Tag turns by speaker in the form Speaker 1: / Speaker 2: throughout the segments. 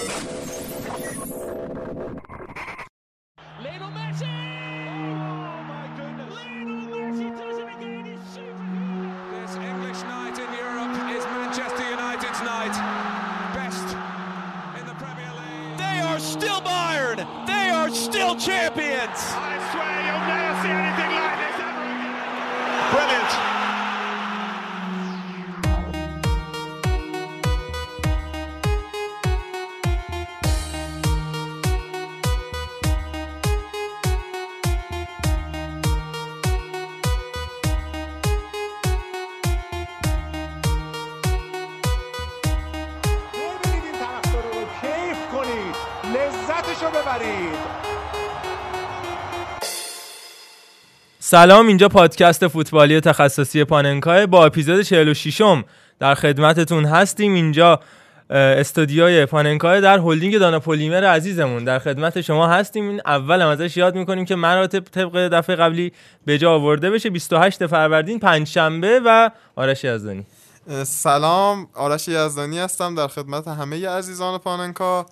Speaker 1: よかった。
Speaker 2: سلام اینجا پادکست فوتبالی تخصصی پاننکای با اپیزود 46 م در خدمتتون هستیم. اینجا استودیوی پاننکای در هلدینگ دانا پلیمر عزیزمون. در خدمت شما هستیم. این اول هم ازش یاد می‌کنیم که مراتب طبق دفعه قبلی به جا آورده بشه. 28 فروردین پنجشنبه و آرش یزدانی.
Speaker 3: سلام آرش یزدانی هستم. در خدمت همه عزیزان پاننکا.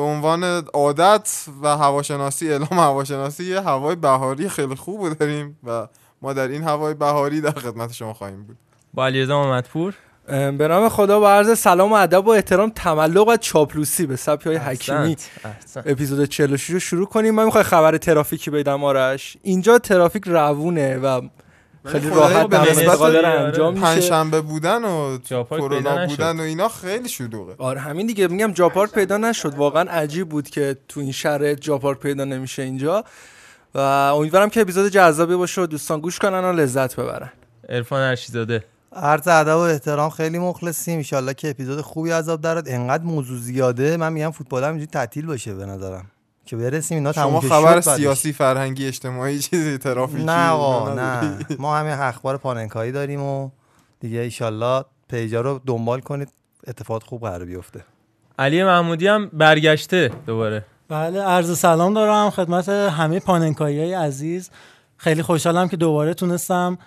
Speaker 3: به عنوان عادت و هواشناسی اعلام هواشناسی یه هوای بهاری خیلی خوب داریم و ما در این هوای بهاری در خدمت شما خواهیم بود.
Speaker 2: با علیرضا محمدپور.
Speaker 4: به نام خدا با عرض سلام و ادب و احترام تملق و چاپلوسی به سبک های حکیمی. اپیزود 46 رو شروع کنیم. من می‌خوای خبر ترافیکی بدم آرش. اینجا ترافیک روونه و خیلی راحت
Speaker 3: به نسبت
Speaker 4: انجام میشه.
Speaker 3: پنجشنبه بودن و کرونا
Speaker 2: نشد.
Speaker 3: بودن و اینا خیلی شلوغه.
Speaker 4: آره همین دیگه میگم جاپارک پیدا نشد. واقعا عجیب بود که تو این شرایط جاپارک پیدا نمیشه اینجا. و امیدوارم که اپیزود جذابی باشه و دوستان گوش کنن و لذت ببرن.
Speaker 2: عرفان ارشیزاده.
Speaker 5: عرض ادب و احترام خیلی مخلصیم. انشالله که اپیزود خوبی عذاب دراد انقدر موضوع زیاده. من میگم فوتبال هم اینجوری تعطیل باشه به نظرم. که برسیم اینا
Speaker 3: شما خبر. سیاسی فرهنگی اجتماعی چیزی ترافیکی
Speaker 5: نه آقا؟ نه. ما همین اخبار پاننکایی داریم و دیگه ایشالله پیجا رو دنبال کنید اتفاقات خوب قرار بیفته.
Speaker 2: علی محمودی هم برگشته دوباره.
Speaker 6: بله عرض سلام دارم خدمت همه پاننکایی های عزیز. خیلی خوشحالم که دوباره تونستم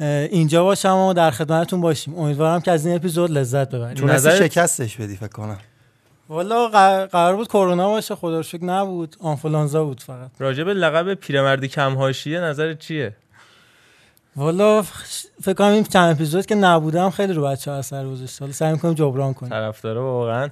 Speaker 6: اینجا باشم و در خدمتتون باشیم. امیدوارم که از این اپیزود لذت ببرید.
Speaker 5: تونستی
Speaker 2: نظرت-
Speaker 5: شکستش بدی فکر کنم.
Speaker 6: والا قر- قرار بود کرونا باشه خدا شکر نبود. آنفولانزا بود فقط.
Speaker 2: راجب لقب پیرمرد کم حاشیه نظرت چیه؟
Speaker 6: والا فکر کنم این چند اپیزود که نبودم خیلی رو بچه ها اثر گذاشت حالا سعی می‌کنیم جبران کنیم.
Speaker 2: طرفدارا واقعا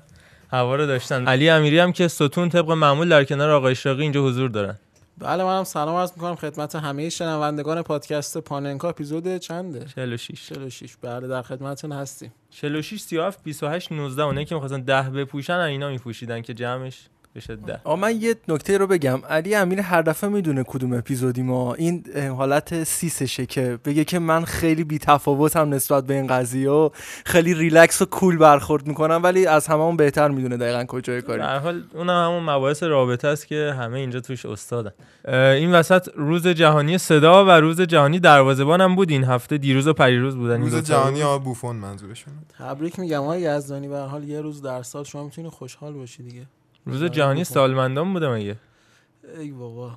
Speaker 2: هوا رو داشتن. علی امیری هم که ستون طبق معمول در کنار آقای اشراقی اینجا حضور دارن.
Speaker 7: بله منم سلام عرض می‌کنم خدمت همه شنوندگان پادکست پاننکا. اپیزود چنده؟
Speaker 2: 46
Speaker 7: 46 بله در خدمتتون هستیم.
Speaker 2: 46 37 28 19 اونایی که می‌خواستن 10 بپوشن اینا میپوشیدن که جمعش. بشه 10
Speaker 4: آقا من یه نکته رو بگم. علی امیر هر دفعه می‌دونه کدوم اپیزودی ما. این حالت سیسشه که بگه که من خیلی بی تفاوتم نسبت به این قضیه و خیلی ریلکس و کول برخورد می‌کنم ولی از هممون بهتر می‌دونه دقیقا کجای کاری.
Speaker 2: در حال اونم همون مباحث رابطه است که همه اینجا توش استادن. این وسط روز جهانی صدا و روز جهانی دروازه‌بان هم بود. این هفته دیروز و پریروز بودن این
Speaker 3: روز. جهانی آقا بوفون منظورشون.
Speaker 7: تبریک میگم آقای یزدانی. به هر حال یه روز در سال شما می‌تونی خوشحال باشی دیگه.
Speaker 2: روز جهانی سالمندان بوده مگه؟
Speaker 7: ای بابا.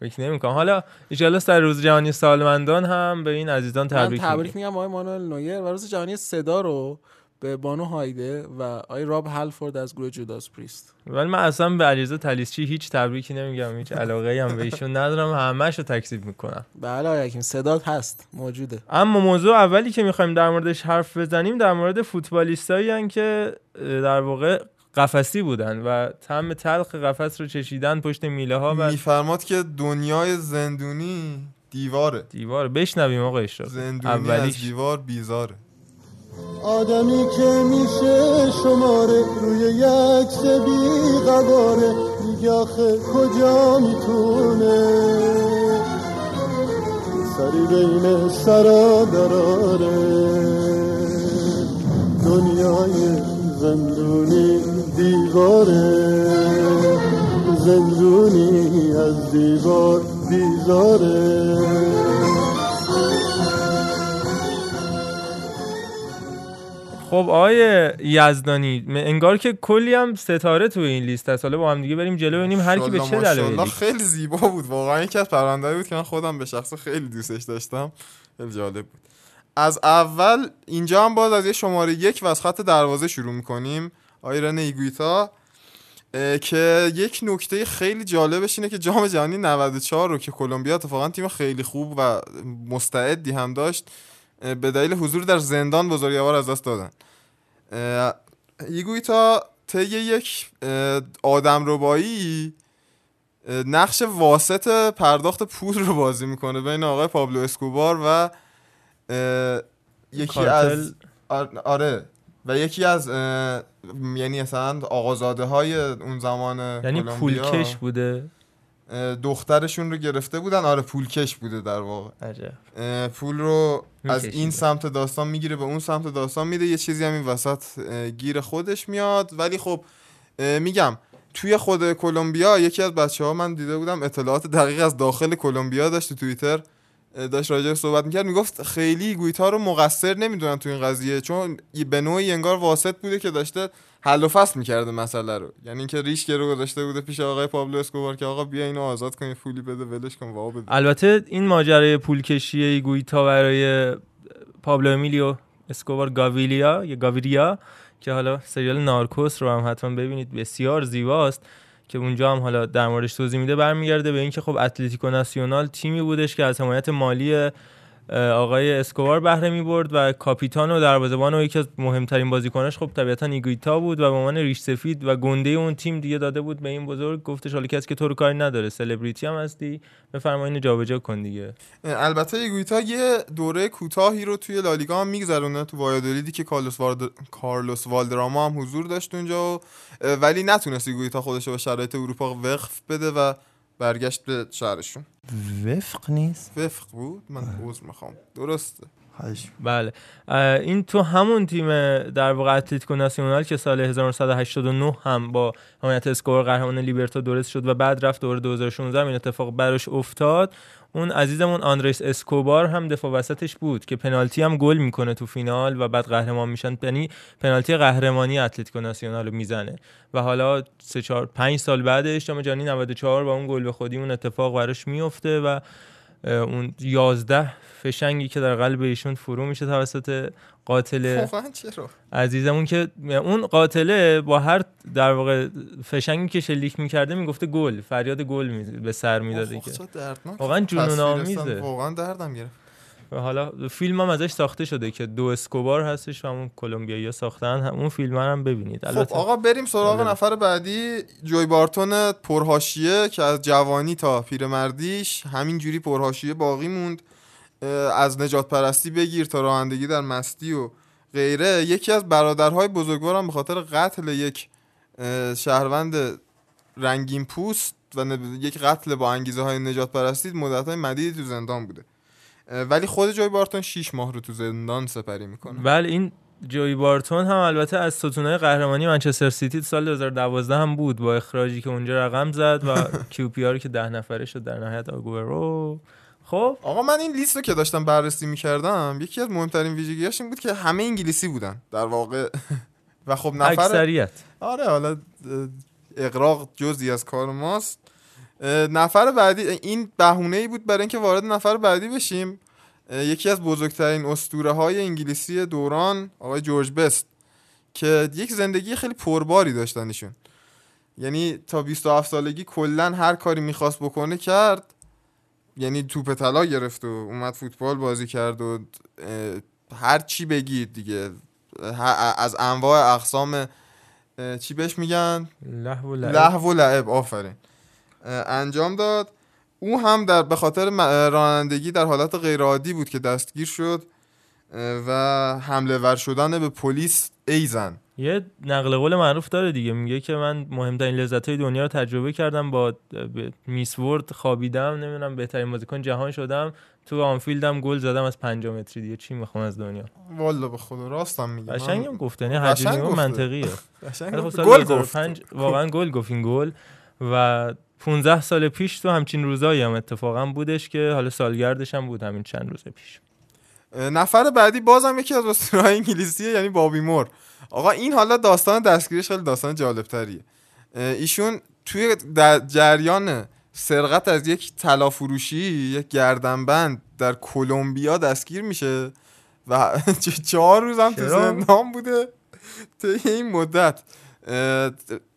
Speaker 2: فکر نمی‌کنم. حالا ان سر روز جهانی سالمندان هم به این عزیزان
Speaker 7: من
Speaker 2: تبریک
Speaker 7: تبریک
Speaker 2: میگم.
Speaker 7: آقای مانوئل نویر و روز جهانی صدا رو به بانو هایده و آقای راب هالفورد از گروه جوداس پریست.
Speaker 2: ولی من اصلا به علیرضا تلیسچی هیچ تبریکی نمیگم هیچ علاقه هم به ایشون ندارم. همش رو تکذیب می‌کنم.
Speaker 7: بله آقای حکیم صدات هست موجوده.
Speaker 2: اما موضوع اولی که می‌خوایم در موردش حرف بزنیم در مورد فوتبالیستایی که در واقع قفسی بودن و تم تلخ قفس رو چشیدن پشت میله ها و
Speaker 3: میفرماد که دنیای زندونی دیواره.
Speaker 2: دیوار بشنویم آقا اشراق
Speaker 3: زندونی از
Speaker 2: اولیش.
Speaker 3: دیوار بیزاره.
Speaker 8: آدمی که میشه شماره روی یک بی قواره. میگه آخه کجا می‌تونه؟ سری بین سرا دراره. دنیای زندونی دیواره زندونی از دیوار بیزاره
Speaker 2: خب آقای یزدانی انگار که کلی هم ستاره تو این لیست هست. حالا با هم دیگه بریم جلو ببینیم هر کی به چه دلایلی
Speaker 3: خیلی زیبا بود. واقعا یکی از پرونده‌ای بود که من خودم به شخص خیلی دوستش داشتم. خیلی جالب بود. از اول اینجا هم باز از یه شماره یک و خط دروازه شروع می‌کنیم. آیرن ایگویتا که یک نکته خیلی جالبش اینه که جام جهانی 94 رو که کلمبیا اتفاقا تیم خیلی خوب و مستعدی هم داشت به دلیل حضور در زندان بزرگوار از دست دادن. ایگویتا طی یک آدم ربایی نقش واسط پرداخت پول رو بازی می‌کنه بین آقای پابلو اسکوبار و یکی
Speaker 2: کارتل.
Speaker 3: از آر- آره. و یکی از یعنی مثلا آقازاده های اون زمان
Speaker 2: یعنی پولکش بوده؟
Speaker 3: دخترشون رو گرفته بودن. آره پولکش بوده در واقع.
Speaker 2: عجب.
Speaker 3: پول رو از. این سمت داستان می‌گیره به اون سمت داستان میده. یه چیزی هم این وسط گیر خودش میاد. ولی خب میگم توی خود کلمبیا یکی از بچه ها من دیده بودم اطلاعات دقیق از داخل کلمبیا داشت تو توییتر. داشت راجع صحبت می‌کرد می‌گفت خیلی گویتا رو مقصر نمی‌دونن تو این قضیه چون به نوعی انگار واسط بوده که داشته حل و فصل می‌کرده مسئله رو. یعنی اینکه ریش گرو گذاشته بوده پیش آقای پابلو اسکوبار که آقا بیا اینو آزاد کن پولی بده ولش کن وا بده.
Speaker 2: البته این ماجرای پولکشی ایگویتا برای پابلو امیلیو اسکوبار گاویلیا یا گاویریا که حالا سریال Narcos رو هم حتما ببینید بسیار زیباست. که اونجا هم حالا در موردش توضیح میده برمیگرده به اینکه خب اتلتیکو ناسیونال تیمی بودش که از حمایت مالی آقای اسکوبار بهره می برد و کاپیتان و دروازه‌بان و یکی از مهمترین بازیکناش خب طبیعتا ایگویتا بود و به عنوان ریش سفید و گنده اون تیم دیگه داده بود به این بزرگ. گفتش حالا کسی که تو رو کاری نداره سلبریتی هم هستی. بفرما اینو جابجا کن دیگه.
Speaker 3: البته ایگویتا یه دوره کوتاهی رو توی لالیگا هم میگذرونه تو وایادولیدی که کارلوس, وارد... کارلوس والدراما هم حضور داشت اونجا و ولی نتونست ایگویتا خودش رو به شرایط اروپا وقف بده و برگشت به شهرشون.
Speaker 5: وفق نیست؟
Speaker 3: وفق بود؟ من عذر می‌خوام. درسته.
Speaker 5: خواهش
Speaker 2: بله. این تو همون تیم در واقع اتلتیکو ناسیونال که سال 1989 هم با حمایت اسکوبار قهرمان لیبرتادورس شد و بعد رفت دوره 2016 این اتفاق براش افتاد. اون عزیزمون آندرس اسکوبار هم دفاع وسطش بود که پنالتی هم گل می‌کنه تو فینال و بعد قهرمان میشن. یعنی پنالتی قهرمانی اتلتیکو ناسیونال رو می‌زنه. و حالا 3 4 5 سال بعدش جام جهانی 94 با اون گل به خودی اون اتفاق براش میفته و اون 11 فشنگی که در قلب ایشون فرو میشه توسط قاتل
Speaker 3: چرا؟
Speaker 2: عزیزمون که اون قاتله با هر در واقع فشنگی که شلیک می‌کرده می‌گفته گل فریاد گل به سر می‌داده که. واقعا جنون
Speaker 3: تصویر
Speaker 2: آمیزه.
Speaker 3: واقعا دردم گرفت.
Speaker 2: و حالا فیلم هم ازش ساخته شده که دو اسکوبار هستش و همون کلمبیایی ساختن. هم اون فیلم هم ببینید.
Speaker 3: خب آقا بریم سراغ. نفر بعدی جوی بارتون پرهاشیه که از جوانی تا پیرمردیش همینجوری پرهاشیه باقی موند. از نجات پرستی بگیر تا رانندگی در مستی و غیره. یکی از برادرهای بزرگوارم به خاطر قتل یک شهروند رنگین پوست و یک قتل با انگیزه های نجات پرستی مدت های مدیدی تو زندان بوده. ولی خود جوی بارتون 6 ماه رو تو زندان سپری می‌کنه.
Speaker 2: بله این جوی بارتون هم البته از ستونهای قهرمانی منچستر سیتی سال 2012 هم بود با اخراجی که اونجا رقم زد و QPR که ده نفره شد در نهایت آگورو خب؟
Speaker 3: آقا من این لیست رو که داشتم بررسی می‌کردم یکی از مهمترین ویژگیاش این بود که همه انگلیسی بودن در واقع. و خب نفر
Speaker 2: اکثریت.
Speaker 3: آره حالا اغراق جزئی از کار ماست. نفر بعدی این بهونه ای بود برای اینکه وارد نفر بعدی بشیم. یکی از بزرگترین اسطوره های انگلیسی دوران آقای جورج بست که یک زندگی خیلی پرباری داشتن ایشون. یعنی تا 27 سالگی کلا هر کاری می‌خواست بکنه کرد. یعنی توپ طلا گرفت و اومد فوتبال بازی کرد و هر چی بگید دیگه از انواع اقسام چی بهش میگن؟
Speaker 2: لهو و لعب.
Speaker 3: لهو و لعب آفرین. انجام داد. او هم در به خاطر رانندگی در حالت غیرعادی بود که دستگیر شد و حمله ور شدن به پلیس ایزن.
Speaker 2: یه نقل قول معروف داره دیگه. میگه که من مهمترین لذت های دنیا رو تجربه کردم با ب- میس ورد خوابیدم نمی‌دونم بهترین بازیکن جهان شدم. تو آنفیلدم گل زدم از 5 متری دیگه. چی می‌خوام از دنیا؟
Speaker 3: والا به خدا راستم میگم.
Speaker 2: قشنگم گفته و
Speaker 3: گفته.
Speaker 2: منطقیه. خب
Speaker 3: گل
Speaker 2: 2005
Speaker 3: گفت
Speaker 2: واقعا گل گفت این گل. و 15 سال پیش تو همچین روزایی هم اتفاقا بودش که حالا سالگردش هم بود همین چند روز پیش.
Speaker 3: نفر بعدی بازم یکی از اسطوره‌های انگلیسیه یعنی بابی مور. آقا این حالا داستان دستگیریش خیلی داستان جالب تریه ایشون توی در جریان سرقت از یک طلا فروشی یک گردنبند در کلمبیا دستگیر میشه و چه- چهار روز هم تو؟ زندان بوده طی این مدت.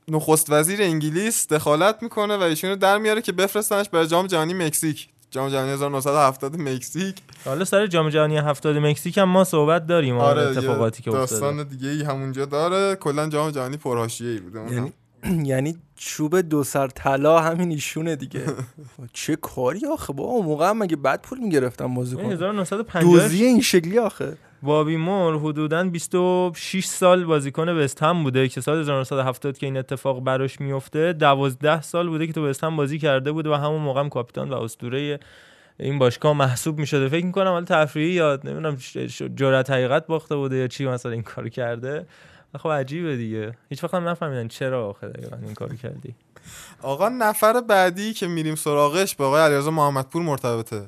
Speaker 3: نخست وزیر انگلیس دخالت می‌کنه و ایشونو در میاره که بفرستنش برای جام جهانی مکزیک. جام جهانی 1970 مکزیک.
Speaker 2: حالا سر جام جهانی 70 مکزیک هم ما صحبت داریم آره
Speaker 3: آره
Speaker 2: اتفاقاتی که افتاده.
Speaker 3: داستان دیگه ای همونجا داره. کلا جام جهانی پرحاشیه‌ای بوده اون هم.
Speaker 4: یعنی یعنی چوب دو سر طلا همین ایشونه دیگه. چه کاری آخه؟ با اون موقع هم مگه بد پول می‌گرفتم بازیکن؟
Speaker 2: 1950
Speaker 4: دوزی این شکلی آخه.
Speaker 2: بابی مور حدودا 26 سال بازیکن وست هم بوده که سال 1970 که این اتفاق براش میفته 12 سال بوده که تو وست هم بازی کرده بوده و همون موقع هم کاپیتان و اسطوره این باشگاه محسوب می‌شده. فکر می‌کنم حالا تفریحی یا نمی‌دونم جرأت حقیقت باخته بوده یا چی مثلا این کارو کرده. خب عجیبه دیگه. هیچ وقت هم نفهمیدن چرا آخه این کارو کردی.
Speaker 3: آقا نفر بعدی که میریم سراغش با آقای علیرضا محمدپور مرتبطه.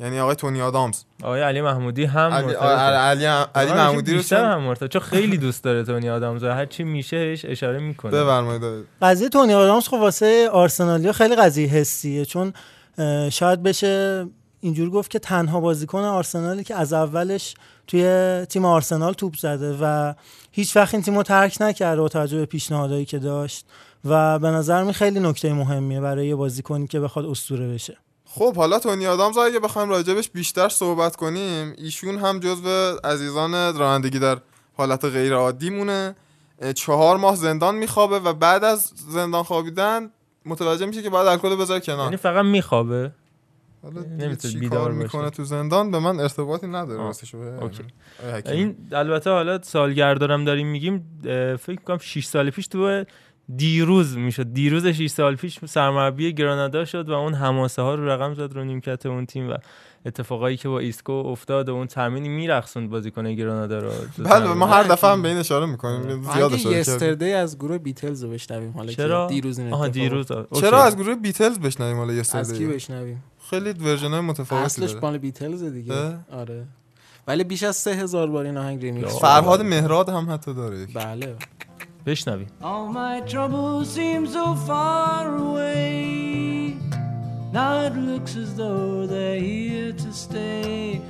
Speaker 3: یعنی آقای تونی آدامز
Speaker 2: آقای علی محمودی هم
Speaker 3: علی. علی, علی, محمودی رو
Speaker 2: بیشتر هم مرتبط چون خیلی دوست داره تونی آدامز و هر چی میشهش اشاره می‌کنه
Speaker 3: بفرمایید.
Speaker 6: قضیه تونی آدامز خب واسه آرسنالیا خیلی قضیه حسیه چون شاید بشه اینجور گفت که تنها بازیکن آرسنالی که از اولش توی تیم آرسنال توپ زده و هیچ وقت این تیم رو ترک نکرده با توجه به پیشنهادایی که داشت و به نظر می خیلی نکته مهمیه برای یه بازیکنی که بخواد اسطوره بشه
Speaker 3: خب حالا تونی آدامز اگه بخوایم راجبش بیشتر صحبت کنیم ایشون هم جزو عزیزان رانندگی در حالت غیر عادی مونه چهار ماه زندان میخوابه و بعد از زندان خوابیدن متوجه میشه که باید الکل بذاره کنار.
Speaker 2: یعنی فقط میخوابه؟
Speaker 3: حالا
Speaker 2: نمی‌تونه بیدار باشه.
Speaker 3: می‌کنه تو زندان؟ به من ارتباطی نداره راستش حکیمی.
Speaker 2: این البته حالا سالگردارم داریم میگیم فکر کنم 6 سال پیش تو دیروز می‌شد. دیروز 6 سال پیش سرمربی گرانادا شد و اون حماسه ها رو رقم زد رو نیمکت اون تیم و اتفاقایی که با ایسکو افتاد و اون تامینی میرقصوند بازیکن گرانادا رو.
Speaker 3: بله ما هر دفعه هم به این اشاره می‌کنیم. زیاد
Speaker 7: اگه
Speaker 3: اشاره کردیم.
Speaker 7: Yesterday از گروه بیتلز رو بشنویم حالا
Speaker 2: چرا؟
Speaker 7: دیروز این
Speaker 2: آها دیروز.
Speaker 3: چرا از گروه بیتلز بشنویم حالا
Speaker 7: از کی
Speaker 3: Yesterday
Speaker 7: بشنویم؟
Speaker 3: خیلی version های متفاوتی
Speaker 7: اصلش مال بیتلز دیگه؟ آره. ولی بیش از سه هزار بار این آهنگ ریمیکس
Speaker 3: فرهاد مهراد هم حتی داره.
Speaker 7: بله.
Speaker 2: بشنویم
Speaker 9: All my troubles seem so far away. Now it looks as though they're here to stay.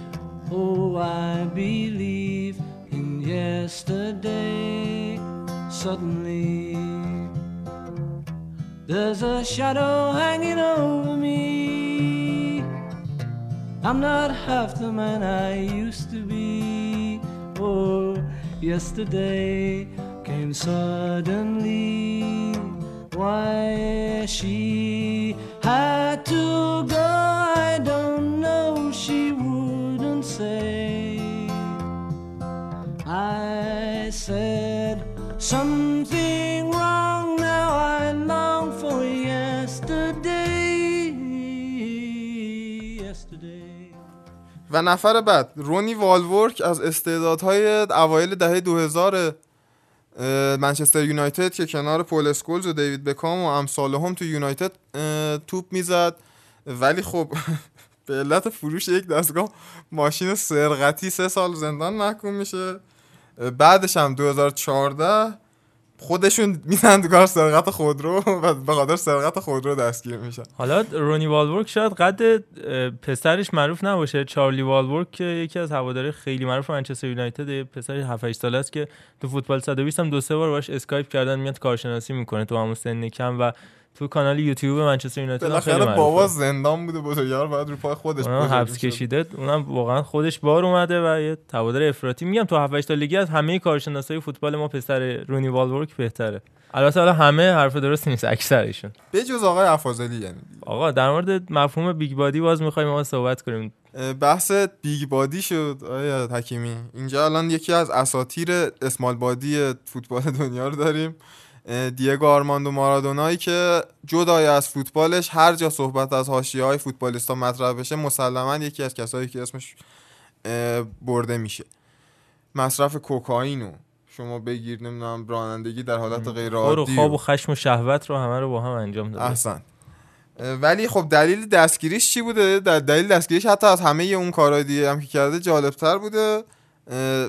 Speaker 9: Oh, I believe in yesterday. Suddenly, there's a shadow hanging over me. I'm not half the man I used to be. Oh, yesterday came suddenly. Why she had to go, I don't know. She wouldn't say. I said something wrong. Now I long for yesterday. Yesterday.
Speaker 3: و نفر بعد رونی والورک از استعدادهای اوایل دهه 2000 اه، منچستر یونایتد که کنار پول اسکولز و دیوید بکام و امثال هم تو یونایتد توپ می‌زد. ولی خب به علت فروش یک دستگاه ماشین سرقتی سه سال زندان محکوم میشه. بعدش هم 2014 خودشون میزن تو کار سرقت خودرو و به خاطر سرقت خودرو دستگیر میشن.
Speaker 2: حالا رونی والورک شاید قد پسرش معروف نباشه. چارلی والورک که یکی از هواداره خیلی معروف منچستر یونایتد پسر 7 8 ساله است که تو فوتبال 120 هم دو سه بار باش اسکایپ کردن میاد کارشناسی می‌کنه تو همون سن کم و تو کانال یوتیوب منچستر یونایتد خیلی
Speaker 3: بالاخره بابا
Speaker 2: معروفه.
Speaker 3: زندان بوده بزرگوار باید رو پای خودش
Speaker 2: اونم حبس. کشیده اونم واقعا خودش بار اومده و یه هوادار افراطی. میگم تو 7 8 سالگی از همه کارشناسای فوتبال ما پسر رونی والورک بهتره. البته حالا همه حرف درست نیست اکثرشون.
Speaker 3: به جز آقای افاضلی یعنی.
Speaker 2: آقا در مورد مفهوم big body باز می‌خوایم ما صحبت کنیم.
Speaker 3: بحث big body شد آیا حکیمی. اینجا الان یکی از اساطیر small body فوتبال دنیا رو داریم. دیگو آرماندو مارادونایی که جدای از فوتبالش هر جا صحبت از حاشیه های فوتبالیستا مطرح بشه مسلما یکی از کسایی که اسمش برده میشه. مصرف کوکائینو شما بگیر نمی‌دونم رانندگی در حالت غیر
Speaker 2: و
Speaker 3: عادی
Speaker 2: خواب و خشم و شهوت رو همه رو با هم انجام داده.
Speaker 3: احسن. ولی خب دلیل دستگیریش چی بوده؟ در دلیل دستگیریش حتی از همه اون کارهای دیگه هم که کرده جالبتر بوده.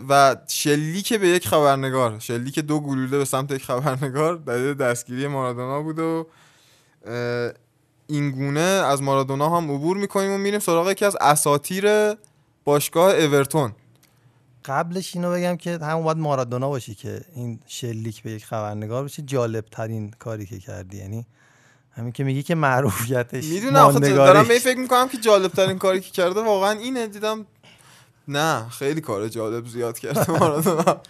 Speaker 3: و شلیک به یک خبرنگار شلیک دو گلوله به سمت یک خبرنگار دلیل دستگیری مارادونا بود و این گونه از مارادونا هم عبور می‌کنیم و میریم سراغ یکی از اساطیر باشگاه اورتون.
Speaker 5: قبلش اینو بگم که همون باید مارادونا باشی که این شلیک به یک خبرنگار بشه جالب ترین کاری که کردی. یعنی همین که میگی که معروفیتش
Speaker 3: می‌دونم دارم به فکر می‌کنم که جالب ترین کاری که کرده واقعا اینه. دیدم نه خیلی کار جالب زیاد کرده مارادونا.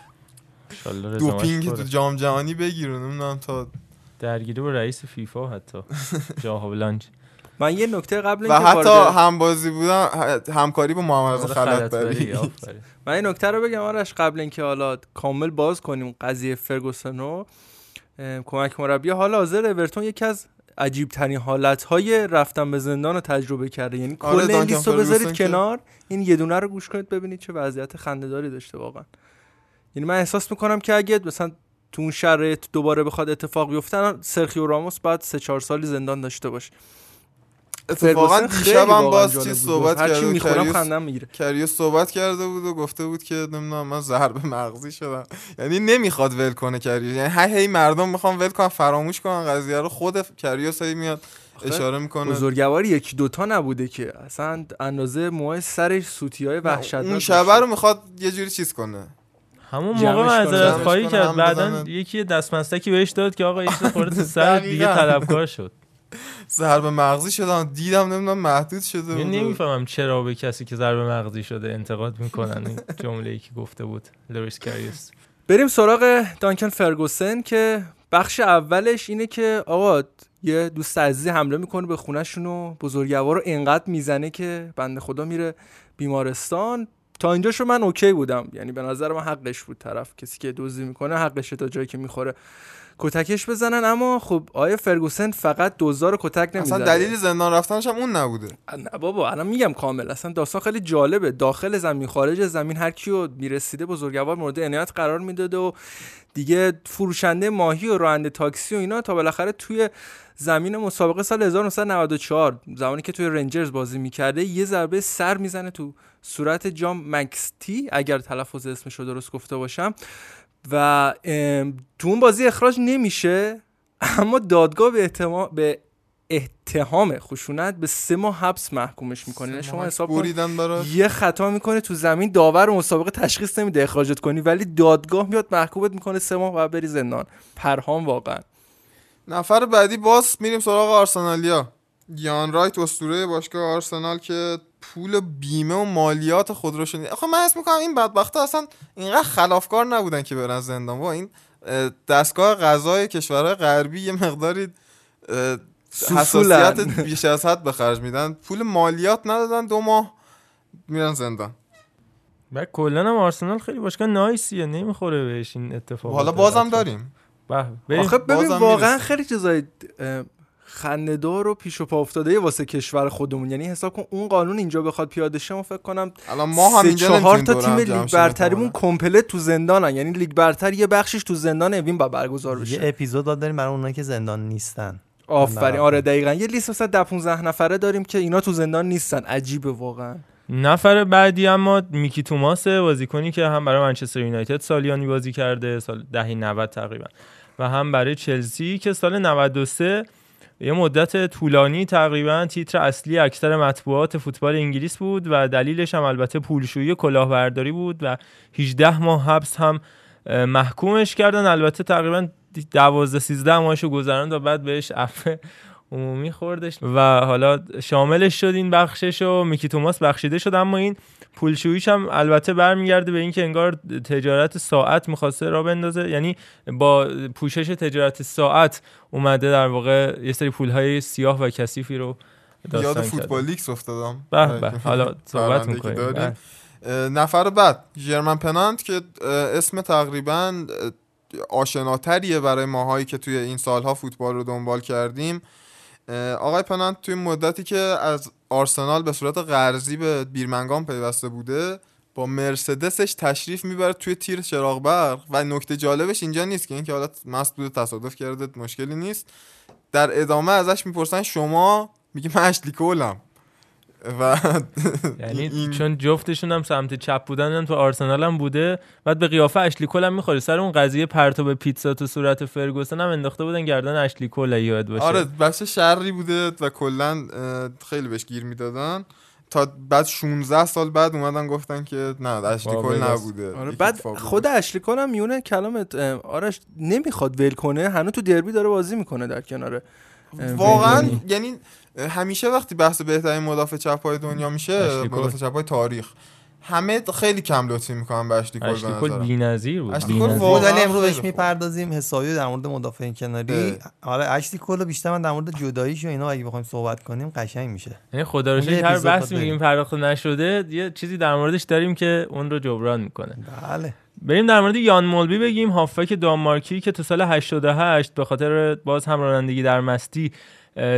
Speaker 3: دوپینگ. تو جام جهانی بگیره نمی‌دونم تا
Speaker 2: درگیری با رئیس فیفا حتی. جاها بلانج
Speaker 4: من یه نکته قبل
Speaker 3: و حتی
Speaker 4: وارد-
Speaker 3: همبازی بودم همکاری با محمد رضا خلطبری.
Speaker 4: من این نکته رو بگم آرش قبل اینکه حالا کامل باز کنیم قضیه فرگوسن رو کمک مربی. حال حاضر اورتون یکی از عجیب ترین حالت های رفتن به زندان رو تجربه کرده. یعنی
Speaker 3: آره،
Speaker 4: کل لیست رو بذارید کنار این یه دونه رو گوش کنید ببینید چه وضعیت خنده‌داری داشته واقعا. یعنی من احساس می‌کنم که اگه مثلا تو اون شرایط دوباره بخواد اتفاق بیفته سرخیو راموس بعد سه چهار سالی زندان داشته باشه.
Speaker 3: اتفاقا
Speaker 4: فرگوسن خیلی
Speaker 3: دیشب هم
Speaker 4: واقعا
Speaker 3: باز چیز
Speaker 4: بود.
Speaker 3: صحبت
Speaker 4: هر چی
Speaker 3: کرده
Speaker 4: می‌خورم خندم می‌گیره
Speaker 3: کریوس صحبت کرده بود و گفته بود که نمی‌دونم من ضربه مغزی شدم یعنی نمی‌خواد ول کنه کریوس یعنی هی هی مردم می‌خوان ول کنن فراموش کنن قضیه رو خود کریوس هی میاد اشاره می‌کنه
Speaker 4: بزرگواری یکی دوتا نبوده که اصلا اندازه موهای سرش سوتی های وحشتناک
Speaker 3: اون. شبه رو می‌خواد یه جوری چیز کنه
Speaker 2: همون موقع. معذرت خواهی کرد
Speaker 3: هم
Speaker 2: بعدا. یکی دستمستکی بهش داد که آقا یه خورده سر دیگه. طلبکار شد
Speaker 3: ضربه مغزی شدم دیدم نمی‌دونم محدود شده بود.
Speaker 2: نمی‌فهمم چرا به کسی که ضربه مغزی شده انتقاد می‌کنن این جمله ای که گفته بود لوریس کاریوس
Speaker 4: بریم سراغ دانکن فرگوسن که بخش اولش اینه که آقا یه دوست عزیزی حمله می‌کنه به خونهشون و بزرگوار رو انقدر می‌زنه که بنده خدا میره بیمارستان. تا اینجاشو من OK بودم. یعنی به نظر من حقش بود طرف. کسی که دزدی می‌کنه حقشه تا جایی که می‌خوره. کتکش بزنن اما خب آیه فرگوسن فقط دزدار کتک نمی‌زنه
Speaker 3: اصلا دلیل زندان رفتنش هم اون نبوده.
Speaker 4: نه بابا الان میگم کامل. اصلا داستان خیلی جالبه. داخل زمین خارج زمین هر کیو می‌رسیده بزرگوار مورد عنایت قرار می‌داده و دیگه فروشنده ماهی و راننده تاکسی و اینا تا بالاخره توی زمین مسابقه سال 1994 زمانی که توی رنجرز بازی می‌کرده یه ضربه سر می‌زنه تو صورت جام مکستی اگر تلفظ اسمش رو درست گفته باشم. و تو اون بازی اخراج نمیشه اما دادگاه به احتما- به اتهام خشونت به سه ماه حبس محکومش می‌کنه. یعنی شما حساب کن یه خطا می‌کنه تو زمین داور مسابقه تشخیص نمیده اخراجت کنی ولی دادگاه میاد محکومت می‌کنه سه ماه و بری زندان. پرهام واقعا.
Speaker 3: نفر بعدی باز میریم سراغ آرسنالیا. یان رایت اسطوره باشگاه آرسنال که پول بیمه و مالیات خود رو شنید. آخه من حس می‌کنم این بدبختا اصلا اینقدر خلافکار نبودن که برن زندان. با این اه، دستگاه قضای کشورهای غربی یه مقداری. حساسیت بیش از حد به خرج میدن. پول مالیات ندادن دو ماه میرن زندان.
Speaker 2: و کلا هم آرسنال خیلی باشگاه نایسیه نمی‌خوره بهش این اتفاق
Speaker 3: حالا بازم داریم.
Speaker 4: آخه ببین واقعا. خیلی چیزای خنده‌دار و پیش و پا افتاده واسه کشور خودمون. یعنی حساب کن اون قانون اینجا بخواد پیاده شه فکر کنم
Speaker 3: الان ما هم
Speaker 4: سه
Speaker 3: اینجا
Speaker 4: چهار تا تیم لیگ برتریمون. کمپلت تو زندانن. یعنی لیگ برتر یه بخشش تو زندان اوین با برگزار
Speaker 5: یه
Speaker 4: بشه.
Speaker 5: اپیزود باید داریم برای اونایی که زندان نیستن.
Speaker 4: آفرین. آره دقیقا. یه لیست مثلا ده 15 نفره داریم که اینا تو زندان نیستن. عجیبه واقعا.
Speaker 2: نفر بعدی اما میکی توماسه بازیکنی که هم برای منچستر یونایتد سالیانی بازی کرده سال دهه 90 تقریبا. و هم برای چلسی که سال 93 یه مدت طولانی تقریبا تیتر اصلی اکثر مطبوعات فوتبال انگلیس بود و دلیلش هم البته پولشویی کلاهبرداری بود و 18 ماه حبس هم محکومش کردن. البته تقریبا 12 13 ماهشو گذراند و بعد بهش عفو عمومی خوردش و حالا شاملش شد این بخشش و میکی توماس بخشیده شد. اما این پولشوییش هم البته برمیگرده به اینکه انگار تجارت ساعت می‌خواسته را بندازه. یعنی با پوشش تجارت ساعت اومده در واقع یه سری پولهای سیاه و کثیفی رو
Speaker 3: یاد فوتبال لیکس افتادم.
Speaker 2: به به. حالا صحبت می‌کنیم.
Speaker 3: اه، نفر بعد ژرمن پنانت که اسم تقریبا آشناتریه برای ماهایی که توی این سالها فوتبال رو دنبال کردیم. آقای پنانت توی مدتی که از آرسنال به صورت قرضی به بیرمنگام پیوسته بوده با مرسدسش تشریف می‌بره توی تیر چراغ برق. و نکته جالبش اینجا نیست که اینکه حالا مست بوده تصادف کرده مشکلی نیست. در ادامه ازش می‌پرسن شما؟ میگه من اشلی کولم. و
Speaker 2: یعنی
Speaker 3: این-
Speaker 2: چون جفتشون هم سمت چپ بودن هم تو آرسنال هم بوده بعد به قیافه اشلی کل هم می‌خوره سر اون قضیه پرتاب پیتزا تو صورت فرگوسن هم انداخته بودن گردن اشلی کل یاد باشه.
Speaker 3: آره بچه شری بوده و کلا خیلی بهش گیر می‌دادن. تا بعد 16 سال بعد اومدن گفتن که نه اشلی کل نبوده.
Speaker 4: آره بعد. خود اشلی کن هم میونه کلامت آرش نمی‌خواد ول کنه. هنوز تو دربی داره بازی می‌کنه در کنار اه،
Speaker 3: واقعا
Speaker 4: ویلونی.
Speaker 3: یعنی همیشه وقتی بحث بهترین مدافع چپ های دنیا میشه. مدافع چپ های تاریخ همه خیلی کم لطفی می‌کنن به اشلی کل
Speaker 2: اشلی
Speaker 3: به
Speaker 2: کل
Speaker 3: نظرم.
Speaker 2: بی‌نظیر بود
Speaker 3: اشلی کل
Speaker 2: بی‌نظیر.
Speaker 3: واقعا
Speaker 5: امروز بهش. می‌پردازیم حسابی در مورد مدافعین کناری
Speaker 3: اه.
Speaker 5: آره اشلی کلو بیشتر من در مورد جداییش و اینا اگه بخوایم صحبت کنیم قشنگ میشه
Speaker 2: یعنی خدا رو شکر هر
Speaker 5: باید
Speaker 2: میگیم پرداخته نشده یه چیزی در موردش داریم که اون رو جبران می‌کنه
Speaker 5: بله
Speaker 2: بریم در مورد یان مولبی بگیم هافک دانمارکی که تو سال 88 به خاطر باز هم رانندگی در مستی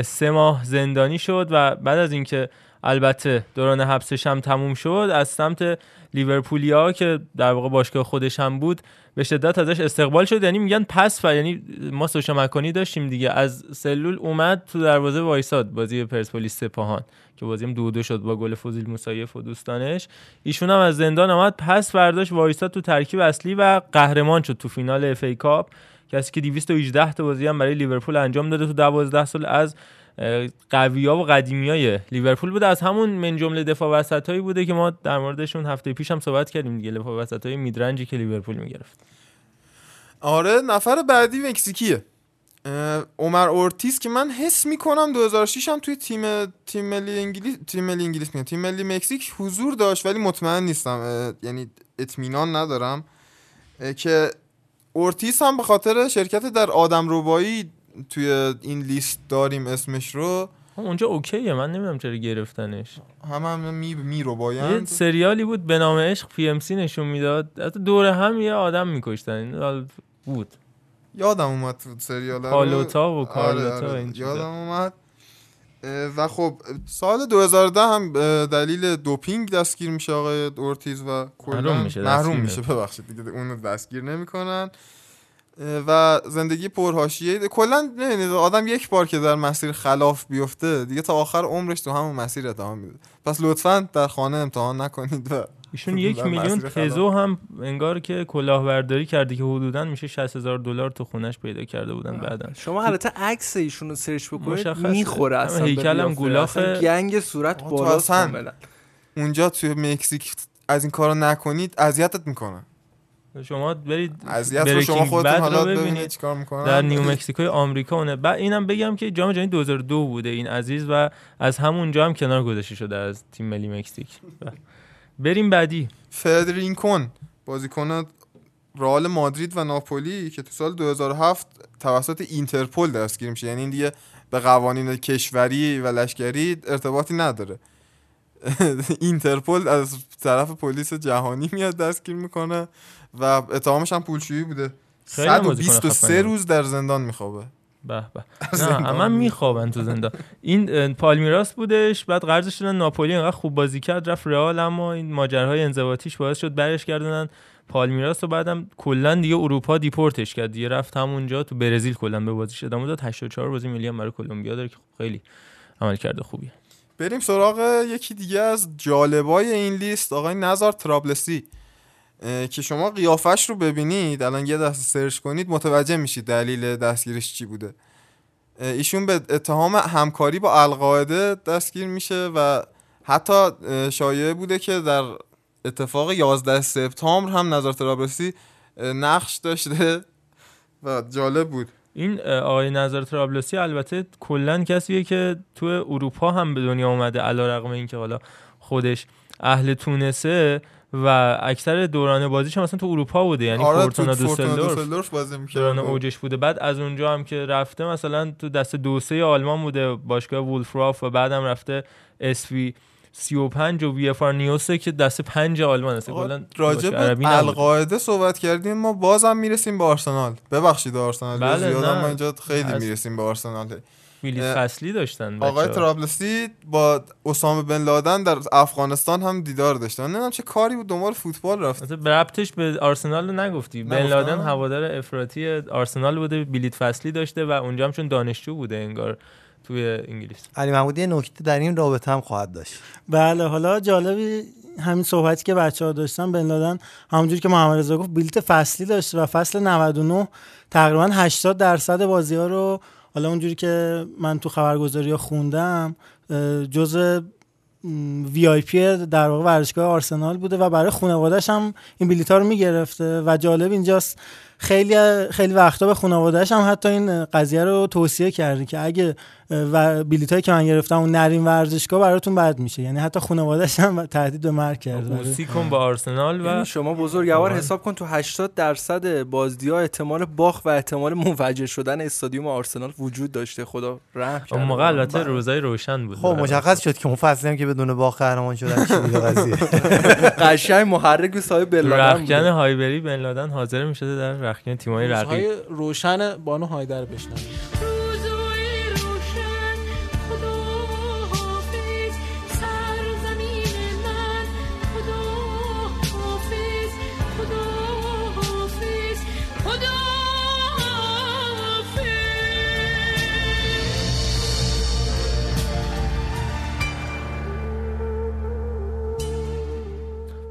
Speaker 2: سه ماه زندانی شد و بعد از اینکه البته دوران حبسش هم تموم شد از سمت لیورپولیا که در واقع باشگاه خودش هم بود به شدت ازش استقبال شد. یعنی میگن پس و یعنی ما سوشا مکانی داشتیم دیگه. از سلول اومد تو دروازه وایساد بازی پرسپولیس سپاهان که بازی هم دو دو شد با گل فوزیل موسایف و دوستانش. ایشون هم از زندان آمد پس برداشت وایساد تو ترکیب اصلی و قهرمان شد تو فینال FA Cup. کسی که 218 تا بازی هم برای لیورپول انجام داده تو 12 سال از قویا و قدیمیای لیورپول بوده. از همون من جمله دفاع وسط هایی بوده که ما در موردشون هفته پیش هم صحبت کردیم دیگه دفاع وسط های میدرنجی که لیورپول می‌گرفت.
Speaker 3: آره نفر بعدی مکزیکیه. عمر اورتیز که من حس می‌کنم 2006 هم توی تیم تیم ملی انگلیس تیم ملی انگلیس میگم تیم ملی مکزیک حضور داشت ولی مطمئن نیستم. یعنی اطمینان ندارم. که اورتیز هم به خاطر شرکت در آدم ربایی توی این لیست داریم اسمش رو.
Speaker 2: اونجا اوکیه من نمی‌دونم چرا گرفتنش.
Speaker 3: هم هم می, می
Speaker 2: یه
Speaker 3: ربایند.
Speaker 2: سریالی بود به نام عشق پی ام سی نشون می‌داد. حتی دور هم یه آدم میکشتن. بود.
Speaker 3: یادم اومد تو سریال. رو.
Speaker 2: پالوتا و
Speaker 3: آره،
Speaker 2: کارلوتا و
Speaker 3: آره،
Speaker 2: این چیزا.
Speaker 3: یادم اومد. و خب سال 2010 هم دلیل دوپینگ دستگیر میشه آقای اورتیز و کلا.
Speaker 2: محروم میشه،
Speaker 3: محروم میشه ببخشید دیگه اونو دستگیر نمی‌کنن. و زندگی پرهاشیه. کلا نمی‌دونید آدم یک بار که در مسیر خلاف بیفته دیگه تا آخر عمرش تو همون مسیر ادامه میده. پس لطفا در خانه امتحان نکنید و
Speaker 2: ایشون یک میلیون. پزو هم انگار که کلاهبرداری کرده که حدودا میشه 60 هزار دلار تو خونش پیدا کرده بودن بعدا.
Speaker 4: شما البته عکس ایشون رو سرچ بکنید. می‌خوره اصلا به
Speaker 2: هیکلم
Speaker 4: اصلا گنگ صورت
Speaker 3: آقا تو
Speaker 4: بالا
Speaker 3: اصلا
Speaker 4: کاملا.
Speaker 3: اونجا توی مکزیک از این کارو نکنید اذیتت می‌کنن
Speaker 2: شما برید
Speaker 3: اذیت شما خودتون حالا ببینید چیکار می‌کنن.
Speaker 2: در نیو مکسیکوی آمریکا اونه. بعد اینم بگم که جام جهانی 2002 بوده این عزیز و از همونجا هم کنار گذاشته شده از تیم ملی مکزیک. بریم بعدی.
Speaker 3: فدرینکون بازیکن رئال مادرید و ناپولی که تو سال 2007 توسط اینترپل دستگیر میشه. یعنی این دیگه به قوانین کشوری و لشکری ارتباطی نداره. اینترپل از طرف پلیس جهانی میاد دستگیر می‌کنه و اتهامش هم پولشویی بوده.
Speaker 2: خیلی هم بازیکن
Speaker 3: 123
Speaker 2: خفنی.
Speaker 3: روز در زندان میخوابه.
Speaker 2: به به. نه من میخوابن تو زندان. این پالمیراس بودش بعد قرضش دادن ناپولی انقدر خوب بازی کرد رفت رئال اما این ماجراهای انضباطیش باعث شد برش گردونن. پالمیراس رو بعدم کلا دیگه اروپا دیپورتش کرد. دیگه رفت همونجا تو برزیل کلا به بازیش ادامه داد. 84 بازی ملی هم برای کلمبیا داره که خب خیلی عمل کرده خوبیه
Speaker 3: بریم سراغ یکی دیگه از جالبای این لیست آقای نظر ترابلسی. که شما قیافش رو ببینید الان یه دست سرچ کنید متوجه میشید دلیل دستگیرش چی بوده. ایشون به اتهام همکاری با القاعده دستگیر میشه و حتی شایعه بوده که در اتفاق 11 سپتامبر هم نظر ترابلسی نقش داشته و جالب بود.
Speaker 2: این آقای نظر ترابلسی البته کلا کسیه که تو اروپا هم به دنیا اومده علیرغم اینکه حالا خودش اهل تونسه. و اکثر دوران بازیش هم مثلا تو اروپا بوده یعنی
Speaker 3: آره
Speaker 2: فورتونا
Speaker 3: تو فورتونا
Speaker 2: دوسلدورف
Speaker 3: بازی می‌کرد.
Speaker 2: دوران اوجش بوده بعد از اونجا هم که رفته مثلا تو دست دو سه آلمان بوده باشگاه وولفراف و بعدم رفته اس وی 35 و وی اف آر نیوسه که دست پنج آلمان
Speaker 3: آقا،
Speaker 2: کلا
Speaker 3: راجع به
Speaker 2: نبوده.
Speaker 3: القاعده صحبت کردیم ما بازم می‌رسیم به آرسنال ببخشید آرسنال
Speaker 2: بله،
Speaker 3: زیاد
Speaker 2: نه.
Speaker 3: ما اینجا خیلی
Speaker 2: از-
Speaker 3: می‌رسیم به آرسنال
Speaker 2: بلیط
Speaker 3: اه،
Speaker 2: فصلی داشتن
Speaker 3: آقای. ترابلسی با اسامه بن لادن در افغانستان هم دیدار داشتن نمی‌دونم چه کاری بود دنبال فوتبال رفت.
Speaker 2: به ربطش به آرسنال رو نگفتی. بن. لادن هوادار افراطی آرسنال بوده بلیت فصلی داشته و اونجا هم چون دانشجو بوده انگار توی انگلیس.
Speaker 5: علی محمودی یه نکته در این رابطه هم خواهد داشت.
Speaker 6: بله حالا جالبی همین صحبتی که بچه ها داشتن بن لادن همونجوری که محمد رضا گفت بلیت فصلی داشت و فصل 99 تقریبا 80 درصد بازی ها رو حالا اونجوری که من تو خبرگزاری خوندم جزء وی آی پی در واقع ورزشگاه آرسنال بوده و برای خانواده‌اش هم این بلیط ها رو می‌گرفته و جالب اینجاست خیلی خیلی وقتا به خانواده‌اش هم حتی این قضیه رو توصیه کرده که اگه و بلیطایی که من گرفتم اون نرین ورزشگاه براتون بد میشه. یعنی حتی خانواده‌اش هم تهدید به مرگ کرده
Speaker 2: موسی کن با آرسنال و
Speaker 4: یعنی شما بزرگوار حساب کن تو 80 درصد بازی ها احتمال باخت و احتمال منفجر شدن استادیوم آرسنال وجود داشته. خدا رحم
Speaker 2: اون
Speaker 4: کنه.
Speaker 2: موقع البته روزای روشن بود.
Speaker 5: خب مشخص شد که اون فصلی هم که بدون باخت قهرمان شدن چی بوده قضیه.
Speaker 4: قشنگ محرک به صاحب بن لادن
Speaker 2: رخکن. هایبری بن لادن حاضر می‌شده در رخکن تیمای رقیب.
Speaker 7: روشن بانو هایدر بشنویم.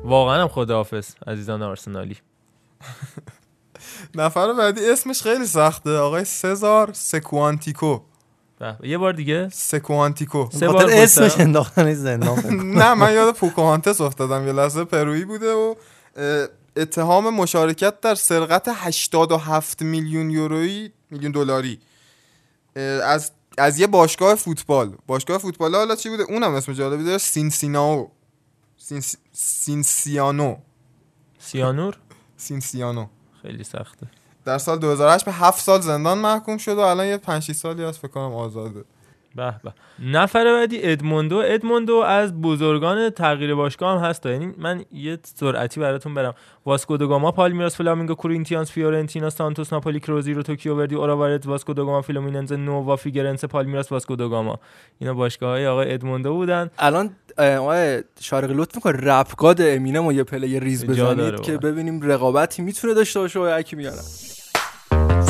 Speaker 2: واقعا هم خداحافظ عزیزان آرسنالی.
Speaker 3: نفر بعدی اسمش خیلی سخته آقای سزار سکوانتیکو.
Speaker 2: یه بار دیگه؟
Speaker 3: سکوانتیکو.
Speaker 2: سه بار
Speaker 5: اسمش. انداختن زندان.
Speaker 3: نه من یاد پوکاهانتس افتادم یه لحظه پرویی بوده و اتهام مشارکت در سرقت 87 میلیون یورویی میلیون دلاری. از از یه باشگاه فوتبال. باشگاه فوتبال حالا چی بوده؟ اونم اسم جالبی داره سینسیناو. سینس... سینسیانو.
Speaker 2: سیانور؟
Speaker 3: سینسیانو.
Speaker 2: خیلی سخته.
Speaker 3: در سال 2008 به 7 سال زندان محکوم شد و الان یه 5 6 سالی هست فکر کنم آزاده.
Speaker 2: به به. نفر بعدی ادموندو. ادموندو از بزرگان تغییر باشگاه هم هست. یعنی من یه سرعتی براتون برم. واسکو دوگاما پالمیراس فلامینگو کورینتیانس فیورنتینا سانتوس ناپولی کروزیرو توکیو وردی اوراوا ردز واسکو دوگاما فلومیننز نووا فیگرنس پالمیراس واسکو دوگاما اینا باشگاه های آقای ادموندو بودن.
Speaker 4: الان آقای شارقی لطف می‌کنه رپگاد امینم و یه پلی ریز بزنید که. ببینیم رقابتی می‌تونه داشته باشه و یکی میارم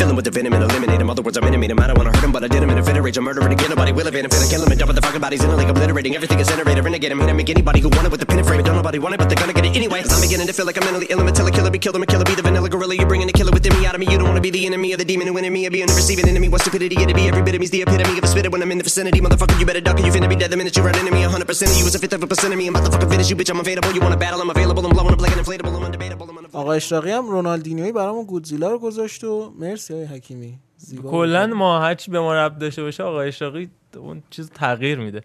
Speaker 10: Fill him with the venom and eliminate him. Other words, I'm intimate him. I don't wanna hurt him, but I did him in a fit of rage. I'm murdering again. Nobody will evade him. Finna kill him and dump the fucking bodies in a lake, obliterating everything is generated. Renegade him, hit him, make anybody who want it with the pin and frame. Don't nobody want it, but they're gonna get it anyway. I'm beginning to feel like I'm mentally ill. I'm a killer, killer, be killed. I'm a killer, be the vanilla gorilla. You're bringing the killer within me out of me. You don't wanna be the enemy of the demon who in me. I be on the receiving enemy. What stupidity it'd be. Every bit of me's the epitome of a spitter when I'm in the vicinity. Motherfucker, you better duck or you finna be dead the minute you run into me. 100% of you is a fifth of a percent of me. I'm about to fucking finish you, bitch. I'm available. You wanna battle? I'm available. I'm blowing up like an inflatable. I'm undebatable. I'm unavoidable.
Speaker 7: آقا اشراقی هم رونالدینیوی برامون گودزیلا رو گذاشت و مرسی های حکیمی.
Speaker 2: کلا. ما هرچی به ما رب داشته باشه آقای اشراقی اون چیز تغییر میده.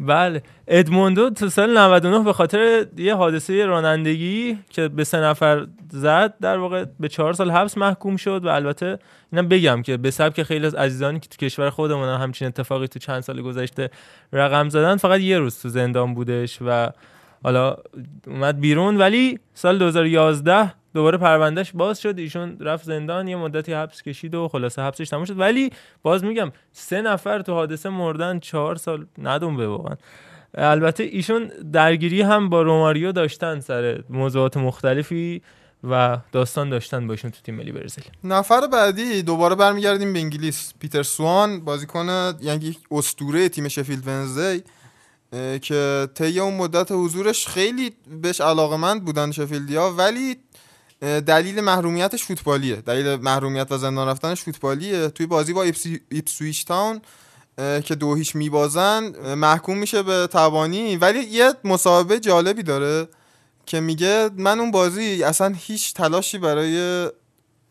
Speaker 2: بله. ادموندو تو سال 99 به خاطر یه حادثه رانندگی که به سه نفر زد در واقع به چهار سال حبس محکوم شد و البته اینم بگم که به سبک خیلی از عزیزانی که تو کشور خودمون هم همچین اتفاقی تو چند سال گذشته رقم زدن فقط یه روز تو زندان بودش و حالا اومد بیرون. ولی سال 2011 دوباره پروندهش باز شد ایشون رفت زندان یه مدتی حبس کشید و خلاصه حبسش تموم شد. ولی باز میگم سه نفر تو حادثه مردن چهار سال ندون به واقعا. البته ایشون درگیری هم با روماریو داشتن سر موضوعات مختلفی و داستان داشتن با ایشون تو تیم ملی برزیل.
Speaker 3: نفر بعدی دوباره برمیگردیم به انگلیس. پیتر سوان بازیکن یعنی اسطوره تیم شفیلد ونزدی اه، که طی اون مدت حضورش خیلی بهش علاقمند بودن شفیلدیا ولی دلیل محرومیتش فوتبالیه. دلیل محرومیت و زندان رفتنش فوتبالیه. توی بازی با ایپسویچ تاون که دو هیچ میبازن محکوم میشه به تبانی ولی یه مصاحبه جالبی داره که میگه من اون بازی اصلا هیچ تلاشی برای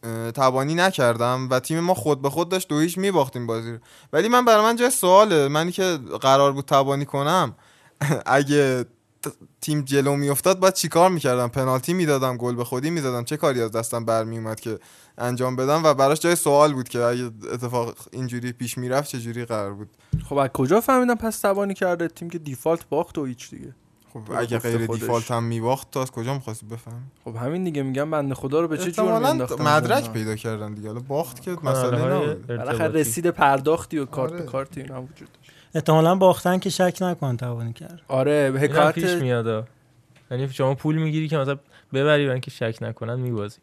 Speaker 3: اه، تبانی نکردم و تیم ما خود به خود داشت دو هیچ میباختیم بازی رو. ولی من برای من جای سواله. منی که قرار بود تبانی کنم اگه تیم جلو میافتاد باید چیکار می‌کردم؟ پنالتی می‌دادم گل به خودی می‌زدم. چه کاری از دستم برمیومد که انجام بدم؟ و براش جای سوال بود که اگه اتفاق اینجوری پیش می‌رفت چه جوری قرار بود؟
Speaker 4: خب از کجا فهمیدم پس تبانی کرده تیم که دیفالت باخت و هیچ دیگه؟
Speaker 3: خب اگه غیر
Speaker 4: خودش.
Speaker 3: دیفالت هم میباخت تا از کجا می‌خواستی بفهم
Speaker 4: خب همین دیگه. میگم بنده خدا رو به چه جرمی
Speaker 3: احتمالاً
Speaker 4: انداختن
Speaker 3: مدرک؟ پیدا کردن دیگه. حالا باخت که
Speaker 2: کانالهای
Speaker 3: مسئله نبود
Speaker 4: بالاخره
Speaker 2: ارتباطی.
Speaker 4: رسید پرداختی و کارت به
Speaker 3: آره.
Speaker 4: کارت اینا هم وجود داشت
Speaker 6: احتمالا باختن که شک نکن توانی کرد.
Speaker 4: آره به
Speaker 2: اینم پیش
Speaker 4: حکایت
Speaker 2: میاد یعنی شما پول می‌گیری که مثلا ببری برای اینکه شک نکنن میبازی.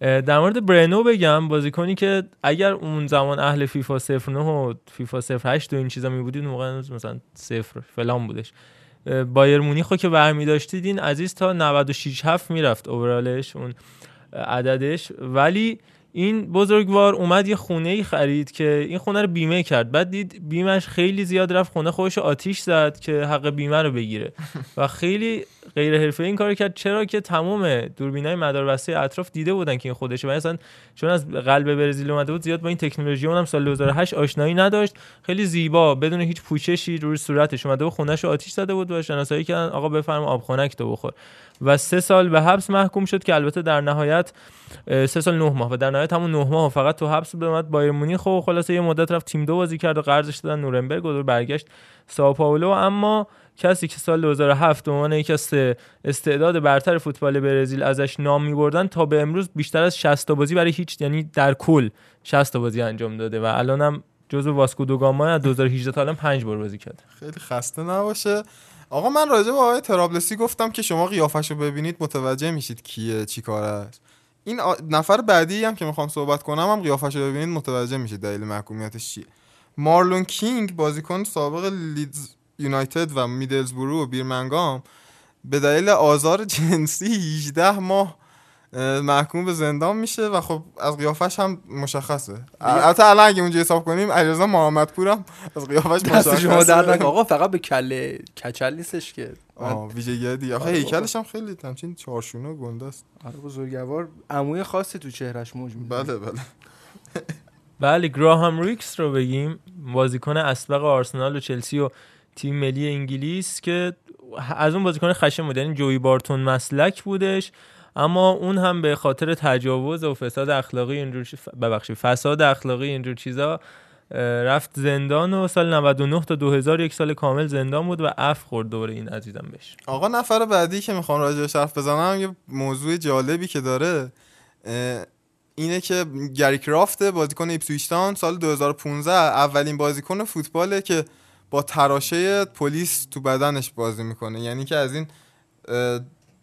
Speaker 2: در مورد برنو بگم بازیکنی که اگر اون زمان اهل فیفا 09 و فیفا 08 و این چیزا می بودید موقع مثلا صفر فلان بودش. بایر مونیخو که برمی داشتید این عزیز تا 96 7 می‌رفت اوورالش اون عددش. ولی این بزرگوار اومد یه خونه ای خرید که این خونه رو بیمه کرد. بعد دید بیمش خیلی زیاد رفت. خونه خودش آتیش زد که حق بیمه رو بگیره. و خیلی غیر حرفه این کارو کرد. چرا که تمام دوربینای مداربسته اطراف دیده بودن که این خودشه و اصلا چون از قلب برزیل اومده بود زیاد با این تکنولوژی اونم سال 2008 آشنایی نداشت. خیلی زیبا بدون هیچ پوششی روی صورتش اومده و خونش رو آتیش زده بود و شناسایی کردن آقا بفرما آب خنک تو بخور. و سه سال به حبس محکوم شد که البته در نهایت سه سال نه ماه و در نهایت همون نه ماه فقط تو حبس بود اومد بایر مونیخ و خلاصه یه مدت رفت تیم دو بازی کرد و قرضش دادن نورنبرگ و برگشت ساو پائولو اما کسی که سال 2007 به عنوان یکی از استعداد برتر فوتبال برزیل ازش نام میبردن تا به امروز بیشتر از 60 تا بازی برای هیچ یعنی در کل 60 تا بازی انجام داده. و الانم جزو واسکو دو گاما از 2018 تا الان 5 بار بازی کرده.
Speaker 3: خیلی خسته نباشه. آقا من راجع به آقای ترابلسی گفتم که شما قیافش رو ببینید متوجه میشید کیه چی کار است این نفر بعدی هم که می‌خوام صحبت کنم هم قیافش رو ببینید متوجه میشید دلیل محکومیتش چیه. مارلون کینگ بازیکن سابق لیدز یونایتد و میدلزبرو و بیرمنگام به دلیل آزار جنسی 18 ماه اه، محکوم به زندان میشه و خب از قیافش هم مشخصه. البته الان اگه اونجا حساب کنیم علیرضا محمدپور هم از قیافش مشخصه
Speaker 4: شما در آقا فقط به کله کچل نیستش که.
Speaker 3: آه ویژگی دیگه. آخه
Speaker 4: آره
Speaker 3: هیکلش هم خیلی همچین چارشونه گنده است.
Speaker 4: آره بزرگوار عموی خاصی تو چهرش موج میده.
Speaker 3: بله بله.
Speaker 2: بله گراهام ریکس رو بگیم. بازیکن اسبق آرسنال و چلسی و تیم ملی انگلیس که از اون بازیکن خشن بود. یعنی جوی بارتون مسلک بودش. اما اون هم به خاطر تجاوز و فساد اخلاقی اینجور ببخشید فساد اخلاقی اینجور چیزا رفت زندان و سال 99 تا 2000 یک سال کامل زندان بود و اف خورد دوره این عزیزم بهش.
Speaker 3: آقا نفر بعدی که می‌خوام راجعش حرف بزنم یه موضوع جالبی که داره اینه که گری کرافت بازیکن ایپسویچ سال 2015 اولین بازیکن فوتباله که با تراشه پلیس تو بدنش بازی می‌کنه. یعنی که از این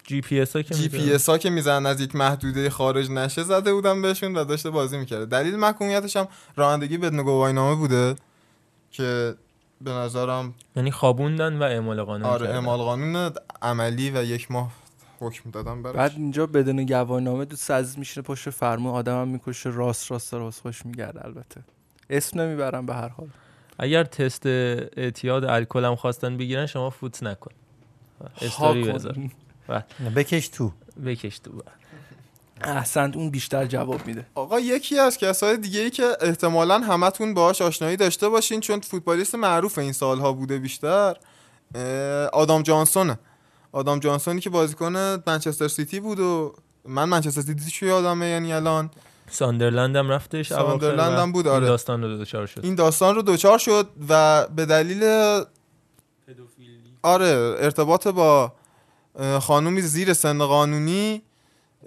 Speaker 2: جی پی اس ها که
Speaker 3: جی پی اس ها که می‌زنن از یک محدوده خارج نشه زده بودن بهشون و داشته بازی می‌کرده دلیل محکومیتش هم رانندگی بدون گواهینامه بوده که به نظرم
Speaker 2: یعنی خوابوندن و اعمال قانون
Speaker 3: آره. اعمال قانون عملی و یک ماه حکم دادن براش.
Speaker 4: بعد اینجا بدون گواهینامه دوست عزیز میشینه پشت فرمون آدمم می‌کشه راست راست راست خوش میگرده البته. اسم نمی‌برم به هر حال.
Speaker 2: اگر تست اعتیاد الکل هم خواستن بگیرن شما فوت نکن. استوری. بذار. و
Speaker 5: بکش تو.
Speaker 2: بکش تو
Speaker 4: احسنت اون بیشتر جواب میده.
Speaker 3: آقا یکی از کسای دیگه ای که احتمالا همتون باهاش آشنایی داشته باشین چون فوتبالیست معروف این سالها بوده بیشتر آدام جانسونه. آدام جانسونی که بازیکن منچستر سیتی بود و من منچستر سیتی شو یادمه یعنی الان؟
Speaker 2: ساندرلند هم رفتش
Speaker 3: ساندرلند هم بود،
Speaker 2: این
Speaker 3: آره.
Speaker 2: داستان رو دچار شد.
Speaker 3: این داستان رو دوچار شد و به دلیل آره ارتباط با خانومی زیر سن قانونی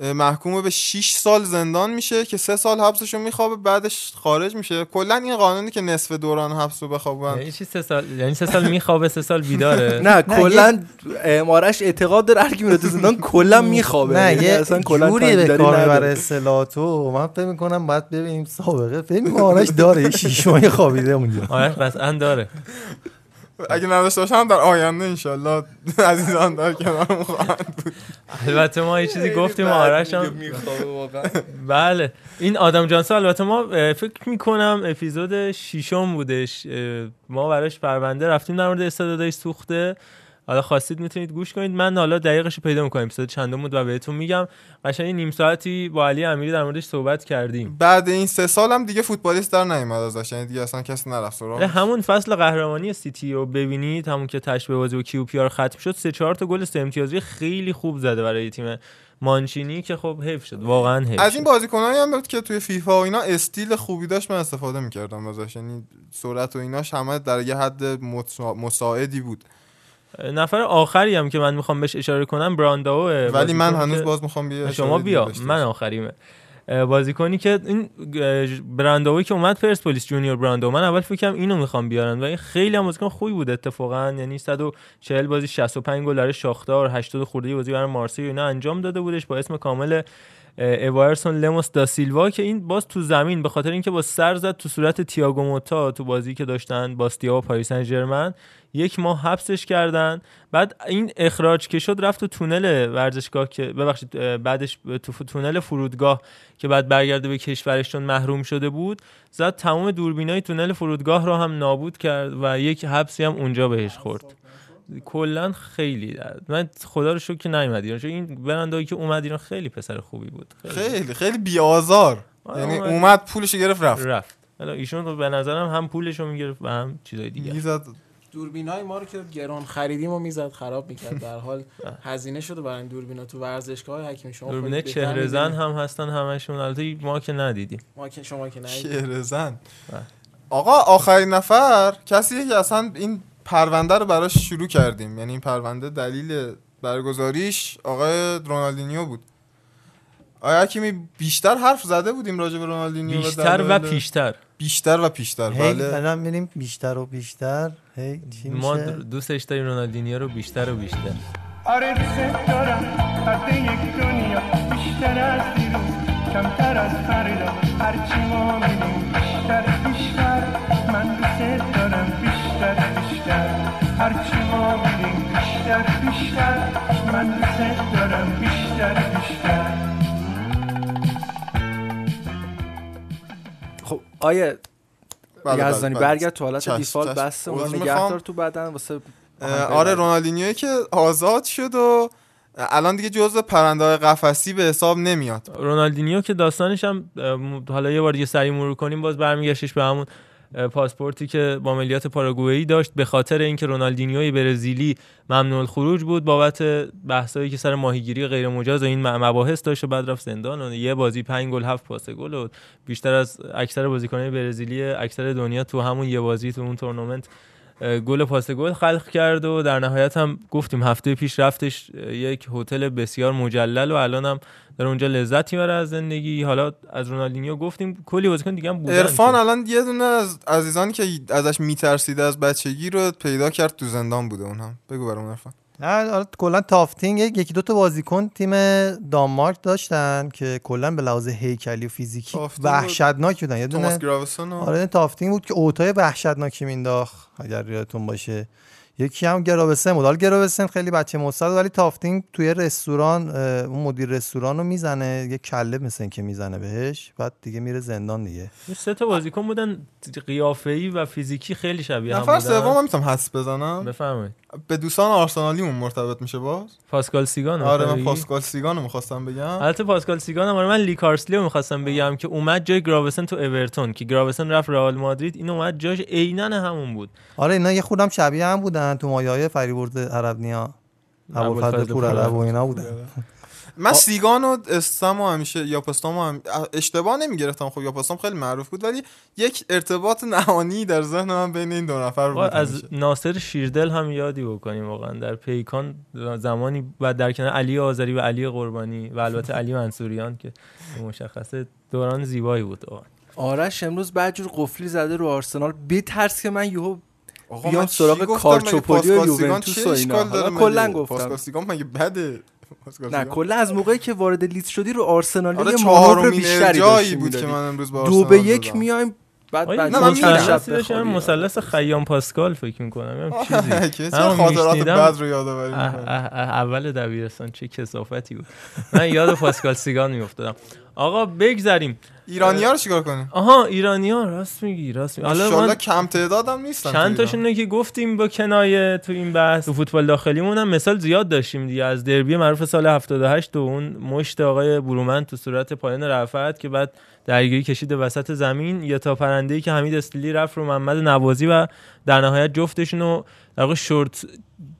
Speaker 3: محکوم به 6 سال زندان میشه که سه سال حبسشو میخوابه بعدش خارج میشه. کلا این قانونی که نصف دوران حبس رو بخوابن.
Speaker 2: یعنی چی سه سال؟ یعنی سه سال میخوابه سه سال بیداره؟
Speaker 4: نه کلا امارش اعتقاد داره هر کی میره تو زندان کلا میخوابه.
Speaker 5: نه
Speaker 4: یعنی
Speaker 5: یه
Speaker 4: اصلا کلا
Speaker 5: جوری به کار. می‌بره اصطلاحاتو من فکر می‌کنم باید ببینیم سابقه. فکر می‌کنم آرش داره یه شیشمایی خوابیده اونجا.
Speaker 2: آره قطعا داره.
Speaker 3: اگه نداشته باشم در آینده انشالله عزیزان در کنارم خواهند بود.
Speaker 2: البته ما یه چیزی گفتیم آرش هم بله. این آدم جانسون البته ما فکر می‌کنم اپیزود ششم بودش ما براش پرونده رفتیم در مورد استعدادهای سوخته. حالا خواستید می‌تونید گوش کنید. من حالا دقیقش رو پیدا می‌کنم. اپیزود چندم بود و بهتون میگم. قشنگ نیم ساعتی با علی امیری در موردش صحبت کردیم.
Speaker 3: بعد این سه سال هم دیگه فوتبالیست در نیومد ازش. یعنی دیگه اصلا کسی نرفت
Speaker 2: ولی
Speaker 3: سراغش.
Speaker 2: همون فصل قهرمانی سیتی رو ببینید. همون که تهش به بازی با QPR ختم شد. سه چهار تا گل سه امتیازی خیلی خوب زده برای تیم مانچینی که خب حیف شد. واقعا حیف
Speaker 3: از. این بازیکنایی هم بود که توی فیفا و اینا استیل خوبی داشت من استفاده می‌کردم ازش. یعنی سرعت و ایناش همه در یه حد مساعدی بود.
Speaker 2: نفر آخری هم که من می‌خوام بهش اشاره کنم برانداو
Speaker 3: ولی من هنوز باز می‌خوام بیا
Speaker 2: شما بیا من آخریمه. بازیکنی که این برانداوی که اومد پرسپولیس جونیور براندو من اول فکرم اینو می‌خوام بیارن و این خیلی هم بازیکن خوبی بود اتفاقا. یعنی 140 بازی 65 گل برای شاختار 80 خورده بازی برای مارسی و اینا انجام داده بودش با اسم کامل اوایرسون لموس دا سیلوا که این باز تو زمین به خاطر اینکه با سر زد تو صورت تییاگو موتا تو بازی که داشتن باستیا و پاریس سن ژرمن یک ماه حبسش کردن. بعد این اخراج که شد رفت تو تونل ورزشگاه که ببخشید بعدش تو تونل فرودگاه که بعد برگرده به کشورش چون محروم شده بود. زد تمام دوربینای تونل فرودگاه رو هم نابود کرد و یک حبسی هم اونجا بهش خورد. کلا خیلی من خدا رو شکر که نیومد ایران. چون این برندایی که اومد ایران خیلی پسر خوبی بود.
Speaker 3: خیلی. خیلی بیازار
Speaker 2: آره،
Speaker 3: یعنی
Speaker 2: اومد.
Speaker 3: اومد پولش گرفت رفت.
Speaker 2: رفت. حالا ایشون رو به نظرم هم پولش رو می‌گرفت و هم چیزای دیگه.
Speaker 3: می‌زد.
Speaker 7: دوربینای ما رو که گران خریدیم و می‌زد خراب می‌کرد. در حال هزینه شده برای این دوربینا. تو ورزشگاه حکیم شما
Speaker 2: دوربینه
Speaker 7: خودت بهتر
Speaker 2: چهره زن
Speaker 7: می‌دونی.
Speaker 2: هم هستن همشون. البته ما که ندیدیم.
Speaker 7: ما که شما که نه
Speaker 3: شعر زن.
Speaker 2: بله.
Speaker 3: آقا آخرین نفر کسیه که اصلا این پرونده رو براش شروع کردیم. یعنی این پرونده دلیل برگزاریش آقای رونالدینیو بود. آیا حکیمی بیشتر حرف زده بودیم راجع به رونالدینیو
Speaker 2: بیشتر و پیشتر.
Speaker 3: بیشتر و پیشتر
Speaker 5: هی
Speaker 3: بله.
Speaker 5: الان میریم بیشتر و بیشتر. هی چی
Speaker 2: ما دوستش داریم رونالدینیو رو بیشتر و بیشتر.
Speaker 11: آره دوست دارم. حد یک دنیا بیشتر از دیروز کمتر از فردا. هرچی ما میدیم بیشتر بیشتر. من دوست دارم بیشتر بیشتر. هرچی ما میدیم بیشتر بیشتر. من دوست دارم بیشتر بیشتر.
Speaker 4: آیه
Speaker 3: بله،
Speaker 4: یزدانی
Speaker 3: بله، بله.
Speaker 4: برگرد تو حالت دیفالت. بس اون نگهدار. تو بدن واسه
Speaker 3: آره رونالدینیوی که آزاد شد و الان دیگه جزء پرنده های قفسی به حساب نمیاد
Speaker 2: رونالدینیو که داستانش هم حالا یه بار دیگه سری مرور کنیم باز برمیگشتش به همون پاسپورتی که با ملیت پاراگوئه داشت. به خاطر اینکه رونالدینیوی برزیلی ممنوع الخروج بود بابت بحثایی که سر ماهیگیری غیر مجاز و این مباحث داشت و بعد رفت زندان و یه بازی 5 گل 7 پاس گل و بیشتر از اکثر بازیکنان برزیلی اکثر دنیا تو همون یه بازی تو اون تورنمنت گل پاس گل خلق کرد و در نهایت هم گفتیم هفته پیش رفتش یک هتل بسیار مجلل و الان هم داره اونجا لذت می‌بره از زندگی. حالا از رونالدینیو گفتیم کلی بازیکن دیگه هم بودن
Speaker 3: عرفان الان یه دونه از عزیزانی که ازش میترسیده از بچگی رو پیدا کرد تو زندان بوده اون هم بگو برام عرفان.
Speaker 5: نه آره کلا تافتینگ یک- یکی دو تا بازیکن تیم دانمارک داشتن که کلا به لحاظ هیکلی و فیزیکی. وحشتناک بودن یه
Speaker 3: توماس
Speaker 5: دونه
Speaker 3: گراوسون و-
Speaker 5: آره تافتینگ بود که اوتای وحشتناکی مینداخت اگر یادتون باشه یکی هم گراوسن بود. حالا گراوسن خیلی بچه مستعد ولی تافتینگ توی رستوران اون مدیر رستوران رو می‌زنه. یه کله مثل که می‌زنه بهش بعد دیگه میره زندان دیگه.
Speaker 2: این سه تا بازیکن بودن قیافه‌ای و فیزیکی خیلی شبیه هم
Speaker 3: نفر
Speaker 2: بودن.
Speaker 3: سوم هم می‌تونم حدس بزنم.
Speaker 2: بفرمایید.
Speaker 3: به دوستان آرسنالیمون مرتبط میشه باز.
Speaker 2: پاسکال سیگان
Speaker 3: آره من؟ پاسکال سیگانو می‌خواستم بگم.
Speaker 2: البته پاسکال سیگان آره من لیکارسلی رو می‌خواستم بگم که اومد جای گراوسن تو اورتون که گراوسن رفت رئال مادرید این اومد جاش عیناً همون بود.
Speaker 5: آره اینا یه خودم شبیه هم بودن. تو مایه های فریبرز عرب نیا. ابوالفضل پور عرب و اینا بودن.
Speaker 3: من سیگان و استم و همیشه یا پستام هم اشتباه نمی‌گرفتم. خب یا پستام خیلی معروف بود ولی یک ارتباط نهانی در ذهن من بین این دو نفر بود
Speaker 2: از
Speaker 3: همیشه.
Speaker 2: ناصر شیردل هم یادی بکنیم واقعا. در پیکان زمانی و در کنار علی آذری و علی قربانی و البته علی منصوریان که مشخصه دوران زیبایی بود
Speaker 4: آرش امروز بعد جور قفلی زده رو آرسنال. بترس که من یهو بیام سراغ کارچوپولی و یوونتوس و اینا؟ کلا گفتم
Speaker 3: مگه بده
Speaker 4: نه؟ کلا از موقعی که وارد لیست شدی رو آرسنال
Speaker 3: آره
Speaker 4: یه مانور
Speaker 3: چهارمین
Speaker 4: بیشتری
Speaker 3: بود که. من امروز به
Speaker 4: دو به یک. میایم بعد بعد
Speaker 3: نه، من
Speaker 4: بخوابی.
Speaker 2: مثلث خیام پاسکال فکر می‌کنم.
Speaker 3: که چه خاطرات بد رو یادآوری.
Speaker 2: اول دبیرستان چه کسافتی بود. من یاد پاسکال سیگان میافتادم. آقا بگذریم.
Speaker 3: ایرانی ها رو چیکار کنیم؟
Speaker 2: آها ایرانی ها راست میگی راست میگی. حالا من
Speaker 3: کم تعدادم نیستن
Speaker 2: چند
Speaker 3: تو
Speaker 2: تاشون رو که گفتیم با کنایه تو این بحث. تو فوتبال داخلیمون هم مثال زیاد داشتیم دیگه. از دربی معروف سال 78 و اون مشت آقای برومند تو صورت پایان رفعت که بعد درگیری کشید به وسط زمین یا تا پرنده که حمید استیلی رفت رو محمد نوازی و در نهایت جفتشون رو در واقع شورت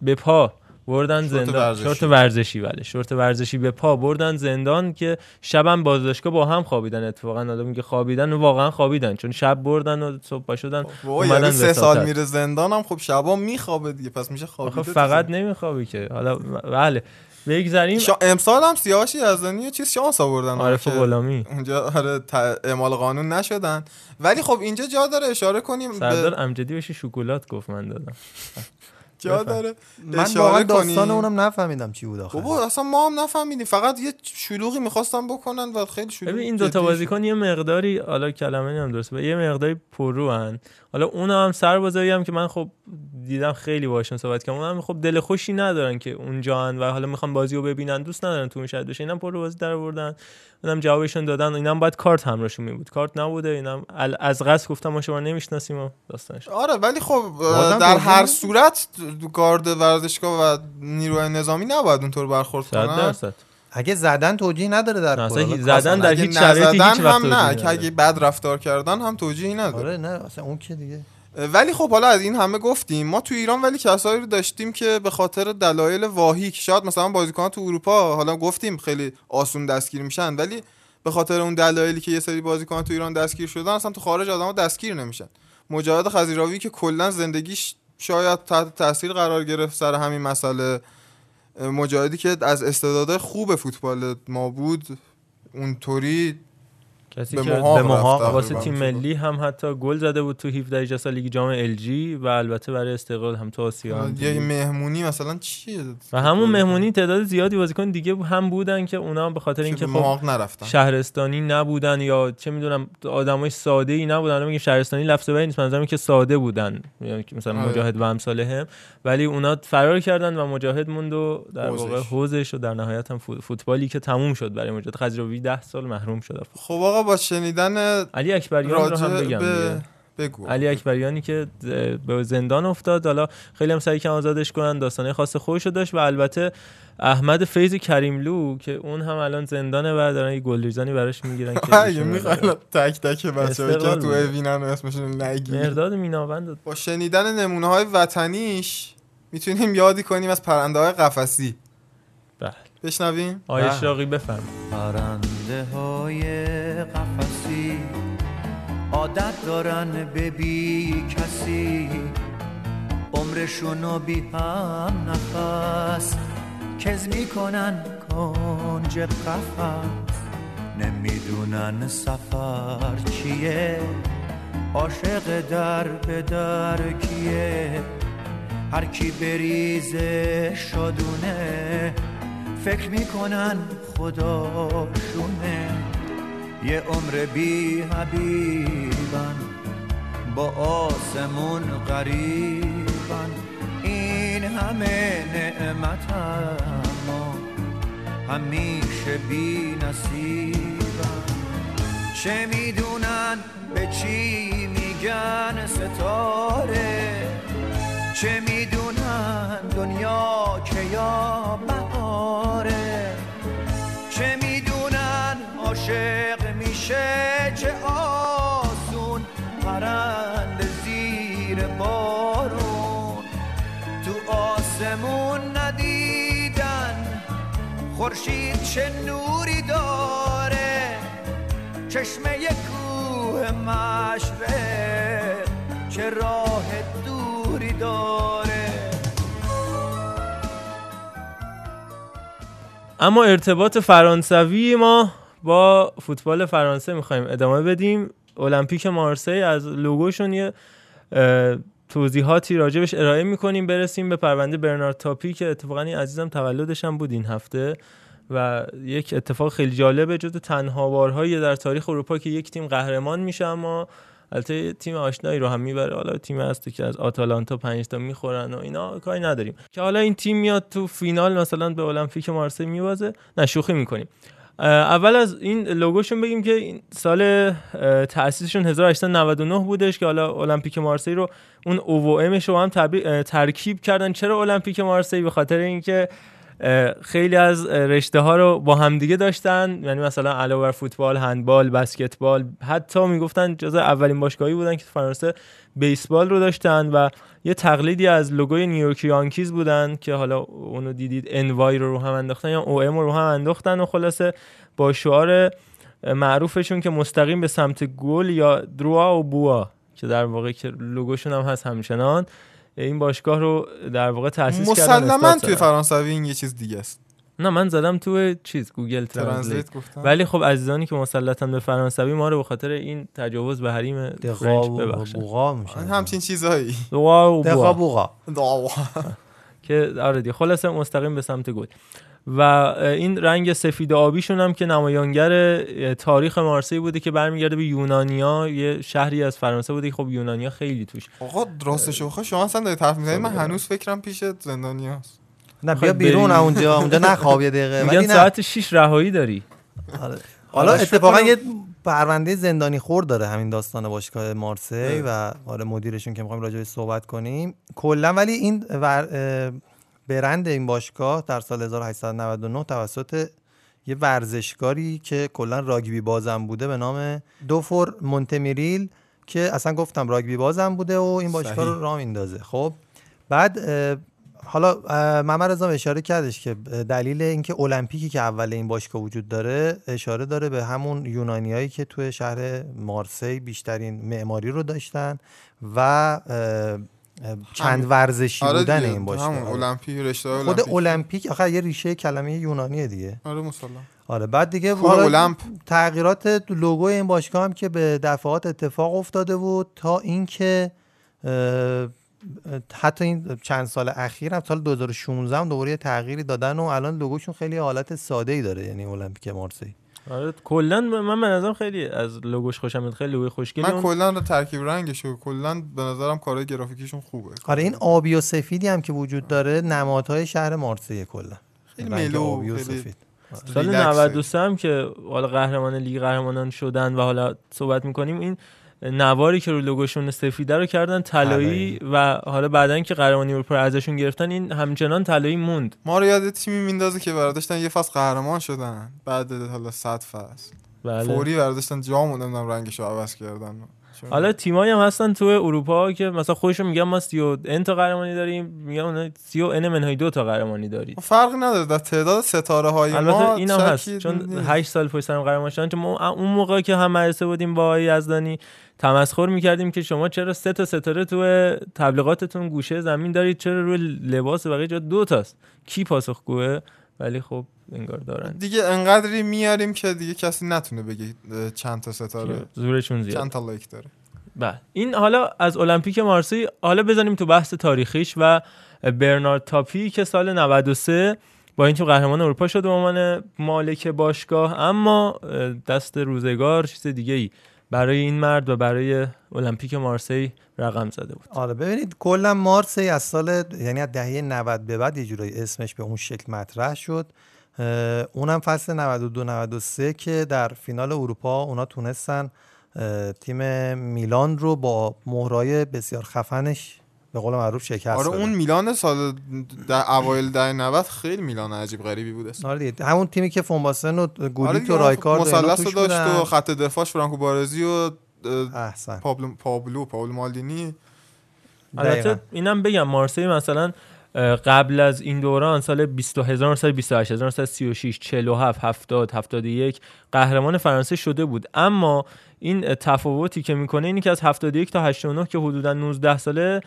Speaker 2: به پا بردن
Speaker 3: شورت
Speaker 2: زندان.
Speaker 3: ورزشی.
Speaker 2: شورت ورزشی بله. شورت ورزشی به پا بردن زندان که شبم بازداشتگاه با هم خوابیدن اتفاقا. آدم میگه خوابیدن و واقعا خوابیدن چون شب بردن و صبح پا شدن
Speaker 3: بابا
Speaker 2: اومدن
Speaker 3: یارو سه سال. میره زندانم خب شبا میخوابه دیگه پس میشه خوابیده
Speaker 2: فقط نمیخوابی که. حالا بله. بگذریم.
Speaker 3: شا... امسال هم سیاوشی یزدانی یه چیز شانس آوردن.
Speaker 2: عارف
Speaker 3: که
Speaker 2: غلامی.
Speaker 3: اونجا آره ت- اعمال قانون نشدن. ولی خب اینجا جا داره اشاره کنیم
Speaker 2: سردار
Speaker 3: به
Speaker 2: امجدی بهش شکلات گفت من دادم.
Speaker 3: جا. داره.
Speaker 5: من واقعا داستان. اونم نفهمیدم چی بود آخه
Speaker 3: بابا اصلا ما هم نفهمیدیم. فقط یه شلوغی می‌خواستن بکنن و خیلی شلوغ
Speaker 2: ببین این
Speaker 3: جدی شد.
Speaker 2: بازیکن یه مقداری حالا کلمه نمی‌دونم درسته یه مقداری پررو هن. حالا اونا هم سربازایی هم که من خب دیدم خیلی باشون صحبت کردم. اونا هم خب دل خوشی ندارن که اونجا هن و حالا می‌خوان بازی رو ببینن. دوست ندارن تو اون شهر بشه. اینم پر رو بازی در آوردن اونم جوابشون دادن. اینم باید کارت همراهشون می بود. کارت نبوده. اینم از قصد گفتم ما شما نمی‌شناسیم و داستانش.
Speaker 3: آره ولی خب در هر؟ صورت گارد ورزشگاه و نیروی نظامی نباید اونطور برخورد کنن.
Speaker 2: درصد.
Speaker 5: اگه زدن توجیه نداره در
Speaker 2: اصلا زدن در هیچ شرایطی هیچ وقت
Speaker 3: هم نه. که اگه بد رفتار کردن هم توجیهی نداره.
Speaker 5: آره نه اصلا اون که دیگه.
Speaker 3: ولی خب حالا از این همه گفتیم ما تو ایران ولی کسایی رو داشتیم که به خاطر دلایل واهی که شاید مثلا بازیکن تو اروپا حالا گفتیم خیلی آسون دستگیر میشن ولی به خاطر اون دلایلی که یه سری بازیکن تو ایران دستگیر شدن اصلا تو خارج آدما دستگیر نمیشن. مجاهد خزیراوی که کلا زندگیش شاید تحت تاثیر قرار گرفت سر همین مسئله. مجاهدی که از استعدادهای خوب فوتبال ما بود اونطوری
Speaker 2: کسی
Speaker 3: به
Speaker 2: که به محاق واسه تیم. ملی هم حتی گل زده بود تو 17 جسا لیگ جام ال جی و البته برای استقلال هم تو آسیا
Speaker 3: یه. مهمونی مثلا چیه؟
Speaker 2: و همون مهمونی تعداد زیادی بازیکن دیگه هم بودن که اونا هم به خاطر
Speaker 3: که
Speaker 2: اینکه خب
Speaker 3: نرفتن.
Speaker 2: شهرستانی نبودن یا چه می‌دونم آدمای ساده ای نبودن میگه شهرستانی لفظ بدی نیست. منظورم که ساده بودن. یعنی مثلا
Speaker 3: آره.
Speaker 2: مجاهد و امثال هم. ولی اونا فرار کردن و مجاهد موند و در. واقع حوزش و در نهایت هم فوت- فوتبالی که تموم شد برای مجاهد. خضروی 10 سال محروم شد.
Speaker 3: خب آقا با شنیدن
Speaker 2: علی اکبریان رو هم بگم
Speaker 3: به. بگو.
Speaker 2: علی اکبریانی که به زندان افتاد. حالا خیلی هم سعی کردن آزادش کنن داستانه خاص خودش رو داشت و البته احمد فیض کریملو که اون هم الان زندانه و دارن یه گلریزانی براش می‌گیرن که
Speaker 3: اگه می‌خواین تک تک بچه‌ای که تو. اوینن اسمشون نگی.
Speaker 2: مرداد میناوند
Speaker 3: با شنیدن نمونه های وطنیش می‌تونیم یادی کنیم از پرنده های قفسی. بشنویم؟
Speaker 2: آیه
Speaker 5: بله.
Speaker 2: اشراقی بفرم.
Speaker 12: پرنده های قفسی عادت دارن به بی کسی. عمرشونو بی هم نفس. کز می‌کنن کنج قفس. نمی‌دونن سفر چیه. عاشق در به در کیه. هر کی بریزه شادونه. فکر می‌کنن خداشونه یه عمر بی حبیبن با آسمون قریبن این همه نعمت اما همیشه بی نصیبن. چه می‌دونن؟ به چی میگن؟ ستاره. چه می‌دونن دنیا که یا بهاره؟ چه می‌دونن عاشق میشه چه آسون؟ پرند زیر بارون. تو آسمون ندیدن خورشید چه نوری داره؟ چشمه کوه مشرق چه راه داره.
Speaker 2: اما ارتباط فرانسوی ما با فوتبال فرانسه می‌خوایم ادامه بدیم. المپیک مارسی از لوگوشون یه توضیحاتی راجبش ارائه می‌کنیم. برسیم به پرونده برنارد تاپی که اتفاقا این عزیزم تولدش هم بود این هفته و یک اتفاق خیلی جالبه جز تنها بارهایی در تاریخ اروپا که یک تیم قهرمان میشه اما البته تیم آشنایی رو هم می‌بره. حالا تیم هست که از آتالانتا پنج تا می‌خورن و اینا کاری نداریم. که حالا این تیم میاد تو فینال مثلا به المپیک مارسی میوازه نه شوخی می‌کنیم. اول از این لوگوشون بگیم که این سال اه، تأسیسشون 1899 بودش که حالا المپیک مارسی رو اون او امش رو هم ترکیب کردن. چرا المپیک مارسی؟ به خاطر اینکه خیلی از رشته ها رو با همدیگه داشتن. یعنی مثلا علاوه بر فوتبال هندبال بسکتبال حتی می‌گفتن جز اولین باشگاهی بودن که فرانسه بیسبال رو داشتن و یه تقلیدی از لوگوی نیویورک یانکیز بودن که حالا اونو دیدید انوای رو رو هم انداختن یا او ام رو هم انداختن و خلاصه با شعار معروفشون که مستقیم به سمت گل یا droit au but که در واقع که لوگوشون هم هست همچنان. این باشگاه رو در واقع تاسیس کردن
Speaker 3: مسلما توی. فرانسوی این یه چیز دیگه است.
Speaker 2: نه من زدم تو چیز Google
Speaker 3: Translate گفتم.
Speaker 2: ولی خب عزیزانی که مسلطن به فرانسوی ما رو به خاطر این تجاوز به حریم
Speaker 5: French
Speaker 2: ببخشن.
Speaker 5: بوغا میشه
Speaker 3: همچین چیزهایی
Speaker 2: دقا.
Speaker 5: بوغا.
Speaker 2: که آره دیگه خلاصه مستقیم به سمت گل. و این رنگ سفید آبیشون هم که نمایانگر تاریخ مارسی بوده که برمیگرده به یونانیا یه شهری از فرانسه بوده که خب یونانیا خیلی توش.
Speaker 3: آقا راستش بخواه شما اصلا دارید حرف می‌زنید من هنوز فکرم پیش زندانی هست
Speaker 5: نه بیا بیرون
Speaker 2: بری.
Speaker 5: اونجا. اونجا نخواب یه دقیقه.
Speaker 2: میگن ساعت 6 رهایی داری.
Speaker 5: آره. حالا اتفاقا یه پرونده زندانی خور داره همین داستان باشگاه مارسی. و آره مدیرشون که می‌خوایم راجع بهش صحبت کنیم. کلا ولی این برند این باشگاه در سال 1899 توسط یه ورزشکاری که کلا راگبی بازم بوده به نام دوفور مونتمیریل که اصلا گفتم راگبی بازم بوده و این باشگاه. رو راه میندازه خب بعد حالا محمد رضا اشاره کردش که دلیل اینکه المپیکی که اول این باشگاه وجود داره اشاره داره به همون یونانیایی که توی شهر مارسی بیشترین معماری رو داشتن و چند. ورزشی
Speaker 3: آره
Speaker 5: بودن این آره.
Speaker 3: المپیک رشته
Speaker 5: خود
Speaker 3: المپیک
Speaker 5: آخه یه ریشه کلمه یونانیه دیگه
Speaker 3: آره مسلم
Speaker 5: آره بعد دیگه
Speaker 3: المپ.
Speaker 5: تغییرات لوگو این باشگاه هم که به دفعات اتفاق افتاده بود تا اینکه حتی این چند سال اخیر هم سال 2016 هم دوباره یه تغییری دادن و الان لوگوشون خیلی حالت ساده ای داره یعنی المپیک مارسی
Speaker 2: آره کلا من به نظرم خیلی از لوگوش خوشم میاد. خیلی لوگوی خوشگلی
Speaker 3: من
Speaker 2: اون-
Speaker 3: کلا رو ترکیب رنگش و کلا به نظرم کارهای گرافیکیشون خوبه.
Speaker 5: آره این آبی و سفیدی هم که وجود داره نمادهای شهر مارسی کلا
Speaker 3: خیلی
Speaker 5: رنگ
Speaker 3: ملو،
Speaker 5: آبی و
Speaker 3: خیلی
Speaker 5: سفید.
Speaker 2: سال
Speaker 3: ریلکسه.
Speaker 2: 93 هم که حالا قهرمان لیگ قهرمانان شدن و حالا صحبت می‌کنیم این نواری که رو لوگوشون سفیده رو کردن طلایی و حالا بعدن که قهرمانی اروپا رو ازشون گرفتن این همچنان طلایی موند.
Speaker 3: ما رو یاد تیمی میندازه که برداشتن یه فصل قهرمان شدن. بعد حالا 100 فصل.
Speaker 2: بله.
Speaker 3: فوری برداشتن جامو نمی‌دونم رنگش رو عوض کردن.
Speaker 2: حالا تیمایی هم هستن تو اروپا که مثلا خودشون میگن ما 30 ان تا قهرمانی داریم میگن اونها 30 ان منهای دو تا قهرمانی دارید.
Speaker 3: فرقی نداره در تعداد ستاره های
Speaker 2: البته
Speaker 3: ما
Speaker 2: این هم
Speaker 3: شکی
Speaker 2: هست چون
Speaker 3: نیست.
Speaker 2: 8 سال پشت سرم قهرمان شدن چون ما اون موقع که هم مدرسه بودیم با یزدانی تمسخر می‌کردیم که شما چرا سه تا ستاره تو تبلیغاتتون گوشه زمین دارید چرا روی لباس بقیه جا دو تاست؟ کی پاسخگوه؟ ولی خب انگار دارن.
Speaker 3: دیگه انقدری میاریم که دیگه کسی نتونه بگه چند تا ستاره.
Speaker 2: زورشون زیاد.
Speaker 3: چند تا لایک داره.
Speaker 2: بله. این حالا از المپیک مارسی حالا بزنیم تو بحث تاریخیش و برنارد تاپی که سال 93 با این تیم قهرمان اروپا شد به عنوان مالک باشگاه اما دست روزگار چیز دیگه ای برای این مرد و برای المپیک مارسی رقم زده بود.
Speaker 5: آره ببینید کلا مارسی از سال یعنی از دهه 90 به بعد یه جورایی اسمش به اون شکل مطرح شد. اونم فصل 92 93 که در فینال اروپا اونا تونستن تیم میلان رو با مهرای بسیار خفنش به قول معروف شکست
Speaker 3: آره. اون میلان سال در اوایل دهه 90 خیلی میلان عجیب غریبی بوده.
Speaker 5: آره دیگه همون تیمی که فونباسن و گولیت و رایکارد و اینا
Speaker 3: مثلث رو داشت
Speaker 5: بودن.
Speaker 3: و خط دفاعش فرانکو بارزی و
Speaker 5: احسن.
Speaker 3: پابلو پابلو پابلو مالدینی.
Speaker 2: البته اینم بگم مارسی مثلا قبل از این دوران سال 20 1928 1936 47 70 71 قهرمان فرانسه شده بود. اما این تفاوتی که می‌کنه اینی که از 71 تا 89 که حدودا 19 ساله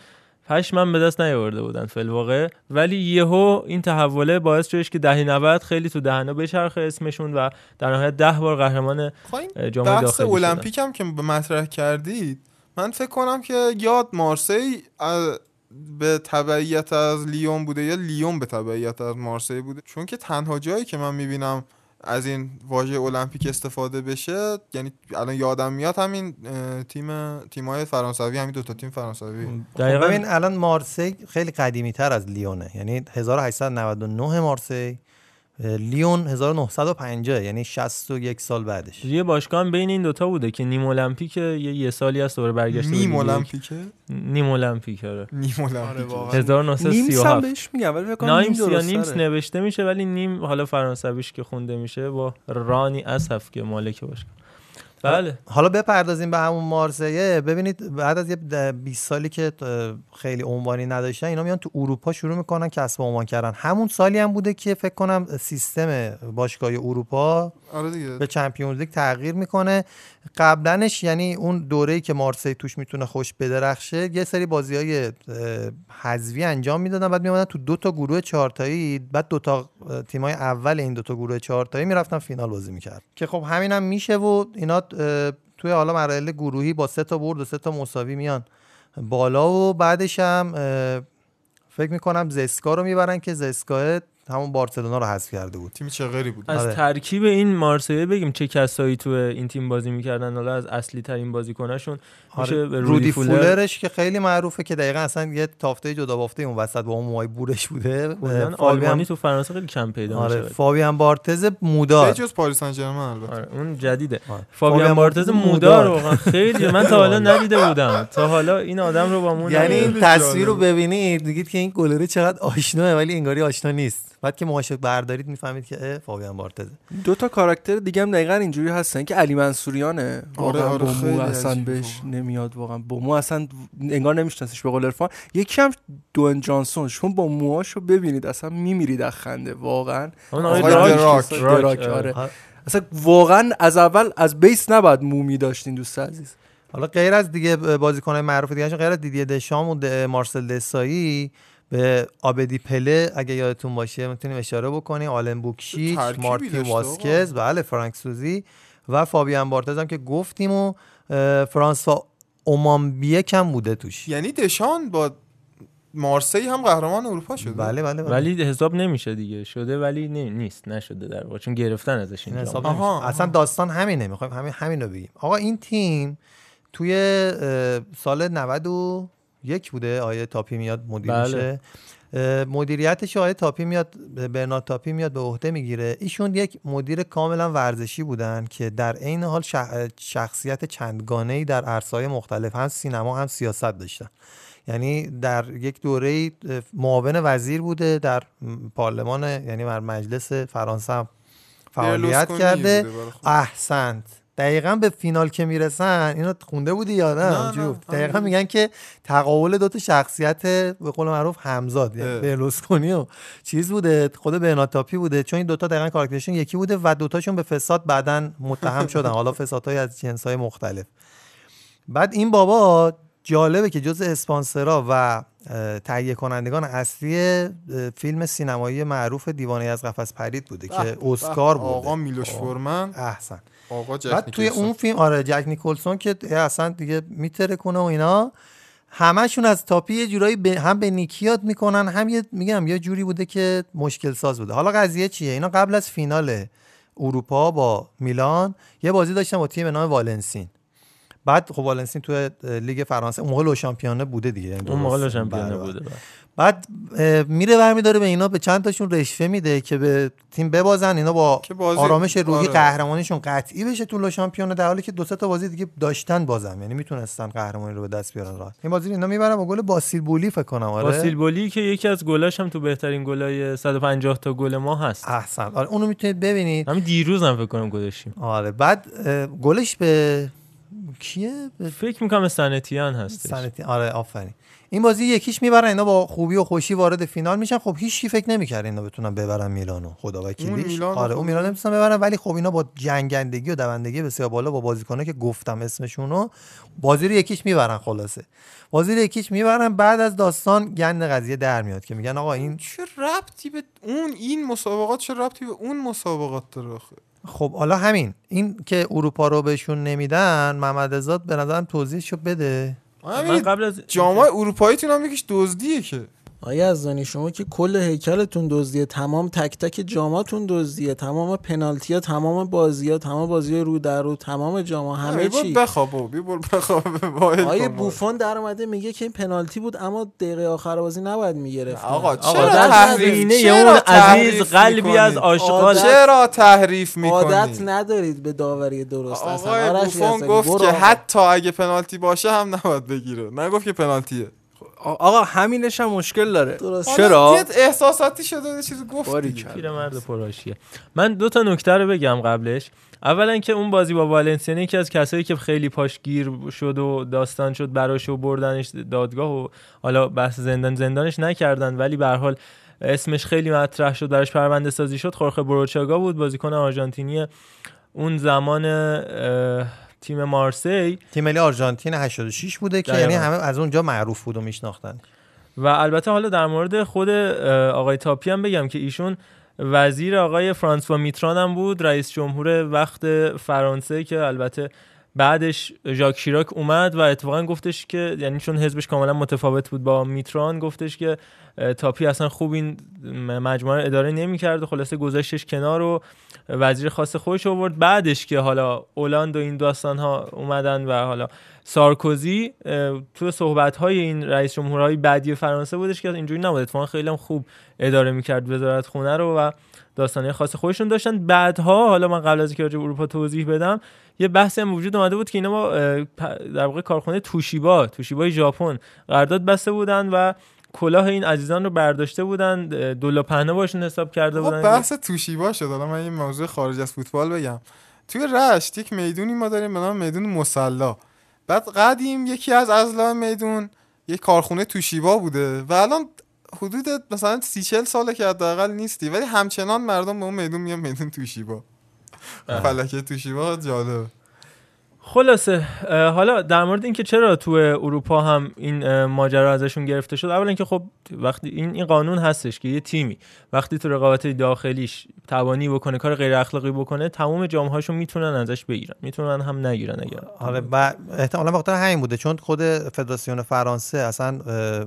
Speaker 2: پشمن به دست نیاورده بودن فی الواقع ولی یهو این تحوله باعث شدش که دهه 90 خیلی تو دهنا بچرخه اسمشون و در نهایت 10 بار قهرمان اه، جام داخلی.
Speaker 3: المپیک هم که به مطرح کردید من فکر کنم که یاد مارسی به تبعیت از لیون بوده یا لیون به تبعیت از مارسی بوده چون که تنها جایی که من می‌بینم از این واژه المپیک استفاده بشه یعنی الان یادم میاد همین تیم تیمای فرانسوی همین دو تا تیم فرانسوی.
Speaker 5: خب ببین الان مارسی خیلی قدیمی تر از لیونه. یعنی 1899 مارسی. لیون 1950 یعنی 61 سال بعدش.
Speaker 2: یه باشگاه هم بین این دوتا بوده که نیم المپیک یه, یه سالی از دوره برگشته
Speaker 3: نیم
Speaker 2: لیگ. یک.
Speaker 3: المپیکه
Speaker 2: نیم المپیک آره
Speaker 3: نیم المپیک
Speaker 4: نیمس
Speaker 2: 1937
Speaker 4: هم بهش میگم ولی فکر نیم
Speaker 2: یا نیمس. نوشته میشه ولی نیم حالا فرانسویش که خونده میشه با رانی اسف که مالک باشگاه. بله.
Speaker 5: حالا بپردازیم به همون مارسیه ببینید بعد از یه ده- 20 سالی که خیلی عنوانی نداشتن اینا میان تو اروپا شروع می‌کنن کسب عنوان کردن. همون سالی هم بوده که فکر کنم سیستم باشگاه اروپا
Speaker 3: آره دیگه.
Speaker 5: به چمپیونز لیگ تغییر می‌کنه. قبلنش یعنی اون دوره‌ای که مارسی توش می‌تونه خوش بدرخشه یه سری بازی های حذفی انجام می‌دادن. بعد میومدن تو دو تا گروه چهارتایی. بعد دو تا تیمای اول این دو تا گروه چهارتایی می‌رفتن فینال بازی می‌کرد که خب همین هم میشه و اینا توی حالا مراحل گروهی با سه تا برد و سه تا مساوی میان بالا و بعدش هم فکر می‌کنم زسکا رو می‌برن که زسکا همون بارسلونا رو حذف کرده بود
Speaker 3: تیم چغری بود
Speaker 2: از
Speaker 5: آره.
Speaker 2: ترکیب این مارسیه بگیم چه کسایی تو این تیم بازی می‌کردن حالا از اصلی ترین بازیکناشون میشه
Speaker 5: آره. رودی فولرش که خیلی معروفه که دقیقا اصلا یه تافته جدا بافته اون وسط با اون موهای بورش بوده.
Speaker 2: آلمانی تو فرانسه خیلی کم پیدا
Speaker 5: آره
Speaker 2: میشه
Speaker 5: فابیان بارتز مودار.
Speaker 3: به جز پاریس سن ژرمن البته.
Speaker 2: آره اون جدیده.
Speaker 5: آره.
Speaker 2: فابیان
Speaker 5: فابیان
Speaker 2: بارتز مودار. واقعا. خیلی من تا حالا ندیده بودم. تا حالا این آدم رو با مون
Speaker 5: یعنی این. تصویر رو ببینید میگید که این گلره چقدر آشناه ولی انگاری آشنا نیست. بعد که موهاشو بردارید می‌فهمید که فابیان بارتز
Speaker 4: دو تا کاراکتر دیگه هم دقیقا اینجوری هستن که علی منصوریانه.
Speaker 3: آره، آره، خیلی
Speaker 4: بهش نمیاد واقعا. با مو اصلا انگار نمیشناسیش به قول عرفان. یکی هم دوئن جانسون. چون با موهاشو ببینید. اصلا میمیرید از خنده. واقعا.
Speaker 2: اون
Speaker 4: آره.
Speaker 5: آره.
Speaker 4: اصلا واقعا از اول از بیس نباید مومی داشتین دوست عزیز.
Speaker 5: حالا غیر از دیگه بازیکن‌های معروف دیگه غیر از دیدی دشام و د- مارسل دسایی به آبدی پله اگه یادتون باشه می‌تونیم اشاره بکنیم. آلن بوکشیچ
Speaker 3: ترکیبی
Speaker 5: مارتین واسکز بله فرانک سوزی و فابیان بارتز هم که گفتیم و فرانسوا اومانبیه کم بوده توش.
Speaker 3: یعنی دشان با مارسی هم قهرمان اروپا شده؟
Speaker 5: بله بله بله.
Speaker 2: ولی حساب نمیشه دیگه. شده ولی نی- نیست نشده در واقع. چون گرفتن ازش
Speaker 5: این حساب.
Speaker 3: آها،
Speaker 5: اصلا داستان همینه. می‌خوایم همین همین رو بگیم. آقا این تیم توی سال 91 بوده. آیه تاپی میاد مدیر
Speaker 2: بله.
Speaker 5: مدیریتش آیه تاپی میاد برنارد تاپی میاد به عهده می‌گیره. ایشون یک مدیر کاملا ورزشی بودن که در عین حال شخ- شخصیت چندگانه ای در عرصه‌های مختلف هم سینما هم سیاست داشتن. یعنی در یک دوره معاون وزیر بوده در پارلمان یعنی در مجلس فرانسه فعالیت کرده. احسنت. دقیقا به فینال که می‌رسن اینو خونده بودی یا نه. دقیقا
Speaker 3: همینجوری.
Speaker 5: میگن که تقابل دو تا شخصیت به قول معروف همزاد یعنی. برلوسکونی و چیز بوده خود برناتاپی بوده. چون این دوتا دقیقا کاراکترشون یکی بوده و دوتاشون به فساد بعدا متهم شدن. حالا فسادهای از جنسهای مختلف. بعد این بابا جالبه که جز اسپانسرا و تهیه کنندگان اصلی فیلم سینمایی معروف دیوانه از قفس پرید بوده که اسکار بوده.
Speaker 3: آقا میلوش
Speaker 5: آه.
Speaker 3: فورمن.
Speaker 5: احسن.
Speaker 3: آقا جک
Speaker 5: بعد توی. اون فیلم آره جک نیکلسون که اصلا دیگه میتره کنه و اینا همشون از تاپی یه جورایی به هم به نیکی یاد می‌کنن هم یه میگم یه جوری بوده که مشکل ساز بوده حالا قضیه چیه اینا قبل از فینال اروپا با میلان یه بازی داشتن با تیم به نام والنسین بعد خب والنسین تو لیگ فرانسه اون موقع le championnat بوده دیگه یعنی
Speaker 2: اون موقع
Speaker 5: بله.
Speaker 2: بوده.
Speaker 5: بعد میره برمیداره به اینا به چند تاشون رشوه میده که به تیم ببازن اینا با آرامش روحی
Speaker 3: آره.
Speaker 5: قهرمانیشون قطعی بشه تو le championnat در حالی که دو سه تا بازی دیگه داشتن بازم یعنی می‌تونستن قهرمانی رو به دست بیارن راحت. این بازی اینا می‌برن با گل باسیل بولی فکر کنم آره.
Speaker 2: باسیل بولی که یکی از گلاش هم تو بهترین گلای 150 تا گل ما هست.
Speaker 5: احسن. آره اونو می‌تونید ببینید.
Speaker 2: همین دیروز هم فکر کنم گذاشتیم.
Speaker 5: آره بعد گلش به کیه؟ به
Speaker 2: فکر می‌کنم سنتیان هستش.
Speaker 5: سنتی آره آفرین. این بازی یکیش می‌برن اینا با خوبی و خوشی وارد فینال میشن. خب هیچ فکر نمی‌کرد اینا بتونن ببرن میلانو خدا وکیلیش
Speaker 3: میلان
Speaker 5: آره اون میلان نمی‌تونن ببرن ولی خب اینا با جنگندگی و دوندگی بسیار بالا با بازیکنه که گفتم اسمشونو بازی رو یکیش می‌برن خلاصه. بازی رو یکیش می‌برن بعد از داستان گند قضیه در میاد که میگن آقا این
Speaker 3: چه ربطی به اون این مسابقات چه ربطی به اون مسابقات داره
Speaker 5: خب حالا همین این که اروپا رو بهشون نمیدن محمد رضا به نظرم توضیحشو بده.
Speaker 2: من قبل از
Speaker 3: جامعه اروپاییتون هم یکیش دزدیه که.
Speaker 7: آیا از زنی شما که کل هیکلتون دزدیه تمام تک تک جاماتون دزدیه تمام پنالتی ها تمام بازی ها تمام بازی رو در رو تمام جاما همه چی
Speaker 3: برو بخواب بابا، بیا برو بخواب
Speaker 7: آیه
Speaker 3: کن
Speaker 7: بوفون در اومده میگه که این پنالتی بود اما دقیقه آخر بازی نباید می‌گرفت.
Speaker 3: آقا
Speaker 2: آقا
Speaker 3: چرا تحریف
Speaker 2: اون عزیز قلبی از؟ عاشقان
Speaker 3: چرا تحریف
Speaker 7: عادت
Speaker 3: می‌کنی
Speaker 7: ندارید به داوری درست آرش
Speaker 3: بوفون گفت که
Speaker 7: آقا.
Speaker 3: حتی اگه پنالتی باشه هم نباید بگیره. نگفت که پنالتیه.
Speaker 4: آقا همینش هم مشکل داره.
Speaker 7: درست.
Speaker 4: چرا؟
Speaker 3: احساساتی شده یه چیزی گفت.
Speaker 2: پیرمرد پرآشیه من دو تا نکته رو بگم قبلش. اولا که اون بازی با والنسیا یکی از کسایی که خیلی پاش گیر شد و داستان شد براش و بردنش دادگاه و حالا بحث زندان زندانش نکردن ولی به هر حال اسمش خیلی مطرح شد براش پرونده سازی شد. خورخه بروچاگا بود بازیکن آرژانتینی اون زمان تیم مارسی
Speaker 5: تیم ملی آرژانتین 86 بوده که. یعنی همه از اونجا معروف بود و میشناختن
Speaker 2: و البته حالا در مورد خود آقای تاپی هم بگم که ایشون وزیر آقای فرانسوا میتران هم بود رئیس جمهور وقت فرانسه که البته بعدش ژاک شیراک اومد و اتفاقا گفتش که یعنی چون حزبش کاملا متفاوت بود با میتران گفتش که تاپی اصلا خوب این مجموعه رو اداره نمی‌کرد و خلاصه گذاشتش کنار و وزیر خاص خودش آورد. بعدش که حالا اولاند و این داستان ها اومدن و حالا سارکوزی تو صحبت های این رئیس جمهورهای بعدی فرانسه بودش که اینجوری نبود. اتفاقا خیلی هم خوب اداره می‌کرد وزارت خونه رو و داستانه خاص خودشون داشتن. بعدها حالا من قبل از اینکه راجع اروپا توضیح بدم یه بحثی هم وجود اومده بود که اینا با پ- در واقع کارخونه توشیبا توشیبای ژاپن قرارداد بسته بودن و کلاه این عزیزان رو برداشته بودن اه، دلا پهنه باشون حساب کرده
Speaker 3: آقا
Speaker 2: بودن.
Speaker 3: بحث توشیبا شد. حالا من یه موضوع خارج از فوتبال بگم. توی رشت یک می‌دونی ما داریم به نام میدون مسلا. بعد قدیم یکی از اضلاع میدون یک کارخونه توشیبا بوده و الان حدود مثلا سی چل ساله که حداقل نیستی ولی همچنان مردم به اون میدون میان میدون توشیبا. فلکه توشیبا جالبه.
Speaker 2: خلاصه حالا در مورد اینکه چرا تو اروپا هم این ماجرا ازشون گرفته شد اولا که خب وقتی این این قانون هستش که یه تیمی وقتی تو رقابت داخلیش توانی بکنه کار غیر اخلاقی بکنه تمام جامهاشون می‌تونن ازش بگیرن می‌تونن هم نگیرن اگر
Speaker 5: آره و احتمالا به خاطر همین بوده چون خود فدراسیون فرانسه اصلا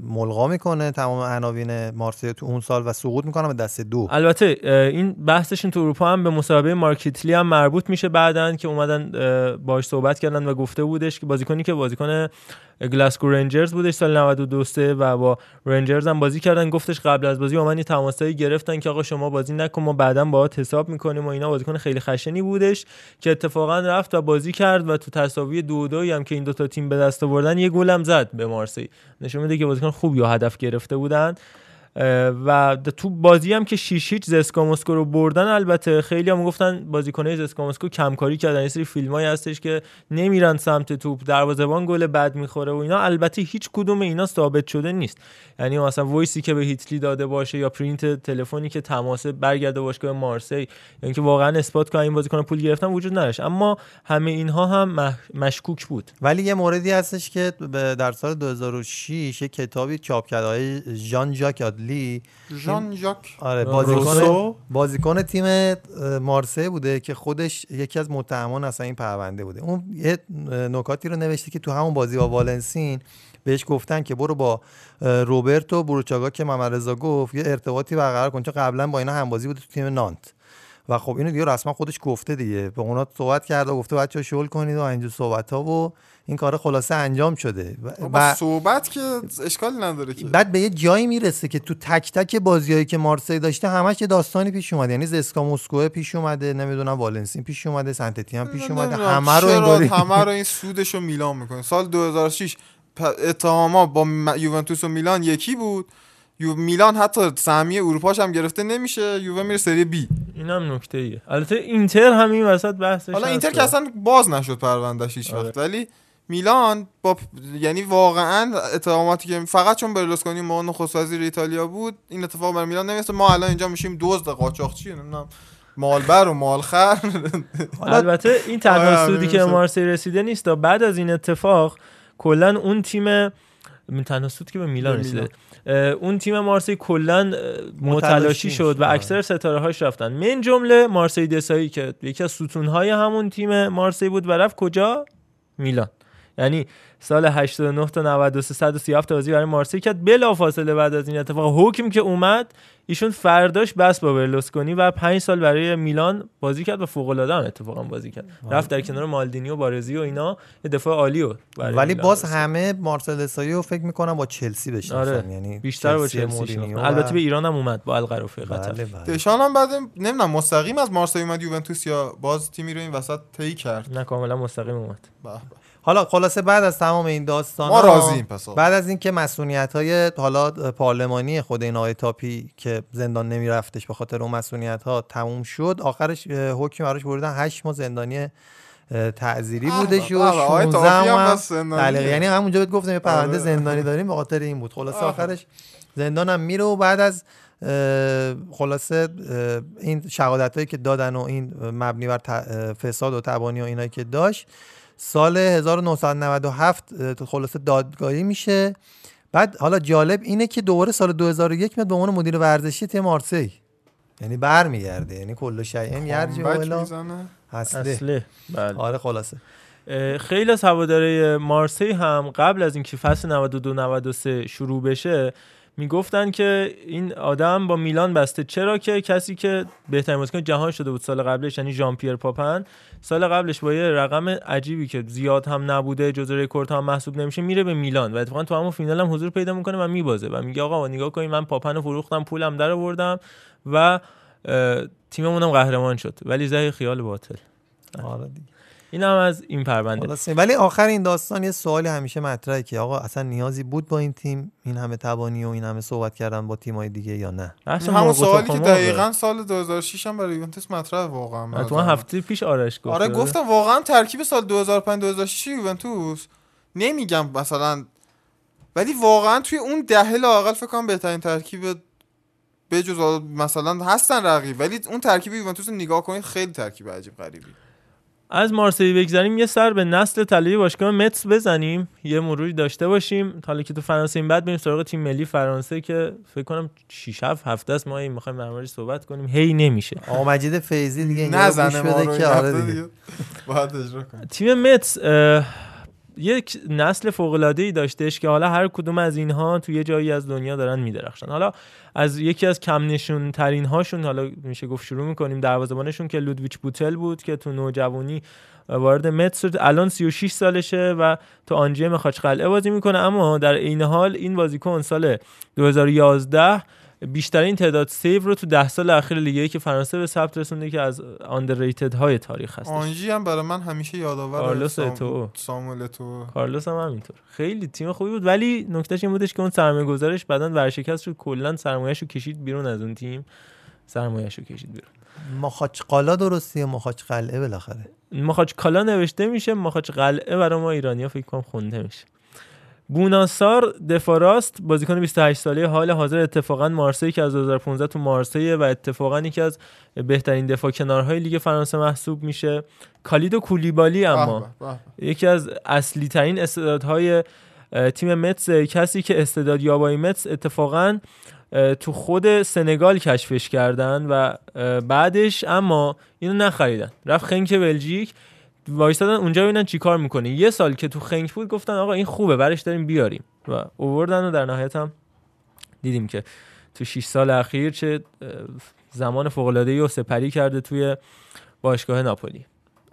Speaker 5: ملغا می‌کنه تمام عناوین مارسی تو اون سال و سقوط می‌کنه به دست دو.
Speaker 2: البته این بحثشون تو اروپا هم به مسابقه مارکیتلی هم مربوط میشه بعدن که اومدن اه، باهاش صحبت کردن و گفته بودش که بازیکنی که بازیکن گلاسکو رنجرز بودش سال 92 سه و با رنجرز هم بازی کردن. گفتش قبل از بازی با من تماسایی گرفتن که آقا شما بازی نکن ما بعدا باهات حساب می‌کنیم و اینا. بازیکن خیلی خشنی بودش که اتفاقا رفت و بازی کرد و تو تساوی دو دوی هم که این دوتا تیم به دست آوردن یه گل هم زد به مارسی. نشون میده که بازیکن خوبی و هدف گرفته بودن. و تو بازی هم که 6 هیچ زسکا مسکو رو بردن البته خیلی هم گفتن بازیکنای زسکا مسکو کمکاری کردن. یه سری فیلمایی هستش که نمیرن سمت توپ دروازه‌بان گل بد می‌خوره و اینا. البته هیچ کدوم اینا ثابت شده نیست. یعنی مثلا voice ی که به هیتلی داده باشه یا پرینت تلفنی که تماس برگرده باشگاه مارسی یا اینکه واقعا اثبات کنه این بازیکن پول گرفتن وجود نداشت. اما همه اینها هم مشکوک بود.
Speaker 5: ولی یه موردی هستش که در سال 2006 یه کتابی چاپ کرده ژان ژاک آدلی
Speaker 3: ژان ژاک.
Speaker 5: آره؟ بازیکن بازیکن تیم اه، مارسی بوده که خودش یکی از متهمان اصلا این پرونده بوده. اون یه نکاتی رو نوشته که تو همون بازی با والنسین بهش گفتن که برو با روبرتو بروچاگا که محمد رضا گفت یه ارتباطی برقرار کن. چون قبلا با اینا همبازی بوده تو تیم نانت. و خب اینو دیگه رسما خودش گفته دیگه. به اونا صحبت کرده و گفته بچه‌ها شغل کنید و اینجور صحبت ها و این کار خلاصه انجام شده. و-
Speaker 3: با
Speaker 5: و
Speaker 3: صحبت که اشکالی نداره که.
Speaker 5: بعد به یه جایی می‌رسه که تو تک تک بازیایی که مارسی داشته همش یه داستانی پیش اومده. یعنی زسکا مسکو پیش اومده نمی‌دونم والنسین پیش اومده سنتتی هم پیش اومده. همه رو انگاری
Speaker 3: همه رو این سودش رو میلان می‌کنه. سال 2006 پ- اتهاما با یوونتوس و میلان یکی بود. یو میلان حتی سهمیه اروپاش هم گرفته نمیشه یووه میره سری بی.
Speaker 2: این هم نکته ایه. البته اینتر هم این وسط بحثش
Speaker 3: حالا اینتر. که اصلا باز نشد پروندهش هیچ
Speaker 2: آره.
Speaker 3: وقت. ولی میلان با یعنی واقعا اتهاماتی که فقط چون برلوسکونی ما نخست وزیر ایتالیا بود این اتفاق بر میلان نمیفته ما الان اینجا میشیم دزد قاچاقچی نمی‌دونم مالبر و مالخر.
Speaker 2: البته این تنها
Speaker 3: آره،
Speaker 2: سودی که مارسی رسیده نیست بعد از این اتفاق کلا اون تیم تنها سود که به میلان. رسیده. اون تیم مارسی کلا متلاشی شد و. اکثر ستاره هاش رفتن. من جمله مارسی دسایی که یکی از ستون های همون تیم مارسی بود و رفت کجا؟ میلان. یعنی سال 89 تا 93 137 تا بازی برای مارسی کرد. بلافاصله بعد از این اتفاق حکم که اومد ایشون فرداش بس با برلوسکونی و 5 سال برای میلان بازی کرد و فوق العاده هم اتفاقا بازی کرد. رفت در کنار مالدینی و بارزی و اینا یه دفاع عالی و برای
Speaker 5: ولی
Speaker 2: میلان
Speaker 5: باز
Speaker 2: رسید.
Speaker 5: همه مارسل فکر می‌کنم با چلسی بشناسن.
Speaker 2: آره
Speaker 5: یعنی
Speaker 2: بیشتر با چلسی.
Speaker 5: و-
Speaker 2: البته به ایران هم اومد با القرافه قطر.
Speaker 5: بله. بله
Speaker 3: دشان هم بعد نمی‌دونم مستقیم از مارسی اومد یوونتوس یا باز تیمی رو این وسط طی کرد؟
Speaker 2: نه کاملا مستقیم اومد.
Speaker 3: به.
Speaker 5: حالا خلاصه بعد از تمام این داستان
Speaker 3: ما راضییم پس.
Speaker 5: بعد از اینکه مسئولیت های حالا پارلمانی خود این آقای تاپی که زندان نمیرفتش به خاطر اون مسئولیت ها تموم شد آخرش حکم براش بردن 8 ماه زندانی اه، بودش و
Speaker 3: بابا، آقای
Speaker 5: 16
Speaker 3: تاپی هم
Speaker 5: هم
Speaker 3: بس زندانیه.
Speaker 5: تعلیق. یعنی همونجا بهت گفتم یه پرونده
Speaker 3: آره.
Speaker 5: زندانی داریم به خاطر این بود خلاصه
Speaker 3: آه.
Speaker 5: آخرش زندانم میره و بعد از خلاصه این شهادت هایی که دادن و این مبنی بر فساد و تبانی و اینایی که داشت سال 1997 اه، خلاصه دادگاهی میشه. بعد حالا جالب اینه که دوباره سال 2001 میاد به عنوان مدیر ورزشی تیم مارسی یعنی برمیگرده یعنی کل شیء یرجع
Speaker 3: می‌زنه.
Speaker 5: اصله.
Speaker 2: اصله. بله.
Speaker 5: آره خلاصه.
Speaker 2: خیلی از هواداره مارسی هم قبل از اینکه فصل 92 93 شروع بشه می‌گفتن که این آدم با میلان بسته. چرا که کسی که بهترین بازیکن جهان شده بود سال قبلش یعنی ژان پیر پاپن سال قبلش با یه رقم عجیبی که زیاد هم نبوده جزو رکورد هم محسوب نمیشه میره به میلان و اتفاقا تو همون فینال هم حضور پیدا می‌کنه و میبازه و میگه آقا نگاه کنید من پاپن رو فروختم پولم در آوردم و تیممون هم قهرمان شد. ولی زهی خیال باطل.
Speaker 5: آره دیگه.
Speaker 2: این هم از این پرونده.
Speaker 5: ولی آخر این داستان یه سوالی همیشه مطرحه که آقا اصلا نیازی بود با این تیم این همه تبانی و این همه صحبت کردن با تیمای دیگه یا نه؟
Speaker 3: همون سوالی که دقیقا سال 2006 هم برای یوونتوس مطرح واقعا
Speaker 2: تو. هفته پیش آرش گفت.
Speaker 3: آره گفتم واقعا ترکیب سال 2005 2006 یوونتوس. نمیگم مثلا ولی واقعا توی اون دهه لاقل فکر کنم بهترین ترکیب بجز مثلا هستن رقیب. ولی اون ترکیب یوونتوس رو نگاه کنید خیلی ترکیب عجیب غریبی.
Speaker 2: از مارسی بگذاریم یه سر به نسل طلایی باشگاه متس بزنیم. یه مروری داشته باشیم. حالا که تو فرانسه این بعد بریم سراغ تیم ملی فرانسه که فکر کنم 6 7 هفته است ما این می‌خوایم در موردش صحبت کنیم. هی نمیشه.
Speaker 5: آقا مجید فیضی دیگه
Speaker 3: نزنه ما
Speaker 5: بده
Speaker 3: رو
Speaker 5: که آره دیگه.
Speaker 3: دیگه. باید اجرا کنیم.
Speaker 2: تیم متس یک نسل فوق ای داشتش که حالا هر کدوم از اینها تو یه جایی از دنیا دارن میدرخشن. حالا از یکی از کم نشون ترین هاشون حالا میشه گفت شروع می‌کنیم دروازه‌بانشون که لودویچ بوتل بود که تو نوجوانی وارد متس شد. الان 36 سالشه و تو آنجی مخاچ قلعه بازی می‌کنه. اما در این حال این بازیکن سال 2011 بیشترین تعداد save رو تو ده سال اخیر لیگ یک فرانسه به ثبت رسونده که از آندرریتد های تاریخ هست
Speaker 3: آنژی هم برای من همیشه یادآور
Speaker 2: کارلوس
Speaker 3: سام-
Speaker 2: اتو.
Speaker 3: ساموئل اتو.
Speaker 2: کارلوس هم همینطور. خیلی تیم خوبی بود. ولی نکتهش این بودش که اون سرمایه گذارش بعدا ورشکست شد کلا سرمایه‌شو رو کشید بیرون از اون تیم. سرمایه‌شو رو کشید بیرون.
Speaker 5: مخاچ قالا درستی مخاچ قلعه بالاخره؟
Speaker 2: مخاچ کالا نوشته میشه مخاچ قلعه برای ما ایرانیا فکر کنم خونده میشه. بوناسار دفاراست بازیکن 28 ساله حال حاضر اتفاقا مارسی که از 2015 تو مارسی و اتفاقا یکی از بهترین دفاع کنارهای لیگ فرانسه محسوب میشه کالید و کولیبالی اما
Speaker 3: به به به.
Speaker 2: یکی از اصلی ترین استعدادهای تیم متس کسی که استعداد یابای متس اتفاقا تو خود سنگال کشفش کردن و بعدش اما اینو نخریدن رفت خنک بلژیک وایستادن اونجا ببینن چیکار می‌کنه یه سال که تو خنک بود گفتن آقا این خوبه برش داریم بیاریم. و اووردن و در نهایت هم دیدیم که تو 6 سال اخیر چه زمان فوق العاده رو سپری کرده توی باشگاه ناپولی.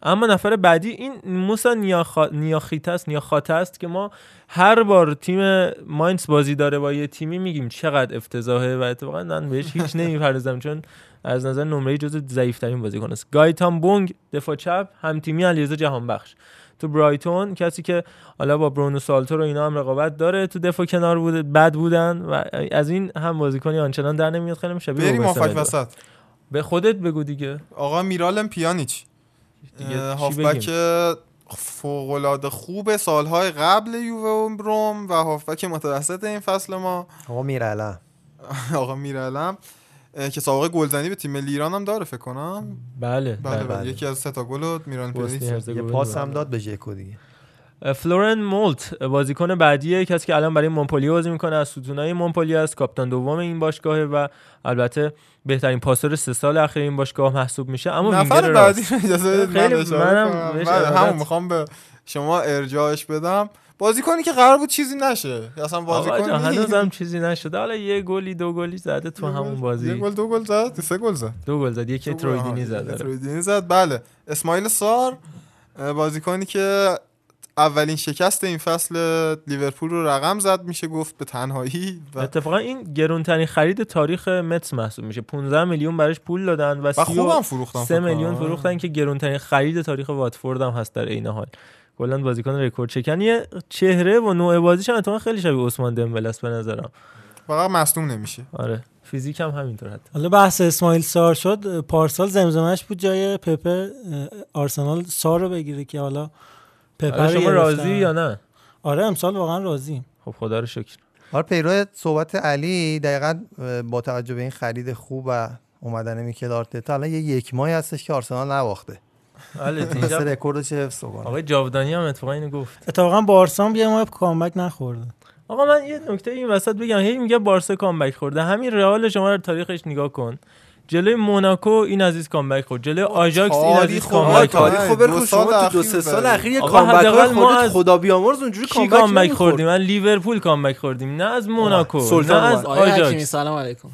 Speaker 2: اما نفر بعدی این موسا نیاخا... نیاخیتاس نیاخاته است که ما هر بار تیم ماینز بازی داره با یه تیمی میگیم چقدر افتضاحه و اتفاقا من بهش هیچ نمی‌پردازم چون از نظر نمره جزو ضعیف‌ترین بازیکن است. گایتان بونگ دفاع چپ هم تیمی علیرضا جهان بخش تو برایتون کسی که حالا با برونو سالتو رو اینا هم رقابت داره تو دفاع کنار بوده بد بودن و از این هم بازیکنی آنچنان در نمیاد خیلی شبیه
Speaker 3: بریم. وسط.
Speaker 2: به خودت بگو دیگه.
Speaker 3: آقا میرالم پیانیچ. هافبک؟ فوق‌العاده خوب سالهای قبل یووه و روم و هافبک متوسط این فصل ما.
Speaker 5: آقا میرعلم
Speaker 3: آقا میرالم. که سابقه گلزنی به تیم ملی ایران هم داره فکر کنم.
Speaker 2: بله
Speaker 3: بله,
Speaker 2: بله
Speaker 3: بله. یکی از سه تا گل رو میران پلیس
Speaker 5: یه پاس
Speaker 2: بله.
Speaker 5: هم داد به ژکو دیگه.
Speaker 2: فلورن مولت بازیکن بعدیه کسی که الان برای مونپلیه بازی می‌کنه از ستونای مونپلیه است کاپیتان دوم این باشگاهه و البته بهترین پاسور سه سال اخیر این باشگاه محسوب میشه. اما
Speaker 3: نفر بعدی اجازه
Speaker 2: منم
Speaker 3: بله،. همون می‌خوام به شما ارجاعش بدم. بازیکنی که قرار بود چیزی نشه. اصلا
Speaker 2: آقا جان،
Speaker 3: بازیکنی
Speaker 2: هنوزم چیزی نشده. حالا یه گلی دو گلی زده تو همون
Speaker 3: یه
Speaker 2: بازی
Speaker 3: گل دو گل زد سه گل زد.
Speaker 2: دو گل زد. یکی ترویدینی زد.
Speaker 3: ترویدینی زد. بله. اسماعیل سار بازیکنی که اولین شکست این فصل لیورپول رو رقم زد میشه گفت به تنهایی و,
Speaker 2: اتفاقا این گرونترین خرید تاریخ متس محسوب میشه. 15 میلیون براش پول دادن و,
Speaker 3: و خوبم فروختن
Speaker 2: 3
Speaker 3: فکر کنم.
Speaker 2: میلیون فروختن که گرونترین خرید تاریخ واتفورد هم هست در عین حال. کلا بازیکن رکورد شکن یه چهره و نوع بازیش هم اتفاقا خیلی شبیه عثمان دمبله است به نظرم.
Speaker 3: فقط مصدوم نمیشه.
Speaker 2: آره فیزیک هم همینطور حتی.
Speaker 6: حالا بحث اسماعیل سار شد پارسال زمزمش بود جای پپه آرسنال سار رو بگیره که حالا پپه
Speaker 2: آره، شما. راضی یا نه؟
Speaker 6: آره امسال واقعا راضی.
Speaker 2: خب خدا رو شکر.
Speaker 5: حالا پیرو صحبت علی دقیقا با توجه به این خرید خوب و اومدن میکل آرتتا الان یه یک ماهی هستش که آرسنال نباخته
Speaker 2: بله دیشب
Speaker 5: رکوردش حفظ کنه.
Speaker 2: آقای جاودانی هم اتفاقا اینو گفت.
Speaker 6: اتفاقا بارسا هم یه ماه comeback نخورده.
Speaker 2: آقا من یه نکته این وسط بگم. هی میگه بارسا comeback خورده. همین رئال شما رو تاریخش نگاه کن. جلوی موناکو این عزیز comeback خورد. جلوی آژاکس این عزیز
Speaker 3: comeback
Speaker 2: خورد.
Speaker 4: تاریخ
Speaker 3: دو
Speaker 4: بر
Speaker 3: سال
Speaker 4: شما تو دو سه سال. اخیر comeback
Speaker 2: از-
Speaker 4: خدا بیامرز اونجوری comeback.
Speaker 2: خوردیم من لیورپول comeback خوردیم. نه از موناکو نه
Speaker 4: سلطان
Speaker 2: از آژاکس.
Speaker 7: سلام علیکم.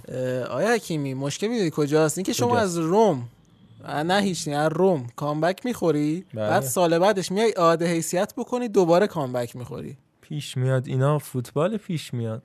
Speaker 7: آیا حکیمی مشکل می‌دونی کجاست؟ اینکه شما؟ از روم نه هیچ نه از روم. comeback می‌خوری؟
Speaker 2: بله.
Speaker 7: بعد سال بعدش میای اعاده حیثیت بکنی دوباره comeback می‌خوری.
Speaker 2: پیش میاد اینا فوتبال پیش میاد.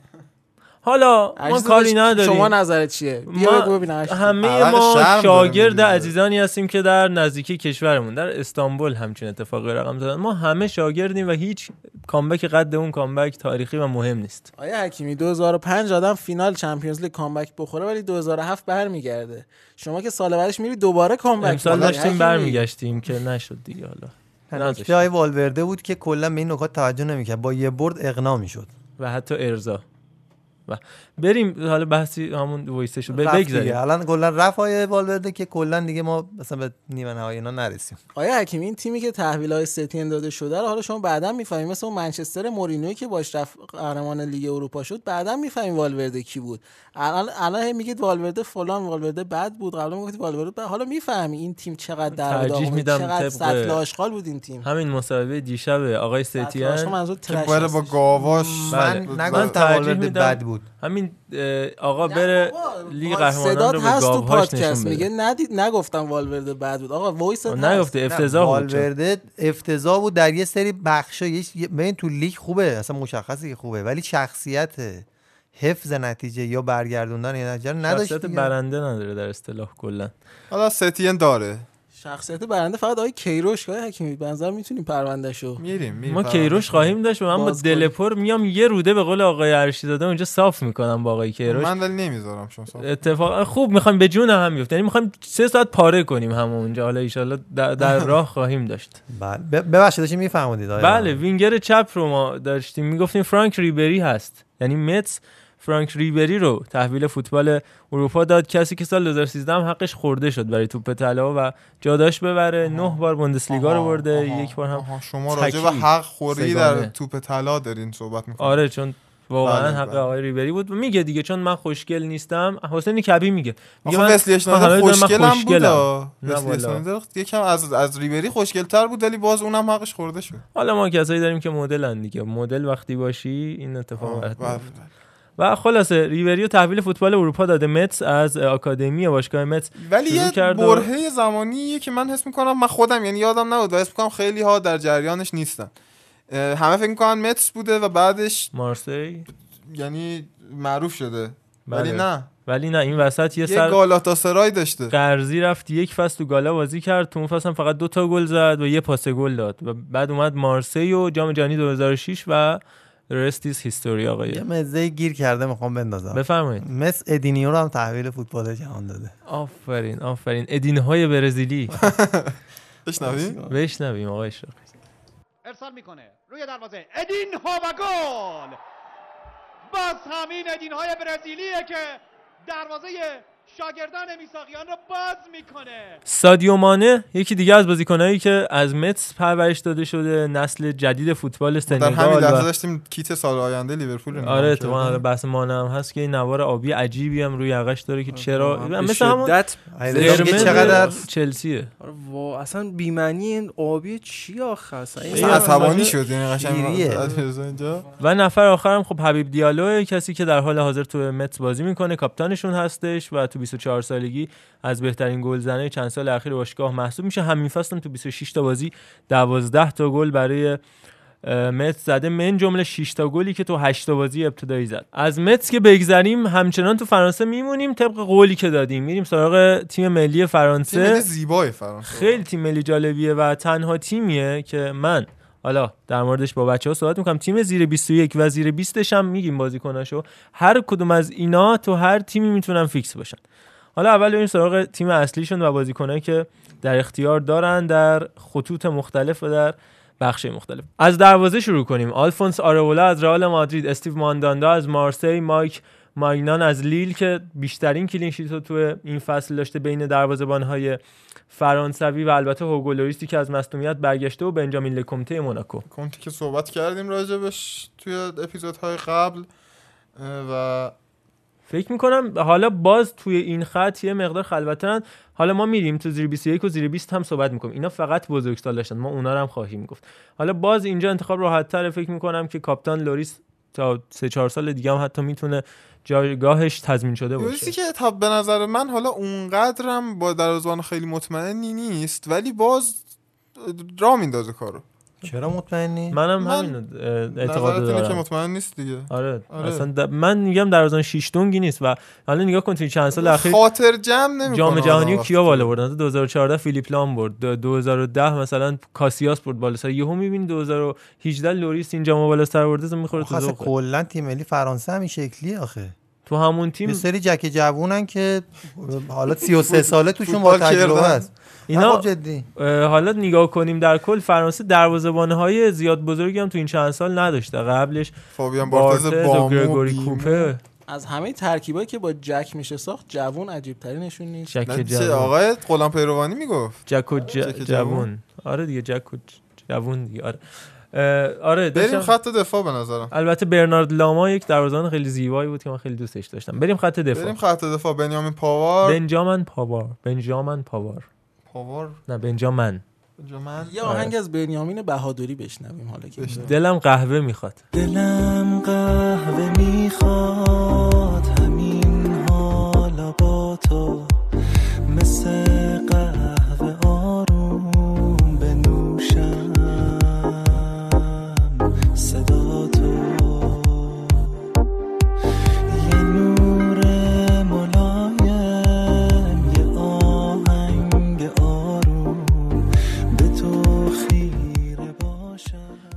Speaker 2: حالا ما کاری
Speaker 7: شما
Speaker 2: نداریم.
Speaker 7: نظرت چیه؟ بیا
Speaker 2: ما
Speaker 7: بگو ببینم اشتباه.
Speaker 2: همه ما شاگرد. عزیزانی هستیم که در نزدیکی کشورمون در استانبول همچین اتفاقی رقم زدن. ما همه شاگردیم و هیچ کامبک قد اون کامبک تاریخی و مهم نیست.
Speaker 7: آیا حکیمی 2005 آدم فینال چمپیونز لیگ کامبک بخوره ولی 2007 برمیگرده. شما که سال بعدش میری دوباره کامبک
Speaker 2: امسال. داشتیم. برمیگشتیم که نشد دیگه حالا.
Speaker 5: نکته والورده بود که کلا به این نکات توجه نمی‌کرد. با یه برد اقنا می‌شد.
Speaker 2: و حتی ارزا و بریم حالا بحثی همون وایسه شد. بگذاریم.
Speaker 5: الان کلا رفت های والورده که کلا دیگه ما مثلا به نیمه نهایی اینا نرسیم.
Speaker 7: آیا حکیمی این تیمی که تحویل های ستین داده شده رو حالا شما بعدا می‌فهمیم مثل اون منچستر مورینیوی که باش رفت قهرمان لیگ اروپا شد بعدا می‌فهمیم والورده کی بود. الان الان میگید والورده فلان والورده بد بود. قبلا می‌گفتید والورده بد. حالا می‌فهمی این تیم چقدر در
Speaker 2: ترجیح میدم
Speaker 7: چقدر سطل آشغال بود این تیم.
Speaker 2: همین مصاحبه دیشب آقای ستین.
Speaker 7: منظور
Speaker 3: با. گاواش
Speaker 2: بله.
Speaker 5: من
Speaker 2: من
Speaker 5: نگفتم
Speaker 2: ترجیح
Speaker 5: والورده
Speaker 2: میدم
Speaker 5: بد بود.
Speaker 2: همین آقا بره لیگ قهرمانان رو به
Speaker 7: هست تو
Speaker 2: گاوهاش
Speaker 7: پادکست. میگه ندید نگفتم والورده بد بود. آقا وایس
Speaker 2: نگفته افتضاح بود.
Speaker 5: والورده افتضاح بود در یه سری بخشا یه ببین تو لیگ خوبه اصلا مشخصه که خوبه ولی شخصیت حفظ نتیجه یا برگردوندن یه نتیجه رو نداشت
Speaker 2: شخصیت. برنده نداره در اصطلاح کلا.
Speaker 3: حالا ستین داره.
Speaker 7: شخصیت برنده فقط آقای کیروش که حکیمی به نظر می‌تونیم پرونده شو
Speaker 3: میریم میریم
Speaker 2: ما کیروش خواهیم داشت و من با
Speaker 7: باز
Speaker 2: دل پر میام یه روده به قول آقای ارشی داده اونجا صاف می‌کنم با آقای کیروش.
Speaker 3: من ولی نمی‌ذارم شما صاف.
Speaker 2: اتفاق خوب می‌خوایم به جون هم بیفته. یعنی می‌خوایم سه ساعت پاره کنیم همون اونجا. حالا ایشالله در, در راه خواهیم داشت.
Speaker 5: بله. ببخشید داشتیم میفهمونید
Speaker 2: بله وینگر چپ رو ما داشتیم. می‌گفتیم فرانک ریبری هست. یعنی متس فرانک ریبری رو تحویل فوتبال اروپا داد. کسی که سال 2013 هم حقش خورده شد برای توپ طلا و جا داشت ببره. نه بار بوندسلیگا رو برده.
Speaker 3: آها،
Speaker 2: یک بار هم
Speaker 3: آها، شما راجع به حق خوری در
Speaker 2: سگانه.
Speaker 3: توپ طلا دارین صحبت می‌کنید.
Speaker 2: آره چون واقعا
Speaker 3: بله،
Speaker 2: حق
Speaker 3: بله.
Speaker 2: آقای ریبری بود. میگه دیگه چون من خوشگل نیستم. حسین کبی میگه. میگه من-
Speaker 3: وسلی اشنایدر بود
Speaker 2: خوشگلم.
Speaker 3: آه. اشنایدر یکم از از ریبری خوشگل تر بود ولی باز اونم حقش خورده شد.
Speaker 2: حالا ما کسایی داریم که مدلن دیگه. مدل وقتی باشی این اتفاق
Speaker 3: بله،.
Speaker 2: و خلاصه ریبری رو تحویل فوتبال اروپا داده. متس از آکادمی باشگاه متس
Speaker 3: ولی یه برهه زمانیه که من حس می‌کنم من خودم یعنی یادم نبود و حس می‌کنم خیلی ها در جریانش نیستن. همه فکر می‌کنن متس بوده و بعدش
Speaker 2: مارسی؟
Speaker 3: یعنی معروف شده.
Speaker 2: بله.
Speaker 3: ولی نه.
Speaker 2: ولی نه این وسط یه
Speaker 3: یه
Speaker 2: سر
Speaker 3: گالاتاسرای داشته.
Speaker 2: قرضی رفت یک فصل تو گالا بازی کرد. تو اون فصل هم فقط دو تا گل زد و یه پاس گل داد. و بعد اومد مارسی و جام جهانی 2006 و rest is history آقای.
Speaker 5: یه مزه گیر کرده می‌خوام بندازم.
Speaker 2: بفرمایید.
Speaker 5: مس ادینیو رو هم تحویل فوتبال جهان داده.
Speaker 2: آفرین آفرین. ادینهوی برزیلی
Speaker 3: بشنویم
Speaker 2: بشنویم آقای اشراقی
Speaker 1: ارسال می‌کنه. روی دروازه. ادینهو و گل! باز همین ادینهوی برزیلیه که دروازه شاگردان میثاقیان رو باز می‌کنه.
Speaker 2: سادیو مانه یکی دیگه از بازیکنایی که از متس پرورش داده شده نسل جدید فوتبال
Speaker 3: در همین
Speaker 2: سنگال
Speaker 3: لحظه داشتیم کیت سال آینده لیورپول رو
Speaker 2: آره اتفاقا
Speaker 3: کردیم.
Speaker 2: حالا بحث مانه هم هست که این نوار آبی عجیبی هم روی یقش داره که چرا
Speaker 4: به
Speaker 2: مثل همون
Speaker 4: شدت
Speaker 2: قرمز
Speaker 5: چقدر؟
Speaker 2: چلسیه.
Speaker 4: آره وا اصلا بی‌معنی این آبی چی آخه؟ اصلا این
Speaker 2: این
Speaker 3: عصبانی شد یعنی قشنگ
Speaker 2: و نفر آخرم خب حبیب دیالو کسی که در حال حاضر تو متس بازی می‌کنه کاپیتانشون هستش و تو 24 سالگی از بهترین گلزنه چند سال اخیر باشگاه محسوب میشه. همین فصل تو 26 تا بازی 12 تا گل برای متس زده. من جمله 6 تا گلی که تو 8 تا بازی ابتدایی زد. از متس که بگذریم همچنان تو فرانسه میمونیم طبق قولی که دادیم. میریم سراغ تیم ملی
Speaker 3: تیم
Speaker 2: فرانسه
Speaker 3: زیبای فرانسه.
Speaker 2: خیلی تیم ملی جالبیه و تنها تیمیه که من حالا در موردش با بچه ها صحبت می‌کنم. تیم زیر 21 و زیر 20 هم میگیم بازیکناشو. هر کدوم از اینا تو هر تیمی می‌تونن فیکس باشن حالا اول بریم سراغ تیم اصلیشون و بازیکنایی که در اختیار دارن در خطوط مختلف و در بخش مختلف. از دروازه شروع کنیم. آلفونس آرولا از رئال مادرید استیو مانداندا از مارسی مایک ماینان از لیل که بیشترین clean sheet رو تو این فصل داشته بین دروازه‌بان‌های فرانسوی و البته هوگو لوریسی که از مصونیت برگشته و بنجامین لکومته موناکو.
Speaker 3: کنتی که صحبت کردیم راجبش توی اپیزودهای قبل و
Speaker 2: فکر می‌کنم حالا باز توی این خط یه مقدار خلوتن حالا ما میریم تو زیر 21 و زیر 20 هم صحبت می‌کنیم. اینا فقط بزرگسال داشتن ما اونا رو هم خواهیم گفت. حالا باز اینجا انتخاب راحت تره فکر می‌کنم که کاپیتان لوریس تا 3 4 سال دیگه هم حتی می‌تونه جایگاهش تضمین شده باشه.
Speaker 3: یوریسی که تا به نظر من حالا اونقدرم با دروازه‌بان خیلی مطمئنی نیست ولی باز را میندازه کارو.
Speaker 5: چرا مطمئن نیست
Speaker 2: منم
Speaker 3: من
Speaker 2: همین اعتقاد
Speaker 3: اینه که
Speaker 2: دارم
Speaker 3: مطمئن نیست دیگه.
Speaker 2: آره,
Speaker 3: آره.
Speaker 2: اصلا د- من میگم دروازه‌بان شیش دونگی نیست و حالا نگاه کن توی چند سال اخیر
Speaker 3: خاطر جمع نمی‌کنه
Speaker 2: جام جهانی کیا بالا بردن؟ 2014 فیلیپ لام برد. دو- 2010 مثلا کاسیاس برد بالا سر. یهو می‌بینی 2018 لوریس این جام بالا سر برده می‌خوره تو.
Speaker 5: کلا تیم ملی فرانسه همین شکلی آخه.
Speaker 2: تو همون
Speaker 5: یه
Speaker 2: تیم
Speaker 5: سری جک جوونن که حالا 33 ساله توشون با تجربه. است
Speaker 2: اینا-
Speaker 5: اینا جدی.
Speaker 2: حالا نگاه کنیم در کل فرانسه دروازه‌بان های زیاد بزرگی هم تو این چند سال نداشته. قبلش
Speaker 3: فابیان بارتز
Speaker 2: و
Speaker 3: بامو
Speaker 2: گرگوری. کوپه
Speaker 7: از همه ترکیبایی که با جک میشه ساخت جوون عجیب ترینشون نیست.
Speaker 2: جک جوون.
Speaker 3: آقای غلام پیروانی می‌گفت.
Speaker 2: جک و ج-
Speaker 3: جک
Speaker 2: جوون. آره دیگه جک و ج- جوون دیگه آره. آره
Speaker 3: بریم خط دفاع به نظرم.
Speaker 2: البته برنارد لاما یک دروازه‌بان خیلی زیبایی بود که من خیلی دوستش داشتم. بریم خط دفاع.
Speaker 3: بریم خط دفاع. بنیامین پاوار.
Speaker 2: بنجامن پاوار. بنجامن پاوار.
Speaker 3: پاوار؟
Speaker 2: نه بنجامن.
Speaker 3: بنجامن.
Speaker 7: یه آهنگ از بنیامین بهادری بشنویم حالا که.
Speaker 2: دلم قهوه می‌خواد.
Speaker 12: دلم قهوه می‌خواد همین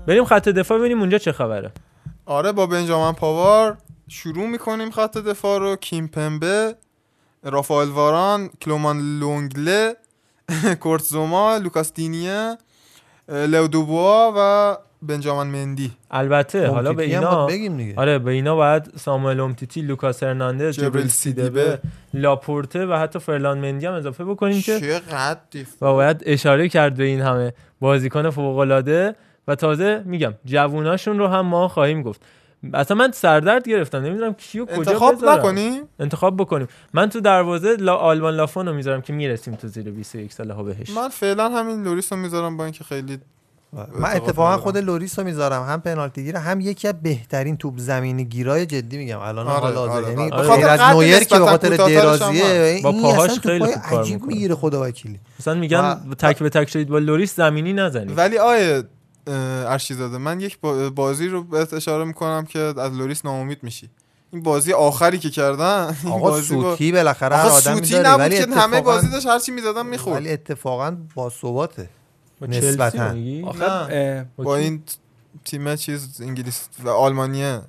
Speaker 2: بریم خط دفاع ببینیم اونجا چه خبره.
Speaker 3: آره با بنجامین پاوار شروع می‌کنیم خط دفاع رو. کیمپمبه رافائل واران کلومان لونگله کورتزوما لوکاس دینیه لئو دوبوا و بنجامین مندی.
Speaker 2: البته حالا به اینا
Speaker 5: باید بگیم دیگه.
Speaker 2: آره به اینا باید ساموئل اومتیتی لوکاس هرناندز
Speaker 3: جبریل سیدیبه،
Speaker 2: سیدبه لاپورته و حتی فرلان مندی هم اضافه بکنیم که
Speaker 3: چقدر
Speaker 2: و باید اشاره کرد به این همه. بازیکن فوق العاده و تازه میگم جووناشون رو هم ما خواهیم گفت. اصلا من سردرد گرفتم نمی‌دونم کیو کجا
Speaker 3: انتخاب
Speaker 2: بذارم.
Speaker 3: نکنیم؟
Speaker 2: انتخاب بکنیم. من تو دروازه لا آلمان لافون رو می‌ذارم که می‌رسیم تو زیر 21 ساله ها بهش.
Speaker 3: من فعلا همین لوریس رو می‌ذارم با اینکه خیلی
Speaker 5: من اتفاقا خود لوریس رو می‌ذارم. هم پنالتی گیر هم یکی از بهترین توپ زمینی گیرای جدی میگم. الان
Speaker 3: آره،
Speaker 5: حالا
Speaker 3: آره،
Speaker 5: یعنی
Speaker 3: آره.
Speaker 5: از نویر که به خاطر درازیه
Speaker 2: با
Speaker 5: این
Speaker 2: پاهاش خیلی خوب کار
Speaker 5: عجیب. می‌گیره خدا وکیلی.
Speaker 2: مثلا میگن تک به تک شدید با لوریس زمینی نزنید.
Speaker 3: ولی آیه ارشیزاده. من یک با- بازی رو بهت اشاره می‌کنم که از لوریس ناامید میشی. این بازی آخری که کردن این
Speaker 5: آقا
Speaker 3: بازی با-
Speaker 5: سوتی بالاخره هر
Speaker 3: آقا
Speaker 5: آدمی
Speaker 3: سوتی
Speaker 5: داره
Speaker 3: نبود
Speaker 5: ولی
Speaker 3: که همه بازی داشت هرچی می‌زدن می‌خورد.
Speaker 5: ولی اتفاقا با ثباته.
Speaker 2: با
Speaker 5: نسبتاً.
Speaker 3: با این تیم چیز انگلیس و آلمانیه.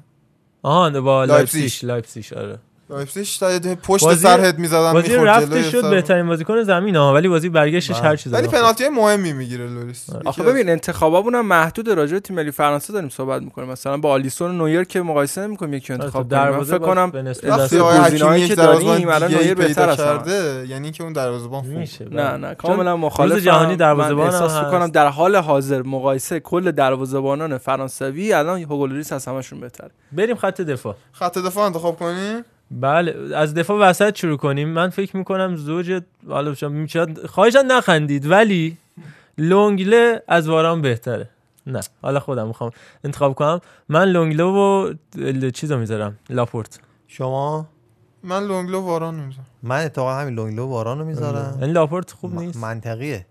Speaker 2: آها با.
Speaker 3: لایپزیگ
Speaker 2: لایپزیگ آره.
Speaker 3: لایپزیگ تا پشت
Speaker 2: بازی-
Speaker 3: سر هد می‌زدن
Speaker 2: بازی رفتش شد بهترین بازیکن زمین ها ولی بازی برگشتش هر چیز
Speaker 3: ولی پنالتی مهمی می‌گیره لوریس.
Speaker 2: آره.
Speaker 4: آخه ببین انتخابامون هم محدود راجع به تیم ملی فرانسه داریم صحبت می‌کنیم. مثلا با آلیسون و نویر که مقایسه نمی‌کنیم یکی
Speaker 2: آره،
Speaker 4: انتخاب
Speaker 2: دروازه
Speaker 4: فکر کنم
Speaker 3: یک
Speaker 4: که
Speaker 3: دروازه‌بان
Speaker 4: داریم الان نویر بهتر.
Speaker 3: کرده یعنی اینکه اون دروازه‌بان خوب.
Speaker 2: میشه
Speaker 4: نه
Speaker 2: بله.
Speaker 4: نه کاملا
Speaker 2: روز جهانی دروازه‌بان
Speaker 4: احساس. می‌کنم در حال حاضر مقایسه کل دروازه‌بانان فرانسوی الان هوگولوریس از همشون بهتره.
Speaker 2: بریم خط دفاع.
Speaker 3: خط دفاع انتخاب کنیم.
Speaker 2: بله از دفاع وسط شروع کنیم. من فکر می‌کنم زوج حالا خواهشان نخندید ولی لونگله از واران بهتره. نه حالا خودم می‌خوام انتخاب کنم. من لونگله و چیزو می‌ذارم لاپورت.
Speaker 5: شما؟
Speaker 3: من لونگلو واران می‌ذارم.
Speaker 5: من اتفاقا همین لونگلو واران رو می‌ذارم.
Speaker 2: این لاپورت خوب نیست؟
Speaker 5: منطقیه.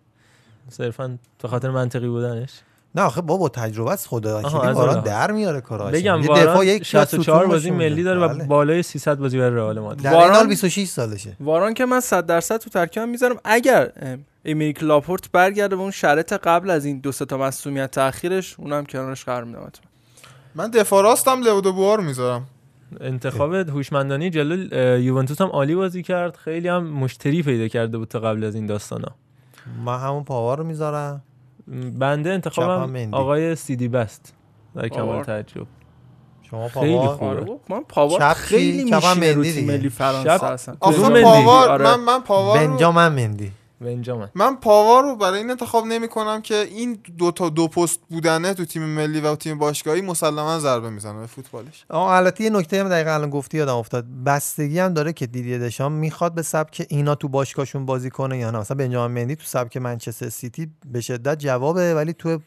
Speaker 2: صرفا به خاطر منطقی بودنش.
Speaker 5: نه آخه بابا تجربه خدا
Speaker 2: از اون لحاظ.
Speaker 5: در میاره کاراش
Speaker 2: بگم
Speaker 5: یه
Speaker 2: واران
Speaker 5: دفاع یک
Speaker 2: 64 بازی ملی داره و بالای 300 بازی برای رئال مادرید.
Speaker 5: در این حال
Speaker 4: واران-
Speaker 5: 26 سالشه.
Speaker 4: واران که من 100 درصد تو ترکیبم می‌ذارم. اگر اه، امیریک لاپورت برگرده به اون شرط قبل از این دو سه تا مصونیت تاخیرش اونم کنارش قرار میدم
Speaker 3: من دفاع راستم لودو بوار می‌ذارم.
Speaker 2: انتخاب هوشمندانه جلو یوونتوس هم عالی بازی کرد. خیلی هم مشتری پیدا کرده بود تا قبل از این داستانا.
Speaker 5: من همون پاوا رو می‌ذارم.
Speaker 2: بنده انتخابم
Speaker 5: مندی.
Speaker 2: آقای سیدی بست در کمال. تعجب
Speaker 5: شما
Speaker 2: خیلی خوبه
Speaker 4: من پاور
Speaker 5: چپ
Speaker 4: خیلی میشینه رو
Speaker 5: مندی
Speaker 4: تیم. ملی فرانسه
Speaker 2: شب-
Speaker 4: اصلا
Speaker 3: آخه
Speaker 2: مندی؟
Speaker 3: پاوار
Speaker 4: آره.
Speaker 3: من من پاوار رو-
Speaker 5: بنجامن
Speaker 2: بنجامن
Speaker 3: من. پاوار رو برای این انتخاب نمی کنم که این دو تا دو پست بودنه تو تیم ملی و تیم باشگاهی مسلما ضربه می‌زنه به فوتبالش.
Speaker 5: آه البته یه نکته هم دقیقا الان گفتی یادم افتاد. بستگی هم داره که دیدی دشام می‌خواد به سبک اینا تو باشگاهشون بازی کنه یا نه. مثلا بنجامین مندی تو سبک منچستر سیتی به شدت جوابه ولی تو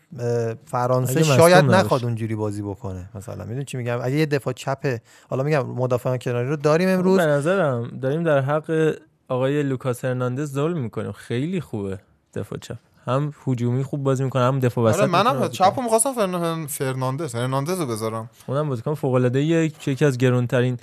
Speaker 5: فرانسه شاید. نخواد اونجوری بازی بکنه. مثلا می‌دونی چی میگم؟ اگه یه دفاع چپه حالا میگم مدافعان کناری رو داریم امروز.
Speaker 2: به نظرم داریم در حق آقای لوکاس هرناندز ظلم می‌کنیم خیلی خوبه. دفاع چپ. هم هجومی خوب بازی می‌کنه هم دفاع وسط
Speaker 3: آره منم چپو می‌خواستم فرن... فرناندز فرناندز رو بذارم.
Speaker 2: اونم بازیکن فوق العاده یکی از گرونترین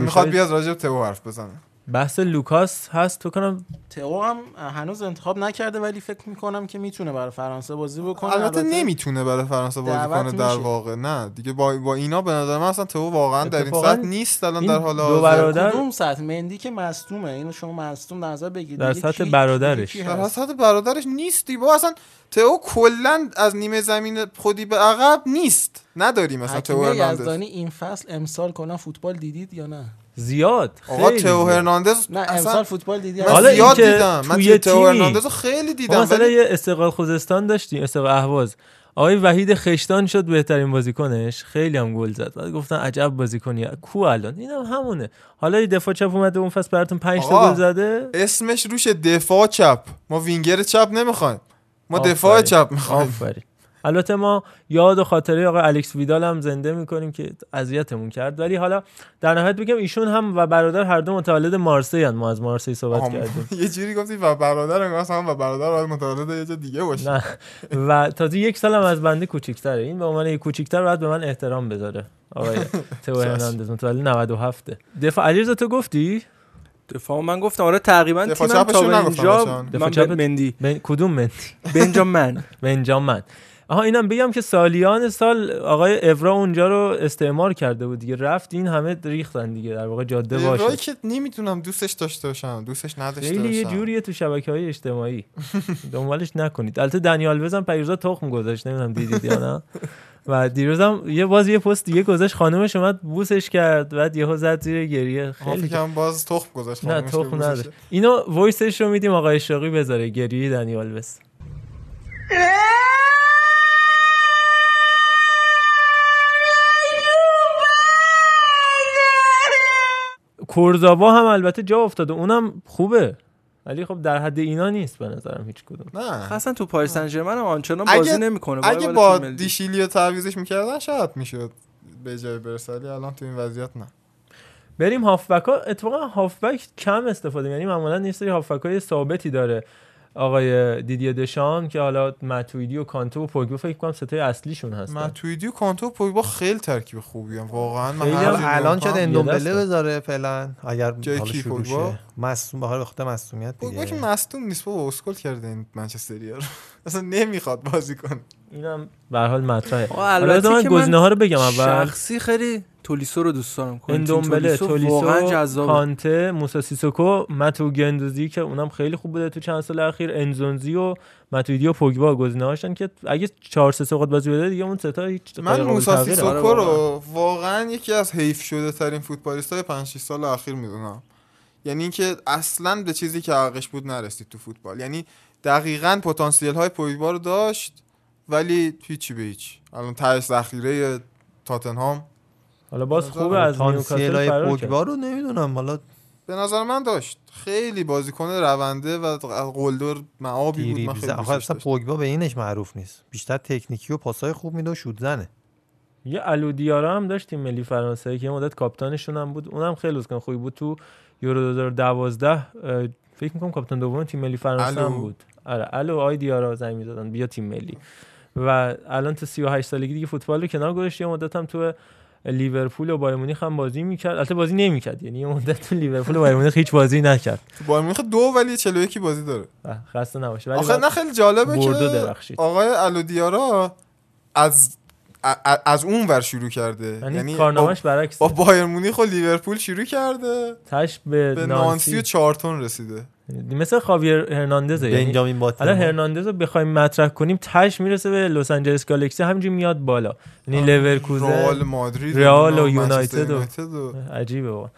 Speaker 3: می‌خواد بیاد راجع به تو حرف بزنه.
Speaker 2: بحث لوکاس هست تو کنم
Speaker 7: تئو هم هنوز انتخاب نکرده ولی فکر می‌کنم که می‌تونه برای فرانسه بازی بکنه.
Speaker 3: البته نمی‌تونه برای فرانسه بازی کنه در. واقع. نه دیگه با, با اینا به نظر من اصلا تو واقعا در این سطح نیست. الان در حال
Speaker 2: دو
Speaker 3: حاضر
Speaker 2: برادر-
Speaker 7: کدوم سطح؟ مندی که مصدومه. اینو شما مصدوم در نظر بگیرید.
Speaker 2: در
Speaker 7: دیگه
Speaker 2: سطح برادرش.
Speaker 3: در؟ سطح برادرش نیستی با اصلا تو کلا از نیمه زمین خودی به عقب نیست. نداریم مثلا
Speaker 7: یزدانی این فصل امسال کلا فوتبال دیدید یا نه؟
Speaker 2: زیاد.
Speaker 3: آقا
Speaker 2: خیلی
Speaker 3: تو
Speaker 2: زیاد.
Speaker 3: هرناندز
Speaker 7: نه
Speaker 3: اصلا
Speaker 7: امسال فوتبال دیدی؟
Speaker 3: من
Speaker 2: حالا
Speaker 3: زیاد
Speaker 2: اینکه
Speaker 3: دیدم. من
Speaker 2: توی
Speaker 3: تو هرناندز رو خیلی دیدم
Speaker 2: مثلا
Speaker 3: ولی
Speaker 2: یه استقلال خوزستان داشتیم استقلال اهواز. آقای وحید خشتان شد بهترین بازیکنش. خیلی هم گل زد. بعد گفتن عجب بازیکنی کو الان؟ اینم همونه. حالا یه دفاع چپ اومده اون فصل براتون 5 تا
Speaker 3: آقا،
Speaker 2: گل زده.
Speaker 3: اسمش روش دفاع چپ. ما وینگر چپ نمی‌خوایم. ما دفاع. چپ می‌خوایم.
Speaker 2: آفرین. البته ما یاد و خاطره آقای الکس ویدال هم زنده می‌کنیم که اذیتمون کرد. ولی حالا در نهایت بگم ایشون هم و برادر هر دو متولد مارسی هن. ما از مارسی صحبت کردیم.
Speaker 3: یه جوری گفتی و برادر انگار اصلا و برادر باید متولد یه جا دیگه باشه.
Speaker 2: نه. و تازه یک سالم از بنده کوچیک‌تره. این به عنوان یک کوچیک‌تر باید به من احترام بذاره. آقای تو هرناندز متولد 97 دفاع علیرضا تو گفتی؟
Speaker 4: دفاع من گفتم. آره تقریبا تیمم تا اینجا من. مندی.
Speaker 2: کدوم من
Speaker 4: بنجامن.
Speaker 2: بنجامن. آها اینم بگم که سالیان سال آقای اورا اونجا رو استعمار کرده بود دیگه. رفت این همه ریختن دیگه در واقع جاده باشه
Speaker 3: که نمی‌تونم دوستش داشته باشم دوستش نداشته
Speaker 2: خیلی یه
Speaker 3: باشم.
Speaker 2: جوریه تو شبکه های اجتماعی. دنبالش نکنید. البته دنیال وزم پیروزا تخم گذاشت نمی‌دونم دیدید یا نه. و دیروزم یه باز یه پست دیگه گذاشت خانومش اومد بوسش کرد بعد یهو زد زیر گریه.
Speaker 3: خیلی کم باز تخم گذاشت
Speaker 2: نه تخم. نداره اینو وایسش رو میدیم آقای شاقی بذاره. گریه دنیال وز کورزاوا هم البته جا افتاده. اونم خوبه. ولی خب در حد اینا نیست به نظرم هیچ کدوم.
Speaker 3: نه.
Speaker 4: اصلا تو پاریس سن ژرمن هم آنچنان
Speaker 3: اگه-
Speaker 4: بازی نمی‌کنه.
Speaker 3: اگه با دیشیلی تعویزش می‌کردن شاید می‌شد به جای برسه ولی الان تو این وضعیت نه.
Speaker 2: بریم هافبک ها اتفاقا هافبک کم استفاده یعنی معمولا یه سری هافبک های ثابتی داره. آقای دیدی دشان که حالا متویدی و کانتو و پوگبا فکر کنم ستای اصلیشون هستن.
Speaker 3: ماتویدی و کانتو و پوگبا خیلی ترکیب خوبی هم واقعا من
Speaker 5: الان شده اندومبله. بذاره فعلا. اگر
Speaker 3: جای
Speaker 5: حالا
Speaker 3: کی
Speaker 5: شروع
Speaker 3: پوگبا؟
Speaker 5: مصدوم به خاطر مسئولیت
Speaker 3: پوگبا که
Speaker 5: دیگه
Speaker 3: مصدوم نیست بابا اسکل کرده این منچستریا رو. اصلا نمی‌خواد بازی کنه.
Speaker 2: اینم به هر حال مطرحه.
Speaker 4: البته
Speaker 2: من گزینه ها رو بگم اول.
Speaker 4: شخصی خیلی تولیسو رو دوست دارم.
Speaker 2: اندومبله
Speaker 4: واقعا
Speaker 2: تولیسو
Speaker 4: جذابه.
Speaker 2: کانته موسا سیسوکو متو گندوزی که اونم خیلی خوب بوده تو چند سال اخیر انزونزی و متویدی و پوگبا گزینه هاشن که اگه 4 3 قد بازی بده دیگه اون سه تا هیچ
Speaker 3: من موسا. سیسوکو رو واقعا یکی از حیف شده ترین فوتبالیست های 5 6 سال اخیر می‌دونم. یعنی اینکه اصلا به چیزی که حقش بود نرسید تو فوتبال. یعنی دقیقا پتانسیل های پوگبا رو داشت ولی هیچی به هیچ. الان ته ذخیره تاتنهام
Speaker 2: حالا باز خوبه از نیوکاسل فرار کرد.
Speaker 5: رو نمی‌دونم حالا
Speaker 3: به نظر من داشت. خیلی بازیکن رونده و قلدر معابی بود. من خیلی
Speaker 5: آخه اصلا. پوگبا به اینش معروف نیست. بیشتر تکنیکی و پاسای خوب میده و شوت زنه.
Speaker 2: یه الودیارا هم داشت تیم ملی فرانسه که یه مدت کاپیتانشون هم بود. اونم خیلی بازیکن خوبی بود. تو یورو 2012 اه، فکر می‌کنم کاپیتان دوم تیم ملی فرانسه هم. بود. آره الو. آی دیارا زنگ می‌زدن. بیا تیم ملی. و الان تو 38 سالگی دیگه فوتبال رو کنار گذاشت. یه مدت هم تو لیورپول و بایر مونیخ هم بازی می‌کرد. البته بازی نمی‌کرد. یعنی یه مدت تو لیورپول و بایر مونیخ هیچ بازی نکرد.
Speaker 3: تو بایر مونیخ دو ولی 41 بازی داره.
Speaker 2: خسته نباشه ولی
Speaker 3: آخه نه خیلی جالبه که
Speaker 2: درخشید.
Speaker 3: آقای الودیارا از از اون ور شروع کرده.
Speaker 2: یعنی کارنامه‌اش
Speaker 3: با,
Speaker 2: برعکسه.
Speaker 3: با بایر مونیخ و لیورپول شروع کرده.
Speaker 2: تش به,
Speaker 3: به
Speaker 2: نانسی,
Speaker 3: نانسی و چارتون رسیده.
Speaker 2: مثل خاویر هرناندزه یعنی
Speaker 5: بنجامین باتن
Speaker 2: الان هرناندز رو بخوایم مطرح کنیم تش می‌رسه به لس آنجلس گالاکسی همینجوری میاد بالا. یعنی لورکوزن
Speaker 3: رئال مادرید
Speaker 2: رئال و یونایتد و عجیبه واقعا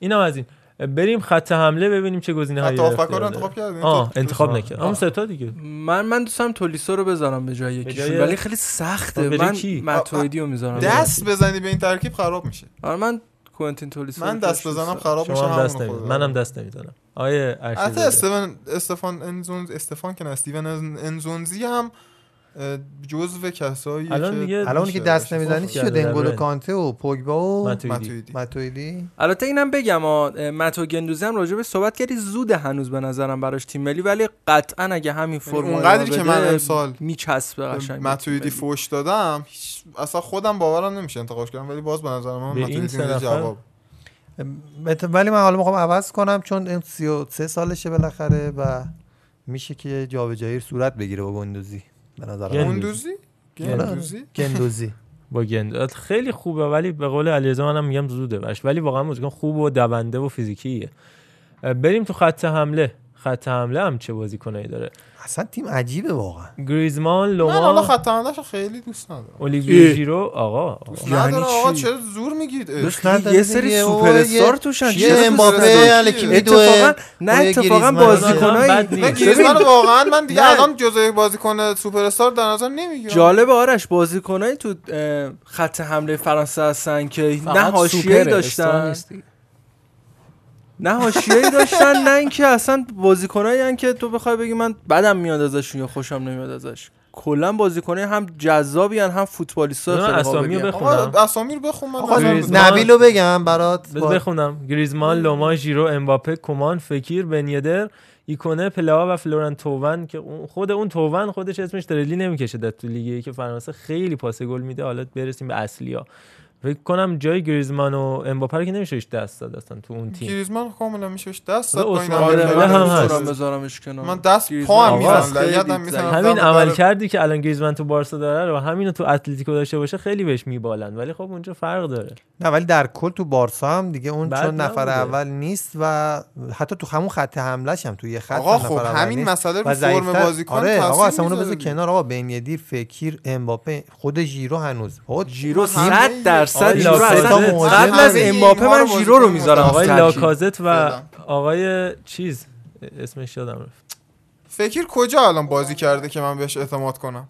Speaker 2: اینم از این. بریم خط حمله ببینیم چه گزینه هایی
Speaker 3: رو انتخاب کردین؟
Speaker 2: آه انتخاب. نکرد. اون سه تا دیگه.
Speaker 4: من من دوستم تولیسو رو بذارم به جای یکیشون. ولی خیلی سخته.
Speaker 2: جای
Speaker 4: من؟ متویدی رو می‌ذارم.
Speaker 3: دست بزنی به این ترکیب خراب میشه.
Speaker 4: آره من کوینتین تولیسو
Speaker 3: من دست بزنم. خراب میشه
Speaker 2: دست
Speaker 3: خود
Speaker 2: منم دست نمی‌دونم. آیه
Speaker 3: حتی
Speaker 2: ارشد
Speaker 3: استفان استفان انزون استفان که نه استیون انز- انزونزی هم جزو کسایی
Speaker 2: الان
Speaker 3: که
Speaker 2: دیگه
Speaker 5: الان اونی که دست نمی‌زنی چی شد؟ انگولو کانته و پوگبا و
Speaker 2: ماتویدی.
Speaker 5: ماتویدی.
Speaker 4: البته اینم بگم متو گندوزی هم راجع به صحبت کردی زود هنوز به نظرم براش تیم ملی ولی قطعا اگه همین فرم
Speaker 3: یعنی اونقدری که من امسال
Speaker 4: میچسبه قشنگ ملی.
Speaker 3: فوش دادم اصلا خودم باورم نمیشه انتخابش کردم ولی باز به نظر من
Speaker 2: نفر؟
Speaker 3: جواب.
Speaker 5: ولی من حالا می‌خوام عوض کنم چون این 33 سالشه بالاخره و میشه که جابجایی صورت بگیره با گندوزی. به نظر.
Speaker 3: گندوزی؟ گندوزی؟
Speaker 5: گندوزی؟
Speaker 2: با گند خیلی خوبه ولی به قول علیرضا منم میگم زوده باش ولی واقعا بازیکن خوب و دونده و فیزیکیه. بریم تو خط حمله. خط حمله هم چه بازیکنایی داره؟
Speaker 5: اصلا تیم عجیبه واقعا
Speaker 2: گریزمان
Speaker 3: من حالا
Speaker 2: لوما
Speaker 3: خط حمله‌شو خیلی دوست ندارم
Speaker 2: اولیویه. ژیرو آقا آقا.
Speaker 3: ندارم آقا؟ چرا زور میگید
Speaker 4: یه سری. سوپر استار توشن دوست
Speaker 5: امباپه؟ الکی
Speaker 4: اتفاقا نه اتفاقا
Speaker 2: نیست.
Speaker 3: گریزمان واقعا من دیگه. الان جزء بازیکن سوپر استار در نظر نمی‌گیرم
Speaker 4: جالب آرش بازیکنایی تو خط حمله فرانسه هستن که نه حاشیه‌ای
Speaker 7: استار
Speaker 4: داشتن. نه حاشیه‌ای داشتن نه اینکه اصلا بازیکنایی که تو بخوای بگی من بدم میاد ازشون یا خوشم نمیاد ازش. کلا بازیکنای هم جذابی هم فوتبالیستا
Speaker 2: اسامی رو بخونم.
Speaker 3: اسامی رو بخون من
Speaker 5: آقا
Speaker 3: نظر
Speaker 2: گریزمان.
Speaker 3: می‌دم.
Speaker 5: نبیل رو بگم برات. با-
Speaker 2: بخونم. گریزمان لوما ژیرو امباپه کومان فکیر بنیدر ایکونه پلاوا و فلورن توون که خود اون توون خودش اسمش تریلی نمی‌کشه در تو لیگ ای که فرانسه خیلی پاس گل میده. حالا برسیم به اصلیا. فکر کنم جای گریزمان و امباپه رو که نمیشه بهش دست داد اصلا تو اون تیم
Speaker 3: گریزمان کاملا میشه دست داد
Speaker 2: آره،
Speaker 3: با کردن.
Speaker 2: هم هست.
Speaker 3: دارم.
Speaker 4: بذارمش کنار
Speaker 3: من دست پا هم می‌زنم
Speaker 2: همین عمل کردی که الان گریزمان تو بارسا داره رو همینو تو اتلتیکو داشته باشه خیلی بهش میبالن ولی خب اونجا فرق داره
Speaker 5: نه ولی در کل تو بارسا هم دیگه اون چون نفر. اول نیست و حتی تو همون خط حملش هم تو یه خط
Speaker 3: آقا خب
Speaker 5: نفر اول
Speaker 3: همین. مسئله
Speaker 5: و
Speaker 3: رو فرم بازیکن
Speaker 5: آره آقا اصلا اونو بذار. کنار آقا بنیدیر فکیر امباپه خود ژیرو هنوز خود
Speaker 4: ژیرو
Speaker 3: همه
Speaker 4: 100 درصد. اصلا قبل از امباپه من ژیرو رو می‌ذارم
Speaker 2: آقای. لاکازت و. آقای چیز اسمش یادم رفت
Speaker 3: فکر کجا الان بازی کرده که من بهش اعتماد کنم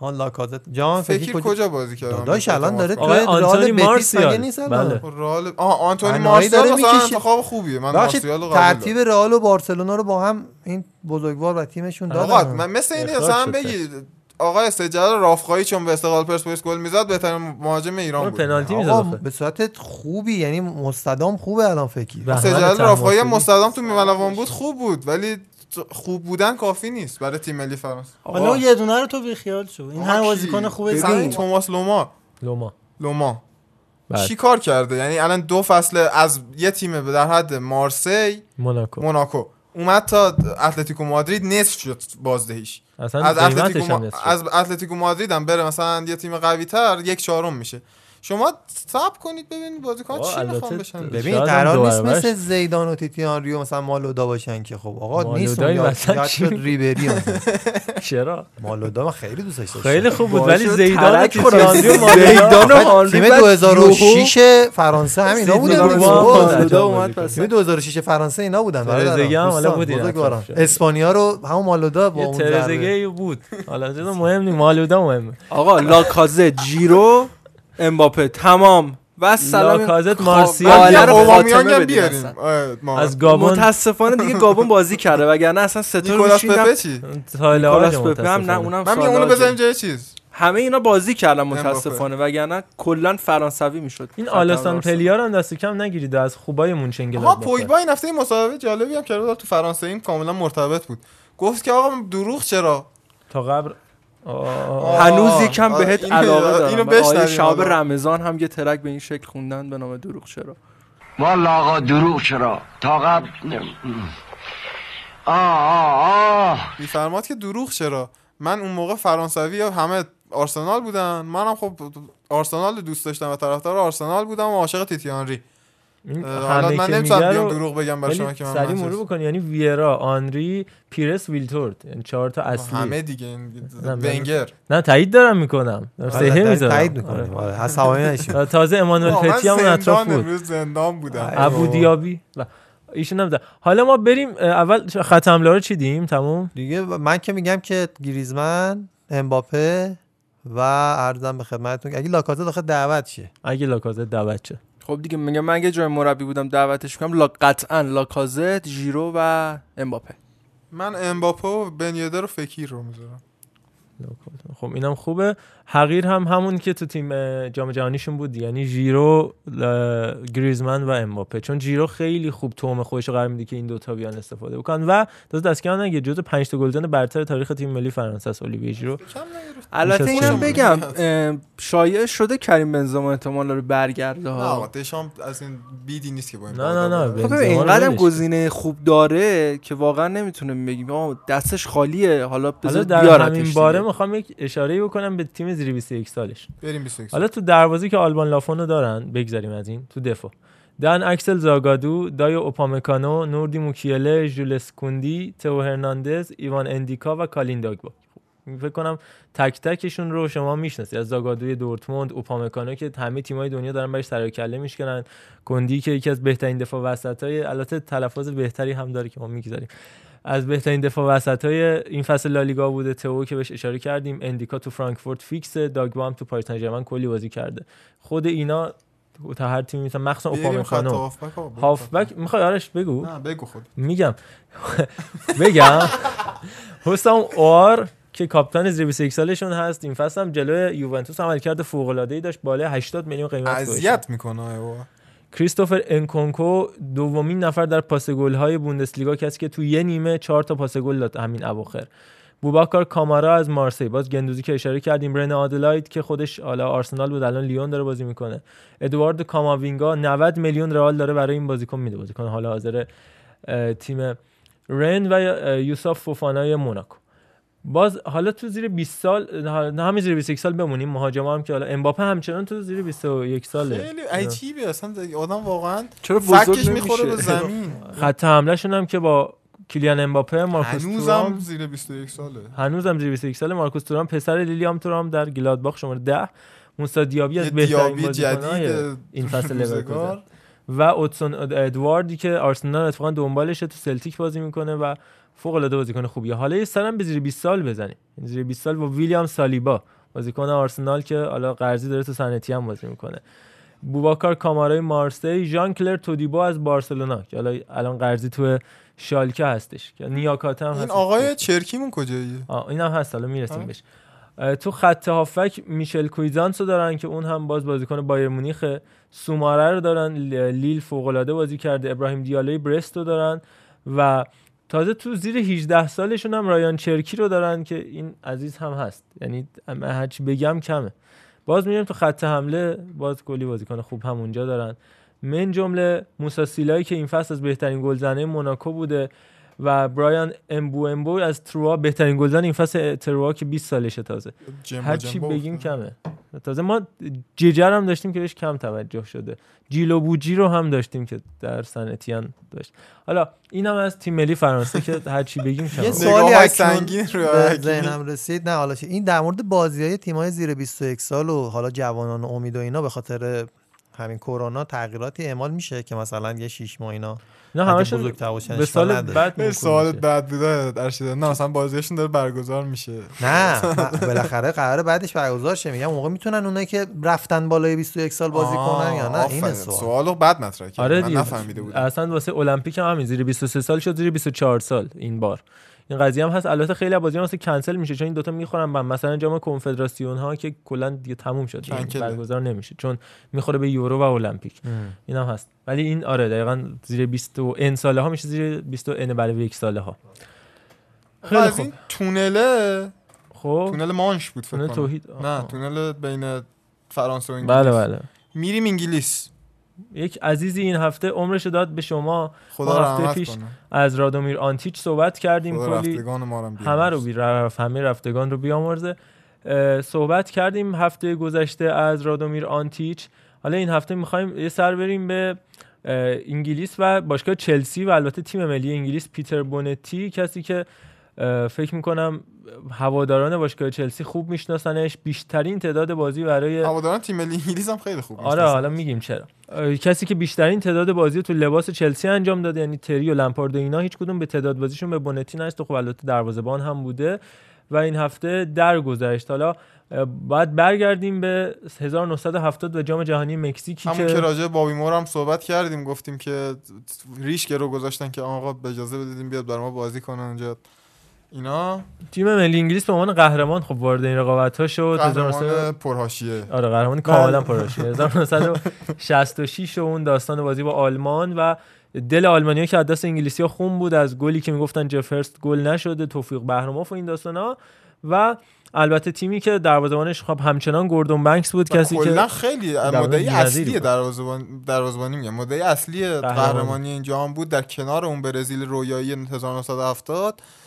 Speaker 5: ها لاکازت جان
Speaker 3: فکر
Speaker 5: فکر
Speaker 3: کجا بازی کرده
Speaker 5: داداش الان داره؟ تو
Speaker 2: آنتونی
Speaker 5: بتیس
Speaker 2: مارسیال.
Speaker 5: مگه نیست الان؟
Speaker 2: بله.
Speaker 3: رئال آه آنتونی مارسیال
Speaker 5: می‌کشه.
Speaker 3: انتخاب خوبیه من مارسیال رو.
Speaker 5: ترتیب رئال و بارسلونا رو با هم این بزرگوار و تیمشون
Speaker 3: آقا
Speaker 5: دادن
Speaker 3: من مثل این
Speaker 2: اخراج
Speaker 3: مثلا
Speaker 2: شد
Speaker 3: بگی آقای سجاد رافقایی چون به استقلال پرسپولیس گل می‌زد بهترین مهاجم ایران بود
Speaker 2: پنالتی می‌زد.
Speaker 5: به صورت خوبی یعنی مستدام خوبه الان فکر
Speaker 3: سجاد رافقایی. مستدام تو ملوان بود خوب بود ولی خوب بودن کافی نیست برای تیم ملی فرانسه
Speaker 6: حالا یه دونه رو تو بیخیال شو این هر بازیکن؟ خوبه دیگه.
Speaker 3: توماس لمار
Speaker 2: لمار
Speaker 3: لمار
Speaker 2: بله.
Speaker 3: چی کار کرده یعنی الان دو فصل از یه تیم در حد مارسی
Speaker 2: موناکو
Speaker 3: موناکو اومد تا اتلتیکو مادرید نصف شد بازدهیش. از اتلتیکو, ما... از اتلتیکو مادرید هم بره مثلا یه تیم قوی تر یک چهارم میشه. شما صبر کنید ببینید بازیکن چی می‌خوان بشن.
Speaker 5: ببین قرار نیست. مثل زیدان و تیتی آنری و مثلا مالودا باشن که خب آقا نیست شد ریبری مثلا.
Speaker 2: چرا؟
Speaker 5: مالودا من خیلی دوستش داشتم.
Speaker 2: خیلی خوب بود ولی زیدان و
Speaker 4: ترک خورم.
Speaker 2: تیتیاندی و مالودا.
Speaker 4: زیدان و آنری
Speaker 5: تیم
Speaker 4: بعد
Speaker 5: 2006 فرانسه همینا بودن.
Speaker 2: مالودا
Speaker 4: اومد. پس.
Speaker 5: تیم 2006 فرانسه اینا بودن.
Speaker 2: ترزگه هم حالا بود.
Speaker 5: اسپانیا رو همون مالودا با اون
Speaker 2: بود. حالا چیز مهم نیست. مالودا مهمه.
Speaker 4: آقا لاکازت ژیرو امباپه. تمام. و سلام
Speaker 2: لاکازت،
Speaker 4: خب،
Speaker 2: مارسیال،
Speaker 3: اوبامیانگ بیاریم. ما.
Speaker 2: از گابون.
Speaker 4: متاسفانه دیگه گابون بازی کرده وگرنه اصلا ستا رو
Speaker 3: نیکولاس پپه چی؟
Speaker 4: نیکولاس پپه هم نه اونم
Speaker 3: من اونو. بذاریم جای چیز.
Speaker 4: همه اینا بازی کردن متاسفانه وگرنه کلا فرانسوی می‌شد.
Speaker 2: این آلستان پلیار هم دست کم نگیرید از خوبای مونچنگلاد
Speaker 3: آها پوگبا این هفته مصاحبه جالبی هم کرده بود تو فرانسه این کاملا مرتبط بود. گفت که آقا دروغ چرا؟
Speaker 2: تا قبل
Speaker 4: هنوز یکم بهت علاقه دارم.
Speaker 3: اینو بشنویم حالا.
Speaker 4: رمضان هم یه ترک به این شکل خوندن به نام دروغ چرا؟
Speaker 13: والا آقا دروغ چرا؟ تا قبل آه آه آه.
Speaker 3: میفرماد که دروغ چرا؟ من اون موقع فرانسوی ها همه آرسنال بودن. منم خب آرسنال دوست داشتم و طرفدار آرسنال بودم و عاشق تیتی آنری
Speaker 2: این
Speaker 3: اه، حالا من نمی‌تونم بیام
Speaker 2: رو
Speaker 3: دروغ بگم برای
Speaker 2: خیلی
Speaker 3: شما که من
Speaker 2: سریع
Speaker 3: منچستر-
Speaker 2: مرور بکنی یعنی ویرا آنری پیرس ویلتورد. یعنی چهار تا اصلی.
Speaker 3: همه دیگه ونگر.
Speaker 2: نه تایید دارم می‌کنم. سهه
Speaker 5: داریم
Speaker 2: می‌ذارم.
Speaker 5: تایید می‌کنیم. آره، نشیم.
Speaker 2: تازه امانوئل پتی هم اطراف بود.
Speaker 3: امروز زندان بودم.
Speaker 2: ابو دیابی. و ایشون هم. حالا ما بریم اول خط حمله رو چیدیم؟ تموم؟
Speaker 5: دیگه من که میگم که گریزمن امباپه و ارزم به خدمتتون که اگه لاکازت داخل دعوت شه
Speaker 2: اگه لاکازت دعوت شه
Speaker 4: خب دیگه میگم من اگه جای مربی بودم دعوتش کنم لا قطعا لاکازت ژیرو و امباپه.
Speaker 3: من امباپه و بنیده رو فکیر رو می‌ذارم.
Speaker 2: خب اینم خوبه. حقیر هم همون که تو تیم جام جهانیشون بود یعنی ژیرو ل- گریزمن و امباپه. چون ژیرو خیلی خوب توم خودش رو قرار میده که این دوتا بیان استفاده بکنن و تازه دست کم نگه جزو 5 تا گلزن برتر تاریخ تیم ملی فرانسه است اولیویه ژیرو.
Speaker 4: البته اینم. بگم شایع شده کریم بنزما احتمال داره برگرده
Speaker 3: نه
Speaker 4: ها
Speaker 3: دشام از این بیدی نیست که با این
Speaker 2: نه، نه، نه،
Speaker 4: خب
Speaker 2: رو
Speaker 4: اینقدر گزینه خوب داره که واقعا نمی‌تونیم بگیم دستش خالیه حالا
Speaker 2: حالا
Speaker 4: بذار
Speaker 2: در همین باره. می‌خوام یک اشاره بکنم به تیم زیر 21 سالش.
Speaker 3: بریم 21
Speaker 2: حالا تو دروازه که آلبان لافونو دارن بگذاریم از این تو دفاع. دن اکسل زاگادو دایوت اوپامکانو نوردی موکیله ژولس کوندی تئو هرناندز ایوان اندیکا و کالین داگبا. فکر کنم تک تکشون رو شما می‌شناسید. از زاگادوی دورتموند اوپامکانو که همه تیمای دنیا دارن برش سر کله میشکنن. کندی که یکی از بهترین دفاع وسط های البته تلفظ بهتری هم داره که ما می‌گذاریم. از بهترین دفاع وسط های این فصل لالیگا بوده. تئو که بهش اشاره کردیم اندیکا تو فرانکفورت فیکس داگبا هم تو پاریس سن کلی بازی کرده. خود اینا تا هر تیمی مثلا مخصوصا اوپامکانو
Speaker 3: هافبک
Speaker 2: می‌خوای آرش بگو؟
Speaker 3: نه بگو خود.
Speaker 2: میگم. بگم. حسام اوار که کاپیتان زیر 21 سالشون هست این فصل هم جلوی یوونتوس عملکرد فوق العاده ای داشت. بالای 80 میلیون قیمت گذاشت
Speaker 3: اذیت می‌کنه
Speaker 2: کریستوفر انکونکو دومین نفر در پاس های بوندسلیگا کسی که تو یه نیمه چهار تا پاس گل داد. همین اواخر. بوباکار کامارا از مارسی. باز گندوزی که اشاره کردیم. رن آدلاید که خودش حالا آرسنال بود الان لیون داره بازی می‌کنه. ادوارد کاماوینگا 90 میلیون رئال داره برای این بازیکن میده. بازیکن حالا حاضر تیم رن و یوسف فوفانای موناکو. باز حالا تو زیر 20 سال نه همین زیر 21 سال بمونیم. مهاجم هم که حالا امباپه همچنان تو زیر 21 ساله.
Speaker 3: خیلی عجیبه. اصلا آدم واقعا
Speaker 4: چرا
Speaker 3: فکش می‌خوره به
Speaker 4: نمیشه؟
Speaker 3: زمین.
Speaker 2: خط حمله شون هم که با کیلیان امباپه مارکوس
Speaker 3: هنوزم
Speaker 2: تورام.
Speaker 3: زیر 21 ساله.
Speaker 2: هنوزم زیر 21 ساله. مارکوس تورام پسر لیلیام تورام در گلادباخ شماره 10 موسی دیابی از بهترین بازیکن‌های این فصل. لورکوزن و اودسون ادواردی که آرسنال اتفاقا دنبالشه تو سلتیک بازی می‌کنه و فوق العاده بازیکن خوبیه. حالا یه سرم به زیر 20 سال بزنیم. زیر 20 سال با ویلیام سالیبا بازیکن آرسنال که حالا قرضی داره تو سنتی هم بازی می‌کنه. بوباکار کامارای مارسی ژان کلر تودیبو از بارسلونا که حالا الان قرضی تو شالکه هستش. که نیاکاته هم
Speaker 3: این
Speaker 2: هست
Speaker 3: آقای چرکیمون کجاییه؟
Speaker 2: اینم هست. حالا می‌رسیم. بهش. تو خط هافک میشل کویزانس رو دارن که اون هم باز بازیکن بایر مونیخه سوماره رو دارن. لیل فوق العاده بازی کرده. ابراهیم دیالای برست رو دارن و تازه تو زیر 18 سالشون هم رایان چرکی رو دارن که این عزیز هم هست. یعنی من هرچی بگم کمه. باز میریم تو خط حمله. باز کلی بازیکن خوب هم اونجا دارن. من جمله موسی سیلایی که این فصل از بهترین گلزنه موناکو بوده. و برایان امبو امبو از تروا بهترین گلزن این فصل تروا که 20 سالشه تازه. هر چی بگیم کمه. تازه ما ججر هم داشتیم که بهش کم توجه شده. جیلو بوجی رو هم داشتیم که در سنتیان داشت. حالا این هم از تیم ملی فرانسه که هر چی بگیم کمه.
Speaker 5: یه سوالی اکنون
Speaker 3: سنگین رو.
Speaker 5: ذهنم رسید. نه حالا این در مورد بازی های تیم های زیر 21 سال و حالا جوانان و امید و اینا به خاطر همین کرونا تغییراتی اعمال میشه که مثلا یه شیش ماه اینا
Speaker 2: نه
Speaker 5: اگه
Speaker 2: همشون
Speaker 5: بزرگتر باشن
Speaker 2: به سال. بعد
Speaker 3: سوالت. بد بوده ارشد. نه مثلا بازیشون داره برگزار میشه.
Speaker 5: نه بالاخره قرار بعدش برگزار شه. میگم اون موقع می‌تونن اونایی که رفتن بالای 21 سال بازی کنن یا نه؟ این سوال.
Speaker 3: سوالو بد مطرح
Speaker 2: آره
Speaker 3: من نفهمیده بودم.
Speaker 2: اصلا واسه المپیک هم همین زیر 23 سال شد زیر 24 سال این بار. این قضیه هم هست. البته خیلی از بازی‌ها واسه کنسل میشه چون این دوتا می‌خورن هم. مثلا جام کنفدراسیون ها که کلا دیگه تموم شد یعنی. برگزار نمیشه چون می‌خوره به یورو و المپیک. این هم هست. ولی این آره دقیقا زیر 20 و ان ساله ها میشه زیر 20 و ان برای یک ساله ها.
Speaker 3: خب
Speaker 2: خیلی
Speaker 3: از
Speaker 2: خوب.
Speaker 3: این تونله
Speaker 2: خب.
Speaker 3: تونل مانش بود فکر کنم.
Speaker 2: توحید
Speaker 3: نه تونل بین فرانسه و انگلیس.
Speaker 2: بله بله.
Speaker 3: میریم انگلیس.
Speaker 2: یک عزیزی این هفته عمرش داد به شما
Speaker 3: خدا
Speaker 2: ما هفته پیش
Speaker 3: کنه.
Speaker 2: از رادومیر آنتیچ صحبت کردیم کلی
Speaker 3: رفتگان ما رو هم بیامرزه.
Speaker 2: همه رو بی رفت همه رفتگان رو بیامرزه صحبت کردیم هفته گذشته از رادومیر آنتیچ حالا این هفته می‌خوایم یه سر بریم به انگلیس و باشگاه چلسی و البته تیم ملی انگلیس پیتر بونتی کسی که فکر می‌کنم هواداران باشگاه چلسی خوب میشناسنش. بیشترین تعداد بازی برای
Speaker 3: هواداران تیم ملی انگلیس هم خیلی خوب
Speaker 2: آره. حالا میگیم چرا. کسی که بیشترین تعداد بازی تو لباس چلسی انجام داده یعنی تری و لمپارد و اینا هیچ کدوم به تعداد بازیشون به بونتی نرسید خب البته دروازه‌بان هم بوده. و این هفته درگذشت. حالا باید برگردیم به 1970 و جام جهانی مکزیکی
Speaker 3: همون
Speaker 2: که
Speaker 3: که راجع بابی مور هم صحبت کردیم. گفتیم که ریش رو گذاشتن که آقا به اجازه بدیم بیاد بر ما بازی کنه اونجا. اینا؟
Speaker 2: تیم ملی انگلیس به عنوان قهرمان خب وارد این رقابت ها شد 1900
Speaker 3: قهرمان پرهاشیه.
Speaker 2: آره قهرمان کاملا پرهاشیه. 1966 و اون داستان بازی با آلمان و دل آلمانیا که از دست انگلیسی ها خون بود از گلی که می‌گفتن جفرست گل نشده توفیق بهراموف و این داستان ها و البته تیمی که دروازه‌بانش خب همچنان گوردون بنکس بود کسی که
Speaker 3: کلا خیلی مدعی اصلی. دروازه‌بان دروازه‌بانی میگم. مدعی اصلی قهرمانی. این جام بود در کنار اون برزیل رویایی 1970 اه،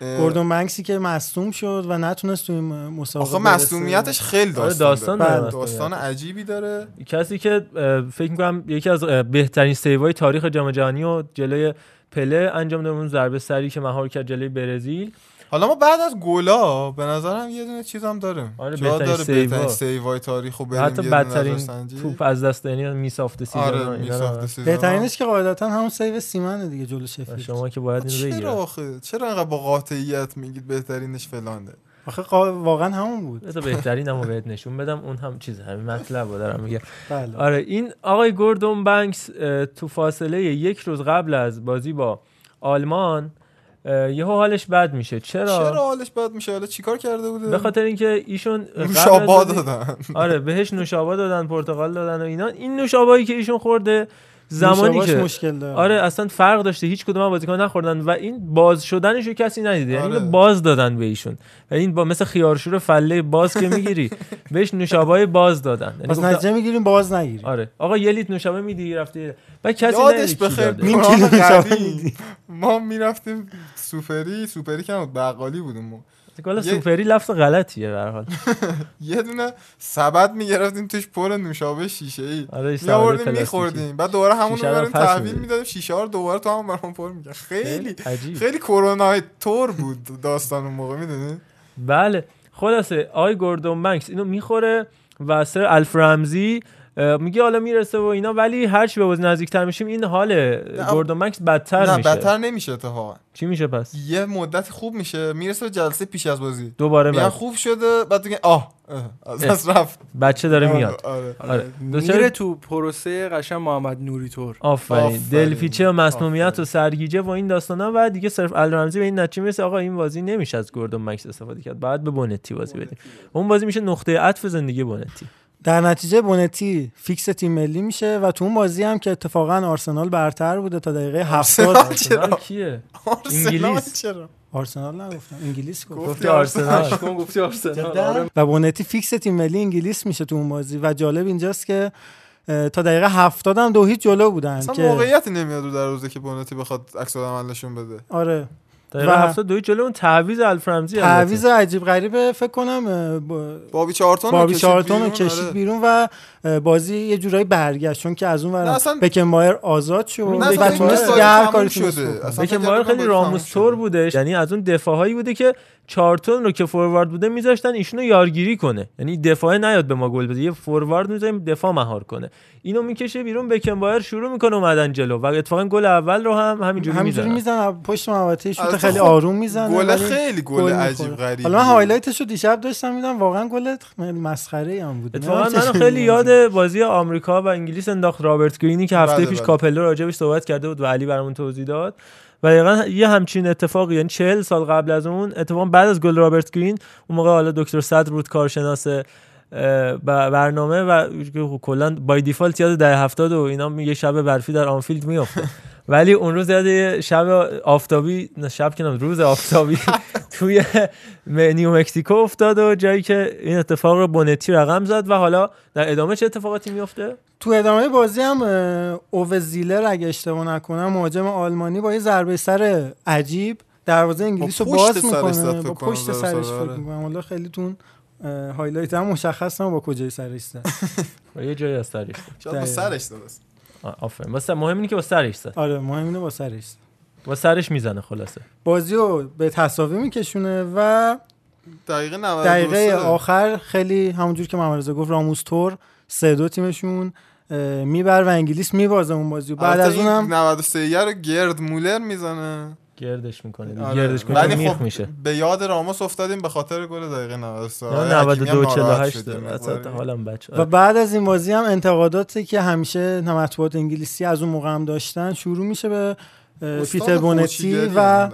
Speaker 6: گوردون بنکسی که مصدوم شد و نتونست تو این مسابقه
Speaker 3: آخه. مصدومیتش خیلی
Speaker 2: آره،
Speaker 3: داستان,
Speaker 2: داستان
Speaker 3: داره.
Speaker 2: داره.
Speaker 3: داستان عجیبی داره
Speaker 2: کسی که فکر می‌کنم یکی از بهترین سیوهای تاریخ جام جهانی و جلوی پله انجام داد اون ضربه سری که مهار کرد جلوی برزیل
Speaker 3: حالا ما بعد از گلا به نظرم یه دونه چیز هم داره
Speaker 2: آره، بهترین
Speaker 3: داره
Speaker 2: سیوا.
Speaker 3: بهترین سیوای تاریخ بریم
Speaker 2: حتی بدترین. توپ از دست یعنی miss of season
Speaker 3: آره miss of the season.
Speaker 6: بهترینش که قاعدتا همون سیو سیمنه دیگه جلو شفیلد
Speaker 2: شما که باید اینو
Speaker 3: چرا
Speaker 2: بگیرید
Speaker 3: آخه چرا انقدر با قاطعیت میگید بهترینش فلانه
Speaker 6: آخه قا- واقعا همون بود
Speaker 2: بذار بهترین هم بهت نشون بدم اون هم چیز همین مطلب رو دارم میگه
Speaker 6: بله.
Speaker 2: آره این آقای گوردون بنکس اه، تو فاصله یک روز قبل از بازی با آلمان یهو حالش بد میشه. چرا؟
Speaker 3: چرا حالش بد میشه؟ حالا چیکار کرده بوده؟
Speaker 2: به خاطر اینکه ایشون
Speaker 3: نوشابه دادن.
Speaker 2: آره بهش نوشابه دادن پرتقال دادن و اینا. این نوشابه‌ای که ایشون خورده زمانی که
Speaker 6: مشکل داره.
Speaker 2: آره اصلا فرق داشته هیچ کدوم از بازیکن نخوردن و این باز شدنشو کسی ندیده یعنی
Speaker 3: آره.
Speaker 2: اینو باز دادن به ایشون و این با مثل خیارشور فله باز که می‌گیری بهش نوشابه باز دادن یعنی
Speaker 6: پس نتیجه می‌گیریم باز نگیریم
Speaker 2: آره آقا یه لیتر نوشابه میدی رفته بعد کسی
Speaker 3: یادش بخیر
Speaker 2: داده.
Speaker 6: نیم
Speaker 3: قرآن
Speaker 6: کیلو نوشابه
Speaker 3: قدیم
Speaker 6: میدی.
Speaker 3: ما می‌رفتیم سوپری سوپری که بقالی بودیم یه-
Speaker 2: سوپری لفظ غلطیه به حال
Speaker 3: یه دونه سبد می‌گرفتیم توش پر نوشابه شیشه ای
Speaker 2: آره،
Speaker 3: می
Speaker 2: سبد
Speaker 3: آوردیم
Speaker 2: پلاستیکی.
Speaker 3: میخوردیم بعد دوباره همون رو بریم تحویل
Speaker 2: می‌دادیم.
Speaker 3: شیشه ها رو دوباره تو هم برام پر می‌کرد خیلی. خیلی کرونا تور بود داستان اون موقع می‌دونی
Speaker 2: بله خلاصه آی گوردون بنکس اینو می‌خوره و سر الف رمزی میگه حالا می‌رسه و اینا ولی هر چی به بازی نزدیکتر میشیم این حال گوردون بنکس بدتر
Speaker 3: نه
Speaker 2: میشه.
Speaker 3: بدتر نمیشه اتفاقا.
Speaker 2: چی میشه پس؟
Speaker 3: یه مدت خوب میشه می‌رسه به جلسه پیش از بازی.
Speaker 2: دوباره
Speaker 3: میگن
Speaker 2: بد.
Speaker 3: خوب شده بعد دیگه آه از دست رفت.
Speaker 2: بچه داره
Speaker 3: آره،
Speaker 2: میاد
Speaker 3: آره.
Speaker 2: آره.
Speaker 4: میره تو پروسه قشن محمد نوری طور.
Speaker 2: آفرین. دلپیچه و مسمومیت و سرگیجه و این داستانا و دیگه صرف الرمزی به این نتیجه می‌رسه. آقا این بازی نمیشه از گوردون مکس استفاده کرد. بعد به بونتی بازی بدیم. اون بازی میشه نقطه عطف زندگی بونتی.
Speaker 6: در نتیجه بونتی فیکس تیم ملی میشه و تو اون بازی هم که اتفاقا آرسنال برتر بوده تا دقیقه 70
Speaker 2: آرسنال کیه؟
Speaker 3: آرسنال
Speaker 2: انگلیس.
Speaker 3: چرا؟
Speaker 6: آرسنال نگفتم انگلیس گفت.
Speaker 2: گفتی آرسنال.
Speaker 4: گفتی آرسنال؟ آره.
Speaker 6: و بونتی فیکس تیم ملی انگلیس میشه تو اون بازی و جالب اینجاست که تا دقیقه 70 هم دو هیچ جلو بودن
Speaker 3: اصلا
Speaker 6: که
Speaker 3: موقعیتی نمیاد رو در روزه که بونتی بخواد عکس العمل نشون بده.
Speaker 6: آره.
Speaker 2: دقیقه
Speaker 6: و
Speaker 2: 72 جلو اون تعویض الفرمزی
Speaker 6: تعویض عجیب غریبه فکر کنم با-
Speaker 3: بابی چارتون
Speaker 6: بابی رو
Speaker 3: بیرون،
Speaker 6: کشید
Speaker 3: آره.
Speaker 6: بیرون و بازی یه جورایی برگشت چون که از اون ور
Speaker 3: اصلا-
Speaker 6: بکنبایر آزاد شد و تونست هر کاری
Speaker 3: شده. کردم
Speaker 2: خیلی راموس تور. بودش یعنی از اون دفاعهایی بوده که چارتون رو که فوروارد بوده میذاشتن ایشونو یارگیری کنه. یعنی دفاع نیاد به ما گل بده. یه فوروارد می‌ذاریم دفاع مهار کنه. اینو می‌کشه بیرون بکن بایر شروع می‌کنه اومدن جلو و اتفاقا گل اول رو هم همینجوری
Speaker 6: همینجوری
Speaker 2: می‌زنه
Speaker 6: می‌زنه پشت محوطه شوت
Speaker 3: البته
Speaker 6: خیلی
Speaker 3: خب،
Speaker 6: آروم می‌زنه
Speaker 3: گل خیلی گل عجیب. غریبی
Speaker 6: حالا من
Speaker 3: بود.
Speaker 6: highlight ش رو دیشب داشتم می‌دیدم واقعا گل مسخره هم بود
Speaker 2: اتفاقا منو خیلی یاد بازی آمریکا و انگلیس انداخت رابرت گرینی که هفته
Speaker 3: بله،
Speaker 2: پیش
Speaker 3: بله.
Speaker 2: کاپلو راجبش صحبت کرده بود و علی برامون توضیح داد. و دقیقا یه همچین اتفاقی یعنی 40 سال قبل از اون اتفاقا بعد از گل رابرت گرین اون موقع حالا دکتر صدر بود کارشناس برنامه و کلا by default یاد دهه 70 و اینا یه شب برفی در آنفیلد میافته. ولی اون روز یاد یه شب آفتابی نه شب که نه، روز آفتابی توی نیو مکسیکو افتاد و جایی که این اتفاق رو بونتی رقم زد و حالا در ادامه چه اتفاقاتی میفته
Speaker 6: تو ادامه بازی هم اووه زیلر اگه اشتباه نکنم مهاجم آلمانی با یه ضربه سر عجیب دروازه انگلیس رو
Speaker 3: با پشت
Speaker 6: باز می‌کنه. با پشت سرش
Speaker 3: سر،
Speaker 6: فکر. می‌کنم. حالا خیلی تو اون highlight هم مشخص نبود با کجای سرش زد
Speaker 2: با یه جایی از سرش زد.
Speaker 3: شاید با. سرش درست
Speaker 2: آفرین واسه مهم اینه که با سرش زد
Speaker 6: آره مهم اینه با سرش زد.
Speaker 2: با سرش می‌زنه خلاصه
Speaker 6: بازی رو به تساوی میکشونه و
Speaker 3: دقیقه 92
Speaker 6: دقیقه. آخر خیلی همونجور که محمد گفت راموس تور سه دو تیمشون میبر و انگلیس میبازه اون بازی و بعد از اونم
Speaker 3: 93 رو گرد مولر می‌زنه
Speaker 2: گردش می‌کنه
Speaker 3: آره.
Speaker 2: گردش کنه
Speaker 3: ولی
Speaker 2: میخ
Speaker 3: خب
Speaker 2: میشه.
Speaker 3: به یاد راموس افتادیم به خاطر گل دقیقه 93
Speaker 2: نه،
Speaker 3: آقای حکیمی هم
Speaker 2: 92
Speaker 3: ناراحت
Speaker 2: 48
Speaker 3: شد یه
Speaker 2: وسط
Speaker 3: مقداری.
Speaker 2: حالم بچه
Speaker 6: و بعد از این بازی هم انتقاداتی که همیشه مطبوعات انگلیسی از اون موقع هم داشتن شروع میشه به پیتر بونتی و.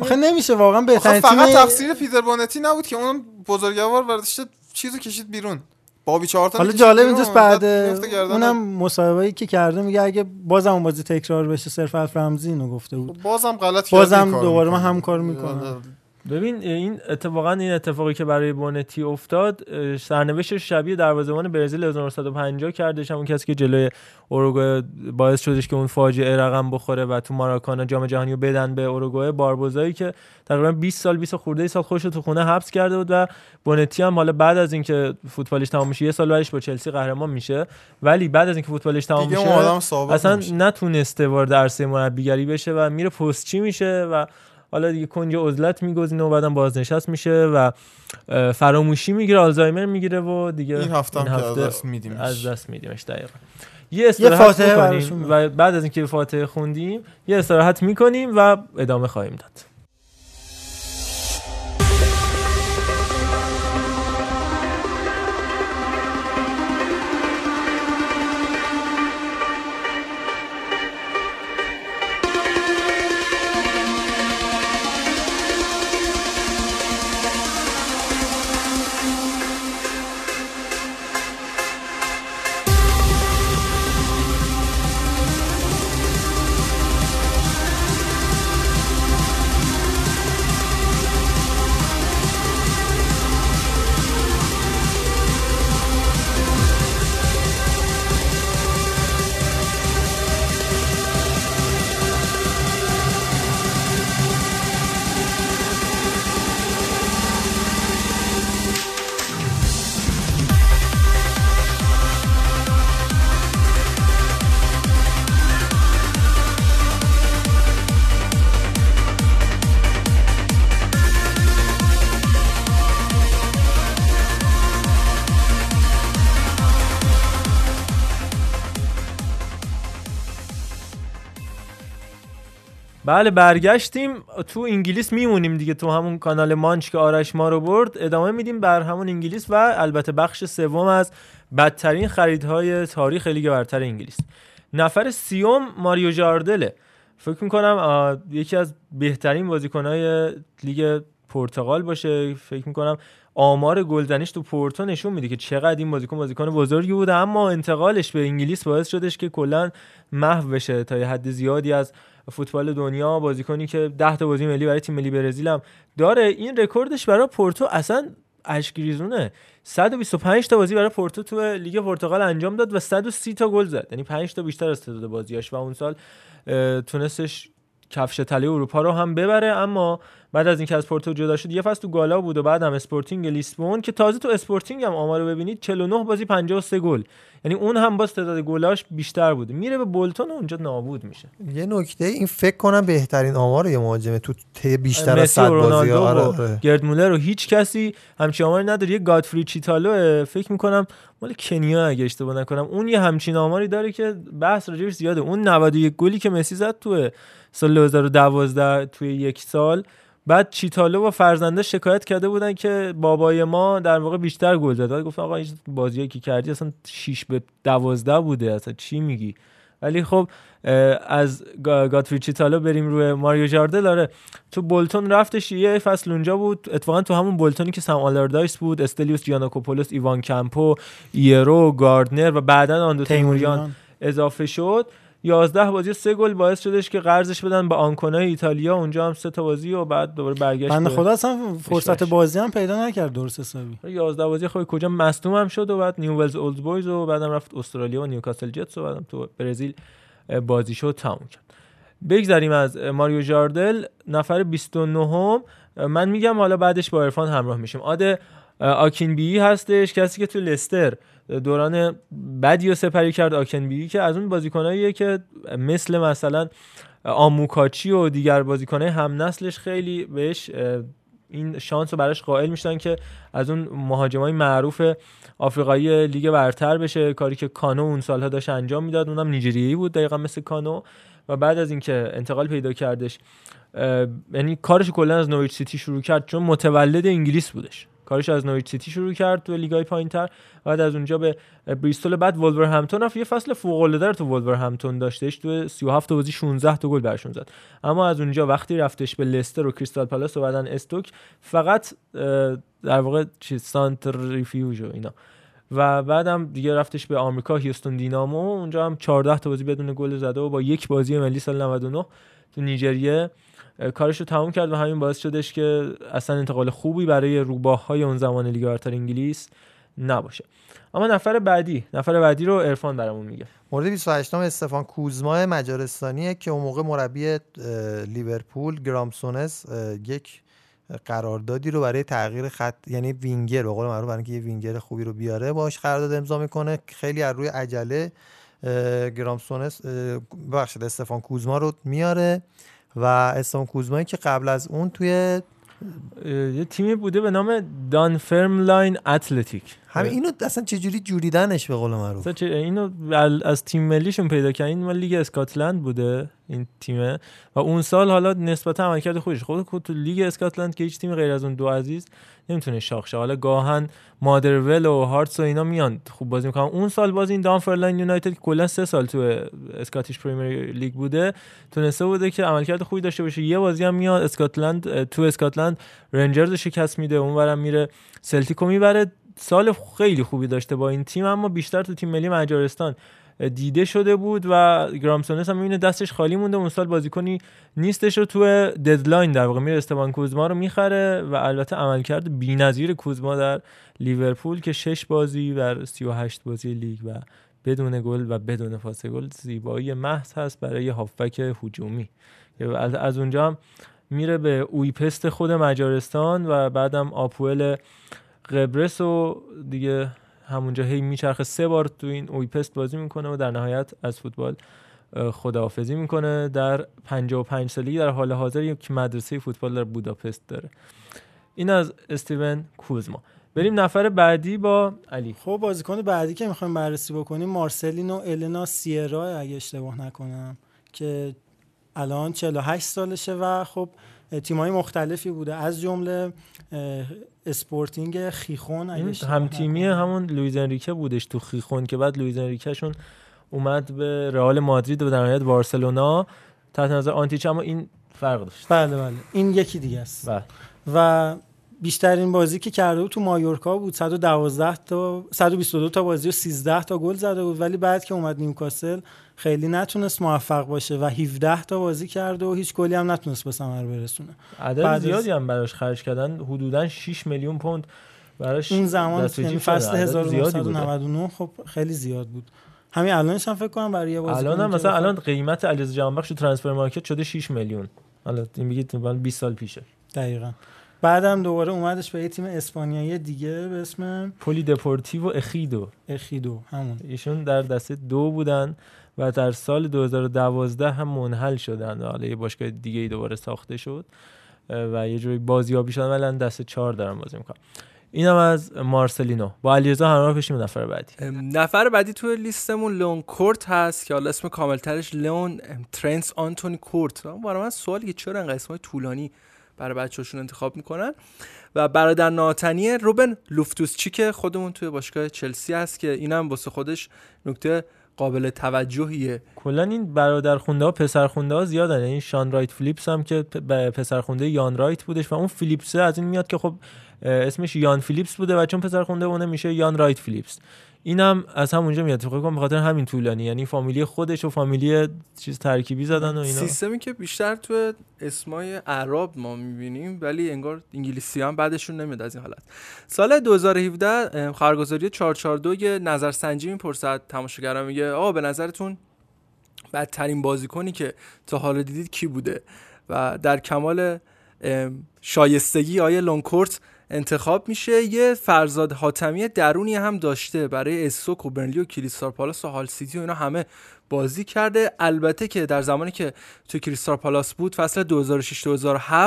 Speaker 6: آخه نمیشه واقعا بهترین
Speaker 3: فقط تقصیر پیتر بونتی نبود که اون بزرگوار برداشته چیزو کشید بیرون. بابی چهارتا
Speaker 6: حالا جالب اینجاست بعد اونم مصاحبه‌ای که کرده میگه اگه بازم اون بازی تکرار بشه صرف الف رمزی اینو گفته بود.
Speaker 3: بازم غلط
Speaker 6: بازم دوباره من. هم کار می‌کنم.
Speaker 2: ببین این اتفاقا این اتفاقی که برای بونتی افتاد اه، سرنوشتش شبیه دروازه‌بان برزیل 1950 کردش. همون کسی که جلوی اوروگوئه باعث شدش که اون فاجعه رقم بخوره و تو ماراکانا جام جهانی رو بدن به اوروگوئه. باربوزایی که تقریبا 20 سال 20 خورده سال خودش تو خونه حبس کرده بود و بونتی هم حالا بعد از اینکه فوتبالش تمام میشه یه سال بعدش با چلسی قهرمان میشه. ولی بعد از اینکه فوتبالش تمام میشه اصلا
Speaker 3: نمیشه.
Speaker 2: نتونسته وارد عرصه مربیگری بشه و میره پستچی میشه و حالا دیگه کنج عزلت میگزینه و بعدم بازنشست میشه و فراموشی می‌گیره آلزایمر می‌گیره و دیگه
Speaker 3: این هفته هم که از دست میدیمش.
Speaker 2: از دست میدیمش دقیقا. یه استراحت
Speaker 6: براشون
Speaker 2: بکنیم و بعد از اینکه فاتحه خوندیم یه استراحت می‌کنیم و ادامه خواهیم داد. بله برگشتیم. تو انگلیس میمونیم دیگه. تو همون کانال مانش که آرش ما رو برد ادامه میدیم بر همون انگلیس و البته بخش سوم از بدترین خریدهای تاریخ لیگ برتر انگلیس. نفر سیوم ماریو جاردله. فکر می‌کنم یکی از بهترین بازیکنهای لیگ پرتغال باشه. فکر می‌کنم آمار گلزنیش تو پورتو نشون میده که چقدر این بازیکن بازیکن بزرگی بوده. اما انتقالش به انگلیس باعث شدش که کلا محو بشه تا یه حد زیادی از فوتبال دنیا بازیکنی که 10 تا بازی ملی برای تیم ملی برزیل هم داره این رکوردش برای پورتو اصلا اشکریزونه. 125 تا بازی برای پورتو تو لیگ پرتغال انجام داد و 130 تا گل زد. یعنی 5 تا بیشتر از تعداد بازیاش و اون سال تونستش کفش طلای اروپا رو هم ببره. اما بعد از اینکه از پورتو جدا شد یه فصل تو گالا بود و بعد هم اسپورتینگ لیسبون که تازه تو اسپورتینگ هم آمار رو ببینید 49 بازی 53 گل. یعنی اون هم باز تعداد گلاش بیشتر بوده میره به بولتون و اونجا نابود میشه.
Speaker 5: یه نکته این فکر کنم بهترین آمار یه مهاجمه تو طی بیشتر از
Speaker 2: مسی
Speaker 5: 100
Speaker 2: و
Speaker 5: بازی. آره آره.
Speaker 2: گرد مولر و هیچ کسی همچین آماری نداره. یه گادفری چیتالو فکر می‌کنم مال کنیا اگه اشتباه نکنم. اون یه همچین آماری داره که بحث راجعش زیاده. اون 91 گلی که مسی زد تو سال 2012 توی یک سال بعد چیتالو و فرزنده شکایت کرده بودن که بابای ما در واقع بیشتر گل زد. گفت آقا این بازیایی که کردی اصلا 6 به 12 بوده اصلا چی میگی؟ ولی خب از گا- گادفری چیتالو بریم روی ماریو جاردل. داره تو بولتون رفتش یه فصل اونجا بود. اتفاقا تو همون بولتونی که سم آلاردایس بود استلیوس جیاناکوپولوس ایوان کمپو ریکاردو گاردنر و بعدا آندو تیموریان
Speaker 6: تیموریان.
Speaker 2: اضافه شد. 11 بازی سه گل باعث شدش که قرضش بدن به آنکونای ایتالیا. اونجا هم سه تا بازی و بعد دوباره برگشت
Speaker 6: بنده خدا اصلا فرصت. بازی هم پیدا نکرد درست حسابی.
Speaker 2: 11 بازی خب کجا؟ مصدوم هم شد و بعد نیوولز اولد بویز و بعدم رفت استرالیا و نیوکاسل جتس و بعدم تو برزیل بازی شد تموم کرد. بگذریم از ماریو جاردل. نفر 29 هم من میگم حالا بعدش با عرفان همراه میشیم. آد آکینبی هستش کسی که تو لستر دوران بدی و سپری کرد آکنبی که از اون بازیکناییه که مثل مثلا آموکاچی و دیگر بازیکنای هم نسلش خیلی بهش این شانس رو براش قائل میشن که از اون مهاجمای معروف آفریقایی لیگ برتر بشه. کاری که کانو اون سالها داشت انجام می‌داد. اونم نیجریه‌ای بود دقیقا مثل کانو. و بعد از اینکه انتقال پیدا کردش یعنی کارش کلا از نویچ سیتی شروع کرد چون متولد انگلیس بودش. کارش از نویچ سیتی شروع کرد تو لیگای پایینتر. بعد از اونجا به بریستول بعد وولورهمپتون رفت. یه فصل فوق العاده تو وولورهمپتون داشتش تو 37 تا بازی 16 تا گل برشون زد. اما از اونجا وقتی رفتش به لستر و کریستال پالاس و بعدن استوک فقط در واقع چیز سانتر ریفیوژ و اینا. و بعدم دیگه رفتش به آمریکا هیوستون دینامو. اونجا هم 14 تا بازی بدون گل زده و با یک بازی ملی سال 99 تو نیجریه. کارش رو تموم کرد و همین باعث شدش که اصلا انتقال خوبی برای روباه های اون زمان لیگ برتر انگلیس نباشه. اما نفر بعدی نفر بعدی رو عرفان برامون میگه.
Speaker 5: مورد 28 م استفان کوزما مجارستانیه که اون موقع مربی لیورپول گرامسونس یک قراردادی رو برای تغییر خط یعنی وینگر به قول معروف برای اینکه یه وینگر خوبی رو بیاره باش قرارداد امضا می‌کنه. خیلی از روی عجله گرامسونس ببخشید استفان کوزما رو میاره. و استفان کوزمایی که قبل از اون توی
Speaker 2: یه تیمی بوده به نام دانفرملاین اتلتیک.
Speaker 5: همین اینو اصلا چجوری جوریدنش به قول معروف؟
Speaker 2: چه- اینو از تیم ملیشون پیدا کردن این مال لیگ اسکاتلند بوده این تیمه. و اون سال حالا نسبتا عملکرد خوبش خود خود تو لیگ اسکاتلند که هیچ تیم غیر از اون دو عزیز نمی‌تونه شاخ شه. حالا گاهن مادرول و هارتس و اینا میان خوب بازی می‌کنن. اون سال باز این دانفرلاین یونایتد که کلا سه سال تو اسکاتیش پریمیر لیگ بوده. تونسته بوده که عملکرد خوبی داشته باشه. یه بازی هم میاد اسکاتلند تو اسکاتلند رنجرز رو شکست میده. اونورم میره سلتیکو می‌بره. سال خیلی خوبی داشته با این تیم اما بیشتر تو تیم ملی مجارستان دیده شده بود و گرام سونس هم می‌بینه دستش خالی مونده اون سال بازیکنی نیستش رو تو deadline در واقع میره. استوان کوزما رو می‌خره و البته عملکرد بی‌نظیر کوزما در لیورپول که شش بازی بر 38 بازی لیگ و بدون گل و بدون پاس گل زیبایی محض هست برای هافبک هجومی. از اونجا هم میره به اویپست خود مجارستان و بعدم آپوئل قبرس و دیگه همونجا هی میچرخه سه بار تو این اویپست بازی می‌کنه و در نهایت از فوتبال خداحافظی می‌کنه. در 55 سالگی در حال حاضر یک مدرسه فوتبال در بوداپست داره. این از استیون کوزما. بریم نفر بعدی با علی.
Speaker 6: خب بازیکن بعدی که می‌خوایم بررسی بکنیم مارسلینو النا سیرا اگه اشتباه نکنم که الان 48 سالشه و خب تیمای مختلفی بوده. از جمله اسپورتینگ خیخون
Speaker 2: هم تیمی همون لویز انریکه بودش تو خیخون که بعد لویز انریکهشون اومد به رئال مادرید و در نهایت بارسلونا. تحت نظر آنتیچ اما این فرق داشت.
Speaker 6: بله بله. این یکی دیگه است.
Speaker 2: بله.
Speaker 6: و بیشترین بازی که کرده بود تو مایورکا بود. 112 تا 122 تا بازی و 13 تا گل زده بود. ولی بعد که اومد نیوکاسل خیلی نتونست موفق باشه و 17 تا بازی کرده و هیچ گلی هم نتونست به ثمر برسونه.
Speaker 2: عدد زیادی هم براش خرج کردن. حدودا 6 میلیون پوند براش
Speaker 6: اون زمان یعنی. فصل
Speaker 2: عدد زیادی بوده.
Speaker 6: 1999 خب خیلی زیاد بود. همین الانش هم فکر کنم برای یه بازیکن
Speaker 2: الان هم مثلا
Speaker 6: بخواد-
Speaker 2: الان قیمت علیرضا جهانبخش تو ترانسفر مارکت شده 6 میلیون. حالا این بگید مثلا 20 سال پیشه.
Speaker 6: دقیقا. بعدم دوباره اومدش به یه تیم اسپانیایی دیگه به اسم
Speaker 2: پلی دپورتیو اخیدو.
Speaker 6: اخیدو همون.
Speaker 2: ایشون در دسته دو بودن. و در سال 2012 هم منحل شدن حالا یه باشگاه دیگه ای دوباره ساخته شد. و یه جوری بازیابی شدن ولی دسته چهار دارن بازی می‌کنن. اینم از مارسلینو. با علیرضا همراه بشیم نفر بعدی.
Speaker 4: نفر بعدی توی لیستمون لون کورت هست که حالا اسم کاملترش لون ترنس آنتونی کورت. برای من سوالی که چرا انقدر اسمای طولانی برای بچه‌هاشون انتخاب می‌کنن؟ و برادر ناتنی روبن لوفتوس که خودمون توی باشگاه چلسی هست که اینم واسه خودش نکته قابل توجهیه.
Speaker 2: کلا این برادر خونده ها پسر خونده ها زیادن. یعنی شان رایت فلیپس هم که پسر خونده یان رایت بودش و اون فلیپسه از این میاد که خب اسمش یان فیلیپس بوده و چون پسر خونده اونه میشه یان رایت فیلیپس اینم از همونجا میاد. فکر کنم به خاطر همین طولانی. یعنی فامیلی خودش و فامیلی چیز ترکیبی زدن و اینا.
Speaker 4: سیستمی که بیشتر تو اسمای عرب ما می‌بینیم ولی انگار انگلیسی هم بعدشون نمیاد از این حالت. سال 2017 اه، خبرگزاری 442 یه نظرسنجی می‌پرسد تماشاگران میگه آقا به نظرتون بدترین بازیکنی که تا حالا دیدید کی بوده؟ و در کمال شایستگی آیه لونکورت انتخاب میشه. یه فرزاد حاتمی درونی هم داشته برای استوک و برنلی و کریستال پالاس و هال سیتی و اینا همه بازی کرده. البته که در زمانی که تو کریستال پالاس بود فصل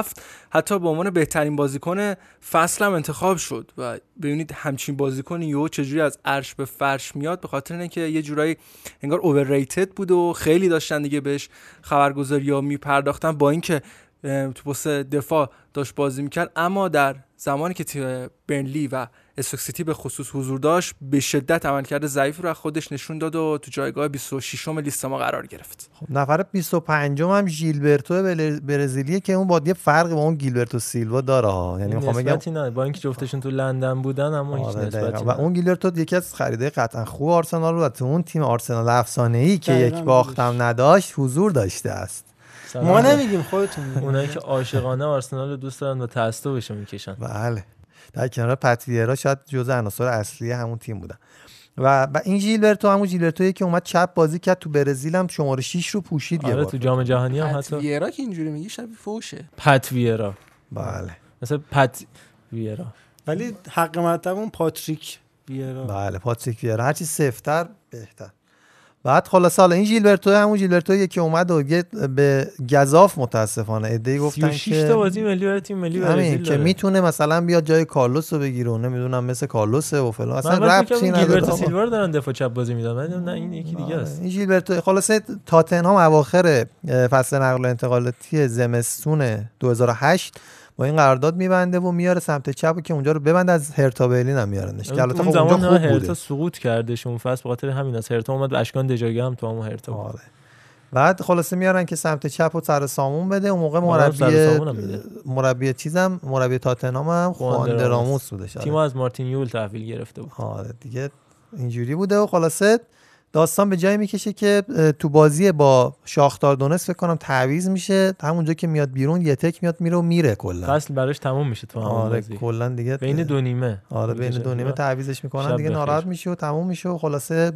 Speaker 4: 2006-2007 حتی به عنوان بهترین بازیکن فصل هم انتخاب شد و ببینید همچین بازیکنی یهو چجوری از عرش به فرش میاد. به خاطر اینکه یه جورایی انگار اوورریتد بود و خیلی داشتن دیگه بهش خبرگزاری ها میپرداختن با اینکه تو پست دفاع داشت بازی می‌کرد اما در زمانی که تیم برنلی و استوک سیتی به خصوص حضور داشت به شدت عملکرد ضعیف رو از خودش نشون داد و تو جایگاه 26 م لیست ما قرار گرفت
Speaker 5: خب نفر 25 هم ژیلبرتو بل- برزیلیه که اون با یه فرق با اون گیلبرتو سیلوا داره ها یعنی می‌خوام بگم
Speaker 2: نسبتی نه با اینکه جفتشون تو لندن بودن اما هیچ
Speaker 5: آره.
Speaker 2: نسبتی
Speaker 5: و. اون گیلبرتو یکی از خریده قطعا خوب آرسنال بود و تو اون تیم آرسنال افسانه ای که یک باختم نداشت حضور داشته است.
Speaker 6: ما نمیگیم خودتون.
Speaker 2: اونایی که عاشقانه آرسنال رو دوست دارن و تعصبش رو می‌کشن.
Speaker 5: بله. در کنار پتویرا شاید جزء عناصر اصلی همون تیم بودن. و, و این ژیلبرتو همون ژیلبرتویی که اومد چپ بازی کرد تو برزیل هم شماره 6 رو پوشید یه
Speaker 2: آره
Speaker 5: بار.
Speaker 2: تو جام جهانی هم حتی.
Speaker 7: ویرا که اینجوری میگی شبیه فوشه.
Speaker 2: پت ویرا
Speaker 5: بله.
Speaker 2: مثل پت ویرا
Speaker 6: ولی حق مطلب اون پاتریک بیرا
Speaker 5: بله پاتریک ویرا. هرچی سفتر بهتر. بعد خلاصه حالا این ژیلبرتو همون ژیلبرتویی که اومد و به گزاف متاسفانه ایده گفتن
Speaker 2: 36
Speaker 5: که
Speaker 2: تا بازی ملی برای تیم ملی
Speaker 5: همین
Speaker 2: برزیل
Speaker 5: که. می‌تونه مثلا بیاد جای کارلوس رو بگیره و نمی‌دونم مثل کارلوس و فلان اصلا ربطی نداره
Speaker 2: گیلبرتو
Speaker 5: آقا.
Speaker 2: سیلوا رو دارن دفاع چپ بازی میدن نه این یکی دیگه است
Speaker 5: این ژیلبرتو خلاصه تاتنهام اواخر فصل نقل و انتقالاتی زمستون 2008 با این قرارداد میبنده و میاره سمت چپ و که اونجا رو ببند از هرتا برلین هم میارنش که البته
Speaker 2: اون
Speaker 5: خب اونجا خوب
Speaker 2: هرتا
Speaker 5: بوده.
Speaker 2: سقوط کردش اون فصل به خاطر همین از هرتا اومد و اشکان دژاگه هم تو همون هرتا بود.
Speaker 5: آره. بعد خلاصه میارن که سمت چپ و سر سامون بده. اون موقع
Speaker 2: آره،
Speaker 5: مربی
Speaker 2: هم.
Speaker 5: مربی چیزم مربی تاتنهام هم خوان دراموس بودش. آره.
Speaker 2: تیم از مارتین یول تحویل گرفته بود.
Speaker 5: آره دیگه اینجوری بوده و خلاصه داستان به جایی می‌کشه که تو بازی با شاختار دونست فکر کنم تعویض میشه. همونجا که میاد بیرون یه تک میاد میره و میره کلا.
Speaker 2: فصل براش تموم میشه تو
Speaker 5: آره کلا دیگه
Speaker 2: بین دو نیمه.
Speaker 5: آره بین. دو نیمه تعویضش می‌کنن دیگه. ناراحت میشه و تموم میشه و خلاصه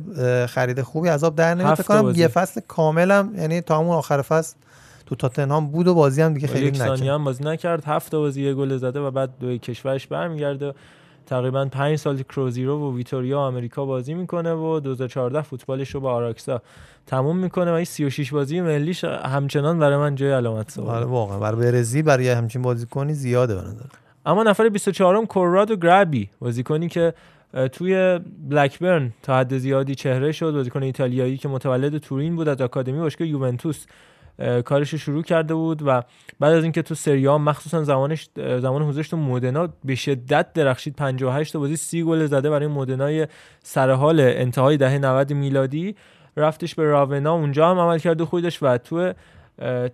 Speaker 5: خرید خوبی عذاب در نمیاد. فکر کنم. یه فصل کاملم یعنی تا همون آخر فصل تو تاتنهام بود و بازی هم دیگه خیلی نکرد.
Speaker 2: هم بازی نکرد. هفت بازی یه گل زده و بعد دو کشورش برمیگرده. تقریبا پنج سال کروزیرو و ویتوریا آمریکا بازی می‌کنه و 2014 فوتبالش رو با آراکسا تموم می‌کنه و این 36 بازی ملیش همچنان برای من جای علامت سوال
Speaker 5: آره واقعا برای برزیل برای همچین بازیکنی زیاده به نظر.
Speaker 2: اما نفر 24 م کورادو گرابی بازیکنی که توی بلکبرن تا حد زیادی چهره شد بازیکن ایتالیایی که متولد تورین بود از آکادمی باشگاه یوونتوس. کارش رو شروع کرده بود و بعد از اینکه تو سری آ مخصوصا زمانش زمان حضورش تو مودنا به شدت درخشید. 58 تا بازی 30 گل زده برای مودنای سر حال انتهای دهه 90 میلادی. رفتش به راونا اونجا هم عمل کرده خوبی داشت و تو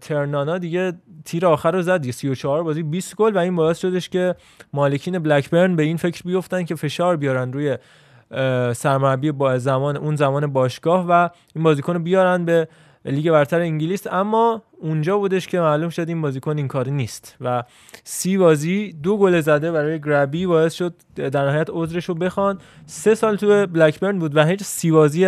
Speaker 2: ترنانا دیگه تیر آخر رو زد. دیگه 34 بازی 20 گل و این باعث شدش که مالکین بلکبرن به این فکر بیفتن که فشار بیارن روی سرمربی با زمان اون زمان باشگاه و این بازیکن رو بیارن به لیگ برتر انگلیس اما اونجا بودش که معلوم شد این بازیکن این کاری نیست و سی بازی دو گل زده برای گرابی باعث شد در نهایت عذرش رو بخوان. سه سال تو بلکبرن بود و هیچ سی بازی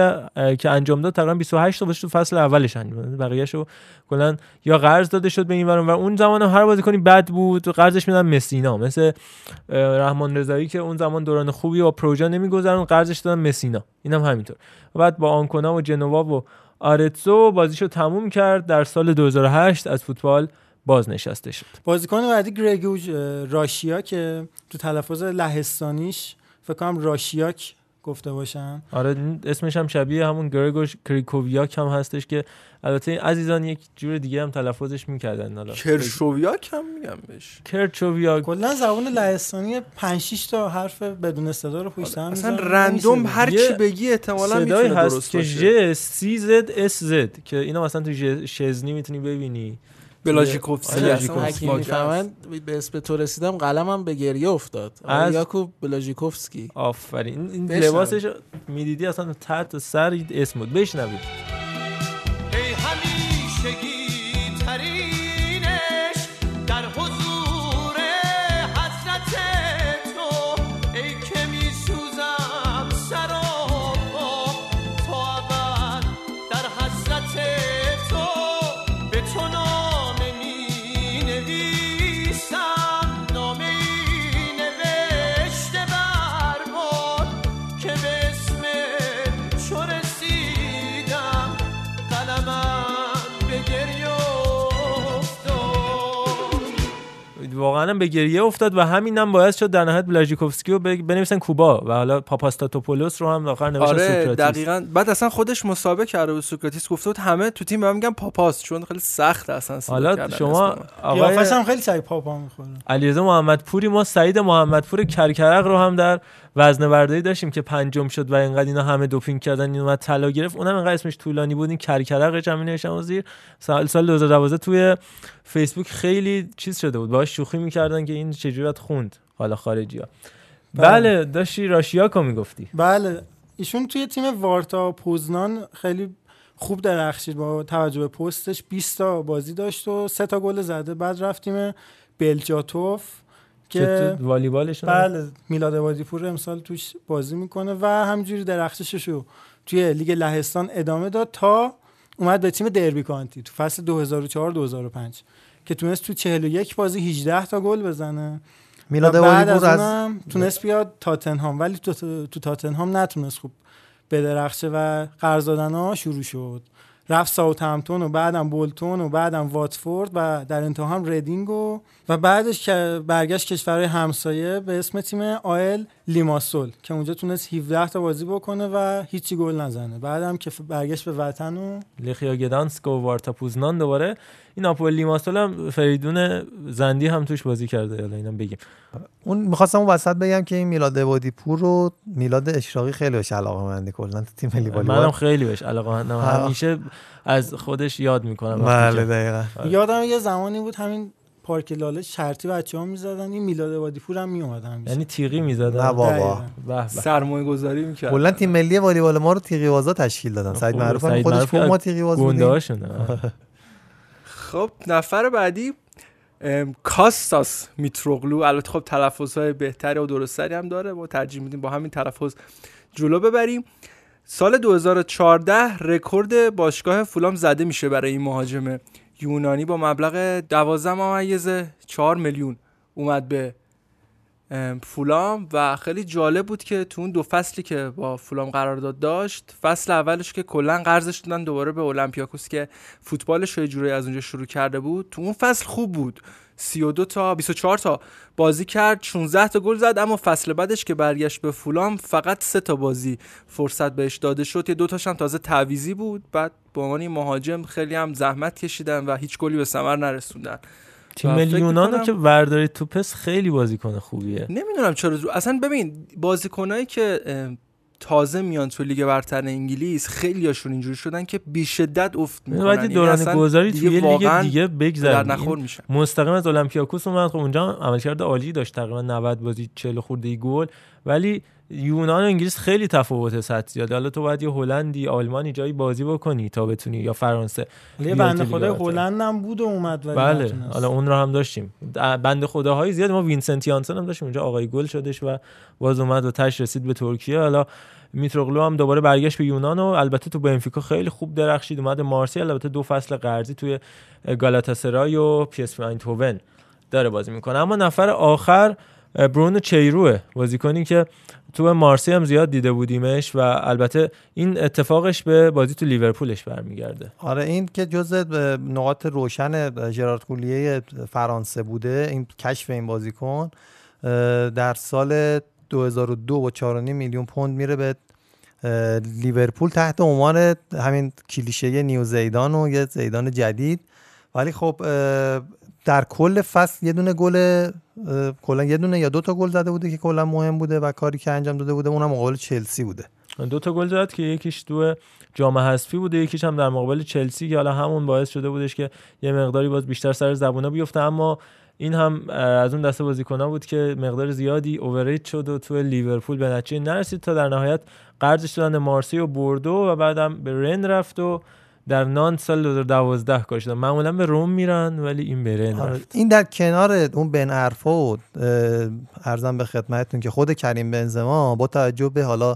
Speaker 2: که انجام داد تقریبا 28 تا تو فصل اولش انجام داد. بقیه‌شو رو کلا یا قرض داده شد به این ور و اون زمان هم هر بازیکنی بد بود قرضش میدن مسینا مثل رحمان رضایی که اون زمان دوران خوبی با پروژه نمیگذرون قرضش دادن مسینا اینم همینطور. و بعد با آنکونا و جنوا و آرتزو بازیشو تموم کرد در سال 2008 از فوتبال بازنشسته شد.
Speaker 6: بازیکن بعدی گرگوج راشیا که تو تلفظ لهستانیش فکر کنم راشیاک گفته باشم
Speaker 2: آره اسمش هم شبیه همون گرگوش کریکوویاک هم هستش که البته عزیزان یک جور دیگه هم تلفظش می‌کردن. حالا
Speaker 4: کرشویاک هم میگم بهش.
Speaker 2: کرچوویاک.
Speaker 6: کلا زبان لهستانی 5 6 تا حرف بدون صدا رو پشت هم
Speaker 4: اصلا
Speaker 6: می‌ذارن. random
Speaker 4: هر چی بگی احتمالاً می‌تونه
Speaker 2: هست
Speaker 4: درست
Speaker 2: که
Speaker 4: باشه.
Speaker 2: ژ سی زد اس زد که اینا مثلا تو شزنی می‌تونی ببینی.
Speaker 4: بلاژیکوفسکی
Speaker 7: آره، حکیم می‌فهمن به اسم تو رسیدم قلمم به گریه افتاد.
Speaker 2: از-
Speaker 7: یاکوب بلاژیکوفسکی.
Speaker 2: آفرین. این. لباسش می‌دیدی؟ اصلا تحت سر اسم بود. بشنوید واقعا به گریه افتاد و همینم باعث شد در نهایت بلاژیکوفسکی رو بنویسن کوبا و حالا پاپاستاتوپولوس رو هم آخر نوشتن
Speaker 4: آره
Speaker 2: سوکراتیس.
Speaker 4: دقیقا. بعد اصلا خودش مسابقه کرده بود سوکراتیس گفته بود همه تو تیم به من میگن پاپاست چون خیلی سخت اصلا
Speaker 2: حالا شما. آقای
Speaker 6: هم خیلی سعی پاپا می‌خوره.
Speaker 2: علیرضا محمدپوری ما سعید محمدپور کرکرق رو هم در وزنه برداری داشتیم که پنجم شد و اینقدر اینا همه دوپینگ کردن این اومد طلا گرفت. اونم اینقدر اسمش طولانی بود. این کرکرق جمعی نوشتم زیر سال سال 2012 توی فیسبوک خیلی چیز شده بود. باهاش شوخی می‌کردن که این چجوری خوند حالا خارجی ها بله داشتی راشیاکو می‌گفتی.
Speaker 6: بله. ایشون توی تیم وارتا پوزنان خیلی خوب درخشید. با توجه به پستش 20 تا بازی داشت و سه تا گل زده. بعد رفتیم بلجاتوف.
Speaker 2: که والیبالشون
Speaker 6: بله میلاد وادیپور امسال توش بازی می‌کنه و همجوری درخششش رو توی لیگ لهستان ادامه داد تا اومد به تیم دربی کانتی تو فصل 2004 2005 که تونست تو 41 بازی 18 تا گل بزنه.
Speaker 5: میلاد
Speaker 6: بعد از
Speaker 5: از-
Speaker 6: تونست بیاد تاتنهام ولی تو, تو تاتنهام نتونست خوب بدرخشه و قرض دادن ها شروع شد. رفت ساوتهمتون و بعدم بولتون و بعدم واتفورد و در انتها هم ردینگ و و بعدش که برگشت کشورهای همسایه به اسم تیم آل لیماسول که اونجا تونست 17 تا بازی بکنه و هیچی گل نزنه. بعدم که برگشت به وطن و
Speaker 2: لخیا گدانسک و وارتا پوزنان دوباره این آپول لیماسول هم فریدون زندی هم توش بازی کرده. حالا اینم بگیم.
Speaker 5: اون می‌خواستم اون وسط بگم که این میلاد وادی پور رو میلاد اشراقی خیلی بهش علاقه مندی کلا تو تیم ملی والیبال.
Speaker 2: منم خیلی بهش علاقه مندم. همیشه از خودش یاد می‌کنم.
Speaker 5: بله دقیقا.
Speaker 6: یادم یه زمانی بود همین پارک لاله شرطی بچه ها می‌زدن این میلاد وادیپور هم میومد همیشه.
Speaker 2: یعنی تیغی می‌زدن؟
Speaker 5: نه بابا.
Speaker 4: سرمایه گذاری می‌کرد
Speaker 5: کلا تیم ملی والیبال ما رو تیغی بازا تشکیل دادن. سعید
Speaker 2: خوبه.
Speaker 5: معروف هم
Speaker 2: سعید
Speaker 5: خودش ما تیغی باز.
Speaker 4: خب نفر بعدی کاستاس میتروغلو. البته خب تلفظهای بهتری و درستری هم داره. ما ترجیح میدیم با همین تلفظ جلو ببریم. سال 2014 رکورد باشگاه فولام زده میشه برای این مهاجم یونانی با مبلغ 12 ممیز 4 میلیون اومد به ام، فولام و خیلی جالب بود که تو اون دو فصلی که با فولام قرارداد داشت فصل اولش که کلا قرضش دادن دوباره به اولمپیاکوس که فوتبالش رو یه جورایی از اونجا شروع کرده بود تو اون فصل خوب بود. 32 تا 24 تا بازی کرد 16 تا گل زد اما فصل بعدش که برگشت به فولام فقط سه تا بازی فرصت بهش داده شد. یه دو تاش هم تازه تعویزی بود. بعد به عنوان مهاجم خیلی هم زحمت کشیدن و هیچ گلی به ثمر نرسوندن.
Speaker 2: تیم
Speaker 4: و
Speaker 2: ملی
Speaker 4: فکر
Speaker 2: یونان رو
Speaker 4: می‌کنم-
Speaker 2: که ورداری توپس خیلی بازیکن خوبیه.
Speaker 4: نمی‌دونم چرا. اصلا ببین بازیکنایی که تازه میان تو لیگ برتر انگلیس خیلی هاشون اینجوری شدن که بی شدت افت می‌کنن.
Speaker 2: باید یه دوران گذاری توی لیگ دیگه بگذرن
Speaker 4: نخور میشن.
Speaker 2: مستقیم از اولمپیاکوس اومد. خب اونجا عملکرد عالی داشت تقریبا 90 بازی 40 خورده گل. ولی یونان و انگلیس خیلی تفاوت سطح زیاده حالا تو باید یه هلندی آلمانی جایی بازی بکنی تا بتونی یا فرانسه.
Speaker 6: یه بنده
Speaker 2: برتر.
Speaker 6: هلند هم بود و اومد ولی
Speaker 2: بله. حالا اون رو هم داشتیم. بنده خداهای زیاد ما وینسنت یانسن هم داشتیم. اونجا آقای گل شدش و باز اومد و تهش رسید به ترکیه. حالا میتروگلو هم دوباره برگشت به یونان و البته تو بنفیکا خیلی خوب درخشید. اومد مارسی البته دو فصل قرضی توی گالاتاسرای و پی اس داره بازی می‌کنه. اما نفر آخر برونو شیرو. بازیکنی که تو مارسی هم زیاد دیده بودیمش و البته این اتفاقش به بازی تو لیورپولش برمیگرده.
Speaker 5: آره این که جزء نقاط روشن ژرارد کولیه فرانسه بوده این کشف این بازیکن در سال 2002 با 4.5 میلیون پوند میره به لیورپول تحت عنوان همین کلیشه نیو زیدان و یه زیدان جدید. ولی خب در کل فصل یه دونه گل کلا یه دونه یا دو تا گل زده بوده که کلا مهم بوده و کاری که انجام داده بوده اونم مقابل چلسی بوده.
Speaker 2: دو تا گل زد که یکیش تو جام حذفی بوده یکیش هم در مقابل چلسی که حالا همون باعث شده بودش که یه مقداری باز بیشتر سر زبونا بیفته. اما این هم از اون دسته بازیکن‌ها بود که مقدار زیادی اوورریت شد و تو لیورپول به نتیجه نرسید تا در نهایت قرضش دادن مارسی و بردو و بعدم به رن رفت و در نانت سال 2012 کار معمولا به روم میرن ولی این به رن
Speaker 5: آره.
Speaker 2: رفت
Speaker 5: این در کنار اون بن ارفا و ارزم به خدمتتون که خود کریم بنزما با توجه به حالا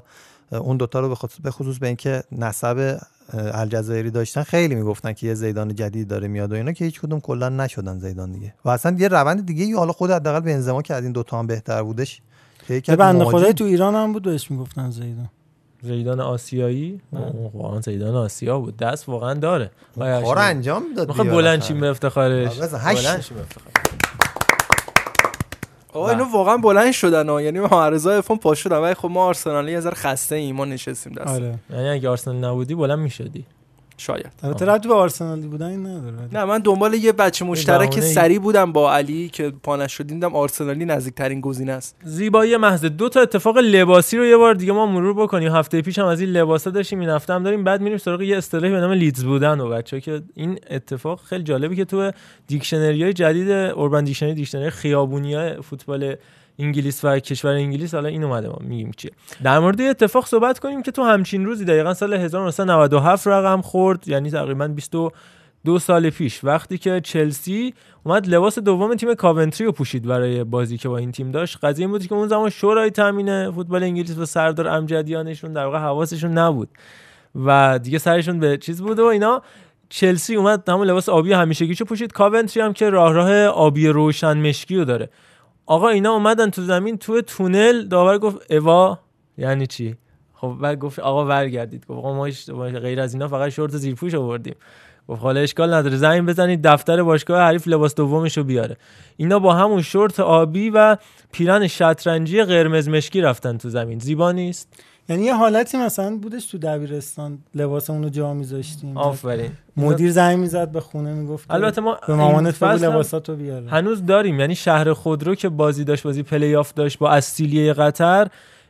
Speaker 5: اون دوتا رو به خصوص, به خصوص به اینکه نسب الجزایری داشتن خیلی می‌گفتن که یه زیدان جدید داره میاد و اینا که هیچ کدوم کلا نشدن زیدان دیگه. و اصلا یه روند دیگه حالا خود حداقل بنزما که از این دوتا هم بهتر بودش که
Speaker 6: یه بنده خدای تو ایران هم بود بهش می‌گفتن زیدان.
Speaker 2: زیدان آسیایی؟ اوه، واقعا زیدان آسیا بود. دست واقعا داره.
Speaker 5: کار انجام داد
Speaker 2: می‌خواد
Speaker 5: دیگه
Speaker 2: بلند. چیم به افتخارش. بلند شیم به افتخارش.
Speaker 4: آقا اینو واقعا بلند شدن ها. یعنی معارضه افون پاش شدن ولی خب ما آرسنالی یه ذره خسته ایم. ما نشستیم دست.
Speaker 6: آره.
Speaker 2: یعنی اگه آرسنال نبودی بلند می‌شدی.
Speaker 4: شاید.
Speaker 6: البته ربطی به آرسنالی بودن این نداره.
Speaker 4: نه من دنبال یه بچه مشترک. سری بودم با علی که پانش شدیم دیدم آرسنالی نزدیکترین گزینه است.
Speaker 2: زیبایی محض دو تا اتفاق لباسی رو یه بار دیگه ما مرور بکنیم. هفته پیش هم از این لباسا داشتیم این هفته هم داریم. بعد میریم سراغ یه اصطلاحی به نام لیدز بودن و بچه‌ها که این اتفاق خیلی جالبه که تو dictionary های جدید Urban Dictionary dictionary خیابونی های فوتبال انگلیس و کشور انگلیس حالا این اومده ما میگیم چیه. در مورد اتفاق صحبت کنیم که تو همچین روزی دقیقا سال 1997 رقم خورد یعنی تقریبا 22 دو سال پیش. وقتی که چلسی اومد لباس دوم تیم کاونتری رو پوشید برای بازی که با این تیم داشت. قضیه بود که اون زمان شورای تامین فوتبال انگلیس و سردار امجدیانشون در واقع حواسشون نبود. و دیگه سرشون به چیز بود و اینا. چلسی اومد همون لباس آبی همیشگیشو پوشید. کاونتری هم که راه راه آبی روشن مشکی رو داره. آقا اینا اومدن تو زمین تو تونل داور گفت اوا یعنی چی؟ خب بعد گفت آقا برگردید. گفت آقا ما غیر از اینا فقط شورت زیرپوش آوردیم. گفت حالا اشکال نداره زنگ بزنید دفتر باشگاه حریف لباس دومش رو بیاره. اینا با همون شورت آبی و پیرن شطرنجی قرمز مشکی رفتن تو زمین. زیبا نیست؟
Speaker 6: یعنی یه حالتی مثلا بودش تو دبیرستان لباسمون رو جا میذاشتیم.
Speaker 2: آفرین.
Speaker 6: مدیر زنگ می‌زد به خونه می‌گفت
Speaker 2: البته ما
Speaker 6: به مامانت بگو لباساتو بیاره.
Speaker 2: هنوز داریم. یعنی شهر خودرو که بازی داشت بازی پلی آف داشت با السیلیه قطر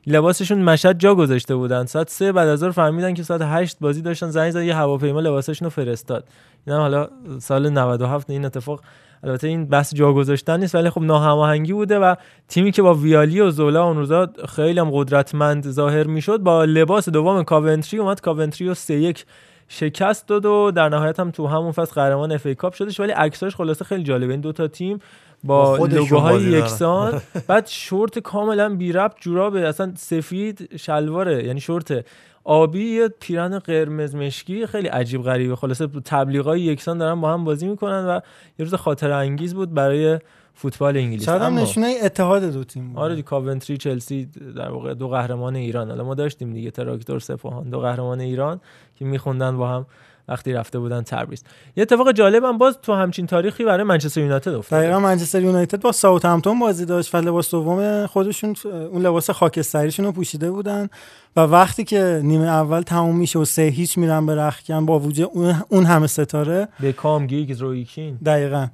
Speaker 2: لباسشون مشهد جا گذاشته بودن. ساعت سه بعد از ظهر فهمیدن که ساعت هشت بازی داشتن زنگ زد یه هواپیما لباسشون رو فرستاد. این هم حالا سال 97 این اتفاق البته این بحث جا گذاشتن نیست ولی خب ناهماهنگی بوده و تیمی که با ویالی و زولا اون روزا خیلی هم قدرتمند ظاهر می‌شد با لباس دوم کاونتری اومد کاونتری رو 3 1 شکست داد و در نهایت هم تو همون فصل قهرمان اف ای کاپ شدش ولی عکساش خلاصه خیلی جالبه این دو تا تیم
Speaker 5: با
Speaker 2: لوگوهای. یکسان بعد شورت کاملا بی ربط جورابه اصلا سفید شلواره یعنی شورت آبی یه پیرن قرمز مشکی خیلی عجیب غریبه. خلاصه تبلیغای یکسان دارن با هم بازی می‌کنن و یه روز خاطر انگیز بود برای فوتبال انگلیس.
Speaker 6: شاید هم نشونه اتحاد دو تیم بود.
Speaker 2: آره دی کاونتری چلسی در واقع دو قهرمان ایران. حالا ما داشتیم دیگه تراکتور سپاهان دو قهرمان ایران که میخوندن با هم وقتی رفته بودن تبریز. یه اتفاق جالب هم باز تو همچین تاریخی برای منچستر یونایتد افتاد
Speaker 6: دقیقا منچستر یونایتد با ساوثهمپتون بازی داشت و لباس دوم خودشون اون لباس خاکستریشون رو پوشیده بودن و وقتی که نیمه اول تموم میشه و سه هیچ میرن به رختکن با وجود اون- همه ستاره.
Speaker 2: بکام گیگز رویکین
Speaker 6: دقیقا.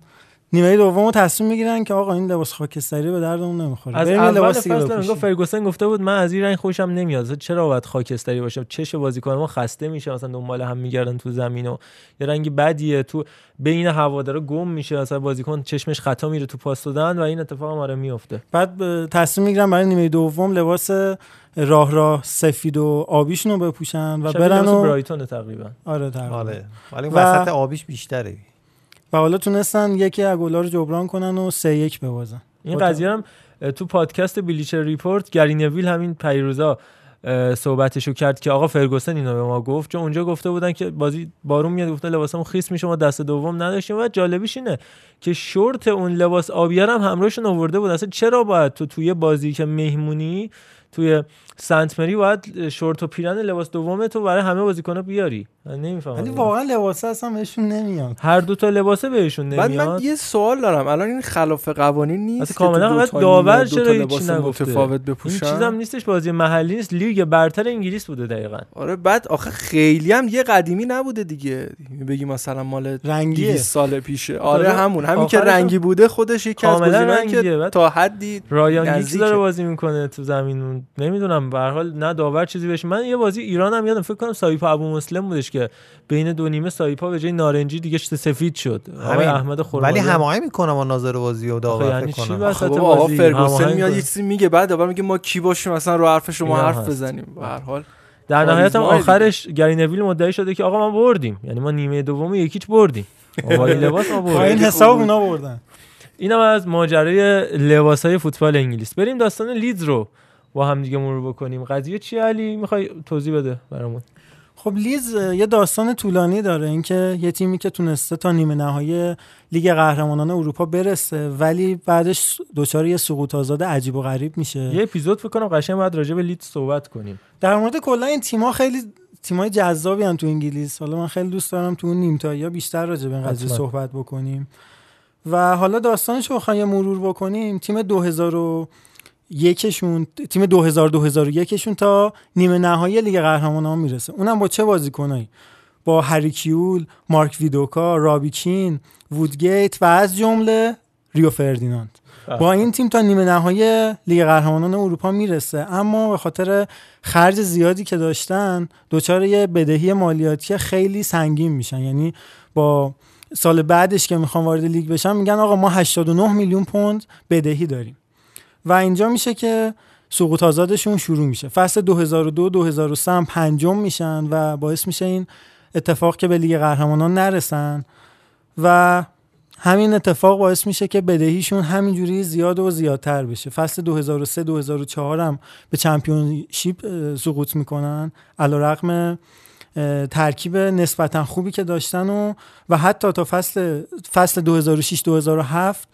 Speaker 6: نیمه دوم رو تصمیم می‌گیرن که آقا این لباس خاکستری به دردمون نمی‌خوره.
Speaker 2: از اول
Speaker 6: لباس
Speaker 2: فصل. انگار فرگوسن گفته بود من از این رنگ خوشم نمیاد. چرا باید خاکستری باشه؟ چش بازیکن ما خسته میشه مثلا دنبال هم میگردن تو زمین و یه رنگ بدیه. تو بین هوادارا گم میشه اصلا بازیکن چشمش خطا میره تو پاس دادن و این اتفاق هم آره میفته
Speaker 6: بعد تصمیم می‌گیرن برای نیمه دوم لباس راه راه سفید و آبیشون رو بپوشن و
Speaker 2: شبیه
Speaker 6: برن
Speaker 2: لباس
Speaker 6: و
Speaker 2: برایتون تقریبا.
Speaker 6: آره تقریبا.
Speaker 5: آره. ولی
Speaker 6: و-
Speaker 5: وسط آبیش بیشتره.
Speaker 6: و حالا تونستن یکی از گلا رو جبران کنن و سه یک ببازن.
Speaker 2: این قضیه هم تو پادکست بلیچر ریپورت گرینویل همین پیروزا صحبتشو کرد که آقا فرگوسن اینو به ما گفت چون اونجا گفته بودن که بازی بارون میاد گفته لباسمون خیس میشه ما دست دوم نداشتیم. و جالبیش اینه که شورت اون لباس آبیه رو هم همراهشون آورده بود. اصلا چرا باید تو توی بازی که مهمونی توی سنت مری باید شورت و پیرن لباس دوم تو برای همه بازیکن‌ها بیاری. من نمی‌فهمم.
Speaker 6: ولی واقعا لباسه اصلا بهشون نمیاد.
Speaker 2: هر دو تا لباسه بهشون
Speaker 4: بعد من
Speaker 2: نمیاد.
Speaker 4: یه سوال دارم. الان این خلاف قوانین نیست
Speaker 2: کاملا
Speaker 4: تا
Speaker 2: داور چرا
Speaker 4: لباس
Speaker 2: نگفته؟
Speaker 4: متفاوت
Speaker 2: این
Speaker 4: بپوشن؟
Speaker 2: چیزم نیستش بازی محلی نیست. لیگ برتر انگلیس بوده دقیقا.
Speaker 4: آره بعد آخه خیلی هم یه قدیمی نبوده دیگه. بگی مثلا مال
Speaker 6: رنگیه.
Speaker 4: 200 سال پیشه. آره همون. همین که رنگی بوده خودش یکی از
Speaker 2: کاملا
Speaker 4: گزینه‌ای
Speaker 2: رنگیه.
Speaker 4: که
Speaker 2: بعد
Speaker 4: تا حدی
Speaker 2: رایان گیگز. داره بازی می‌کنه تو زمین. نمی‌دونم به هر حال نه داور چیزی بهش من یه بازی ایران هم یادم فکر کنم سایپا ابو مسلم بودش که بین دو نیمه سایپا به جای نارنجی دیگه سفید شد. آقای
Speaker 5: همین.
Speaker 2: احمد خرمالی
Speaker 5: ولی هماهنگ می‌کنم با ناظر بازی و داور
Speaker 2: یعنی
Speaker 5: فکر
Speaker 2: چی
Speaker 5: کنم؟
Speaker 4: خب آقا
Speaker 2: بازی
Speaker 4: فرگوسن میاد. یه چیزی میگه بعد داور میگه ما کی باشیم مثلا رو حرف شما حرف. بزنیم. به هر حال.
Speaker 2: در نهایت هم آخرش گری نویل مدعی شده که آقا ما بردیم. یعنی ما نیمه دوم یکیچ بردیم. این لباس ما بردیم.
Speaker 6: این حساب اونا بردن.
Speaker 2: اینم از ماجرای لباس های فوتبال انگلیس. بریم داستان لیدز رو. با هم دیگه مرور بکنیم. قضیه چی علی؟ می‌خوای توضیح بده برامون.
Speaker 6: خب لیز یه داستان طولانی داره. اینکه یه تیمی که تونسته تا نیمه نهایی لیگ قهرمانان اروپا برسه ولی بعدش دچار یه سقوط آزاد عجیب و غریب میشه.
Speaker 2: یه اپیزود فکر کنم قشنگ باید راجع به لیدز صحبت کنیم.
Speaker 6: در مورد کلا این تیم‌ها خیلی تیمای جذابی هم تو انگلیس. حالا من خیلی دوست دارم تو اون نیمتایی بیشتر راجع به این قضیه. صحبت بکنیم. و حالا داستانش رو بخوایم مرور بکنیم. تیم 2001 شون تیم 2000 2001 شون تا نیمه نهایی لیگ قهرمانان می‌رسه. اونم با چه بازیکنایی؟ با هری کیول، مارک ویدوکا، رابیکین، وودگیت و از جمله ریو فردیناند. با این تیم تا نیمه نهایی لیگ قهرمانان اروپا می‌رسه. اما به خاطر خرج زیادی که داشتن دچار یه بدهی مالیاتی خیلی سنگین میشن. یعنی با سال بعدش که می‌خوان وارد لیگ بشن میگن آقا ما 89 میلیون پوند بدهی داریم. و اینجا میشه که سقوط آزادشون شروع میشه. فصل 2002 2003 هم پنجم میشن و باعث میشه این اتفاق که به لیگ قهرمانان نرسن و همین اتفاق باعث میشه که بدهیشون همینجوری زیاد و زیادتر بشه. فصل 2003 2004 هم به چمپیونشیپ سقوط می‌کنن. علیرغم ترکیب نسبتا خوبی که داشتن و و حتی تا فصل فصل 2006 2007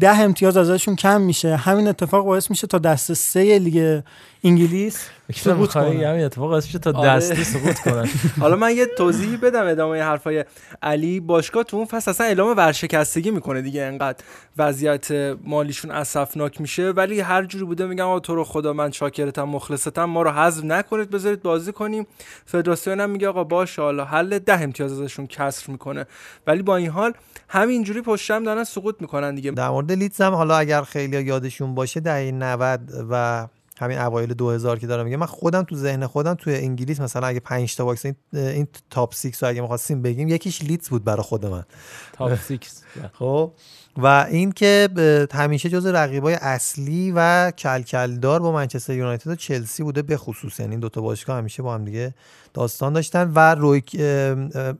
Speaker 6: ده امتیاز ازشون کم میشه. همین اتفاق باعث میشه تا دسته سه لیگ انگلیس سقوط کنن.
Speaker 2: همین اتفاق باعث میشه تا
Speaker 4: آره.
Speaker 2: دستی سقوط کنن.
Speaker 4: حالا من یه توضیحی بدم ادامه حرفای علی. باشگاه تو اون فصل اصلا اعلام ورشکستگی می‌کنه دیگه. انقدر وضعیت مالیشون اسفناک میشه. ولی هر جوری بوده میگم آقا تو رو خدا من شاکرتم مخلصتم. ما رو حذف نکنید بذارید بازی کنیم. فدراسیون هم میگه آقا باشه حالا حل ده امتیاز ازشون کسر می‌کنه. ولی با این حال همینجوری پشت هم دارن سقوط می‌کنن دیگه.
Speaker 5: در مورد لیدز هم حالا اگر خیلی یادشون باشه دهه 90 و همین اوایل 2000 که دارم میگم من خودم تو ذهن خودم توی انگلیس مثلا اگه 5 تا باکس این, این top 6 رو اگه می‌خواستیم بگیم یکیش لیدز بود برای خود من.
Speaker 2: top 6
Speaker 5: خب؟ و این که ب- همیشه جز رقیبای اصلی و کلکلدار با منچستر یونایتد و چلسی بوده به خصوص. یعنی این دوتا باشگاه همیشه با هم دیگه داستان داشتن و روی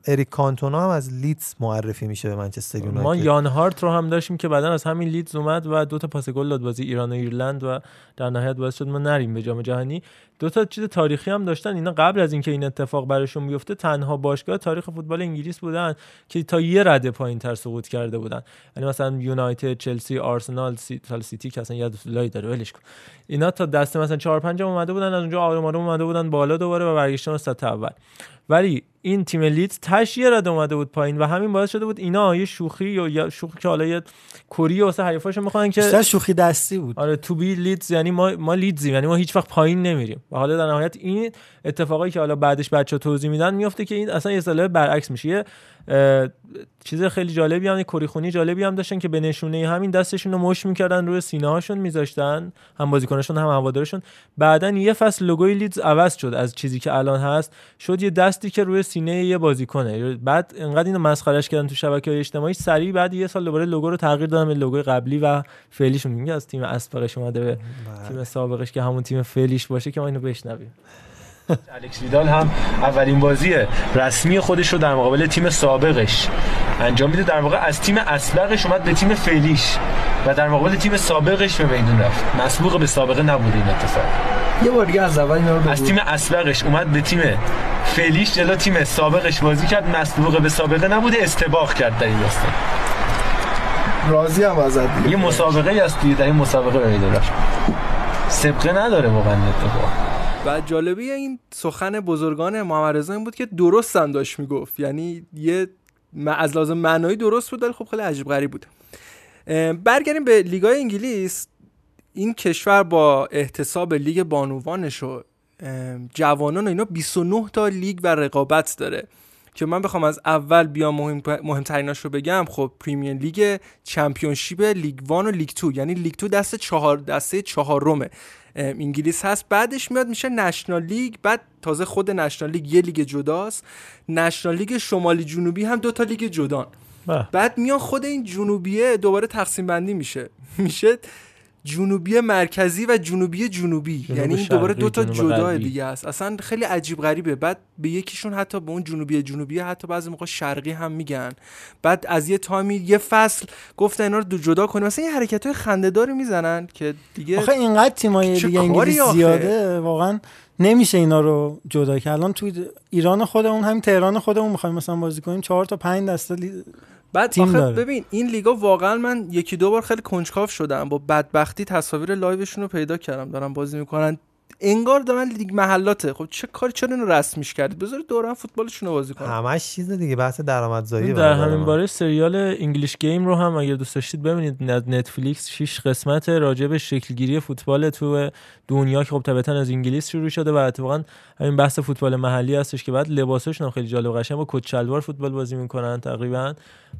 Speaker 5: اریک کانتونا هم از لیدز معرفی میشه به منچستر یونایتد.
Speaker 2: ما یان هارت رو هم داشتیم که بعدا از همین لیدز اومد و دو تا پاس گل داد. بازی ایران و ایرلند و در نهایت باعث شد ما نریم به جام جهانی. دو تا چیز تاریخی هم داشتن. اینا قبل از اینکه این اتفاق براشون بیفته تنها باشگاه تاریخ فوتبال انگلیس بودن که تا یه رده پایین تر سقوط کرده بودن. یعنی مثلا یونایتد چلسی آرسنال سی... سیتی که اصلا ید طولایی داره ولش کن. اینا تا دست مثلا 4 5 اومده بودن از اونجا آروم آروم اومده بودن بالا دوباره و برگشتن سطح اول. ولی این تیم لیدز تش یه رده اومده بود پایین و همین باعث شده بود اینا یه شوخی یا شوخی که حالا یه کری واسه حریفاشون می‌خوان که
Speaker 6: بیشتر شوخی دستی بود.
Speaker 2: آره تو بی لیدز یعنی ما ما لیدزیم یعنی ما هیچ وقت پایین نمیریم. و حالا در نهایت این اتفاقایی که حالا بعدش بچه توضیح میدن میفته که این اصلا یه اصطلاح برعکس میشه. یه چیز خیلی جالبی هم کری خونی جالبی هم داشتن که به نشونه همین دستشون رو مش می‌کردن روی سینه هاشون میذاشتن هم بازیکناشون هم هوادارشون. بعدا یه فصل لوگوی لیدز عوض شد از چیزی که الان هست. شد یه دستی که روی سینه یه بازیکنه. بعد انقدر اینو مسخرهش کردن تو شبکه‌های اجتماعی سریع بعد یه سال دوباره لوگو رو تغییر دادن به لوگوی قبلی و فعلیشون میگه از تیم اسبقش اومده به تیم سابقش که همون تیم فعلیش باشه که ما اینو بشنویم.
Speaker 14: الکس ویدال هم اولین بازی رسمی خودش رو در مقابل تیم سابقش انجام میده. در واقع از تیم اسبقش اومد به تیم فعلیش و در مقابل تیم سابقش به میدون رفت. مسبوق به سابقه نبود این اتفاق.
Speaker 4: یه بار دیگه از اول اینا رو
Speaker 14: از تیم اسبقش اومد به تیم فعلیش جلو تیم سابقش بازی کرد. مسبوق به سابقه نبوده استباق کرد در این داستان.
Speaker 4: راضی هم ازت
Speaker 14: یه مسابقه است دیگه در این مسابقه به رفت سبقه نداره واقعا اتفاق.
Speaker 4: و جالبه این سخن بزرگان محمد رضا این بود که درست هم داشت می‌گفت. یعنی یه از لحاظ معنایی درست بود ولی خب خیلی عجیب غریب بود. برگردیم به لیگای انگلیس. این کشور با احتساب لیگ بانوانش و جوانان و اینا 29 تا لیگ و رقابت داره. که من بخوام از اول بیام مهم مهمتریناش رو بگم خب پریمیر لیگ چمپیونشیپ لیگ وان و لیگ تو. یعنی لیگ تو دست چهار دسته چهارمه. ام، انگلیس هست. بعدش میاد میشه نشنال لیگ. بعد تازه خود نشنال لیگ یه لیگ جداست. نشنال لیگ شمالی جنوبی هم دو تا لیگ جدان.
Speaker 2: به.
Speaker 4: بعد میان خود این جنوبیه دوباره تقسیم بندی میشه. میشه جنوبی مرکزی و جنوبی جنوبی
Speaker 2: جنوب
Speaker 4: یعنی این دوباره دو تا جدا. دیگه است اصلا خیلی عجیب غریبه بعد به یکیشون حتی به اون جنوبی جنوبی حتی بعضی موقع شرقی هم میگن بعد از یه تایمی یه فصل گفتن اینا رو دو جدا کنیم مثلا این حرکت های خنده‌داری می‌زنن که دیگه
Speaker 6: آخه اینقدر تیمای دیگه انگلیس؟ زیاده واقعا نمیشه اینا رو جدا کرد الان توی ایران خودمون همین تهران خودمون می‌خوایم مثلا بازی کنیم چهار تا پنج دسته.
Speaker 4: بعد
Speaker 6: تیم
Speaker 4: آخه
Speaker 6: داره.
Speaker 4: ببین این لیگا واقعا من یکی دو بار خیلی کنجکاو شدم. با بدبختی تصاویر live شون رو پیدا کردم. دارن بازی می‌کنن. انگار دارن لیگ محلاته. خب چه کاری چرا اینو رسمیش کردید؟ بذارید دوران فوتبالشون رو بازی کنن.
Speaker 5: همش چیز دیگه. بحث درآمدزایی
Speaker 2: در همین باره سریال English Game رو هم اگر دوست داشتید ببینید. نت- نتفلیکس 6 قسمت راجع به شکلگیری فوتبال تو دنیا که خب طبعا از انگلیس شروع شده و اتفاقا همین بحث فوتبال محلی هستش که بعد لباساشون هم خیلی جالب و قشنگ با کت شلوار فوتبال بازی می‌کنن تقریبا.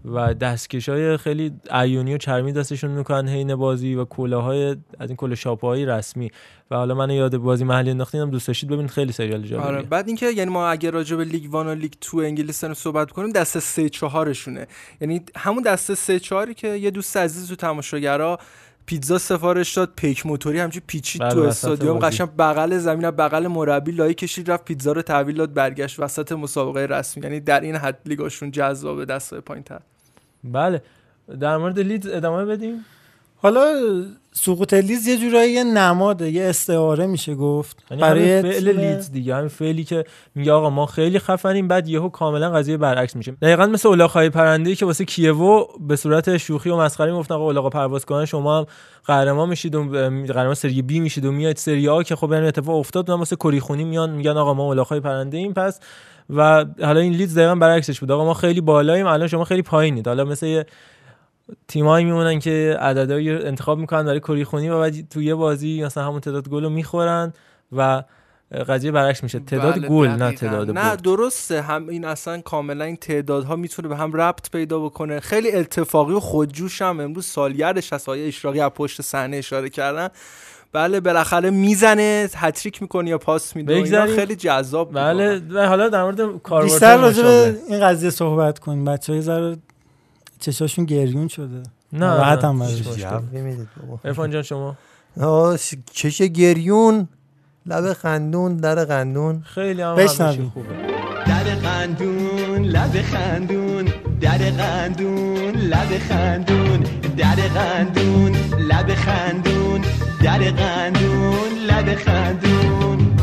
Speaker 2: و دستکش های خیلی عیونی و چرمی دستشون می‌کنن حین بازی و کلاهای از این کلا شاپه رسمی. و حالا من یاد بازی محلی انداختین هم دوست داشتید ببینید. خیلی سریال جالبیه.
Speaker 4: آره بعد اینکه یعنی ما اگه راجع به لیگ وان و لیگ تو انگلیس رو صحبت کنیم دسته سه چهارشونه. یعنی همون دسته سه چهاری که یه دوست عزیز تو تماشاگرا پیتزا سفارش داد پیک موتوری همچین پیچید
Speaker 2: بله،
Speaker 4: تو استادیوم. قشنگ بغل زمین بغل مربی لایی کشید رفت پیتزا رو تحویل داد برگشت وسط مسابقه رسمی. یعنی در این حد لیگاشون جذابه دسته پایینتر.
Speaker 2: بله. در مورد لیدز ادامه بدیم؟
Speaker 6: حالا سقوط لیدز یه جورایی یه نماده یه استعاره میشه گفت.
Speaker 2: یعنی برای فعل لیدز دیگه همین فعلی که میگه آقا ما خیلی خفنیم بعد یهو کاملا قضیه برعکس میشه. دقیقا مثل الاغای پرنده که واسه کیوو به صورت شوخی و مسخره می‌گفتن آقا الاغا پرواز کنن شما هم قهرمان میشید و قهرمان سری بی میشید و میاد سری آ که خب این اتفاق افتاد واسه کریخونی میان میگن آقا ما اولاغای پرنده ایم پس و حالا این لیدز دقیقا برعکسش بود. آقا ما خیلی بالاییم الان شما خیلی پایینید. حالا مثل تیمایی میمونن که عددهایی رو انتخاب می‌کنن برای کریخونی و بعد تو یه بازی مثلا همون تعداد گل رو می‌خورن و قضیه برعکس میشه. تعداد
Speaker 4: بله،
Speaker 2: گل نه. تعداد
Speaker 4: نه درسته. هم این اصلا کاملا این تعدادها می‌تونه به هم ربط پیدا بکنه. خیلی اتفاقی و خودجوش هم امروز سالگردش هست آیه اشراقی از پشت صحنه اشاره کردن. بله بالاخره می‌زنه هتریک می‌کنه یا پاس میده. خیلی جذاب بود
Speaker 2: بله و حالا در مورد
Speaker 6: بیشتر راجع به. این قضیه صحبت کنیم. بچه های ذره چشاشون گریون شده.
Speaker 2: نه،
Speaker 6: راحت
Speaker 2: نه.
Speaker 6: هم.
Speaker 2: عرفان جان شما؟
Speaker 5: چش گریون لب خندون در قندون
Speaker 2: خیلی هم خوبه.
Speaker 15: در قندون لب خندون. در قندون لب خندون. در قندون لب خندون. در قندون لب خندون.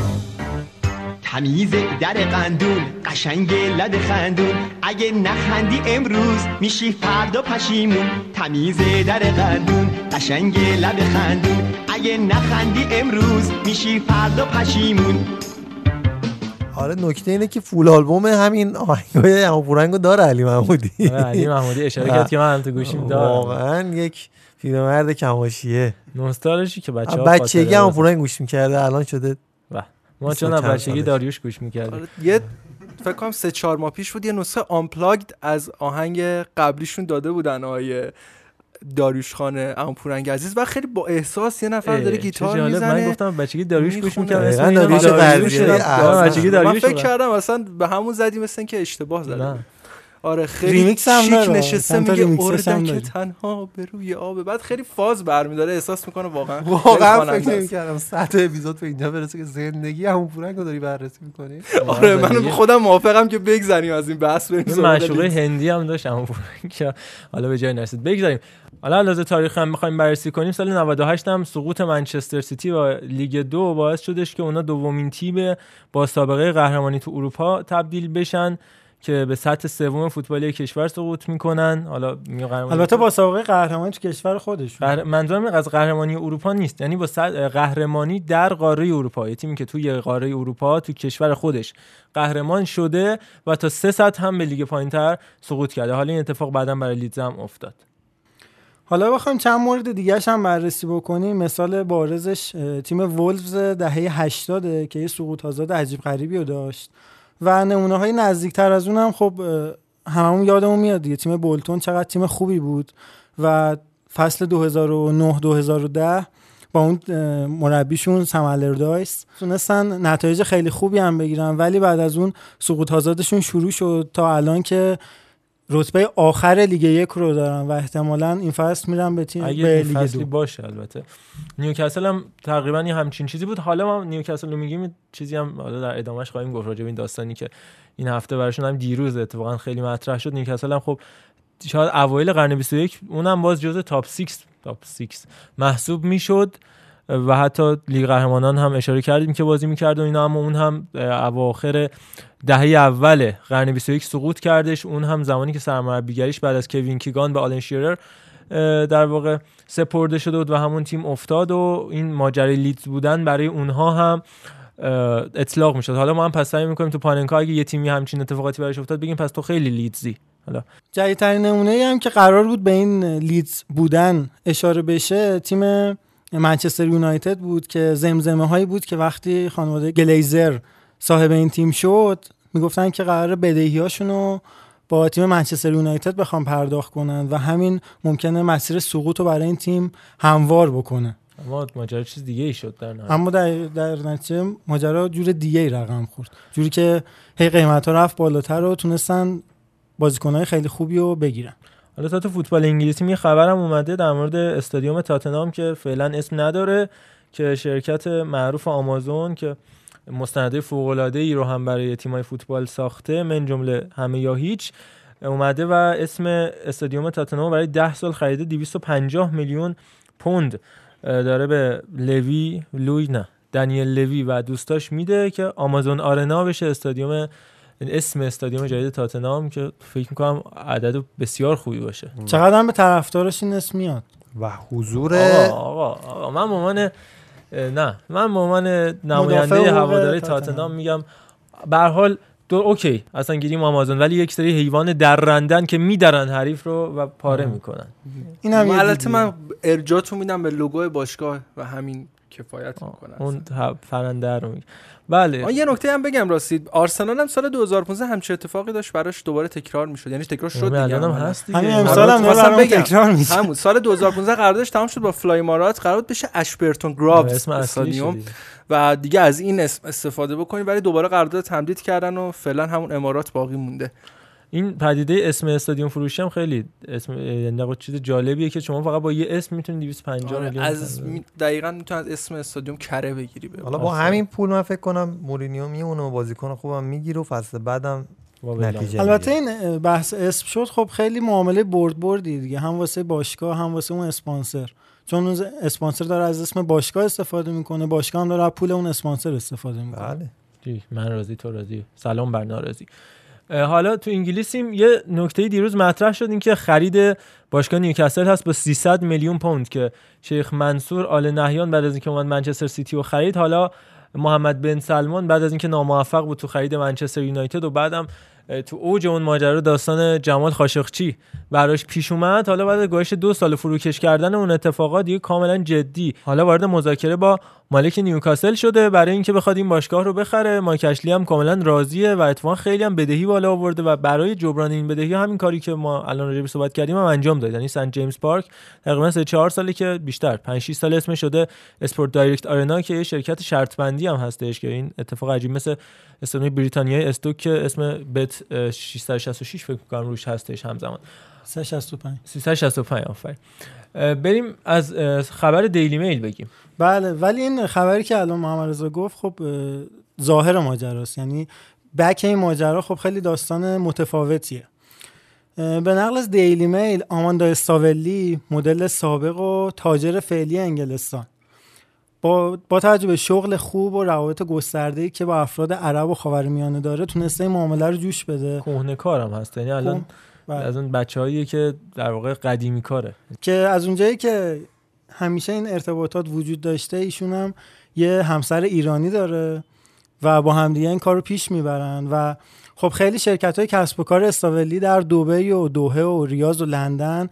Speaker 15: تمیز در قندون قشنگ لب خندون. اگه نخندی امروز میشی فردا پشیمون. تمیز در قندون قشنگ لب خندون. اگه نخندی امروز میشی فردا پشیمون.
Speaker 5: آره نکته اینه که فول آلبوم همین آهنگای اماپورنگو داره علی محمودی.
Speaker 2: آره، علی محمودی اشاره کرد که من هم تو گوشیم دارم.
Speaker 5: واقعا یک پیرمرد کماشیه.
Speaker 2: نوستالژی که بچه‌ها
Speaker 5: بچگی اماپورنگ گوش می‌کرده الان شده
Speaker 2: ما چون بچگی. داریوش گوش می‌کردیم
Speaker 4: آره، یه فکر کنم سه چهار ماه پیش بود یه نسخه آنپلاگد از آهنگ قبلیشون داده بودن آیه داریوش خانه امپورنگ عزیز و خیلی با احساس یه نفر داره گیتار
Speaker 2: من
Speaker 4: می‌زنه
Speaker 2: گفتم بچگی داریوش گوش. می‌کردم
Speaker 5: دقیقاً داریوش.
Speaker 2: بچگی
Speaker 4: من
Speaker 2: داریوش
Speaker 4: فکر. کردم اصلا به همون زدی مثل که اشتباه
Speaker 2: نه.
Speaker 4: آره خیلی
Speaker 6: ریمیکس هم
Speaker 4: شیک. نشسته میگه اردک. تنها به روی آب بعد خیلی فاز برمیداره احساس می‌کنه واقعا
Speaker 5: واقعا فکر. نمی‌کردم 100 تا اپیزود به اینجا برسه که زندگی اماپورنگ رو داری بررسی می‌کنی
Speaker 4: آره من خودم موافقم که بگذریم از این بحث بریم لیدز.
Speaker 2: هندی هم داشت اما که حالا به جای نرسید بگذاریم حالا علاوه تاریخ هم می‌خوایم بررسی کنیم سال 98 هم سقوط منچستر سیتی و لیگ دو باعث شدش که اونا دومین تیم با سابقه قهرمانی تو اروپا تبدیل بشن که به سطح سوم فوتبالی کشور سقوط می‌کنن. حالا
Speaker 6: البته با سابقه قهرمانی تو کشور خودش
Speaker 2: قهر... منظورم از قهرمانی اروپا نیست. یعنی با سط... قهرمانی در قاره اروپا. یه تیمی که توی قاره اروپا تو کشور خودش قهرمان شده و تا سه سطح هم به لیگ پایینتر سقوط کرده. حالا این اتفاق بعدا برای لیدز هم افتاد.
Speaker 6: حالا بخوایم چند مورد دیگه هم بررسی بکنیم. مثال بارزش تیم وولفز دهه 80 که یه سقوط آزاد عجیب غریبی رو داشت. و نمونه های نزدیکتر از اون هم خب هممون یادمون میاد دیگه. تیم بولتون چقدر تیم خوبی بود و فصل 2009 2010 با اون مربیشون سم الردایس تونستن نتایج خیلی خوبی هم بگیرن. ولی بعد از اون سقوط آزادشون شروع شد تا الان که رتبه آخر لیگ یک رو دارن و احتمالا این فصل میرن به تیم
Speaker 2: اگه
Speaker 6: به لیگ
Speaker 2: فصلی
Speaker 6: دو.
Speaker 2: باشه البته. نیوکاسل هم تقریبا یه همچین چیزی بود. حالا ما نیوکاسل رو میگیم چیزی هم حالا در ادامهش خواهیم گفت راجع به این داستانی که این هفته براشون هم دیروز اتفاقا خیلی مطرح شد. نیوکاسل هم خب شاید اوایل قرن 21 اونم باز جزء top 6 top 6 محسوب می‌شد. و حتی لیگ قهرمانان هم اشاره کردیم که بازی می‌کرد و اینا اما اون هم اواخر دهه اول قرن 21 سقوط کردش. اون هم زمانی که سرمربیگریش بعد از کوین کیگان به آلن شیرر در واقع سپرده شده بود و همون تیم افتاد و این ماجرای لیدز بودن برای اونها هم اطلاق می‌شد. حالا ما هم پس سعی می‌کنیم تو پاننکا اگه یه تیمی همچین اتفاقاتی براش افتاد بگیم پس تو خیلی لیدزی. حالا.
Speaker 6: جدیدترین نمونه هم که قرار بود به این لیدز بودن اشاره بشه تیم منچستر یونایتد بود که زمزمه هایی بود که وقتی خانواده گلیزر صاحب این تیم شد می‌گفتن که قرار بدهی رو با تیم منچستر یونایتد بخوام پرداخت کنن و همین ممکنه مسیر سقوط رو برای این تیم هموار بکنه.
Speaker 2: اما ماجرا چیز دیگه ای شد در نهایت.
Speaker 6: اما در, در نتیجه ماجرا جور دیگه ای رقم خورد. جوری که هی قیمت ها رفت بالاتر و تونستن بازیکنهای خیلی خوبی رو بگیرن.
Speaker 2: حالا تا تو فوتبال انگلیسی یه خبرم اومده در مورد استادیوم تاتنهام که فعلا اسم نداره که شرکت معروف آمازون که مستنده فوق العاده ای رو هم برای تیمای فوتبال ساخته من جمله همه یا هیچ اومده و اسم استادیوم تاتنهام برای 10 سال خریده 250 میلیون پوند داره به لوی لوی نه دنیل لوی و دوستاش میده که آمازون آرنا بشه استادیوم اسم استادیوم جدید تاتنهام که فکر می‌کنم عدد بسیار خوبی باشه.
Speaker 6: چقدر هم به طرفدارش این اسم میاد؟
Speaker 5: و حضور
Speaker 2: آقا, آقا, آقا من به عنوان نه من به عنوان نماینده هواداری
Speaker 6: تاتنهام.
Speaker 2: تاتنهام میگم. به هر حال دو اوکی اصلا گیریم آمازون ولی یک سری حیوان درندن که میدرن حریف رو و پاره می‌کنن.
Speaker 6: این هم یه
Speaker 4: البته. من ارجاعتون میدم به لوگو باشگاه و همین کفایت می‌کنه
Speaker 2: اون ه- پرنده رو میگه بله
Speaker 4: یه نکته هم بگم راستید آرسنال هم سال 2015 همچه اتفاقی داشت براش دوباره تکرار می‌شد یعنی تکرار شد
Speaker 2: همین
Speaker 4: دیگه
Speaker 2: الان هم
Speaker 4: عملاً.
Speaker 2: هست دیگه.
Speaker 6: همین امسال هم داره
Speaker 4: بگم.
Speaker 6: تکرار میشه
Speaker 4: همون سال 2015 قراردادش تمام شد با فلای مارات قرار بود بشه اشبرتون گرابز
Speaker 2: اسم
Speaker 4: استادیوم. و دیگه از این اسم استفاده بکنیم ولی دوباره قرارداد تمدید کردن و فعلا همون امارات باقی مونده
Speaker 2: این پدیده اسم استادیوم فروشی هم خیلی اسم یعنی چیز جالبیه که شما فقط با یه اسم می‌تونید 250
Speaker 4: آره،
Speaker 2: میلیون
Speaker 4: از می- دقیقا می‌تونی از اسم استادیوم کره بگیری به
Speaker 5: حالا با همین پول من فکر کنم مورینیو میمونه و بازیکن خوبم می‌گیره و فصل بعدم نتیجه
Speaker 6: البته. این بحث اسم شد خب خیلی معامله برد بردی دیگه. هم واسه باشگاه هم واسه اون اسپانسر. چون اون اسپانسر داره از اسم باشگاه استفاده می‌کنه باشگاه هم داره از پول اون اسپانسر استفاده می‌کنه.
Speaker 5: بله.
Speaker 2: من راضی تو راضی. سلام بر ناراضی. حالا تو انگلیسیم یه نکته دیروز مطرح شد این که خرید باشگاه نیوکاسل هست با 300 میلیون پوند که شیخ منصور آل نهیان بعد از اینکه اومد منچستر سیتی رو خرید حالا محمد بن سلمان بعد از اینکه ناموفق بود تو خرید منچستر یونایتد و بعدم تو اوج اون ماجرا داستان جمال خاشقچی براش پیش اومد. حالا بعد از گذشت دو سال فروکش کردن اون اتفاقات دیگه کاملا جدی. حالا وارد مذاکره با مالک نیوکاسل شده برای اینکه بخواد این باشگاه رو بخره. مایک اشلی هم کاملا راضیه و اتفاقا خیلی هم بدهی بالا آورده و برای جبران این بدهی همین کاری که ما الان راجع صحبت کردیم هم انجام داد. یعنی سنت جیمز پارک تقریبا 3 4 ساله که بیشتر 5 6 سال اسمش شده. اسپورت دایرکت آرنا که یه شرکت شرط بندی هم هستش که این اتفاق عجیب مثل استادیوم بریتانیای استوک که اسم بت اه، 666 فکر کنم روش هستش همزمان.
Speaker 6: 365
Speaker 2: 365 آفرین. بریم از خبر دیلی میل بگیم.
Speaker 6: بله ولی این خبری که الان محمد رضا گفت خب اه، ظاهر ماجراست. یعنی بک این ماجرا خب خیلی داستان متفاوتیه. به نقل از دیلی میل آماندا استاولی مدل سابق و تاجر فعلی انگلستان. با با توجه به شغل خوب و روابط گسترده که با افراد عرب و خاورمیانه داره تونسته این معامله رو جوش بده.
Speaker 2: کهنه کارم هست. یعنی الان
Speaker 6: بله.
Speaker 2: از اون بچه‌هایی که در واقع قدیمی کاره.
Speaker 6: که از اونجایی که همیشه این ارتباطات وجود داشته ایشون هم یه همسر ایرانی داره و با همدیگه این کار پیش می‌برن و خب خیلی شرکت های کسب و کار استاولی در دوبی و دوحه و ریاض و لندن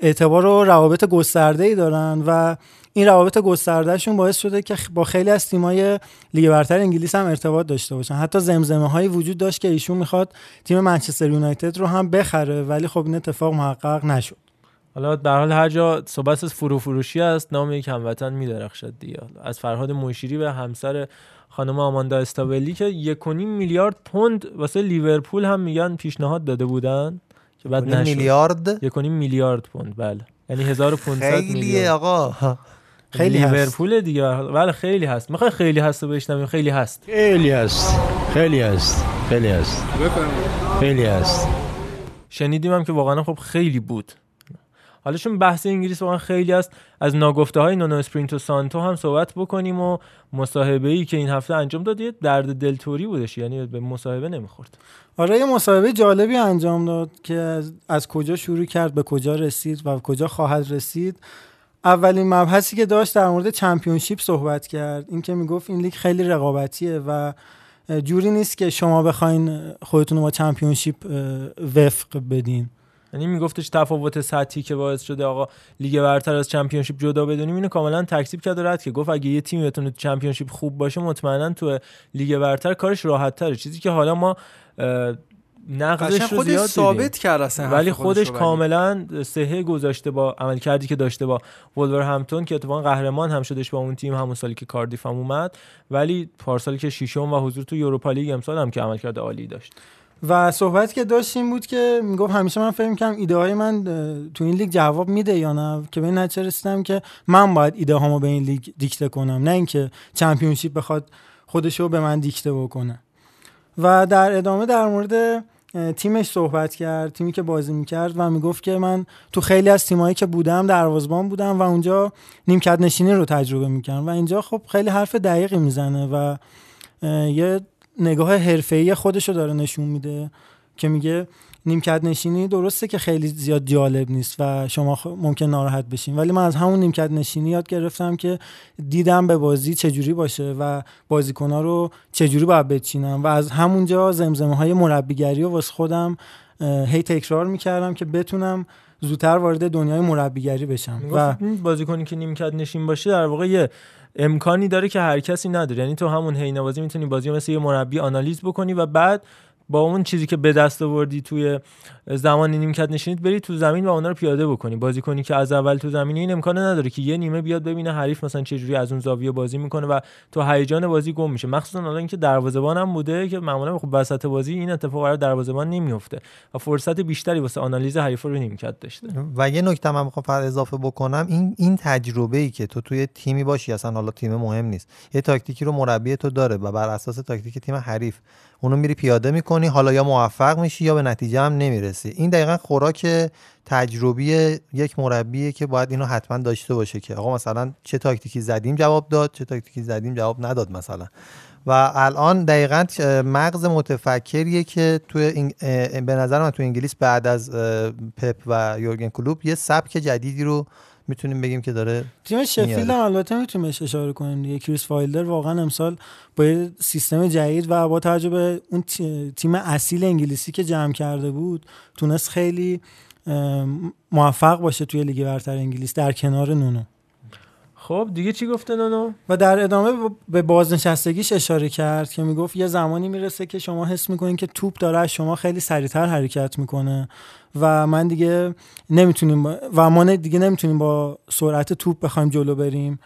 Speaker 6: اعتبار و روابط گسترده ای دارن و این روابط گستردهشون باعث شده که با خیلی از تیمای لیگ برتر انگلیس هم ارتباط داشته باشن. حتی زمزمه هایی وجود داشت که ایشون می‌خواد تیم منچستر یونایتد رو هم بخره ولی خب این اتفاق محقق نشد.
Speaker 2: حالا به حال هر جا صحبت از فرو فروشی است نام یک هموطن میدرخشد دیگه. از فرهاد مشیری به همسر خانم آماندا استاولی که یک و میلیارد پوند واسه لیورپول هم میگن پیشنهاد داده بودن که بعد
Speaker 5: و
Speaker 2: نشد.
Speaker 5: میلیارد؟
Speaker 2: یک و میلیارد پوند بله. یعنی 1500
Speaker 5: خیلیه
Speaker 2: میلیون
Speaker 5: آقا.
Speaker 2: خیلی. لیورپول دیگه. بله خیلی هست. می‌خوای خیلی هست رو بشنویم؟ خیلی هست.
Speaker 16: خیلی هست. خیلی هست. خیلی هست. خیلی هست.
Speaker 2: شنیدیم هم که واقعا خب خیلی بود. حالا چون بحث انگلیس واقعا خیلی است از ناگفته های نونو اسپریتو سانتو هم صحبت بکنیم و مصاحبه ای که این هفته انجام داد درد دل طوری بودش یعنی به مصاحبه نمی‌خورد.
Speaker 6: آره یه مصاحبه جالبی انجام داد که از, از کجا شروع کرد به کجا رسید و کجا خواهد رسید. اولین مبحثی که داشت در مورد چمپیونشیپ صحبت کرد. این که می‌گفت این لیگ خیلی رقابتیه و جوری نیست که شما بخواین خودتون رو با چمپیونشیپ وفق بدین.
Speaker 2: یعنی میگفتش تفاوت سطحی که باعث شده آقا لیگ برتر از چمپیونشیپ جدا بدونیم اینو کاملا تکذیب کرد و رد که گفت اگه یه تیم بتونه تو چمپیونشیپ خوب باشه مطمئنا تو لیگ برتر کارش راحت تره چیزی که حالا ما نقدش رو زیاد
Speaker 4: ثابت. کرد اصلا
Speaker 2: ولی
Speaker 4: خودش.
Speaker 2: کاملا سهه گذاشته با عمل کردی که داشته با همتون که اتفاقا قهرمان هم شدش با اون تیم همون سالی که کاردیف هم اومد ولی پارسالی که ششم و حضور تو یوروپا لیگ امسال هم که عمل کرده عالی داشت
Speaker 6: و صحبتی که داشت این بود که می‌گفت همیشه من فکر می‌کردم ایده های من تو این لیگ جواب میده یا نه؟ که به این رسیدم که من باید ایده هامو به این لیگ دیکته کنم. نه اینکه چمپیونشیپ بخواد خودشو به من دیکته بکنه. و در ادامه در مورد تیمش صحبت کرد تیمی که بازی می‌کرد و می‌گفت که من تو خیلی از تیمایی که بودم دروازبان بودم و اونجا نیمکت نشینی رو تجربه می‌کردم. و اینجا خب خیلی حرف دقیقی می‌زنه و یه نگاه حرفه‌ای خودش رو داره نشون میده که میگه نیمکت نشینی درسته که خیلی زیاد جالب نیست و شما ممکن ناراحت بشین. ولی من از همون نیمکت نشینی یاد گرفتم که دیدم به بازی چجوری باشه و بازیکنها رو چجوری باید بچینم و از همونجا زمزمه های مربیگری و واسه خودم هی تکرار می‌کردم که بتونم زودتر وارد دنیای مربیگری بشم. و
Speaker 2: بازیکنی که نیمکت نشین باشه در واقع یه امکانی داره که هر کسی نداره. یعنی تو همون حین بازی می‌تونی بازی مثل یه مربی آنالیز بکنی و بعد با اون چیزی که به دست آوردی توی زمان نیمکت نشینید بری تو زمین و اونا رو پیاده بکنی. بازیکنی که از اول تو زمین این امکان نداره که یه نیمه بیاد ببینه حریف مثلا چه جوری از اون زاویه بازی می‌کنه و تو هیجان بازی گم میشه. مخصوصا الان اینکه دروازه‌بان هم بوده که معمولا خب وسط بازی این اتفاق برای دروازه‌بان نمیفته و فرصت بیشتری واسه آنالیز حریف رو نیمکت داشته.
Speaker 5: و یه نکته من می‌خوام اضافه بکنم. این این تجربه ای که تو توی تیمی باشی اصلا حالا تیم مهم نیست. یه تاکتیکی رو مربی تو داره و بر اساس تاکتیک تیم حریف اونو میری پیاده می‌کنی حالا یا موفق میشی یا به نتیجه هم نمی‌رسی. این دقیقا خوراک تجربی یک مربیه که باید اینو حتما داشته باشه که آقا مثلا چه تاکتیکی زدیم جواب داد چه تاکتیکی زدیم جواب نداد مثلا. و الان دقیقا مغز متفکریه که توی این به نظر من تو انگلیس بعد از پپ و یورگن کلوپ یه سبک جدیدی رو می‌تونیم بگیم که داره
Speaker 6: تیم شفیلد. هم البته می‌تونیم بهش اشاره کنیم دیگه کریس وایلدر واقعا امسال با یه سیستم جدید و با توجه به اون تی- تیم اصیل انگلیسی که جمع کرده بود تونست خیلی موفق باشه توی لیگ برتر انگلیس در کنار نونو
Speaker 2: خب دیگه چی گفته نونو
Speaker 6: و در ادامه به بازنشستگیش اشاره کرد که می‌گفت یه زمانی می‌رسه که شما حس می‌کنین که توپ داره از شما خیلی سریعتر حرکت می‌کنه و من دیگه نمی‌تونیم و ما دیگه نمی‌تونیم با سرعت توپ بخوایم جلو بریم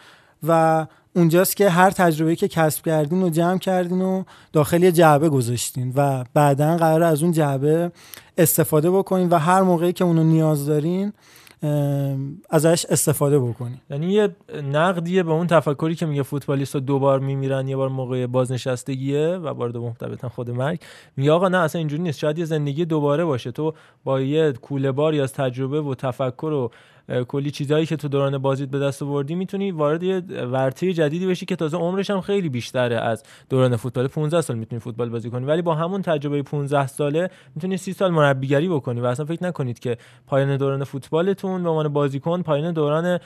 Speaker 6: و اونجاست که هر تجربه که کسب کردین و جمع کردین و داخل یه جعبه گذاشتین و بعدا قرار از اون جعبه استفاده بکنین و هر موقعی که اونو نیاز دارین ازش استفاده بکنین
Speaker 2: یعنی یه نقدیه به اون تفکری که میگه فوتبالیست دو بار میمیرن یه بار موقع بازنشستگیه و بار دوم طبعا خود مرگ. میگه آقا نه اصلا اینجوری نیست. شاید یه زندگی دوباره باشه. تو با یه کوله باری از تجربه و تفکر و کلی چیزایی که تو دوران بازیت به دست آوردی می‌تونی وارد یه ورطه جدیدی بشی که تازه عمرش هم خیلی بیشتره از دوران فوتبال. 15 سال می‌تونی فوتبال بازی کنی ولی با همون تجربه 15 ساله می‌تونی 30 سال مربیگری بکنی و اصلا فکر نکنید که پایان دوران فوتبالتون به عنوان بازیکن پایان دوران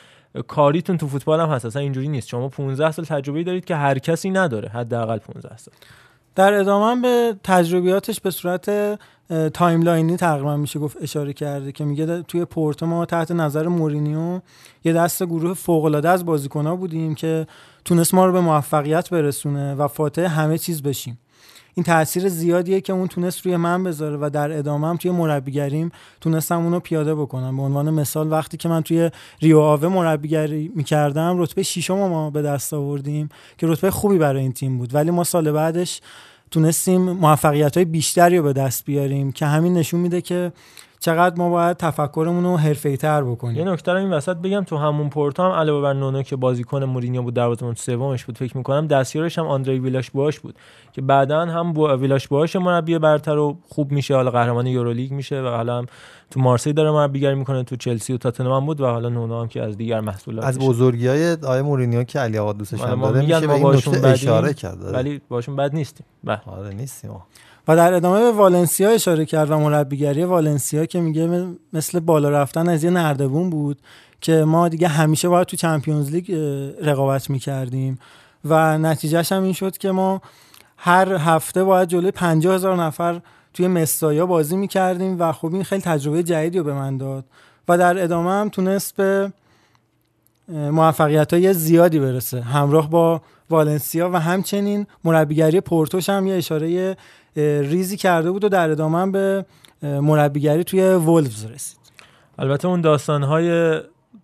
Speaker 2: کاریتون تو فوتبال هم هست. اصلا اینجوری نیست. شما 15 سال تجربه دارید که هر کسی نداره حداقل 15 سال.
Speaker 6: در ادامه به تجربیاتش به صورت timeline ی تقریبا میشه گفت اشاره کرده که میگه توی پورتو ما تحت نظر مورینیو یه دست گروه فوق العاده از بازیکن‌ها بودیم که تونست ما رو به موفقیت برسونه و فاتح همه چیز بشیم. این تاثیر زیادیه که اون تونست روی من بذاره و در ادامه هم توی مربیگریم تونستم اونو پیاده بکنم. به عنوان مثال وقتی که من توی ریو آوه مربیگری می‌کردم رتبه ششم ما به دست آوردیم که رتبه خوبی برای این تیم بود. ولی ما سال بعدش تونستیم موفقیت های بیشتری رو به دست بیاریم که همین نشون میده که چقدر ما باید تفکرمون رو حرفه‌ای تر بکنیم.
Speaker 2: یه نکته رو این وسط بگم تو همون پورتو هم علاوه بر نونو که بازیکن مورینیو بود دروازه‌بان سومش بود فکر می‌کنم دستیارش هم آندری ویلاش باش بود که بعدا هم با ویلاش باش مربی برتر و خوب میشه حالا قهرمان یورولیگ میشه و حالا هم تو مارسی داره مربیگری می‌کنه تو چلسی و تاتنهام بود و حالا نونو هم که از دیگر محصولات
Speaker 5: از بزرگی های آقای مورینیو که علی آقا دوستش
Speaker 2: حالا
Speaker 5: هم داره میشه به این اشاره کرد.
Speaker 2: ولی باشون بد نیستیم. بله.
Speaker 5: آره نیستیم.
Speaker 6: و در ادامه به والنسیا اشاره کرد و مربیگری والنسیا که میگه مثل بالا رفتن از یه نردبون بود که ما دیگه همیشه باید تو چمپیونز لیگ رقابت می‌کردیم و نتیجهش هم این شد که ما هر هفته باید جلوی 50 هزار نفر توی مستایا بازی می‌کردیم و خب این خیلی تجربه جدیدی رو به من داد و در ادامه هم تونست به موفقیت های زیادی برسه. همراه با والنسیا و همچنین مربیگری پورتوش هم یه اشاره ریزی کرده بود و در ادامه به مربیگری توی وولفز رسید.
Speaker 2: البته اون داستانهای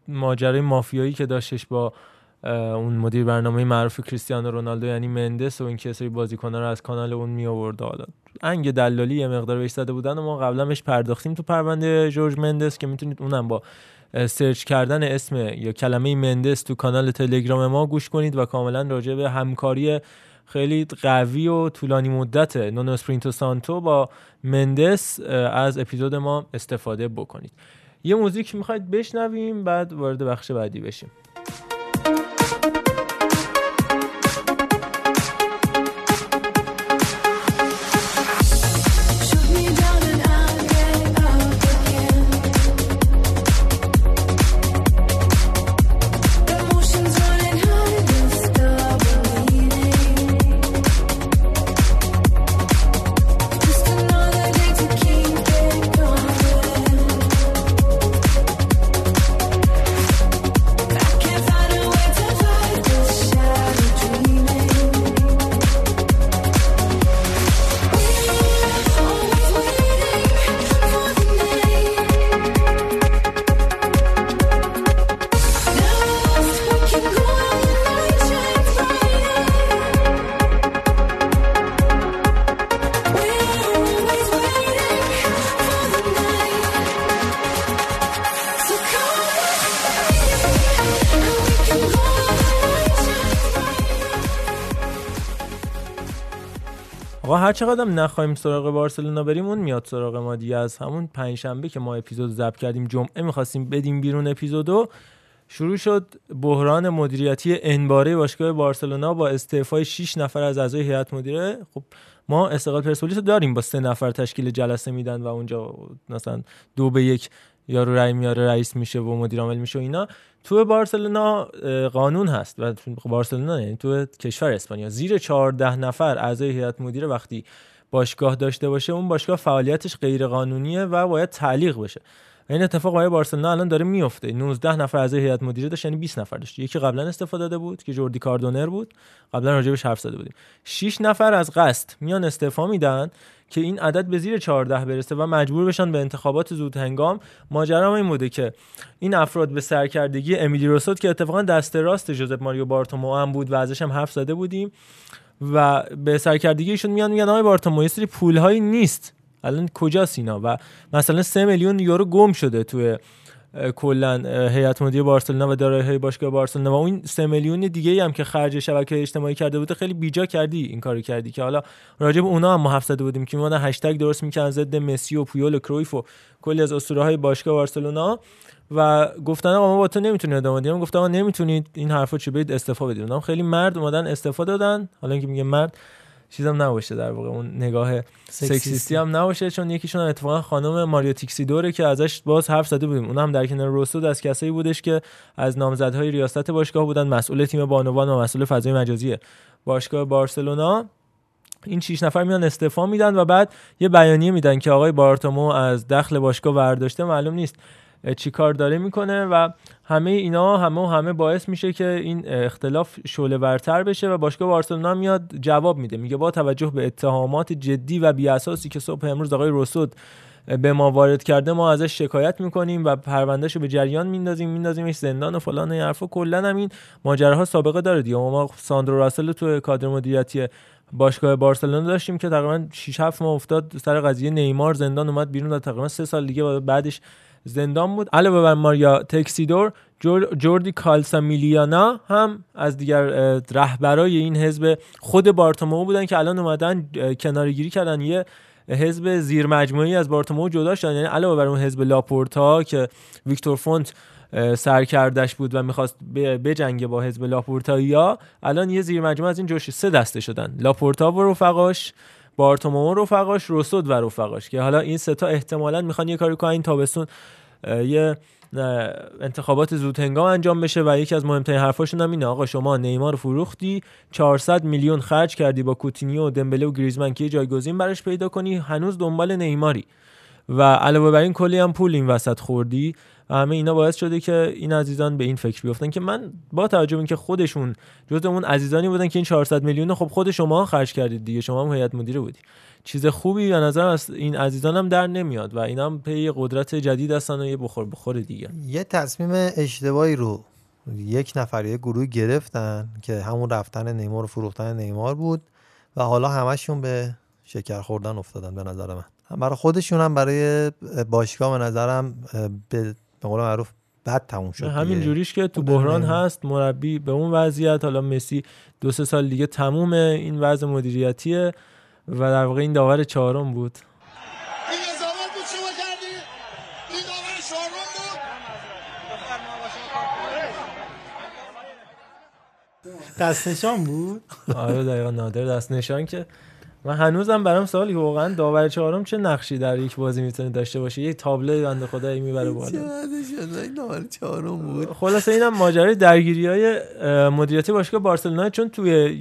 Speaker 2: ماجرای مافیایی که داشتش با اون مدیر برنامه معروف کریستیانو رونالدو یعنی مندس و این که سری بازیکن‌ها رو از کانال اون می آورد حالا انگ دلالی یه مقدار بهش زده بودن و ما قبلا بهش پرداختیم تو پرونده جورج مندس که می‌تونید اونم با search کردن اسم یا کلمه مندس تو کانال تلگرام ما گوش کنید و کاملا راجع به همکاری خیلی قوی و طولانی مدت نونو اسپریتو سانتو با مندس از اپیزود ما استفاده بکنید. یه موزیک می‌خواید بشنویم بعد وارد بخش بعدی بشیم. هم نخواهیم سراغ بارسلونا بریم اون میاد سراغ ما دیگه. از همون پنجشنبه که ما اپیزود ضبط کردیم جمعه می‌خواستیم بدیم بیرون اپیزودو. شروع شد بحران مدیریتی انباره باشگاه بارسلونا با استعفای 6 نفر از اعضای هیئت مدیره. خب ما استقلال پرسپولیس داریم با سه نفر تشکیل جلسه میدن و اونجا مثلا دو به یک یارو رای میاره رئیس میشه و مدیر عامل میشه و اینا. تو بارسلونا قانون هست و بارسلونا یعنی تو کشور اسپانیا. زیر 14 نفر اعضای هیئت مدیره وقتی باشگاه داشته باشه اون باشگاه فعالیتش غیر قانونیه و باید تعلیق بشه. این اتفاق برای بارسلونا الان داره میفته. 19 نفر اعضای هیئت مدیره داشت یعنی 20 نفر داشت. یکی قبلا استفاده داده بود که جوردی کاردونر بود. قبلا راجبش حرف زده بودیم. 6 نفر از قصد میان استعفا میدن. که این عدد به زیر 14 برسه و مجبور بشن به انتخابات زود هنگام ماجرا این بوده که این افراد به سرکردگی امیلی روسوت که اتفاقا دست راست جوزپ ماریو بارتومو هم بود و ازش هم حرف زده بودیم و به سرکردگی ایشون میان میگن آقای بارتومو یه سری پولهایی نیست. الان کجاست اینا؟ و مثلا 3 میلیون یورو گم شده توی کلا هیئت مدیره بارسلونا و دارایی باشگاه بارسلونا و اون سه میلیون دیگه هم که خرج شبکه اجتماعی کرده بوده خیلی بیجا کردی این کارو کردی که حالا راجع به اونا هم ما بودیم که میمونن هشتگ درست می‌کنن ضد مسی و پویول و کرویف و کلی از اسطوره های باشگاه بارسلونا و گفتن آقا ما با تو نمی‌تونیم ادامه بدیم. گفتم آقا نمی‌تونید این حرفا چی؟ برید استعفا بدید. خیلی مرد اومدن استعفا دادن. حالا اینکه میگه مرد چیزم نباشه در واقع اون نگاه
Speaker 4: سکسیستی.
Speaker 2: هم نباشه چون یکیشون هم اتفاقا خانم ماریا تیکسیدوره که ازش باز حرف زده بودیم. اونم در کنار روسود از کسایی بودش که از نامزدهای ریاست باشگاه بودن. مسئول تیم بانوان و مسئول فضای مجازی باشگاه بارسلونا. این 6 نفر میان استعفا میدن و بعد یه بیانیه میدن که آقای بارتومو از دخل باشگاه برداشته معلوم نیست چی کار داره می‌کنه و همه اینا همه و همه باعث میشه که این اختلاف شعله ورتر بشه و باشگاه بارسلونا میاد جواب میده. میگه با توجه به اتهامات جدی و بیاساسی که صبح امروز آقای روسود به ما وارد کرده ما ازش شکایت می‌کنیم و پروندهش رو به جریان میندازیم میندازیمش زندان و فلان این حرفا. کلا هم این ماجراها سابقه داره دیگه. ما ساندرو راسل تو کادر مدیریتی باشگاه بارسلونا داشتیم که تقریبا 6 7 ماه افتاد سر قضیه نیمار زندان اومد بیرون و تقریبا سه سال دیگه بعدش زندان بود. علاوه بر ماریا تکسیدور جور جوردی کالسامیلیانا هم از دیگر رهبرای این حزب خود بارتومو بودن که الان اومدن کنارگیری کردن. یه حزب زیر مجموعی از بارتومو جدا شدن. یعنی علاوه بر اون حزب لاپورتا که ویکتور فونت سرکردش بود و می‌خواست بجنگه با حزب لاپورتایا الان یه زیر مجموعه از این توش سه دسته شدن. لاپورتا و رفقاش. بارتومئو و رفقاش روسو و رفقاش که حالا این سه تا احتمالاً می‌خوان یه کاری کنن. این تابستون یه انتخابات زود هنگام انجام بشه و یکی از مهمترین حرفاشون هم اینه. آقا شما نیمار رو فروختی 400 میلیون خرج کردی با کوتینیو و دمبله و گریزمن که جایگزین براش پیدا کنی. هنوز دنبال نیماری. و علاوه بر این کلی هم پول این وسط خوردی. همه اینا باعث شده که این عزیزان به این فکر بیفتن که من با توجه اینکه خودشون جزء اون عزیزانی بودن که این 400 میلیون خب خود شما خرج کردید دیگه شما هم هیئت مدیره بودی. چیز خوبی به نظر از این عزیزان هم در نمیاد و اینا هم پی قدرت جدید هستن و یه بخور بخور دیگه.
Speaker 5: یه تصمیم اشتباهی رو یک نفر یه گروه گرفتن که همون رفتن نیمار و فروختن نیمار بود و حالا همشون به شکر خوردن افتادن به نظر من. برای خودشون هم برای باشگاه به نظرم به به قول معروف بد تموم شد
Speaker 2: همین. جوریش که تو
Speaker 5: خود
Speaker 2: بحران. هست مربی به اون وضعیت. حالا مسی دو سه سال دیگه تموم این وضع مدیریتیه و در واقع این داور چهارم بود.
Speaker 17: این قضاوت بود شما کردی این داور چهارم بود؟
Speaker 6: دست نشان بود؟
Speaker 2: آره دقیقا نادر دست نشان که من هنوزم برام سوالی که واقعا داور چهارم چه نقشی در یک بازی می‌تونه داشته باشه؟ یه تابلو بنده خدایی می‌بره بالا.
Speaker 5: داور چهارم بود.
Speaker 2: خلاصه اینم ماجرای درگیری های مدیریتی باشگاه بارسلونا چون توی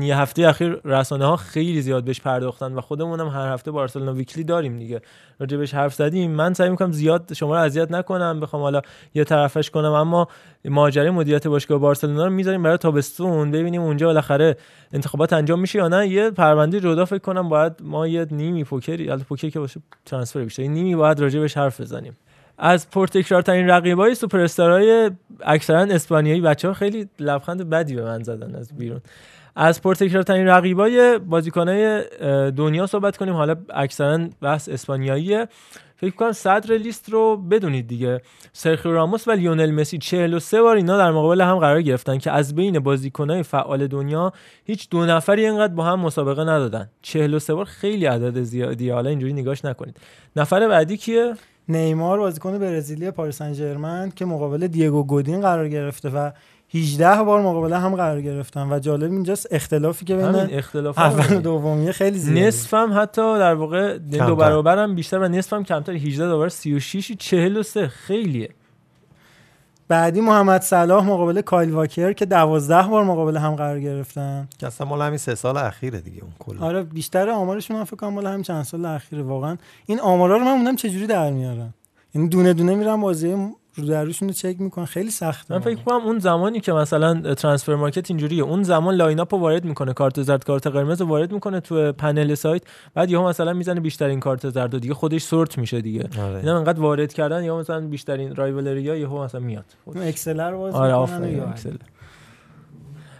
Speaker 2: یه هفته اخیر رسانه ها خیلی زیاد بهش پرداختن و خودمون هم هر هفته بارسلونا ویکلی داریم دیگه. راجع بهش حرف زدیم. من سعی می‌کنم زیاد شما رو اذیت نکنم. بخوام حالا یه طرفش کنم. اما ماجرای مدیریت باشگاه بارسلونا رو می‌ذاریم برای تابستون. ببینیم اونجا بالاخره انتخابات انجام میشه یا نه. یه پرونده جدا فکر کنم باید ما یه نیمی پوکری البته پوکر که باشه ترانسفر بیشتر نیمی باید راجع بهش حرف بزنیم. از پرتکرارترین رقیبای سوپر استارهای اکثرا اسپانیایی بچه ها خیلی لبخند بدی به من زدن از بیرون. از پرتکرارترین رقیبای بازیکنای دنیا صحبت کنیم. حالا اکثرا بحث اسپانیاییه. فکر کنم صدر لیست رو بدونید دیگه. سرخیو راموس و لیونل مسی 43 بار اینا در مقابل هم قرار گرفتن که از بین بازیکنای فعال دنیا هیچ دو نفری اینقدر با هم مسابقه ندادن. 43 بار خیلی عدد زیادیه حالا اینجوری نگاش نکنید. نفر بعدی کیه؟
Speaker 6: نیمار بازیکن برزیلی پاریس سن که مقابل دیگو گودین قرار گرفته و 18 بار مقابله هم قرار گرفتن و جالب اینجاست اختلافی که بین
Speaker 2: اختلاف
Speaker 6: اول و دومیه خیلی زیاده
Speaker 2: نصف هم حتی در واقع دو
Speaker 5: کمتر.
Speaker 2: برابر هم بیشتر و نصف هم کمتر 18 برابر 36 43 خیلیه.
Speaker 6: بعدی محمد صلاح مقابل کایل واکر که 12 بار مقابله هم قرار گرفتن.
Speaker 5: که اصلا مال همین سه سال اخیره دیگه اون کلا
Speaker 6: آره بیشتر آمارشون هم فکر کنم مال همین چند سال اخیره واقعا. این آمارا رو من موندم چجوری در میارن یعنی دونه دونه میرن بازی رو در روشون رو چک می‌کنن. خیلی سخته
Speaker 2: من فکر کنم اون زمانی که مثلا ترانسفر مارکت اینجوریه. اون زمان line up رو وارد می‌کنه. کارت زرد کارت قرمز رو وارد می‌کنه تو پنل سایت. بعد یهو مثلا می‌زنه بیشترین کارت زرد و دیگه. خودش sort میشه دیگه.
Speaker 5: آره.
Speaker 2: اینا انقدر وارد کردن. یا مثلا بیشترین رایولری ها یهو مثلا میاد.
Speaker 6: اکسل رو باز
Speaker 2: آره
Speaker 6: می‌کنن و
Speaker 2: آفرین
Speaker 6: یا-
Speaker 2: اکسل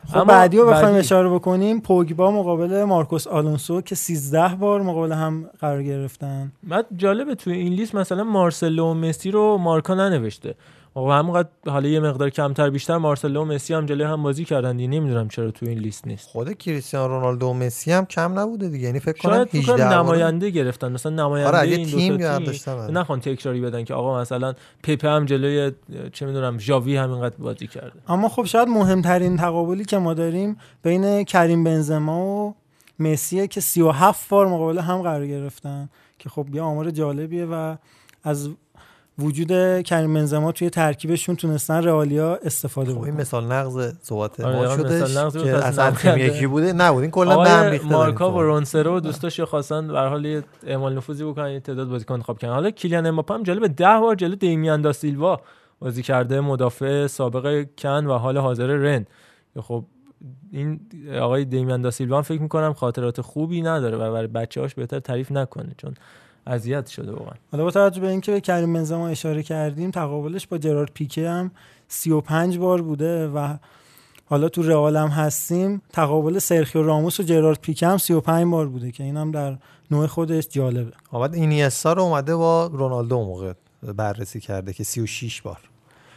Speaker 6: خب
Speaker 2: اما
Speaker 6: بعدی رو بخوایم اشاره بکنیم پوگبا مقابل مارکوس آلونسو که 13 بار مقابل هم قرار گرفتن.
Speaker 2: بعد جالبه توی این لیست مثلا مارسلو و مسی رو مارکا ننوشته. و همونقدر حالا یه مقدار کمتر بیشتر مارسلو و مسی هم جلوی هم بازی کردن دیگه نمی‌دونم چرا توی این لیست نیست.
Speaker 5: خود کریستیانو رونالدو و مسی هم کم نبوده دیگه. یعنی فکر کنم
Speaker 2: شاید فکر
Speaker 5: 18
Speaker 2: کنم
Speaker 5: بار-
Speaker 2: نماینده گرفتن. مثلا نماینده
Speaker 5: آره،
Speaker 2: این
Speaker 5: تیم
Speaker 2: دو تا
Speaker 5: برداشتن، آره.
Speaker 2: نخوان تکراری بدن که آقا مثلا پپه هم جلوی چه می‌دونم ژاوی همینقدر بازی کرده.
Speaker 6: اما خب شاید مهمترین تقابلی که ما داریم بین کریم بنزما و مسیه که 37 بار مقابل هم قرار گرفتن که خب یه آمار جالبیه و از وجود کریم بنزما توی ترکیبشون تونستن رئالیا استفاده
Speaker 5: خب این مثال نقض صحبت
Speaker 2: آره،
Speaker 5: ما
Speaker 2: آره،
Speaker 5: شدش
Speaker 2: مثال نقض بود،
Speaker 5: که اصلا تیم. یکی بوده. نبود این کلا به هم ریخته
Speaker 2: مارکا و رونسرو دوستاش یا خواستن به هر حال یه اعمال نفوذی بکنن یه تعداد بازیکن انتخاب کردن. حالا کیلیان امباپه هم جلو 10 بار جلو دیمیان دا سیلوا بازی کرده مدافع سابق کن و حال حاضر رن. خب این آقای دیمیان دا سیلوا هم فکر می‌کنم خاطرات خوبی نداره و برای بچه‌هاش بهتر تعریف نکنه چون اذیت شده واقعا.
Speaker 6: حالا با توجه به اینکه به کریم بنزما اشاره کردیم تقابلش با جرارد پیکه هم 35 بار بوده و حالا تو رئال هم هستیم. تقابل سرخیو راموس و جرارد پیکه هم 35 بار بوده که این هم در نوع خودش جالبه.
Speaker 5: بعد اینیستا رو اومده با رونالدو موقع بررسی کرده که 36 بار.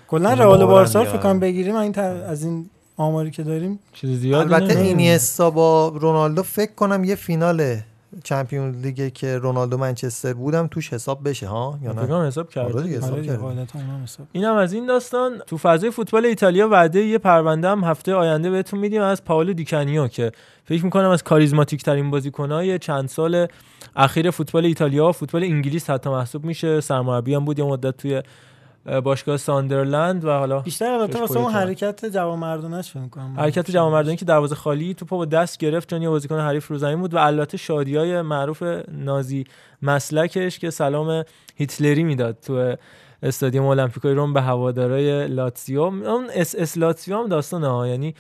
Speaker 6: کلا
Speaker 5: یعنی
Speaker 6: رئال بارسا. فکر کنم بگیریم این ت- از این آماری که داریم.
Speaker 2: چیز زیادی
Speaker 5: البته. اینیستا با رونالدو فکر کنم یه فینال چمپیون لیگ که رونالدو منچستر بودم توش حساب بشه ها یا نه
Speaker 2: حساب کرده.
Speaker 5: آره حساب
Speaker 6: آره دیگه،
Speaker 5: کرده.
Speaker 6: غالبا اونم حساب.
Speaker 2: این هم از این داستان تو فضای فوتبال ایتالیا وعده یه پرونده هم هفته آینده بهتون میدیم از پاولو دیکانیو که فکر می‌کنم از کاریزماتیک ترین بازیکنهای چند سال اخیر فوتبال ایتالیا و فوتبال انگلیس حتی محسوب میشه سرمربی هم بود یه مدت توی باشگاه ساندرلند و حالا
Speaker 6: بیشتر البته واسه اون. حرکت جوان مردانش فکر کنم.
Speaker 2: حرکت جوان مردانی که دروازه خالی توپو با دست گرفت چون یه بازیکن حریف رو زمین بود و البته شادیای معروف نازی مسلکش که سلام هیتلری می‌داد تو استادیوم المپیکوی روم به هوادارای لاتزیو. اون اس اس لاتزیو هم داستانه ها یعنی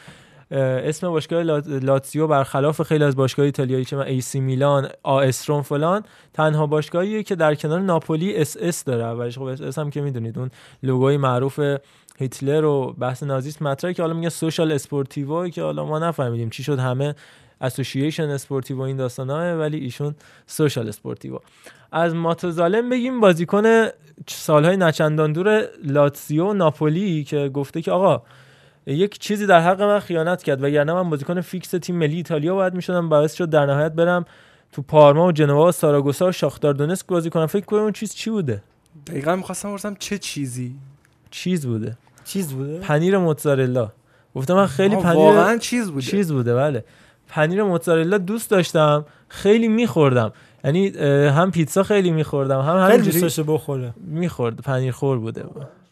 Speaker 2: اسم باشگاه لات- لاتزیو برخلاف خیلی از باشگاه ایتالیایی چه می‌دونم ای سی میلان آس فلان تنها باشگاهیه که در کنار ناپولی اس اس داره اولش. خب اس اس هم که می‌دونید اون لوگوی معروف هیتلر و بحث نازیسم مطرحه که حالا میگه social sportivo که حالا ما نفهمیدیم چی شد همه association sportivo این داستانه ولی ایشون social sportivo از ماتوزالم بگیم بازیکن سالهای نچندان دور لاتزیو ناپولی که گفته که آقا یک چیزی در حق من خیانت کرد وگرنه من بازیکن فیکس تیم ملی ایتالیا باید می‌شدم. باعث شد در نهایت برم تو پارما و جنوا و ساراگوسا و شاختار دونسک بازی کنم. فکر کنم اون چیز چی بوده؟
Speaker 4: دقیقا می‌خواستم بپرسم چه چیزی؟
Speaker 2: چیز بوده.
Speaker 6: چیز بوده؟
Speaker 2: پنیر موتزارلا. گفتم من خیلی پنیر
Speaker 4: واقعا چیز بوده.
Speaker 2: چیز بوده بله. پنیر موتزارلا دوست داشتم خیلی میخوردم. یعنی هم پیتزا خیلی میخوردم هم
Speaker 6: خیلی
Speaker 2: همینجوری
Speaker 6: دوست داشته بخوره.
Speaker 2: می‌خورد. پنیر خور بوده.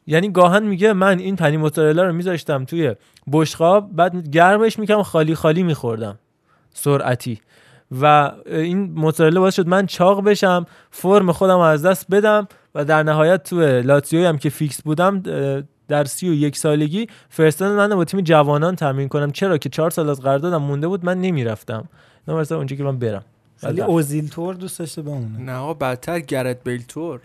Speaker 2: یعنی گاهن میگه من این پنیر موتزارلا رو میذاشتم توی بشقاب بعد گرمش می‌کنم خالی خالی میخوردم. سرعتی. و این موتزارلا باعث شد من چاق بشم فرم خودم از دست بدم و در نهایت تو لاتزیو هم که فیکس بودم در سی و یک سالگی فرستادن من با تیم جوانان تمرین کنم. چرا که چهار سال از قراردادم مونده بود من نمی‌رفتم. نه اونجا که من برم.
Speaker 6: خیلی اوزیل تور دوست داشته بمونه.
Speaker 4: نه بدتر گرت بیل تور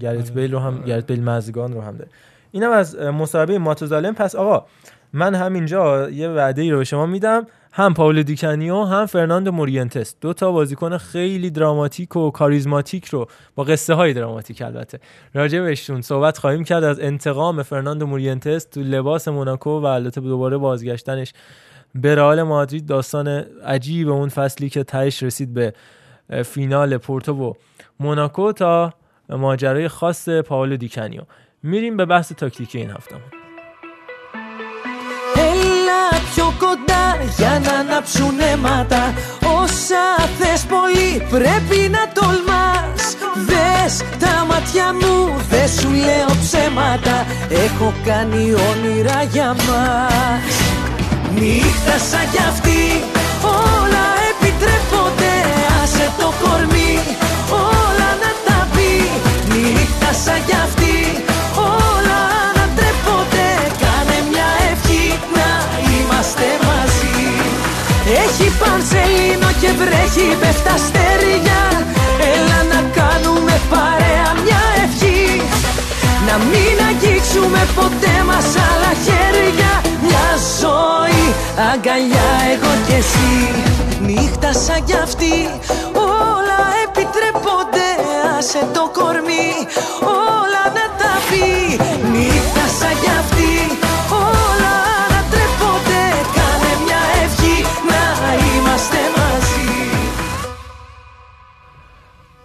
Speaker 2: گریت بیل رو هم گریت بیل مزگان رو هم داره. اینم از مصاحبه ماتوزالم. پس آقا من همینجا یه وعده ای رو به شما میدم. هم پاولو دیکانیو هم فرناندو مورینتس دو تا بازیکن خیلی دراماتیک و کاریزماتیک رو با قصه های دراماتیک البته. راجع بهشون صحبت خواهیم کرد. از انتقام فرناندو مورینتس تو لباس موناکو و البته دوباره بازگشتنش به رئال مادرید داستان عجیب اون فصلی که تهش رسید به فینال پورتو و موناکو تا ماجرای خاص پاولو دیکانیو میریم به بحث تاکتیکی این هفته
Speaker 12: Έλα πιο κοντά για να ανάψουν αίματα Όσα θες πολύ πρέπει να τολμάς Δες τα μάτια μου, δεν σου λέω ψέματα Έχω κάνει όνειρα για μας Νύχτα σαν κι αυτή, όλα επιτρέπονται Άσε το κορμί, Νύχτα σαν κι αυτή, όλα να τρέπονται Κάνε μια ευχή να είμαστε μαζί. Έχει πανσελίνο και βρέχει πέφτα αστέρια. Έλα να κάνουμε παρέα μια ευχή. Να μην αγγίξουμε ποτέ μας άλλα χέρια. Μια ζωή Αγκαλιά εγώ κι εσύ. Νύχτα σαν κι αυτή Όλα επιτρέπονται Άσε το κορμί Όλα να τα πει Νύχτα σαν κι αυτή Όλα ανατρέπονται Κάνε μια ευχή Να είμαστε μαζί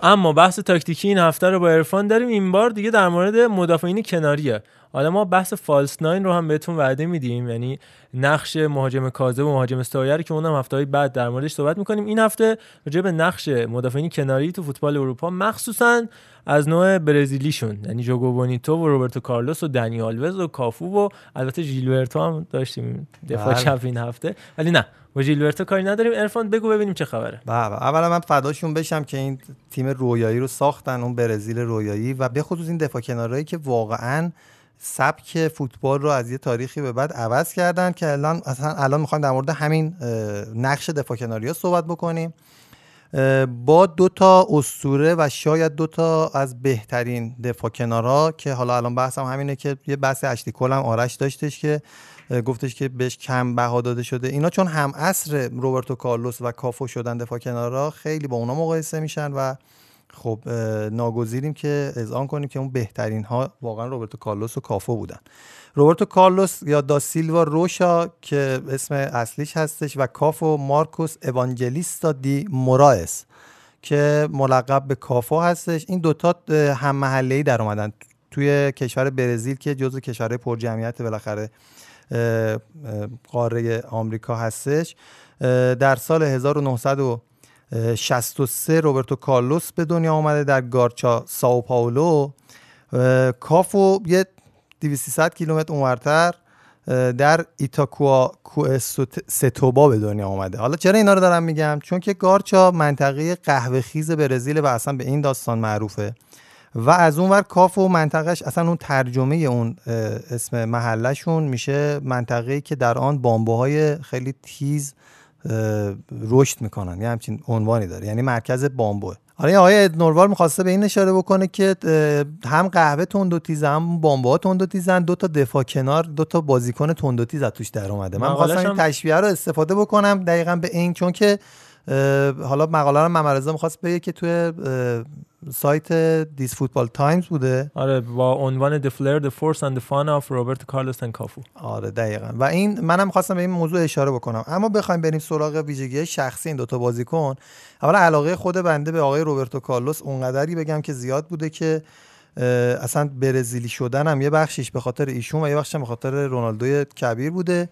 Speaker 2: اما بحث تاکتیکی این هفته رو با عرفان داریم این بار دیگه در مورد مدافعین کناریه حالا ما بحث false nine رو هم بهتون وعده میدیم یعنی نقش مهاجم کاذب و مهاجم استایر که اونم هفته های بعد در موردش صحبت می‌کنیم. این هفته راجع به نقش مدافعین کناری تو فوتبال اروپا مخصوصا از نوع برزیلیشون. یعنی jogo bonito و روبرتو کارلوس و دنی آلوز و کافو و البته ژیلبرتو هم داشتیم دفاع
Speaker 5: بله.
Speaker 2: چپ این هفته. ولی نه با ژیلبرتو کاری نداریم. عرفان بگو ببینیم چه خبره.
Speaker 5: بله اولا من فداشون بشم که این تیم رویایی رو ساختن اون برزیل رویایی و به خصوص این دفاع کنارایی که واقعا سبک فوتبال رو از یه تاریخی به بعد عوض کردن که الان اصلا الان می‌خوایم در مورد همین نقش دفاع کناری ها صحبت بکنیم. با دو تا اسطوره و شاید دو تا از بهترین دفاع کنارا که حالا الان بحثم همینه که یه بحث اشلی کل هم آرش داشتش که گفتش که بهش کم بها داده شده. اینا چون هم عصر روبرتو کارلوس و کافو شدن دفاع کنارا خیلی با اونا مقایسه میشن و خب ناگزیریم که اذعان کنیم که اون بهترین ها واقعا روبرتو کارلوس و کافو بودن. روبرتو کارلوس یا دا سیلوا روشا که اسم اصلیش هستش و کافو مارکوس اوانجلیستا دی موراس که ملقب به کافو هستش. این دوتا هم محله در اومدن توی کشور برزیل که جزو کشورهای پر جمعیت بالاخره قاره آمریکا هستش. در سال 1963 روبرتو کارلوس به دنیا آمده در گارچا ساو پائولو اه، کافو یه 200 کیلومتر اونورتر در ایتاکوا ستوبا به دنیا آمده حالا چرا اینا رو دارم میگم؟ چون که گارچا منطقه قهوه خیز برزیل و اصلا به این داستان معروفه. و از اون ور کاف و منطقهش اصلا اون ترجمه اون اسم محلشون میشه منطقه‌ای که در آن بامبوهای خیلی تیز رشد می‌کنن. یه همچین عنوانی داره. یعنی مرکز بامبوه آره این آقای نوروال می‌خواسته به این اشاره بکنه که هم قهوه تند و تیز هم بامبوها تند و تیزن. دو تا دفاع کنار دو تا بازیکن تند و تیز از توش در اومده. من خواستم این تشبیه رو استفاده بکنم دقیقا به این چون که حالا مقاله رو ممرزا می‌خواست بگه که توی سایت These Football Times بوده؟
Speaker 2: آره با عنوان The Flair, The Force and the Fun of Robert Carlos and Cafu
Speaker 5: آره دقیقا. و این منم خواستم به این موضوع اشاره بکنم. اما بخوایم بریم سراغ ویژگی شخصی این دوتا بازیکن اولا علاقه خود بنده به آقای روبرتو کارلوس اونقدری بگم که زیاد بوده که اصلا برزیلی شدن هم یه بخشش به خاطر ایشون و یه بخشش به خاطر رونالدوی کبیر بوده.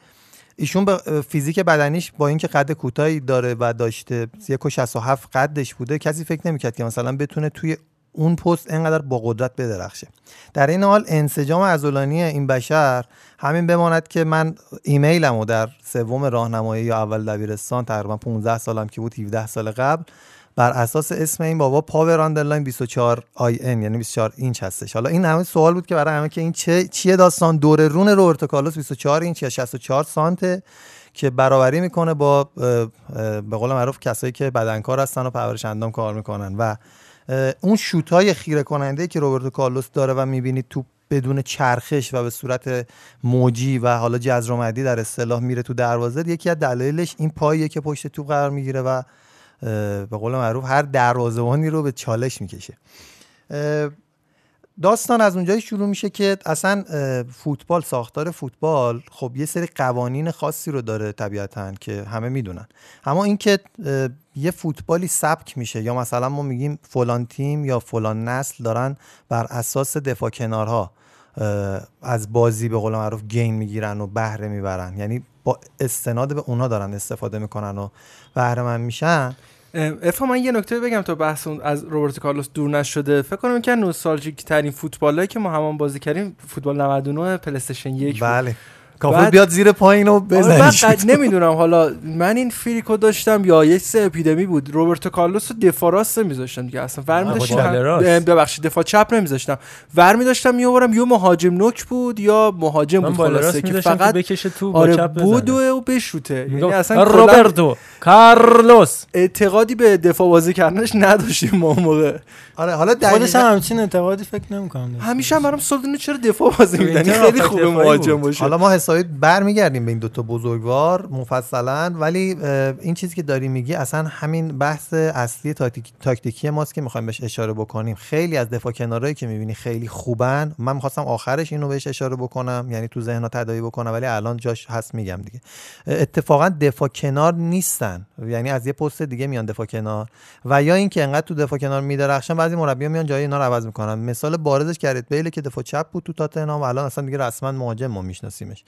Speaker 5: ایشون به فیزیک بدنیش با اینکه قد کوتاهی داره و داشته 1.67 قدش بوده کسی فکر نمی‌کرد که مثلا بتونه توی اون پست انقدر با قدرت بدرخشه. در این حال انسجام عضلانی این بشر همین بماند که من ایمیلم در سوم راهنمایی یا اول دبیرستان تقریبا 15 سالم که بود 17 سال قبل بر اساس اسم این بابا power underline 24 IN یعنی 24 اینچ هستش. حالا این همه سوال بود که برای همه که این چه چیه داستان؟ دور رون روبرتو کارلوس 24 اینچ یا 64 سانته که برابری می‌کنه با به قول معروف کسایی که بدنکار هستن و پرورش اندام کار می‌کنن. و اون شوتای خیره کننده که روبرتو کارلوس داره و می‌بینید تو بدون چرخش و به صورت موجی و حالا جزرومدی در اصطلاح میره تو دروازه یکی از دلایلش این پاییه که پشت تو قرار می‌گیره و به قول معروف هر دروازه‌بانی رو به چالش می‌کشه. داستان از اونجایی شروع میشه که اصلا فوتبال ساختار فوتبال خب یه سری قوانین خاصی رو داره طبیعتا که همه می‌دونن. اما اینکه یه فوتبالی سبک میشه یا مثلا ما میگیم فلان تیم یا فلان نسل دارن بر اساس دفاع کنارها از بازی به قول معروف گین می‌گیرن و بهره می‌برن. یعنی با استناد به اونا دارن استفاده می‌کنن و بهره من میشن.
Speaker 4: افا من یه نکته بگم تا بحث از روبرتو کارلوس دور نشده فکر کنم که نوستالژیک ترین فوتبالایی که ما همان بازی کردیم فوتبال 99 پلیستشن یک بود.
Speaker 5: بله کافو
Speaker 4: بعد-
Speaker 5: بیاد زیر پایین و
Speaker 4: آره، من
Speaker 5: بزنی
Speaker 4: قد نمی‌دونم حالا من این فریکو داشتم یا یک سه اپیدمی بود. روبرتو کارلوس رو دفاع راست نمیذاشتم دیگه. اصلا ور می‌داشتم ببخشید دفاع چپ نمیذاشتم. ور می‌داشتم میآورم یا مهاجم نوک بود یا مهاجم بود خلاصه که فقط
Speaker 2: بکشه تو با
Speaker 4: آره
Speaker 2: چپ.
Speaker 4: و بشوته. یعنی اصلا
Speaker 2: روبرتو کارلوس.
Speaker 4: اعتقادی به دفاع بازی کردنش نداشتیم ما موقع.
Speaker 5: آره حالا
Speaker 6: خودش هم همچین اعتقادی فکر نمی‌کنم.
Speaker 4: همیشه هم برام سوال دونه چرا دفاع بازی میدن خیلی خوبه مهاجم. باشه.
Speaker 5: حالا ما سایت برمیگردیم به این دوتا بزرگوار مفصلا ولی این چیزی که داری میگی اصلا همین بحث اصلی تاکتیک- تاکتیکی ماست که می‌خوایم بهش اشاره بکنیم. خیلی از دفاع کنارهایی که می‌بینی خیلی خوبن. من می‌خواستم آخرش اینو بهش اشاره بکنم یعنی تو ذهنها تداعی بکنم ولی الان جاش هست میگم دیگه. اتفاقا دفاع کنار نیستن. یعنی از یه پست دیگه میان دفاع کنار. و یا اینکه انقدر تو دفاع کنار میدرخشن بعضی مربیان میان جای اینا رو عوض می‌کنن. مثال بارزش گرت بیل که دفاع چپ بود تو تاتنهام الان اصلا دیگه رسما مهاجم ما میشناسیمش.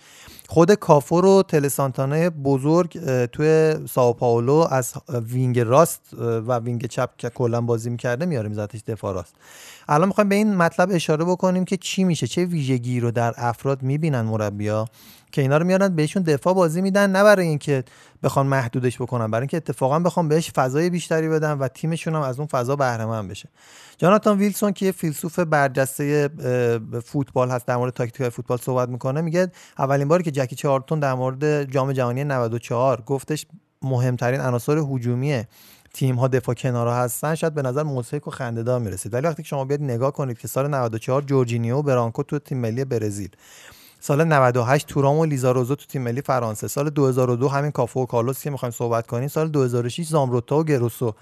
Speaker 5: خود کافو رو تله سانتانای بزرگ توی ساو پائولو از وینگ راست و وینگ چپ که کلا بازی می‌کرده میاره میذاردش دفاع راست. الان می‌خوایم به این مطلب اشاره بکنیم که چی میشه چه ویژگی رو در افراد می‌بینن مربیا که اینا رو میارن بهشون دفاع بازی میدن نه برای اینکه بخوان محدودش بکنن برای اینکه اتفاقا بخوام بهش فضای بیشتری بدن و تیمشون هم از اون فضا بهره مند بشه. جاناتان ویلسون که یه فیلسوف برجسته فوتبال هست در مورد تاکتیک فوتبال صحبت می‌کنه میگه اولین باری که جکی چارلتون در مورد جام جهانی 94 گفتش مهمترین عناصر هجومی تیم ها دفاع کنارها هستن شاید به نظر موسیقی و خنده‌دار می‌رسید. ولی وقتی که شما بیاد نگاه کنید که سال 94 جورجینیو برانکو تو تیم ملی برزیل. سال 98 تورام و لیزاروزو تو تیم ملی فرانسه. سال 2002 همین کافو و کارلوس که می‌خوایم صحبت کنیم. سال 2006 زامروتا و گروسو.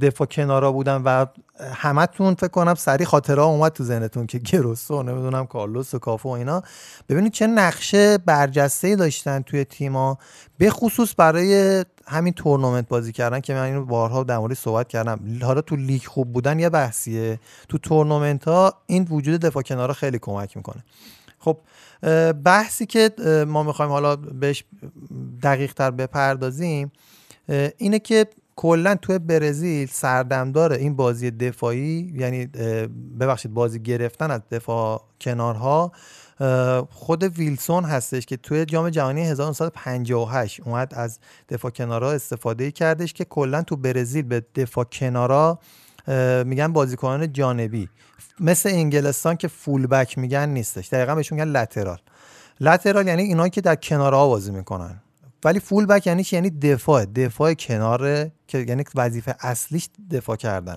Speaker 5: دفاع کنارا بودن و همتون فکر کنم سری خاطره اومد تو ذهنتون که گروسو نمی‌دونم کارلوس و کافو و اینا. ببینید چه نقشه برجسته داشتن توی تیما به خصوص برای همین تورنمنت بازی کردن که من اینو بارها در موردش صحبت کردم. حالا تو لیگ خوب بودن یه بحثیه. تو تورنمنت ها این وجود دفاع کنارا خیلی کمک می‌کنه. خب بحثی که ما می‌خوایم حالا بهش دقیق تر بپردازیم اینه که کلا توی برزیل سردمدار این بازی دفاعی یعنی ببخشید بازی گرفتن از دفاع کنارها خود ویلسون هستش که توی جام جهانی 1958 اومد از دفاع کنارها استفاده کردش که کلا تو برزیل به دفاع کنارا میگن بازیکنان جانبی. مثل انگلستان که فول بک میگن نیستش. دقیقا بهشون میگن لترال لترال یعنی اینا که در کنارها بازی می‌کنن. ولی فول بک یعنی چی؟ یعنی دفاع. دفاع کناره که یعنی وظیفه اصلیش دفاع کردن.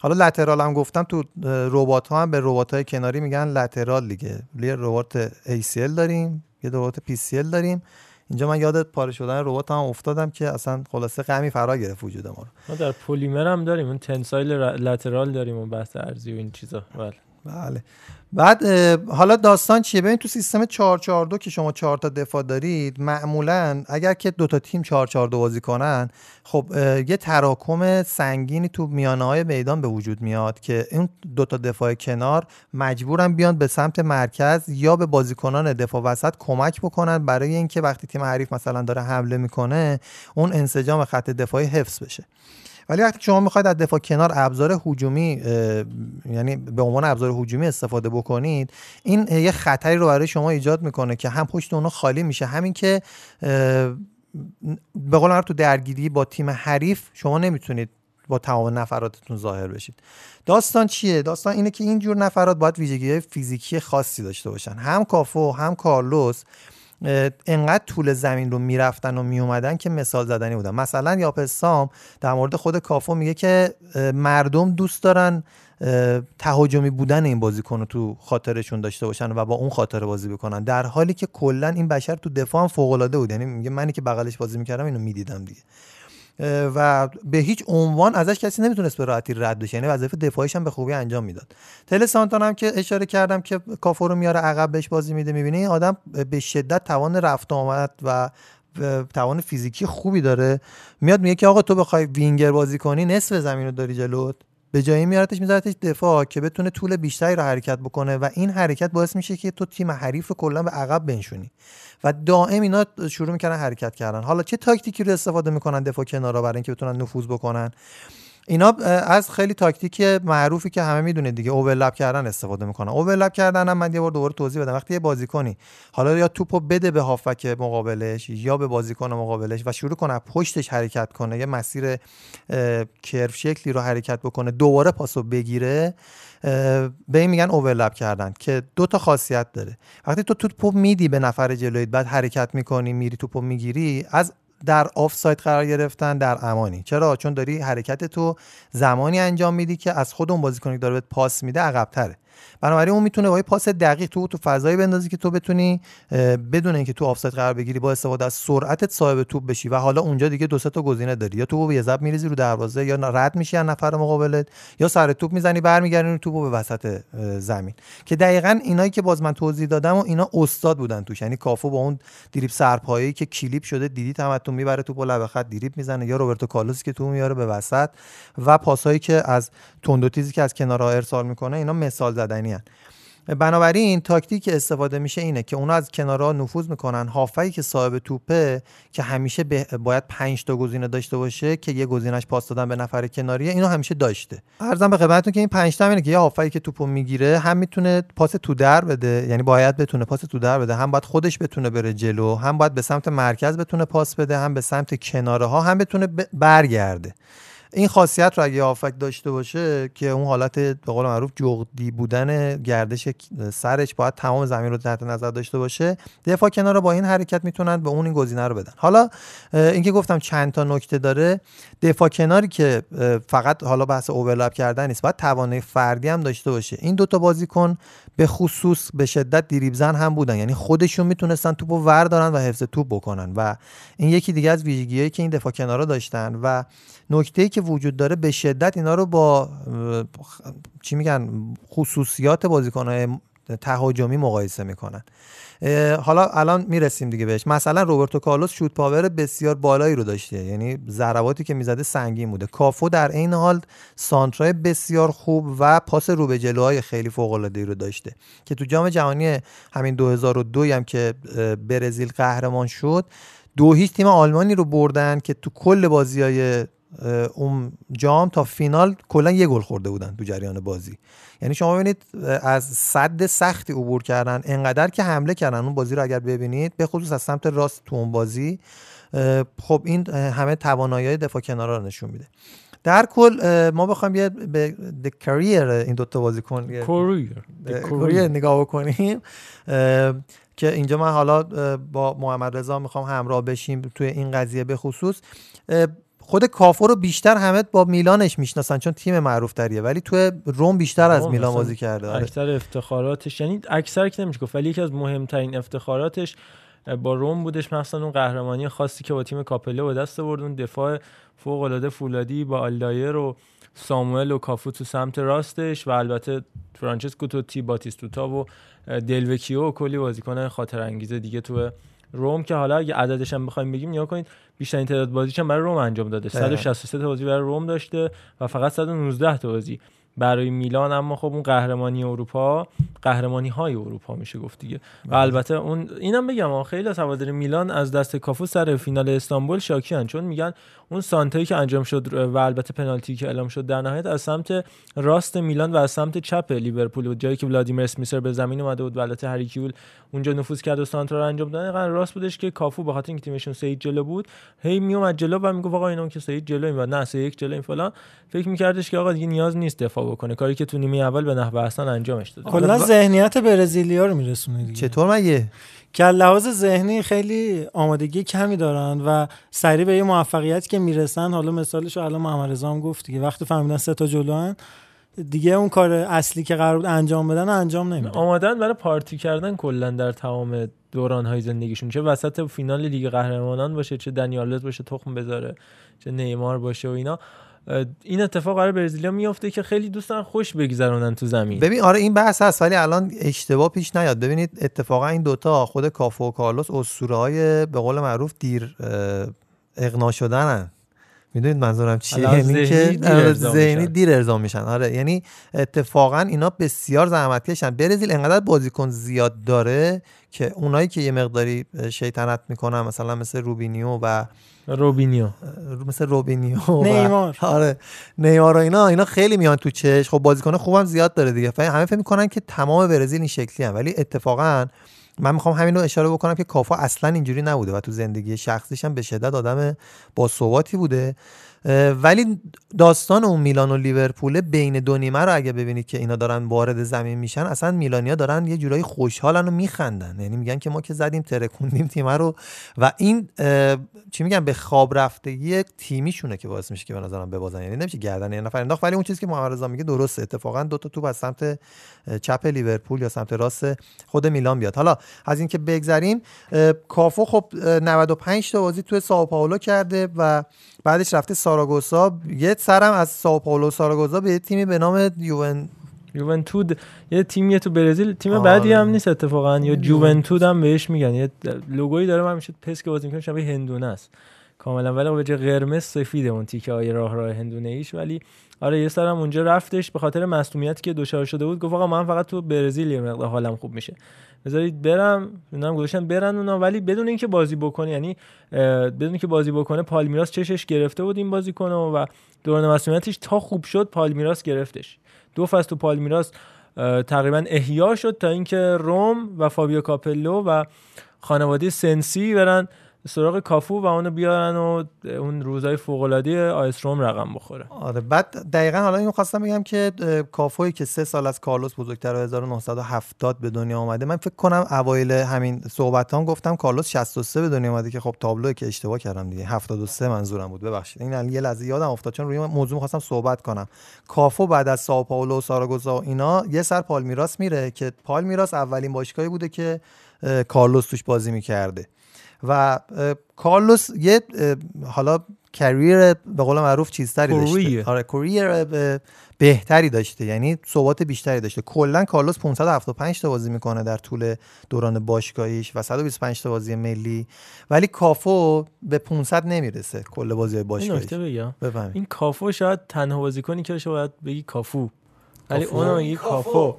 Speaker 5: حالا لترال هم گفتم تو ربات ها هم به ربات های کناری میگن لترال دیگه. یه ربات ACL داریم یه ربات PCL داریم. اینجا من یاد پاره شدن ربات هم افتادم که اصلا خلاصه غمی فرا گرفت وجود ما رو.
Speaker 2: ما در پلیمر هم داریم اون تنسایل لترال داریم و بحث ارزی و این چیزا. بله.
Speaker 5: بله. بعد حالا داستان چیه؟ ببین تو سیستم 442 که شما 4 تا دفاع دارید معمولا اگر که دو تا تیم 442 بازی کنن خب یه تراکم سنگینی تو میانه های میدان به وجود میاد که این دو تا دفاع کنار مجبورن بیان به سمت مرکز یا به بازیکنان دفاع وسط کمک بکنن برای اینکه وقتی تیم حریف مثلا داره حمله می‌کنه اون انسجام خط دفاعی حفظ بشه. ولی وقتی شما می‌خواید از دفاع کنار ابزار هجومی یعنی به عنوان ابزار هجومی استفاده بکنید این یه خطری رو برای شما ایجاد می‌کنه که هم پشت اونها خالی میشه همین که به قول تو درگیری با تیم حریف شما نمی‌تونید با تمام نفراتتون ظاهر بشید. داستان چیه؟ داستان اینه که این جور نفرات باید ویژگی فیزیکی خاصی داشته باشن. هم کافو هم کارلوس. انقدر طول زمین رو می‌رفتن و میومدن که مثال زدنی بودن مثلا یاپسام در مورد خود کافو میگه که مردم دوست دارن تهاجمی بودن این بازیکن رو تو خاطرشون داشته باشن و با اون خاطر بازی بکنن. در حالی که کلا این بشر تو دفاع هم فوق العاده بود. یعنی میگه منی که بغلش بازی می‌کردم اینو می‌دیدم دیگه. و به هیچ عنوان ازش کسی نمی‌تونست به راحتی رد بشه. یعنی وظیفه دفاعیش هم به خوبی انجام می‌داد. تل سانتان هم که اشاره کردم که کافو رو میاره عقب بهش بازی میده می‌بینی؟ این آدم به شدت توان رفت آمد و توان فیزیکی خوبی داره. میاد میگه که آقا تو بخوای وینگر بازی کنی نصف زمین رو داری جلوت. به جایی میارتش میذارتش دفاع که بتونه طول بیشتری رو حرکت بکنه و این حرکت باعث میشه که تو تیم حریف رو کلا به عقب بنشونی. و دائم اینا شروع می‌کنن حرکت کردن. حالا چه تاکتیکی رو استفاده می‌کنن دفاع کنارا برای اینکه بتونن نفوذ بکنن؟ اینا از خیلی تاکتیک معروفی که همه می‌دونید دیگه اوورلپ کردن استفاده می‌کنن. اوورلپ کردن هم من یه بار دوباره توضیح بدم. وقتی یه بازیکنی حالا یا توپو بده به هافک مقابلش یا به بازیکن مقابلش و شروع کنه پشتش حرکت کنه یه مسیر کرف شکلی رو حرکت بکنه دوباره پاسو بگیره به این میگن اوورلپ کردن که دو تا خاصیت داره. وقتی تو توپو میدی به نفر جلویت بعد حرکت می‌کنی میری توپو می‌گیری از در آف سایت قرار گرفتن در امانی. چرا؟ چون داری حرکت تو زمانی انجام میدی که از خود اون بازیکنی داره بهت پاس میده عقبتره. بنابراین اون می‌تونه با یه پاس دقیق تو تو فضایی بندازی که تو بتونی بدون اینکه تو آفساید قرار بگیری با استفاده از سرعتت صاحب توپ بشی و حالا اونجا دیگه دو سه تا گزینه داری. یا به یه ضرب میریزی رو دروازه یا رد میشی از نفر مقابلت یا سر توپ می‌زنی برمیگردونی توپو به وسط زمین. که دقیقا اینایی که باز من توضیح دادم و اینا استاد بودن توش. یعنی کافو با اون دریپ سرپایی که کلیپ شده دیدی تمتون می‌بره توپو لبه خط دریپ می‌زنه یا روبرتو کارلوسی که تو میاره به وسط. و پاسایی که از تندوتیزی که از کنارها ارسال می‌کنه اینا مثال زدنی هن. بنابراین تاکتیک استفاده میشه اینه که اونا از کنارها نفوذ می‌کنن. هافایی که صاحب توپه که همیشه باید 5 تا گزینه داشته باشه که یه گزینش پاس دادن به نفر کناریه اینو همیشه داشته. ارزم به خدمتتون که این 5 تا اینه که یه هافایی که توپو می‌گیره هم می‌تونه پاس تو در بده. یعنی باید بتونه پاس تو در بده. هم باید خودش بتونه بره جلو هم باید به سمت مرکز بتونه پاس بده هم به سمت کناره ها هم بتونه برگرده. این خاصیت رو اگه آفک داشته باشه که اون حالت به قول معروف جغدی بودن گردش سرش باید تمام زمین رو تحت نظر داشته باشه دفاع کنار با این حرکت می‌تونن به اون این گزینه رو بدن. حالا اینکه گفتم چند تا نکته داره دفاع کناری که فقط حالا بحث اوورلپ کردن نیست باید توانایی فردی هم داشته باشه. این دوتا بازیکن به خصوص به شدت دریبل زن هم بودن. یعنی خودشون می‌تونستن توپو وردارن و حفظ توپ بکنن. و این یکی دیگه از ویژگیهایی که این دفاع کنارا داشتن و نکته که وجود داره به شدت اینا رو با چی میگن خصوصیات بازیکنهای تهاجمی مقایسه می‌کنن. حالا الان می‌رسیم دیگه بهش. مثلا روبرتو کارلوس شوت پاور بسیار بالایی رو داشته. یعنی ضرباتی که می‌زده سنگین بوده. کافو در عین حال سانترای بسیار خوب و پاس رو به جلوهای خیلی فوق العاده رو داشته. که تو جام جهانی همین 2002 هم که برزیل قهرمان شد دو هیچ تیم آلمانی رو بردن که تو کل بازی های اون جام تا فینال کلا یه گل خورده بودن تو جریان بازی. یعنی شما ببینید از صد سختی عبور کردن انقدر که حمله کردن اون بازی رو اگر ببینید به خصوص از سمت راست تو اون بازی خب این همه توانایی دفاع کنارا رو نشون میده. در کل ما بخوایم یه به د کریر این دوتا بازیکن
Speaker 2: کریر.
Speaker 5: نگاه بکنیم. که اینجا من حالا با محمد رضا می‌خوام همراه بشیم توی این قضیه به خصوص. خود کافو رو بیشتر همه با میلانش می‌شناسن چون تیم معروف تریه ولی توی روم بیشتر از میلان بازی کرده آره.
Speaker 2: اکثر افتخاراتش یعنی اکثر که نمیشه گفت ولی یکی از مهمترین افتخاراتش با روم بودش مثلا اون قهرمانی خاصی که با تیم کاپلو به دست آورد اون دفاع فوق العاده فولادی با آلدایر و ساموئل و کافو تو سمت راستش و البته فرانچسکو توتی باتیستوتا و دلوکیو و کلی بازیکن خاطر انگیز دیگه تو روم که حالا اگه عددش هم بخوایم بگیم نگاه کنید بیشترین تعداد بازیش هم برای روم انجام داده
Speaker 5: دقیقاً.
Speaker 2: 163 تا بازی برای روم داشته و فقط 119 تا بازی برای میلان اما خب اون قهرمانی اروپا قهرمانی های اروپا میشه گفت دیگه. و البته اون اینم بگم خیلی از هواداری میلان از دست کافو سر فینال استانبول شاکیان چون میگن اون سانتایی که انجام شد و البته پنالتی که اعلام شد در نهایت از سمت راست میلان و از سمت چپ لیورپول بود. جایی که ولادیمیر اسمیسر به زمین اومده بود و البته هری اونجا نفوذ کرد و سانترا رو انجام دادن راست بودش که کافو به خاطر اینکه تیمشون سه جلو بود هی میومد جلو و می‌گفت آقا اینا که سه جلو و نه سه یک جلو این فلان. فکر میکردش که آقا دیگه نیاز نیست دفاع بکنه. کاری که تو نیمه اول به نحو احسن انجامش داد
Speaker 6: کلا ذهنیت برزیلیا رو میرسونه دیگه.
Speaker 5: چطور مگه؟
Speaker 6: که لحاظ ذهنی خیلی آمادگی کمی دارن و سریع به یه موفقیت که می‌رسن حالا مثالش رو الان محمد رضا هم گفت دیگه. وقتی فهمیدن سه تا جلوان دیگه اون کار اصلی که قرار بود انجام بدن انجام نمیدن.
Speaker 2: آمادن برای پارتی کردن کلا در تمام دوران های زندگیشون. چه وسط فینال لیگ قهرمانان باشه چه دنیالز باشه تخم بذاره چه نیمار باشه و اینا. این اتفاق برای برزیلیا میفته که خیلی دوستان خوش بگذرونن تو زمین.
Speaker 5: ببین آره این بحث هست ولی الان اشتباه پیش نیاد. ببینید اتفاقا این دوتا خود کافو و کارلوس اسطوره های به قول معروف دیر اقنا شدنن. می‌دونید منظورم چیه؟ یعنی
Speaker 2: ذهنی
Speaker 5: که
Speaker 2: دیر
Speaker 5: آره،
Speaker 2: ارضا
Speaker 5: ذهنی
Speaker 2: میشن.
Speaker 5: دیر ارضا میشن. آره یعنی اتفاقا اینا بسیار زحمت کشن برزیل انقدر بازیکن زیاد داره که اونایی که یه مقداری شیطنت می‌کنن مثلا مثل روبینیو و
Speaker 2: روبینیو.
Speaker 5: مثل روبینیو و-
Speaker 6: نیمار.
Speaker 5: آره نیمار و اینا اینا خیلی میان تو چش خب بازیکن خوبم زیاد داره دیگه. فهم همه فکر می‌کنن که تمام برزیل این شکلی هم ولی اتفاقا من می‌خوام همین رو اشاره بکنم که کافا اصلا اینجوری نبوده و تو زندگی شخصیش هم به شدت آدم با بوده. ولی داستان اون میلان و لیورپول بین دو نیمه رو اگه ببینید که اینا دارن وارد زمین میشن اصلا میلانیا دارن یه جورایی خوشحالن و میخندن. یعنی میگن که ما که زدیم ترکوندیم تیمه رو. و این چی میگن به خواب رفتگی تیمیشونه که باعث میشه که به نظرم ببازن. یعنی نمیشه گردن یه نفر انداخت. ولی اون چیزی که محمد رضا میگه درسته. اتفاقا دو تا توپ از سمت چپ لیورپول یا سمت راست خود میلان بیاد. حالا از اینکه بگذریم کافو خب اه، 95 تا بازی توی ساو پائولو کرده و بعدش رفته ساراگوسا. یه سرم از ساو پائولو ساراگوسا به یه تیمی به نام یوون
Speaker 2: یوونتود. یه تیمیه تو برزیل. تیم
Speaker 5: آره.
Speaker 2: بعدی هم نیست اتفاقا. یا جوونتود هم بهش میگن. یه لوگویی داره من میشه پس که بازی می‌کنه شبیه هندونه است. کاملا. ولی به جای قرمز سفیده اون تیکه های راه راه هندونه ایش ولی آره یه سرم اونجا رفتش به خاطر مصونیتی که دچار شده بود گفت آقا من فقط تو برزیل یه مقدار حالم خوب میشه. بذارید برم اونم گذاشتن برن اونا ولی بدون اینکه بازی بکنه یعنی بدون اینکه بازی بکنه پالمیراس چشش گرفته بود این بازیکن و دوران مسئولیتش تا خوب شد پالمیراس گرفتش. دو فصل تو پالمیراس تقریبا احیا شد تا اینکه روم و فابیو کاپلو و خانواده سنسی برن سراغ کافو و اونو بیارن و اون روزای فوق العاده آ اس روم رقم بخوره.
Speaker 5: آره بعد دقیقا حالا اینو خواستم بگم که کافوی که سه سال از کارلوس بزرگتر و 1970 به دنیا آمده من فکر کنم اوایل همین صحبت هم گفتم کارلوس 63 به دنیا آمده که خب تابلوه که اشتباه کردم دیگه 73 منظورم بود ببخشید. این یه لحظه یادم افتاد چون روی موضوع خواستم صحبت کنم. کافو بعد از ساو پائولو و ساراگوزا و اینا یه سر پالمیراس میره که پالمیراس اولین باشگاهی بوده که کارلوس توش بازی می‌کرده. و کارلوس یه حالا کریر به قول معروف چیزتری. داشته. آره کریر بهتری داشته. یعنی ثبات بیشتری داشته. کلا کارلوس 575 تا بازی می‌کنه در طول دوران باشگاهیش و 125 تا بازی ملی. ولی کافو به 500 نمی‌رسه کل بازی
Speaker 2: این
Speaker 5: باشگاهیش.
Speaker 2: بگم.
Speaker 5: بفهمید.
Speaker 2: این کافو شاید تنها بازیکنی که بشه باید بگی کافو. ولی؟ اونو میگی کافو.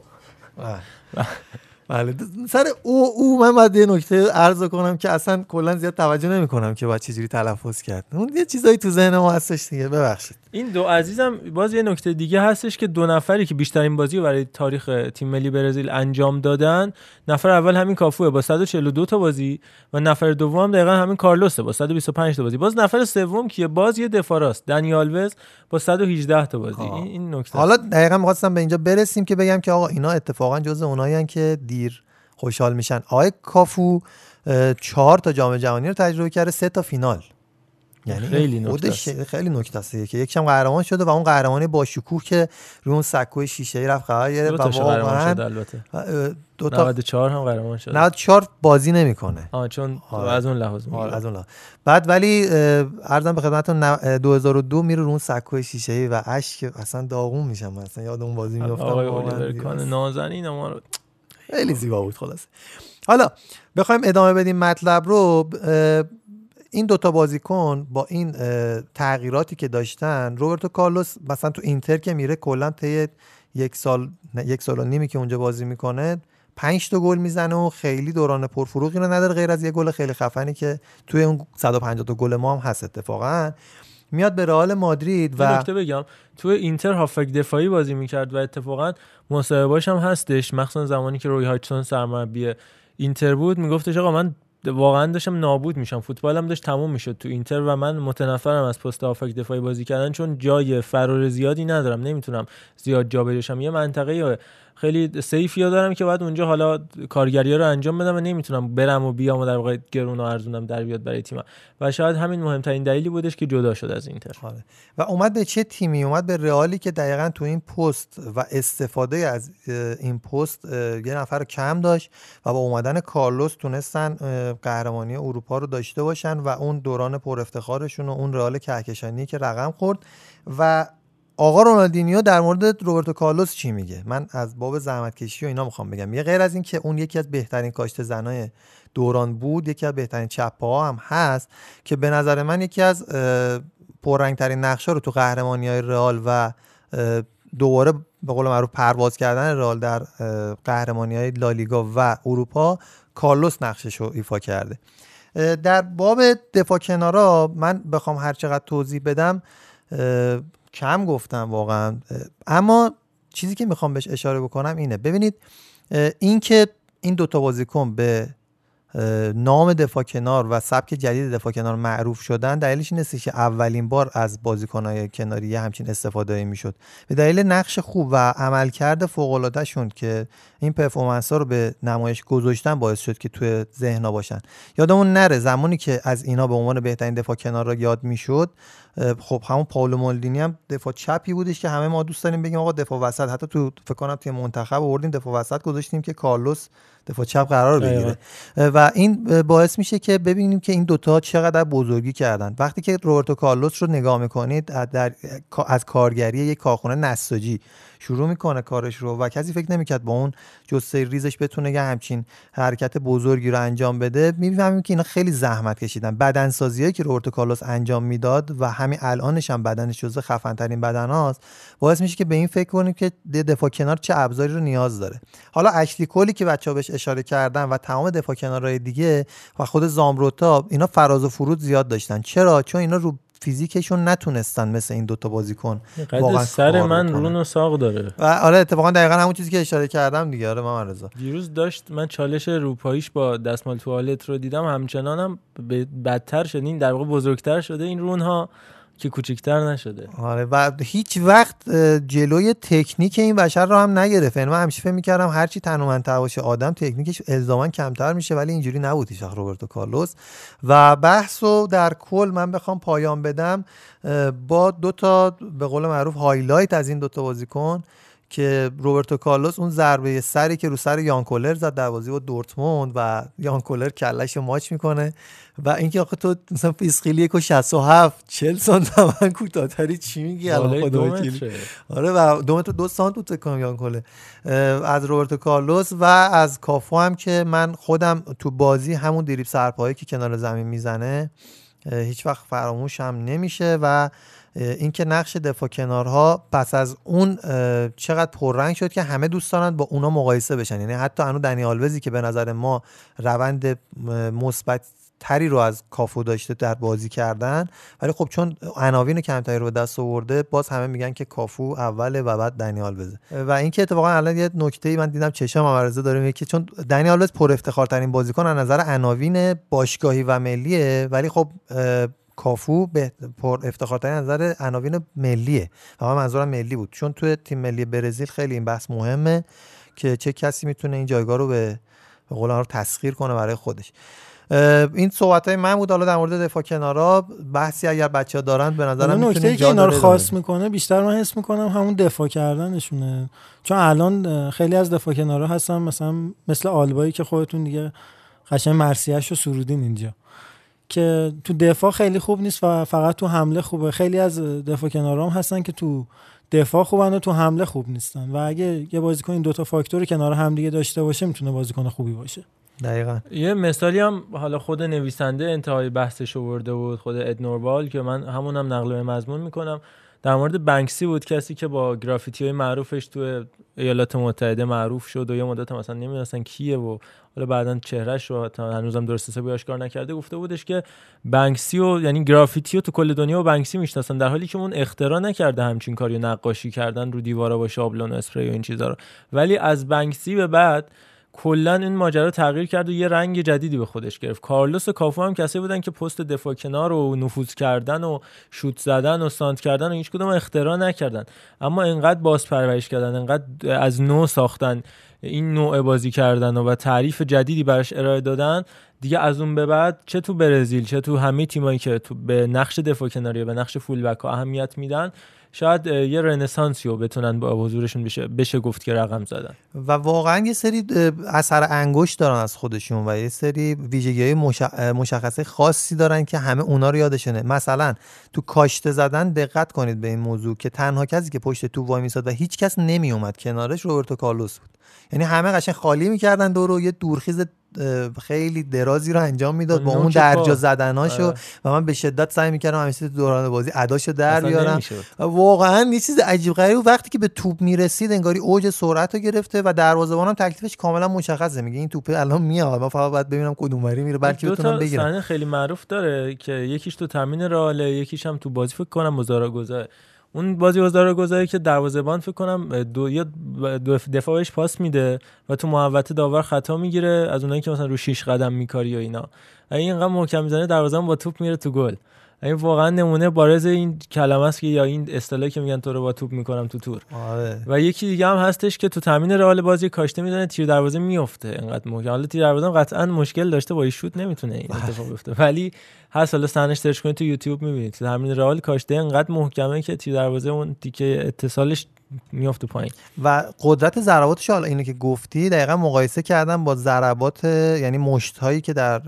Speaker 5: بله سر او او من باید یه نکته عرض کنم که اصلا کلا زیاد توجه نمی کنم که باید چجوری تلفظ کرد. اون یه چیزایی تو ذهن ما هستش دیگه ببخشید.
Speaker 2: این دو عزیزم باز یه نکته دیگه هستش که دو نفری که بیشترین بازی رو برای تاریخ تیم ملی برزیل انجام دادن نفر اول همین کافوه با 142 تا بازی و نفر دوم هم دقیقا همین کارلوسه با 125 تا بازی. باز نفر سوم که باز یه دفاراست دنی آلوز با 118 تا بازی. این, این نکته
Speaker 5: حالا دقیقا می‌خواستم به اینجا برسیم که بگم که آقا اینا اتفاقا جز اونایی که دیر خوشحال میشن. آقای کافو اه، چهار تا جام جهانی رو تجربه کرده سه تا فینال. یعنی
Speaker 2: خیلی نکته.
Speaker 5: خیلی نکته است که یکشم قهرمان شده و اون قهرمانی با شکوه که روی اون سکوی شیشه ای رفت قرار گرفت و
Speaker 2: تاشو قهرمان
Speaker 5: واقعا
Speaker 2: شد البته
Speaker 5: دو تا
Speaker 2: 94 هم قهرمان شد
Speaker 5: 94 بازی نمی‌کنه.
Speaker 2: آه چون
Speaker 5: آره.
Speaker 2: از اون لحاظ
Speaker 5: آره از اون لحاظ. بعد ولی اه، عرضم به خدمتتون نو- اه، 2002 میره رو اون سکوی شیشه ای و اشک اصلا داغون میشم. اصلا یاد اون بازی میافتم
Speaker 2: آقای الیور کان نازنین ما رو
Speaker 5: خیلی زیبا بود خلاص حالا بخوایم ادامه بدیم مطلب رو این دوتا بازیکن با این تغییراتی که داشتن روبرتو کارلوس مثلا تو اینتر که میره کلا طی یک سال یک سال و نیمی که اونجا بازی می‌کنه پنج تا گل می‌زنه و خیلی دوران پرفروغی رو نداره غیر از یه گل خیلی خفنی که توی اون 150 تا گل ما هم هست اتفاقا. میاد به رئال مادرید و
Speaker 2: نکته بگم. تو اینتر هافک دفاعی بازی می‌کرد و اتفاقا مصاحبهاش هم هستش. مخصوصا زمانی که روی هایتسون سرمربی اینتر بود میگفتش آقا من واقعا داشتم نابود میشم. فوتبالم داشت تموم می‌شد تو اینتر و من متنفرم از پست هافک دفاعی بازی کردن چون جای فرار زیادی ندارم. نمی‌تونم زیاد جا بشم یه منطقه خیلی سیفی دارم که بعد اونجا حالا کارگری رو انجام بدم و نمی‌تونم برم و بیام و در واقع گرون و ارزونم در بیاد برای تیمم. و شاید همین مهمترین دلیلی بودش که جدا شد از اینتر.
Speaker 5: آره. و اومد به چه تیمی؟ اومد به رئالی که دقیقا تو این پست و استفاده از این پست یه نفر کم داشت و با اومدن کارلوس تونستن قهرمانی اروپا رو داشته باشن و اون دوران پر افتخارشون و اون رئال کهکشانی که رقم خورد و آقا رونالدینیو در مورد روبرتو کارلوس چی میگه؟ من از باب زحمت کشی و اینا می‌خوام بگم. یه غیر از این که اون یکی از بهترین کاشت زنای دوران بود یکی از بهترین چپه ها هم هست که به نظر من یکی از اه، پررنگترین نقشه رو تو قهرمانی های رئال و دوباره به قول معروف پرواز کردن رئال در قهرمانی های لالیگا و اروپا کارلوس نقشش رو ایفا کرده. در باب دفاع کنارا من بخوام هر چقدر توضیح بدم کم گفتم واقعا. اما چیزی که می‌خوام بهش اشاره بکنم اینه. ببینید اه، این دوتا بازیکن به نام دفاع کنار و سبک جدید دفاع کنار معروف شدن دلیلش این که اولین بار از بازیکنهای کناری همچین استفاده می‌شد. به دلیل نقش خوب و عملکرد فوق شون که این پرفورمنس ها رو به نمایش گذاشتن باعث شد که توی ذهنها باشن. یادمون نره زمانی که از اینا به عنوان بهترین دفاع کنار را یاد می‌شد خب همون پاولو مالدینی هم دفاع چپی بودش که همه ما دوست داریم بگیم آقا دفاع وسط حتی تو فکر کنم توی منتخب آوردیم دفاع وسط گذاشتیم که کارلوس دفاع چپ قرار بگیره. و این باعث میشه که ببینیم که این دوتا چقدر بزرگی کردن. وقتی که روبرتو کارلوس رو نگاه می‌کنید در از کارگری یک کارخونه نساجی. شروع می‌کنه کارش رو و کسی فکر نمی‌کرد با اون جسه ریزش بتونه یه همچین حرکت بزرگی رو انجام بده. می‌فهمیم که اینا خیلی زحمت کشیدن. بدن سازیایی که روبرتو کارلوس انجام می‌داد و همین الانش هم بدنش جزو خفن ترین بدن هاست باعث میشه که به این فکر کنیم که دفاع کنار چه ابزاری رو نیاز داره. حالا اشلی کولی که بچه‌ها بهش اشاره کردن و تمام دفاع کنارهای دیگه و خود زامروتا اینا فراز و فرود زیاد داشتن. چرا؟ چون اینا رو فیزیکشون نتونستن مثل این دوتا بازیکن
Speaker 2: واقعا سر من رون و ساق داره.
Speaker 5: و آره اتفاقا دقیقا همون چیزی که اشاره کردم دیگه. آره من رضا.
Speaker 2: دیروز داشت من چالش روپاییش با دستمال توالت رو دیدم. همچنانم بدتر شد. این در واقع بزرگتر شده این رون ها که کوچیکتر نشده.
Speaker 5: آره و هیچ وقت جلوی تکنیک این بشر رو هم نگرفت یعنی من همیشه فکر می‌کردم هرچی تنومندتر باشه آدم تکنیکش الزاما کمتر میشه ولی اینجوری نبود هیچ روبرتو کارلوس. و بحث رو در کل من بخوام پایان بدم. با دو تا به قول معروف highlight از این دو تا بازیکن که روبرتو کارلوس اون ضربه سری که رو سر یان کولر زد در بازی با دورتموند و یان کولر کلش ماچ می‌کنه. و اینکه آخه تو مثلا فیسخیلی 1 و 67 40 سانت من کوتاه‌تری چی میگی؟ الان خدا آره و دو متر دو سانت بود کنم یان کولر از روبرتو کارلوس و از کافو هم که من خودم تو بازی همون دریب سرپایی که کنار زمین می‌زنه هیچ وقت فراموش هم نمیشه و اینکه نقش دفاع کنارها پس از اون چقدر پررنگ شد که همه دوست دارن با اونا مقایسه بشن. یعنی حتی انو دنی آلوزی که به نظر ما روند مثبت تری رو از کافو داشته در بازی کردن. ولی خب چون عناوین کمتری رو به دست آورده باز همه میگن که کافو اوله و بعد دنیال بزه. و اینکه اتفاقا الان یه نکته ای من دیدم چشم عرضه داره که چون دنیال بز پر افتخارترین بازیکن از نظر عناوین باشگاهی و ملیه ولی خب کافو به پر افتخارترین نظر عناوین ملیه. و من منظورم ملی بود. چون توی تیم ملی برزیل خیلی این بحث مهمه که چه کسی می‌تونه این جایگاه رو به به رو تسخیر کنه برای خودش. این صحبت های من بود حالا در مورد دفاع کنارا بحثی اگر بچه ها دارن به نظرم
Speaker 6: نکته که اینا رو خاص می‌کنه بیشتر من حس می‌کنم همون دفاع کردنشونه. چون الان خیلی از دفاع کنارا هستن مثلا مثل آلبایی که خودتون دیگه قشنگ مرسیش رو سرودین اینجا. که تو دفاع خیلی خوب نیست و فقط تو حمله خوبه. خیلی از دفاع کنارام هستن که تو دفاع خوبن و تو حمله خوب نیستن. و اگه یه بازیکن این دوتا فاکتور کنار هم دیگه داشته باشه می‌تونه بازیکن خوبی باشه.
Speaker 5: دقیقا.
Speaker 2: یه مثالی هم حالا خود نویسنده انتهای بحثش آورده بود خود ادنوربال که من همونم نقل به مضمون می‌کنم. در مورد بنکسی بود کسی که با گرافیتی های معروفش تو ایالات متحده معروف شد و یه مدت مثلا نمی‌دونستن کیه و حالا بعدا چهرهش رو تا هنوزم درست حسابی آشکار نکرده گفته بودش که بنکسی و یعنی گرافیتی رو تو کل دنیا و بنکسی می‌شناسن در حالی که اون اختراع نکرده همچین کاری نقاشی کردن رو دیوارا با شابلون و اسپری و این چیزا رو. ولی از بنکسی به بعد کلا این ماجرا تغییر کرد و یه رنگ جدیدی به خودش گرفت. کارلوس و کافو هم کسی بودن که پست دفاع کنار و نفوذ کردن و شوت زدن و سانت کردن و هیچ کدوم اختراع نکردن. اما اینقدر باز پرورش کردن اینقدر از نو ساختن این نوع بازی کردن و, و تعریف جدیدی براش ارائه دادن دیگه از اون به بعد چه تو برزیل چه تو همه تیمایی که تو به نقش دفاع کناری به نقش فول بک اهمیت میدن شاید یه رنسانسی رو بتونن با حضورشون بشه بشه گفت که رقم زدن.
Speaker 5: و واقعا یه سری اثر انگشت دارن از خودشون و یه سری ویژگی های مشخصه خاصی دارن که همه اونا رو یادشونه. مثلا تو کاشته زدن دقت کنید به این موضوع که تنها کسی که پشت تو وای میساد و هیچ کس نمی اومد کنارش روبرتو کارلوس بود. یعنی همه قشنگ خالی می‌کردن دور و یه دورخیز خیلی درازی رو انجام می‌داد با اون درجا زدناشو و من به شدت سعی می‌کردم همیشه تو دوران بازی اداشو در بیارم. واقعا یه چیز عجیب غریب وقتی که به توپ می‌رسید انگاری اوج سرعت رو گرفته و دروازه‌بانم تکلیفش کاملا مشخصه. میگه این توپ الان میاد من فقط باید ببینم کدوم وری میره بلکه بتونم بگیرم.
Speaker 2: خیلی معروف داره که یکیش تو تامین راله یکیش هم تو بازی فکر کنم مزارا اون بازی بازدار گذاری که دروازه‌بان فکر کنم دو یا دو دفاع بهش پاس میده و تو محوطه داور خطا می‌گیره از اونایی که مثلا رو شیش قدم میکاری و اینا. اینقدر محکم می‌زنه دروازه‌بان با توپ میره تو گل. این واقعا نمونه بارز این کلمه است که یا این اصطلاحی که میگن تو رو با توپ می‌کنم تو تور.
Speaker 5: آره.
Speaker 2: و یکی دیگه هم هستش که تو تامین رئال بازی کاشته می‌زنه تیر دروازه میفته انقدر محکم حالا تیر دروازه قطعا مشکل داشته با شوت نمی‌تونه این اتفاق بیفته. ولی هست حالا صحنهش سرچ کنید تو یوتیوب می‌بینید. تامین رئال کاشته انقدر محکمه که تیر دروازه اون تیکه اتصالش میفته پایین
Speaker 5: و قدرت ضرباتش حالا اینو که گفتی دقیقا مقایسه کردم با ضربات یعنی مشت هایی که در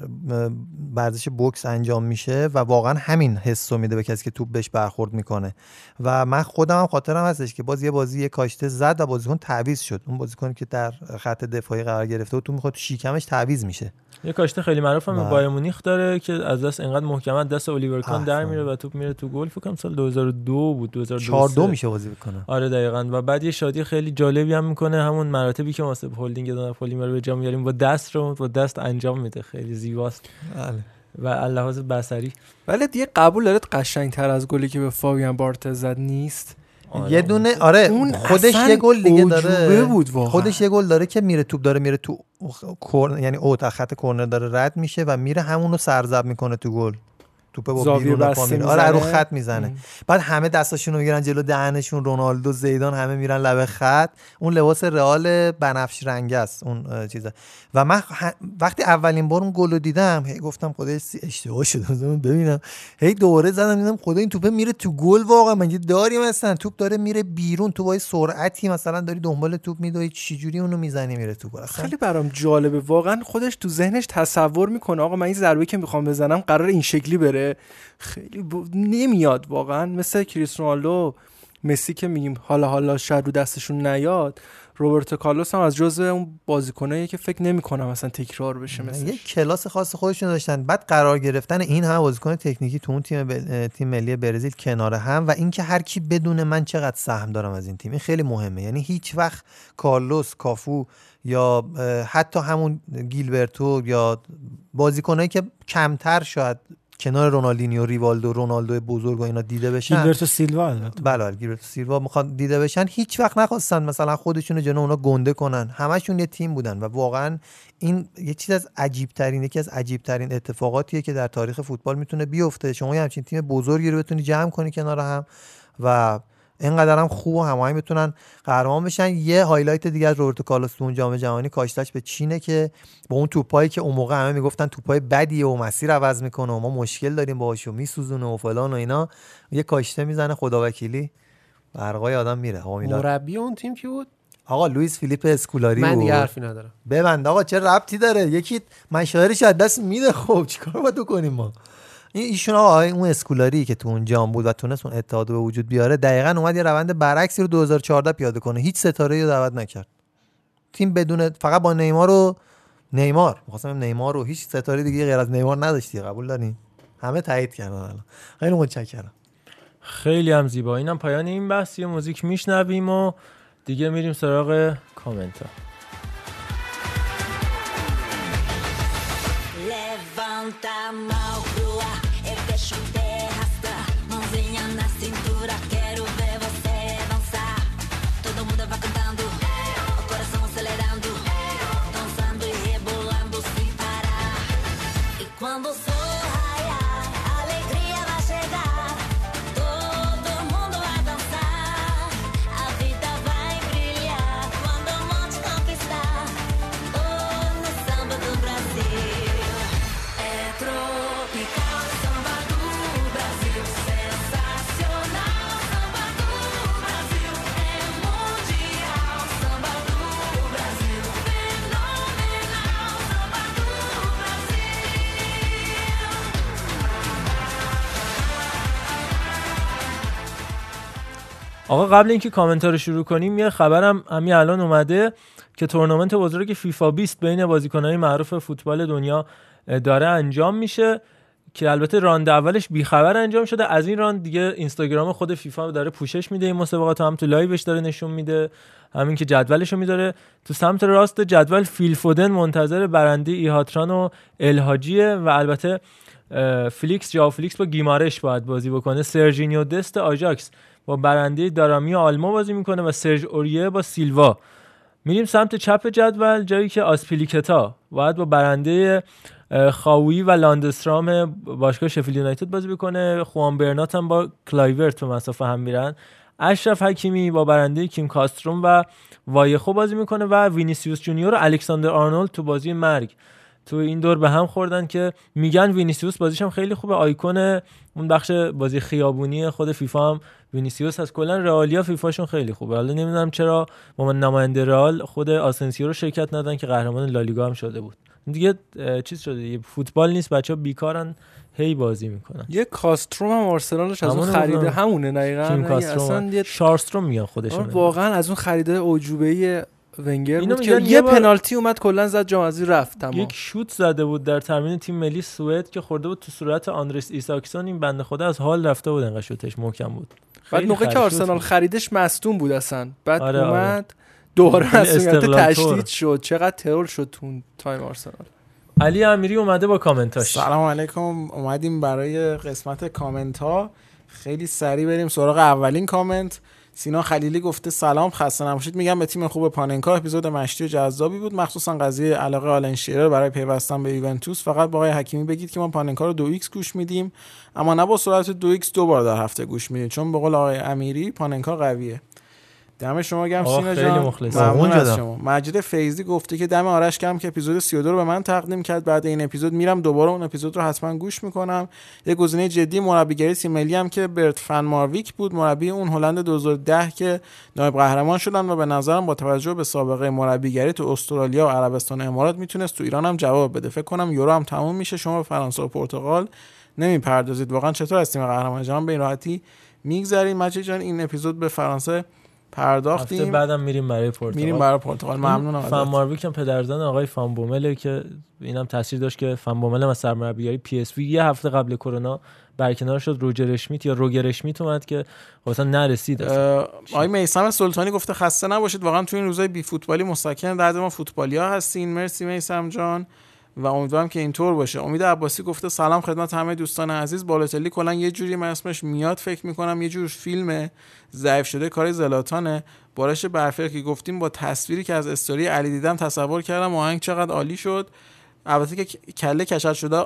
Speaker 5: ورزش بوکس انجام میشه و واقعا همین حس رو میده به کسی که توپ بهش برخورد می‌کنه و من خودم هم خاطرم هستش که باز یه بازی یه کاشته زد و بازیکن تعویض شد اون بازیکن که در خط دفاعی قرار گرفته و تو می‌خواد شیکمش تعویض میشه
Speaker 2: یه کاشته خیلی معروف هم. بایر مونیخ داره که از دست انقدر محکم دست الیور کان در. میره و توپ میره تو گل فکر کنم سال 2002 بود 2002
Speaker 5: 4 دو
Speaker 2: سه.
Speaker 5: میشه بازی بکنه
Speaker 2: آره دقیقا و بعد یه شادی خیلی جالبی هم می‌کنه همون مراتبی که واسه هولدینگ دانا پولیمر به جا میاریم با دست رو با دست انجام میده. خیلی زیباست.
Speaker 5: بله.
Speaker 2: و اللحاظ بصری.
Speaker 4: ولی دیگه قبول دارید قشنگتر از گلی که به فاویان بارتز زد نیست؟
Speaker 5: یه دونه آره
Speaker 4: اون
Speaker 5: خودش یه گل دیگه داره.
Speaker 4: بود واقعا.
Speaker 5: خودش یه گل داره که میره توپ داره میره تو کورن یعنی اوت خط کرنر داره رد میشه و میره همونو سرزب می‌کنه تو گل. توپ با بیرون میره. آره رو
Speaker 4: می‌زنه.
Speaker 5: خط می‌زنه. بعد همه دستاشون رو می‌گیرن جلو دهنشون رونالدو زیدان همه میرن لبه خط. اون لباس رئال بنفش رنگ است اون چیزه و من ه- وقتی اولین بار اون گل رو دیدم هی گفتم خدای سی- اشتباه شده ببینم. هی دوره زدم دیدم خدا این توپه میره تو گل واقعا. مگه داریم مثلا؟ توپ داره میره بیرون تو با سرعتی. مثلا داری دنبال توپ میدوی چجوری اونو می‌زنی میره تو گل
Speaker 4: خیلی برام جالبه. واقعا خودش تو ذهنش تصور می‌کنه. آقا من این ضربه که می‌خوام بزنم قرار این شکلی بره. خیلی ب... نمیاد واقعا. مثل کریس رونالدو مسی که میگیم حالا حالا شاید رو دستشون نیاد. روبرتو کارلوس هم از جزو اون بازیکنایی که فکر نمی‌کنم مثلا تکرار بشه مثل
Speaker 5: یه کلاس خاص خودشون داشتن. بعد قرار گرفتن این همه بازیکن تکنیکی تو اون تیم بل... تیم ملی برزیل کنار هم و اینکه هر کی بدون من چقدر سهم دارم از این تیم. این خیلی مهمه. یعنی هیچ وقت کارلوس کافو یا حتی همون گیلبرتو یا بازیکنایی که کمتر شاید کنار رونالدینیو ریوالدو رونالدو بزرگ و اینا دیده بشن.
Speaker 6: گیلبرتو سیلوا البته.
Speaker 5: بله گیلبرتو سیلوا می‌خواد دیده بشن. هیچ وقت نخواستن مثلا خودشون رو جلو اونا گنده کنن. همشون یه تیم بودن و واقعا این یه چیز از عجیب ترین یکی از عجیب ترین اتفاقاتیه که در تاریخ فوتبال می‌تونه بیفته. شما یه همچین تیم بزرگی رو بتونی جمع کنی کنار هم و اینقدر هم خوب و هماهنگ بتونن قهرمان بشن. یه highlight دیگه از روبرتو کارلوس تو اون جام جهانی کاشتش به چینه که با اون توپایی که اون موقع همه می‌گفتن توپای بدیه و مسیر عوض می‌کنه و ما مشکل داریم باهاش و میسوزونه و فلان و اینا یه کاشته می‌زنه خداوکیلی برقای آدم میره.
Speaker 18: مربی اون تیم کی بود؟
Speaker 5: آقا لوئیس فیلیپ اسکولاری
Speaker 18: من دیگه حرفی ندارم.
Speaker 5: ببند. آقا چه ربطی داره؟ یکی مشاعرش از دست میده. خب چیکار باید کنیم ما؟ ایشون آقا اون اسکولاری که تو اون جام بود و تونست اون اتحاد رو به وجود بیاره دقیقا اومد یه روند برعکسی رو 2014 پیاده کنه. هیچ ستاره رو دعوت نکرد. تیم بدون فقط با نیمار و نیمار. می‌خواستم نیمار رو هیچ ستاره دیگه غیر از نیمار نداشتی. قبول دارین همه تایید کردن الان. خیلی متشکرم.
Speaker 2: خیلی هم زیبا. اینم پایان این بحث. یه موزیک میشنویم و دیگه میریم سراغ کامنت ها
Speaker 19: Levanta a mão cuando se
Speaker 2: آقا قبل اینکه کامنت رو شروع کنیم یه خبرم همین الان اومده که تورنمنت بزرگ فیفا 20 بین بازیکنهای معروف فوتبال دنیا داره انجام میشه که البته راند اولش بیخبر انجام شده. از این راند دیگه اینستاگرام خود فیفا داره پوشش میده این مسابقات هم تو live ش داره نشون میده همین که جدولش رو میذاره تو سمت راست جدول فیل فودن منتظر برنده ایهاتران و الهاجیه و البته فلیکس جاو فلیکس با گیمارش باید بازی بکنه. سرجینیو دست آژاکس. برنده دارامی آلما بازی می‌کنه و سرژ اوریه با سیلوا. میریم سمت چپ جدول جایی که آسپیلیکتا باید با برنده خاوی و لاندسترام باشگاه شفیلد یونایتد بازی بکنه. خوان برنات هم با کلایورت به مصاف هم میرن. اشرف حکیمی با برنده کیم کاستروم و وایخو بازی می‌کنه و وینیسیوس جونیور و الکساندر آرنولد تو بازی مرگ. تو این دور به هم خوردن که میگن وینیسیوس بازیش هم خیلی خوبه. آیکون اون بخش بازی خیابونی خود فیفا هم وینیسیوس هست. کلا رئالیا فیفاشون خیلی خوبه. حالا نمی‌دونم چرا با من نماینده رئال خود آسنسیو رو شرکت ندادن که قهرمان لالیگا هم شده بود. دیگه چیز شده. دیگه فوتبال نیست. بچه بیکارن. هی بازی می‌کنن.
Speaker 4: یه کالستروم هم آرسنالش از اون خریده. همونه دقیقاً. یعنی
Speaker 2: کالستروم.
Speaker 4: اصلا یه
Speaker 2: شارستروم میگن خودشون
Speaker 4: آره، واقعا از اون خریده اعجوبه ونگر
Speaker 2: اینو
Speaker 4: بود که یه,
Speaker 2: بار-
Speaker 4: پنالتی اومد کلا زد جام حذفی رفت تمام.
Speaker 2: یک شوت زده بود در تمرین تیم ملی سوئد که خورده بود تو صورت آندرس ایساکسون. این بنده خدا از حال رفته بود انقدر شوتش محکم بود.
Speaker 4: بعد موقع که آرسنال
Speaker 2: بود.
Speaker 4: خریدش مصدوم بود اصلا. بعد
Speaker 2: آره، آره.
Speaker 4: اومد دوباره
Speaker 2: خیلی
Speaker 4: مسئولیت تشدید. شد. چقدر ترور شد تو اون تایم آرسنال.
Speaker 2: علی امیری اومده با کامنتاش.
Speaker 7: سلام علیکم. اومدیم برای قسمت کامنت ها خیلی سریع بریم سراغ اولین کامنت. سینا خلیلی گفته سلام خسته نباشید. میگم به تیم خوب پاننکا اپیزود مشتی و جذابی بود. مخصوصا قضیه علاقه آلن شیرر برای پیوستن به یوونتوس. فقط با آقای حکیمی بگید که ما پاننکا رو دو ایکس گوش میدیم. اما نه با سرعت دو ایکس دو بار در هفته گوش میدیم. چون به قول آقای امیری پاننکا قویه. دم شما
Speaker 2: آقا
Speaker 7: سینا
Speaker 2: خیلی
Speaker 7: جان.
Speaker 2: مخلصم.
Speaker 7: ممنون از. شما. مجید فیضی گفته که دم آرش گرم که اپیزود 32 رو به من تقدیم کرد. بعد این اپیزود میرم دوباره اون اپیزود رو حتما گوش می‌کنم. یه گزینه جدی مربیگری تیم ملی هم که برت فن مارویک بود. مربی اون هلند 2010 که نایب قهرمان شدن و به نظرم با توجه به سابقه مربیگری تو استرالیا و عربستان و امارات می‌تونست تو ایران هم جواب بده. فکر کنم یورو هم تموم میشه. شما به فرانسه و پرتغال نمی‌پردازید. واقعا چطور از تیم قهرمان جهان به این راحتی میگذریم؟ مجید جان این اپیزود به فرانسه
Speaker 2: هفته
Speaker 7: پرداختیم
Speaker 2: بعدم میریم برای پرتغال.
Speaker 7: میریم برای پرتغال. ممنونم
Speaker 2: فن
Speaker 7: ازت.
Speaker 2: مارویک هم پدرزن آقای فان بومله که اینم تاثیر داشت که فان بومل از سرمربیگری پی اس وی یه هفته قبل کرونا برکنار شد. روجر اشمیت یا روگر اشمیت اومد که خب اصلا نرسید
Speaker 7: آقای میسم سلطانی گفته خسته نباشید. واقعا تو این روزای بی فوتبالی مسکن درد ما فوتبالیا هستین. مرسی میسم جان. و امیدوارم که اینطور باشه. امید عباسی گفته سلام خدمت همه دوستان عزیز. بالاتلی کلا یه جوری من اسمش میاد فکر می‌کنم یه جور فیلم ضعیف شده کار زلاتانه. بارش برفر که گفتیم با تصویری که از استوری علی دیدم تصور کردم آهنگ چقدر عالی شد. البته که کله کچل شده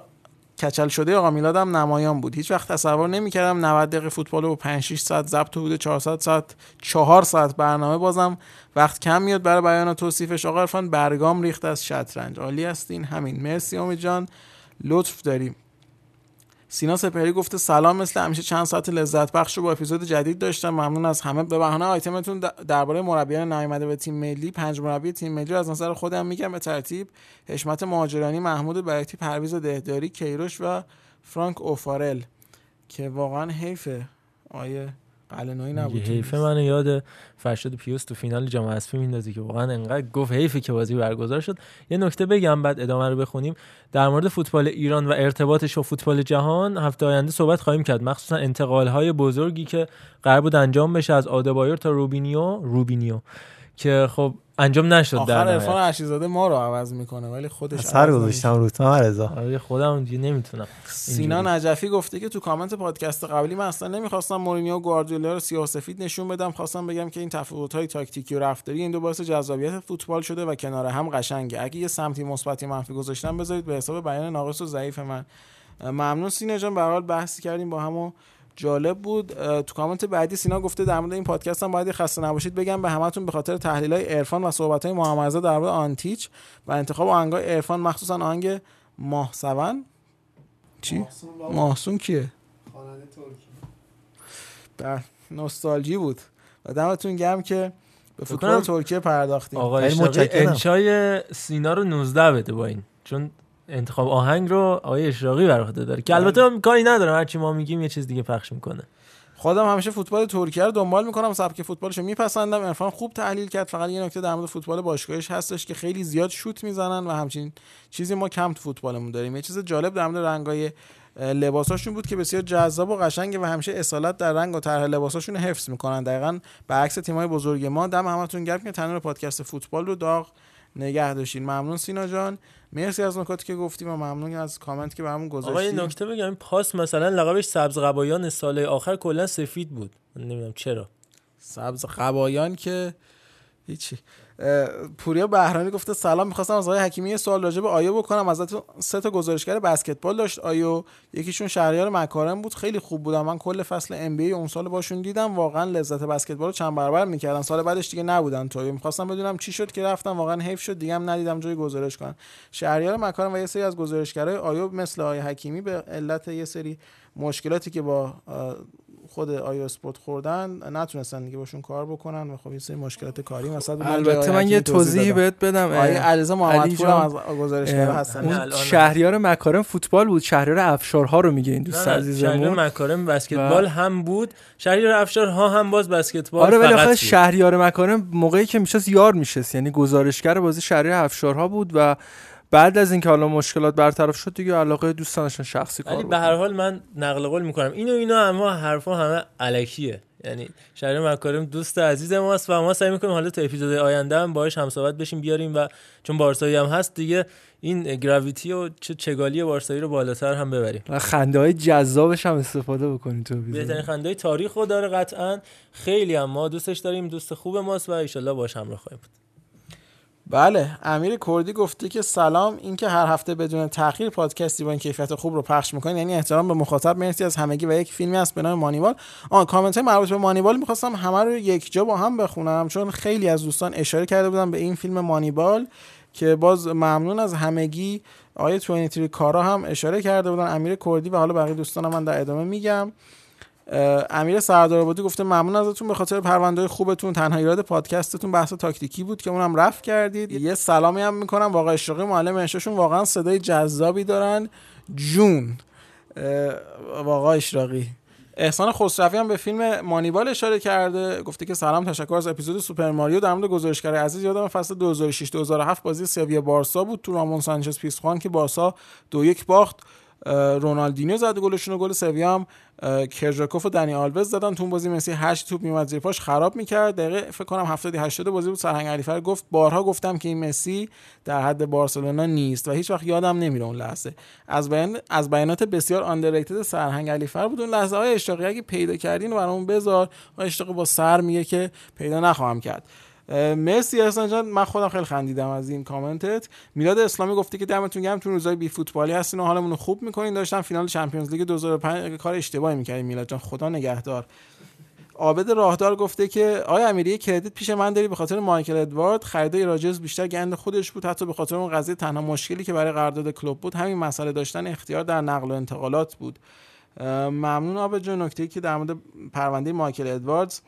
Speaker 7: کچل شده آقا میلاد هم نمایان بود. هیچ وقت تصور نمی‌کردم 90 دقیقه فوتبال با 5 6 ساعت ضبط و حدود 400 ساعت 4 ساعت برنامه بازم. وقت کم میاد برای بیان و توصیفش. آقا عرفان برگام ریخت از شطرنج. عالی هستین. همین. مرسی امید جان. لطف داریم. سینا سپهری گفته سلام مثل همیشه چند ساعت لذت بخش رو با اپیزود جدید داشتم. ممنون از همه. به بهانه آیتمتون درباره مربیان نیامده به تیم ملی پنج مربی تیم ملی رو از نظر خودم میگم. به ترتیب حشمت مهاجرانی محمود بیاتی پرویز دهداری کیروش و فرانک اوفارل که واقعا حیفه. آیه
Speaker 2: میگه
Speaker 7: نبود
Speaker 2: حیفه منو یاد فرشاد پیوس تو فینال جام حذفی میندازه که واقعا انقدر گفت حیفه که بازی برگزار شد. یه نکته بگم بعد ادامه رو بخونیم. در مورد فوتبال ایران و ارتباطش با فوتبال جهان هفته آینده صحبت خواهیم کرد. مخصوصا انتقال های بزرگی که قرار بود انجام بشه از آدبایر تا روبینیو روبینیو. که خب انجام نشد در
Speaker 7: آخر
Speaker 2: نهایت.
Speaker 7: عرفان عشیزاده ما رو عوض می‌کنه ولی خودش
Speaker 5: سر گذاشتم رو تو رضا.
Speaker 2: آره خودم دیگه نمی‌تونم.
Speaker 7: سینا نجفی گفته که تو کامنت پادکست قبلی من اصلا نمی‌خواستم مورینیو و گواردیولا رو سیاه سفید نشون بدم خواستم بگم که این تفاوت های تاکتیکی و رفتاری این دو باعث جذابیت فوتبال شده و کنار هم قشنگه. اگه یه سمتی مثبتی منفی گذاشتم بذارید به حساب بیان ناقص و ضعیف من. ممنون سینا جان به هر حال بحثی کردیم با هم و جالب بود. تو کامنت بعدی سینا گفته در مورد این پادکست هم باید خسته نباشید بگم به همتون به خاطر تحلیل های عرفان و صحبت های محمد رضا در مورد آنتیچ و انتخاب آهنگای عرفان مخصوصا آهنگ ماه سون چی محسون کیه؟ در نوستالژی بود. و دمتون گرم که به فوتبال ترکیه پرداختیم.
Speaker 2: آقا
Speaker 5: خیلی
Speaker 2: اشتاقی
Speaker 5: متشکرم.
Speaker 2: انشای سینا رو 19 بده با این. چون انتخاب آهنگ رو آقای اشراقی بر عهده داره که البته من کاری ندارم هرچی ما میگیم یه چیز دیگه پخش می‌کنه.
Speaker 7: خودم همیشه فوتبال ترکیه رو دنبال می‌کنم سبک فوتبالش رو میپسندم. عرفان خوب تحلیل کرد فقط یه نکته در مورد فوتبال باشگاهش هستش که خیلی زیاد شوت می‌زنن و همچین چیزی ما کم تو فوتبالمون داریم. یه چیز جالب در مورد رنگای لباساشون بود که بسیار جذاب و قشنگه و همیشه اصالت در رنگ و طرح لباساشون رو حفظ می‌کنن. دقیقا برعکس تیمای بزرگ ما. دم همتون گرم که تنور پادکست فوتبال رو داغ نگه داشتین. ممنون سینا جان. مرسی از نکاتی که گفتیم و ممنون از کامنت که برامون
Speaker 2: آقا یه
Speaker 7: گذاشتین
Speaker 2: نکته بگم. این پاس مثلا لقبش سبز قبایان سال آخر کلا سفید بود. نمی‌دونم چرا.
Speaker 7: سبز قبایان که هیچی. پوریا بهرانی گفته سلام می‌خواستم از آقای حکیمی یه سوال راجع به آیو بکنم. ازتون سه تا گزارشگر بسکتبال داشت. آیو یکیشون شهریار مکارم بود. خیلی خوب بودم من کل فصل ام بی اون سال باشون دیدم. واقعا لذت بسکتبال رو چند برابر می‌کردن. سال بعدش دیگه نبودن تو می‌خواستم بدونم چی شد که رفتم واقعا حیف شد. دیگه هم ندیدم جای گزارش کنن. شهریار مکارم و یه سری از گزارشگرای آیو مثل آقای حکیمی به علت یه سری مشکلاتی که با خود آیو اسپورت خوردن نتونستن دیگه باشون کار بکنن و خب یه سری مشکلات کاری مثلا
Speaker 4: البته من یه توضیحی بهت بدم
Speaker 7: آقای علیرضا محمدپور هم از گزارشگر هستن.
Speaker 4: اون شهریار مکارم فوتبال بود شهریار افشارها رو میگه این دوست
Speaker 2: نه، شهریار
Speaker 4: عزیزمون.
Speaker 2: مکارم بسکتبال هم بود. شهریار افشار ها هم باز بسکتبال
Speaker 4: آره
Speaker 2: فقط
Speaker 4: بالاخره
Speaker 2: بود.
Speaker 4: شهریار مکارم موقعی که میشست یار میشست یعنی گزارشگر بازی شهریار افشارها بود و بعد از اینکه حالا مشکلات برطرف شد دیگه علاقه دوستانشون شخصی کار.
Speaker 2: به هر حال من نقل قول می‌کنم. اینو اینا اما حرفا همه الکیه. یعنی شهریار مکارم دوست عزیز ماست و ما سعی می‌کنیم حالا تا اپیزود آینده هم باهاش همصحبت بشیم بیاریم و چون بارسایی هم هست دیگه این گراویتی و چه چگالی بارسایی رو بالاتر هم ببریم.
Speaker 4: و خنده های جذابش هم استفاده بکنی تو
Speaker 2: بهترین
Speaker 4: اپیزود
Speaker 2: خنده تاریخ رو داره قطعا. خیلی هم ما دوستش داریم. دوست خوب ماست و ایشالله باش همراه خواهیم بود.
Speaker 7: بله امیر کردی گفته که سلام اینکه هر هفته بدون تاخیر پادکستی با این کیفیت خوب رو پخش می‌کنین. یعنی احترام به مخاطب مرسی از همگی و یک فیلمی هست به نام مانیوال آن کامنت های مربوط به مانیبال می‌خواستم همه رو یک جا با هم بخونم چون خیلی از دوستان اشاره کرده بودن به این فیلم مانیبال که باز ممنون از همگی. آقای 23 کارا هم اشاره کرده بودن امیر کردی و حالا بقیه دوستان من در ادامه میگم. امیر سردار آبادی گفته ممنون ازتون به خاطر پرونده خوبتون تنها ایراد پادکستتون بحث تاکتیکی بود که اونم رفت کردید. یه سلامی هم می‌کنم. واقعا اشراقی معلم انشاشون واقعا صدای جذابی دارن. جون. اه، واقعا اشراقی احسان خسروی هم به فیلم مانیبال اشاره کرده. گفته که سلام تشکر از اپیزود سوپر ماریو. در مورد گزارشگر عزیز یادم فصل 2006 2007 بازی سویا بارسا بود. تو رامون سانچز پیزخوان که بارسا دو یک باخت. رونالدینیو زد گلشون و گل سویا کرژاکوف و دنی آلوز زدن. تو بازی مسی 8 توپ میومد زیر پاش خراب می‌کرد. دقیقه فکر کنم 70 80 بازی بود. سرهنگ علیفر گفت بارها گفتم که این مسی در حد بارسلونا نیست و هیچ وقت یادم نمیره اون لحظه. از بیان از بیانات بسیار آندرریتد سرهنگ علیفر بود. اون لحظه های اشتاقی اگه پیدا کردین برامون بذار. و با سر میگه که پیدا نخواهم کرد. مرسی احسان جان. من خودم خیلی خندیدم از این کامنتت. میلاد اسلامی گفته که دمتون گرم تو روزای بی فوتبالی هستین و حالمون رو خوب می‌کنین. داشتم فینال چمپیونز لیگ 2005 کار اشتباهی می‌کردین میلاد جان. خدا نگهدار. عابد راهدار گفته که آیا امیری کردیت پیش من داری به خاطر مایکل ادوارد. خریدای راجرز بیشتر گند خودش بود. حتی به خاطر اون قضیه تنها مشکلی که برای قرارداد کلوب بود همین مسئله داشتن اختیار در نقل و انتقالات بود. ممنون عابد جان. نکته که در مورد پرونده مایکل ادواردز.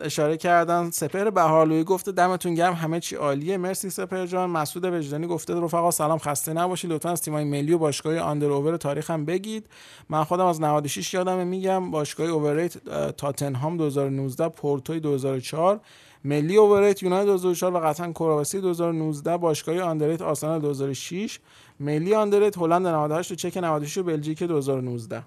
Speaker 7: اشاره کردن. سپر بهارلویی گفته دمتون گرم همه چی عالیه. مرسی سپر جان. مسعود وجدانی گفته رفقا سلام خسته نباشید. لطفا از تیمای ملی و باشگاه آندر اوور تاریخ هم بگید. من خودم از 96 یادم میگم باشگاه اوورریت اه، تاتنهام 2019 پورتوی 2004 ملی اوورریت یونایتد 2004 و قطعا کرواسی 2019 باشگاه آندرریت آرسنال 2006 ملی underrated هلند 98 و چک 96 و بلژیک 2019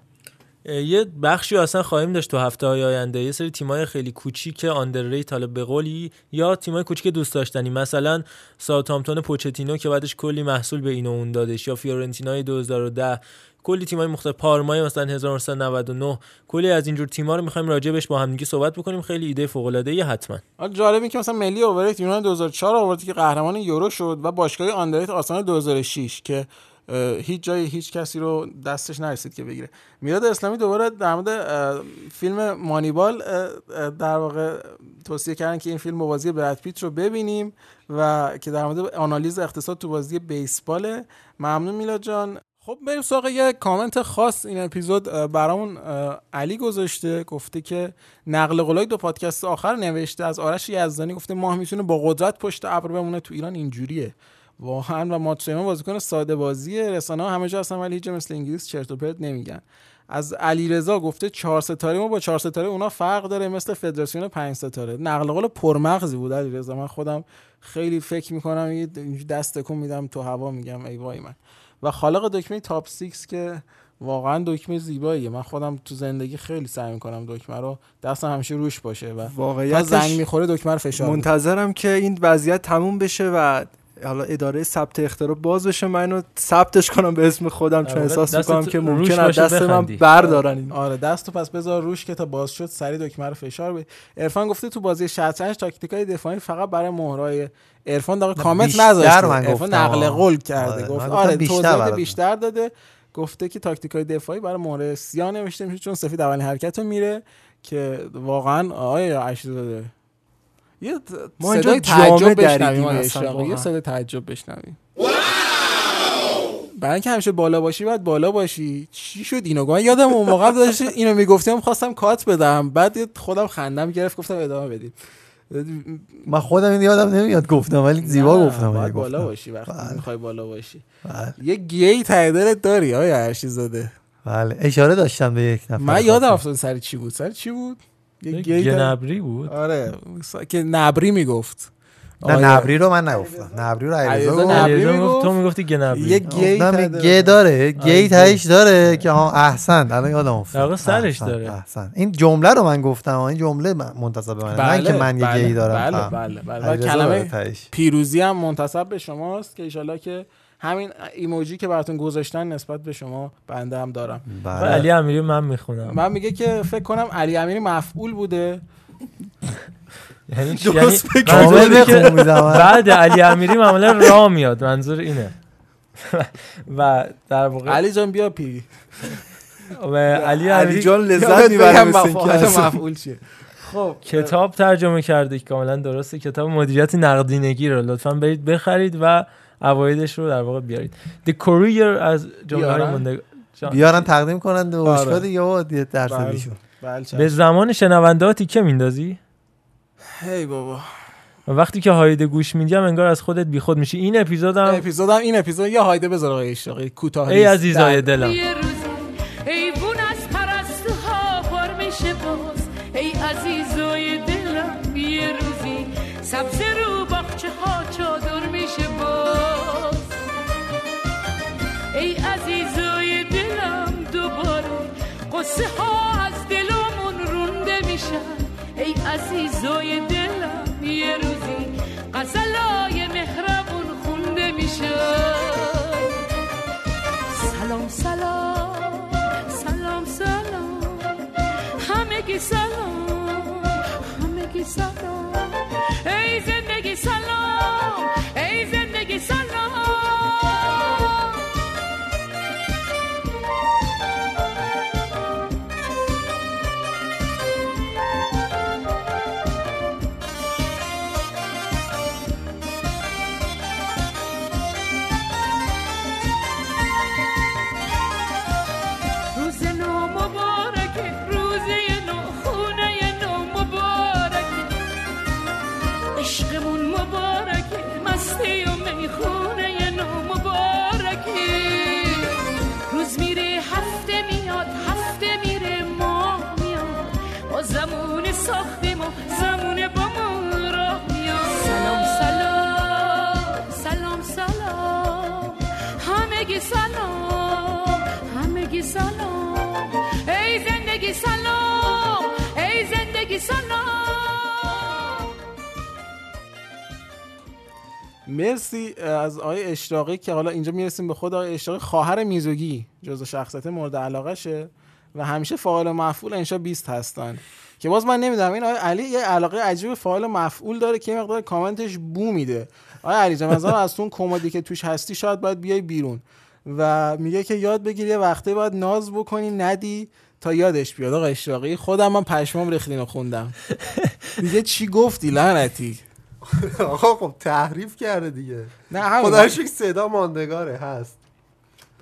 Speaker 2: یه بخشی اصلا خواهیم داشت تو هفته های آینده. یه سری تیمای خیلی کوچیک underrated حالا به قولی یا تیمای کوچیک دوست داشتنی. مثلا ساوثهامپتون پوچتینو که بعدش کلی محصول به این و اون دادش یا فیورنتینای 2010 کلی تیمای مختلف پارمای مثلا 1999 کلی از اینجور تیم‌ها رو می‌خوایم راجبش با هم دیگه صحبت بکنیم. خیلی ایده فوق‌العاده حتما.
Speaker 7: حالا جالبه که مثلا ملی overrated یونان 2004 آورد که قهرمان یورو شد و باشگاه underrated آرسنال 2006 که هیچ جای هیچ کسی رو دستش نرسید که بگیره. میلاد اسلامی دوباره در مورد فیلم مانیبال در واقع توصیه کردن که این فیلم بازی براد پیت رو ببینیم و که در مورد آنالیز اقتصاد تو بازی بیسباله ممنون میلاد جان. خب بریم سراغ یه کامنت خاص این اپیزود برامون علی گذاشته. گفته که نقل قولای دو پادکست آخر نوشته از آرش یزدانی. گفته ماه می‌تونه با قدرت پشت ابر بمونه. تو ایران اینجوریه. واقعا و ماتسویما بازیکن ساده بازیه. رسانه ها همه جا هستن ولی هیچ مثل انگلیس چرت و پرت نمیگن. از علیرضا گفته چهار ستاره ما با چهار ستاره اونا فرق داره مثل فدراسیون پنج ستاره. نقل قول پرمغزی بود علیرضا. من خودم خیلی فکر می‌کنم یه دست تکون میدم تو هوا میگم ای وای من. و خالق دکمه تاپ 6 که واقعا دکمه زیباییه. من خودم تو زندگی خیلی سعی می‌کنم دکمه رو دستم همیشه روش باشه و زنگ می‌خوره دکمه رو فشار.
Speaker 4: منتظرم که این وضعیت تموم بشه و حالا اداره ثبت اختراع باز بشه من اینو ثبتش کنم به اسم خودم چون
Speaker 7: آره،
Speaker 4: احساس می‌کنم که ممکن از دست من. بردارن این
Speaker 7: آره دستو پس بذار روش که تا باز شد سری دکمه رو فشار بده عرفان گفته تو بازی شطرنج تاکتیکای دفاعی فقط برای مهرای عرفان داره کامنت
Speaker 5: من
Speaker 7: عرفان نقل. قول کرده
Speaker 5: آره،
Speaker 7: گفت
Speaker 5: من گفتم
Speaker 7: آره
Speaker 5: بیشتر
Speaker 7: توضیحات. بیشتر داده گفته که تاکتیکای دفاعی برای مهره سیاه نوشته میشه چون سفید اولین حرکت رو میره که واقعا آیا عشق داده یه
Speaker 4: ما اینجا
Speaker 7: صدای تعجب بشنویم. یه. صدای تعجب بشنویم. برای اینکه همیشه بالا باشی باید بالا باشی. چی شد اینو من یادم اون موقع داشت اینو می‌گفتم خواستم کات بدم. بعد یه خودم خندم گرفت گفتم ادامه بدید
Speaker 5: من خودم این یادم نمیاد گفتم ولی زیبا گفتم
Speaker 7: باید
Speaker 5: ولی
Speaker 7: بالا. باشی. وقتی
Speaker 5: بله.
Speaker 7: می‌خوای بالا باشی.
Speaker 5: بله.
Speaker 7: یه گی ته دلت داری آیا هرشی زاده
Speaker 5: بله. اشاره داشتم به یک نفر.
Speaker 7: من یادم افتاد سر چی بود. سر چی بود؟ یه گی؟
Speaker 2: گنبری بود.
Speaker 7: آره. که نبری می‌گفت.
Speaker 5: نه
Speaker 7: آره.
Speaker 5: نبری رو من نگفتم. نبری رو علیرضا
Speaker 7: علیرضا
Speaker 5: گفت.
Speaker 7: نبری
Speaker 2: تو می‌گفتی گنبری
Speaker 7: یه گی
Speaker 5: گی داره. گی تهش داره که ها احسن. الان یادم افتاد.
Speaker 2: در واقع سرش داره.
Speaker 5: احسن. این جمله رو من گفتم این جمله من- منتسب به منه نه که من یه
Speaker 7: بله،
Speaker 5: گی دارم.
Speaker 7: بله. بله بله. کلمه. پیروزی هم منتسب به شماست که ایشالله که همین ایموجی که براتون گذاشتن نسبت به شما بنده هم دارم.
Speaker 2: و علی امیری من می‌خونم.
Speaker 7: من میگه که فکر کنم علی امیری مفعول بوده.
Speaker 2: یعنی؟
Speaker 7: درست
Speaker 2: یعنی. بعد علی امیری معمولا را میاد. منظور اینه. و در واقع
Speaker 7: علی جان بیا پی.
Speaker 2: و علی
Speaker 4: علی جان لذت می‌بره.
Speaker 7: مفعول چیه. خب.
Speaker 2: کتاب ترجمه کرده که کاملا درسته. کتاب مدیریت نقدینگی رو لطفا برید بخرید و اوایدش رو در واقع بیارید The Courier از جمله؟ مونده جان.
Speaker 5: بیارن تقدیم کنن به باشگاه
Speaker 7: آره.
Speaker 5: دیگه و یه درصد
Speaker 7: بله. بله.
Speaker 2: به زمان شنونده تیکه میندازی
Speaker 7: هی بابا
Speaker 2: و وقتی که هایده گوش میدیم انگار از خودت بیخود میشی این اپیزود هم
Speaker 7: اپیزودم این اپیزود یه هایده بذار آقای اشراقی کوتاه
Speaker 2: ای. عزیزای
Speaker 7: در-
Speaker 2: دلم
Speaker 18: ای عزیزای دلم یه روزی غزلای مهربون خونده میشن سلام سلام سلام سلام. همگی سلام همگی سلام. ای زندگی سلام. سلام
Speaker 7: مرسی از آقای اشراقی که حالا اینجا می‌رسیم به خود آقای اشراقی. خواهر میزوگی جزو شخصیت مورد علاقه شه و همیشه فعال مفعول انشا 20 هستن. که باز من نمی‌دونم این آقای علی یه علاقه عجیب فعال مفعول داره که مقدار کامنتش بو میده. آقای علی جان از اون کمدی که توش هستی شاید باید بیای بیرون. و میگه که یاد بگیری یه وقته باید ناز بکنی ندی. تا یادش بیاد. آقا اشراقی خودم من پشمام ریخت اینو خوندم. دیگه چی گفتی؟ لعنتی.
Speaker 3: آقا خب تحریف کرده دیگه.
Speaker 7: نه.
Speaker 3: خدا صدا ماندگاره هست.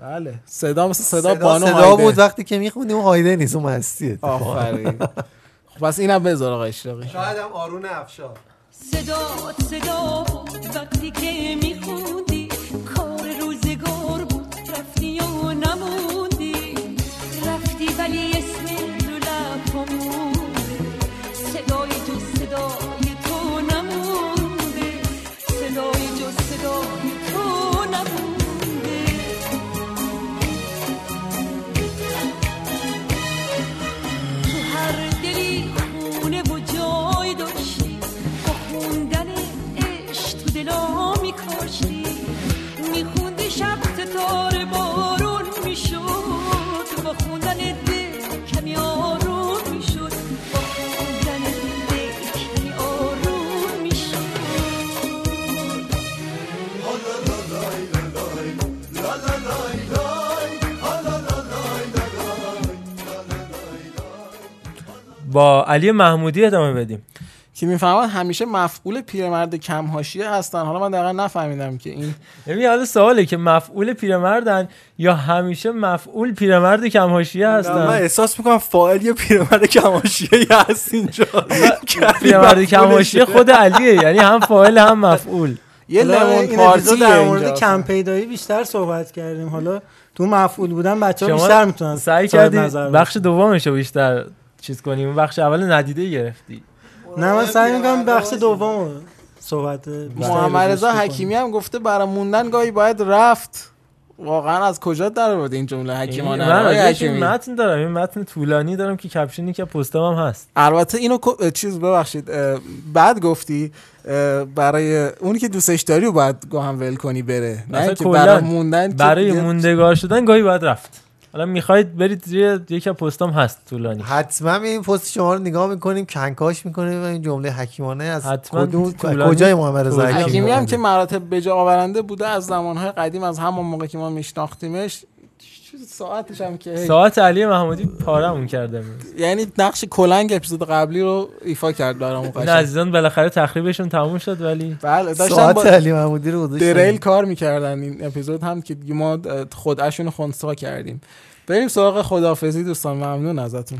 Speaker 7: بله. صدا مثل صدا,
Speaker 5: صدا,
Speaker 7: بانو
Speaker 5: صدا
Speaker 7: هایده.
Speaker 5: بود وقتی که میخوندیم اون هایده نیست اون هستیه
Speaker 7: آفرین. خب پس اینم بذار آقا اشراقی.
Speaker 3: شاید هم آرون افشار.
Speaker 18: صدا صدا بود وقتی که میخوندی. کار روزگار بود رفتی و نموندی. رفتی ولی
Speaker 2: علی محمودی ادامه بدیم.
Speaker 7: که می‌فهمن همیشه مفعول پیرمرد کم حاشیه هستن. حالا من دقیقا نفهمیدم که این
Speaker 2: ببین حالا سواله که مفعول پیرمردن یا همیشه مفعول پیرمرد کم حاشیه
Speaker 4: من
Speaker 2: هستن
Speaker 4: احساس می‌کنم فاعل یه پیرمرد کماشیه هست اینجا.
Speaker 2: پیرمرد کم حاشیه خود علیه یعنی هم فاعل هم مفعول.
Speaker 7: یه لمون
Speaker 6: اپیزود در مورد کم پیدایی بیشتر صحبت کردیم. حالا تو مفعول بودن بچه ها
Speaker 2: شما
Speaker 6: بیشتر می‌تونن
Speaker 2: سعی کردی بخش دومش بیشتر چیز کنیم؟ بخش اول ندیده گرفتی.
Speaker 6: نه من سعی می‌کنم بخش دوم رو صحبت
Speaker 7: محمد رضا. حکیمی هم گفته برای موندن گاهی باید رفت. واقعا از کجا در آورده این جمله حکیمانه؟
Speaker 2: من
Speaker 7: حکیمی؟
Speaker 2: متن دارم. این متن طولانی دارم که کپشنی که پستم هم هست.
Speaker 7: البته اینو کو- چیز ببخشید بعد گفتی برای اونی که دوستش داری و باید گاهم ول کنی بره. نه
Speaker 2: کلاً
Speaker 7: برای موندن که
Speaker 2: برای موندگار شدن گاهی باید رفت. حالا می‌خواید برید زیر یکی از پستام هست طولانی.
Speaker 5: حتما این پست شما رو نگاه می‌کنیم کنکاش می‌کنیم و این جمله حکیمانه از کدوم کجای محمد رضا
Speaker 7: حکیمی هم که مراتب به جا آورنده بوده از زمانهای قدیم از همون موقع که ما میشناختیمش ساعتش هم که
Speaker 2: ساعت علی محمودی پارمون کرده.
Speaker 7: یعنی نقش کلنگ اپیزود قبلی رو ایفا کرد برامون قشنگ.
Speaker 2: عزیزان بالاخره تخریبشون تموم شد ولی
Speaker 7: بله داشتن
Speaker 5: ساعت علی محمودی رو گذاشتن.
Speaker 7: دریل کار می‌کردن این اپیزود هم که ما خودشون خونسا کردیم. بریم سراغ خدافزی دوستان ممنون ازتون.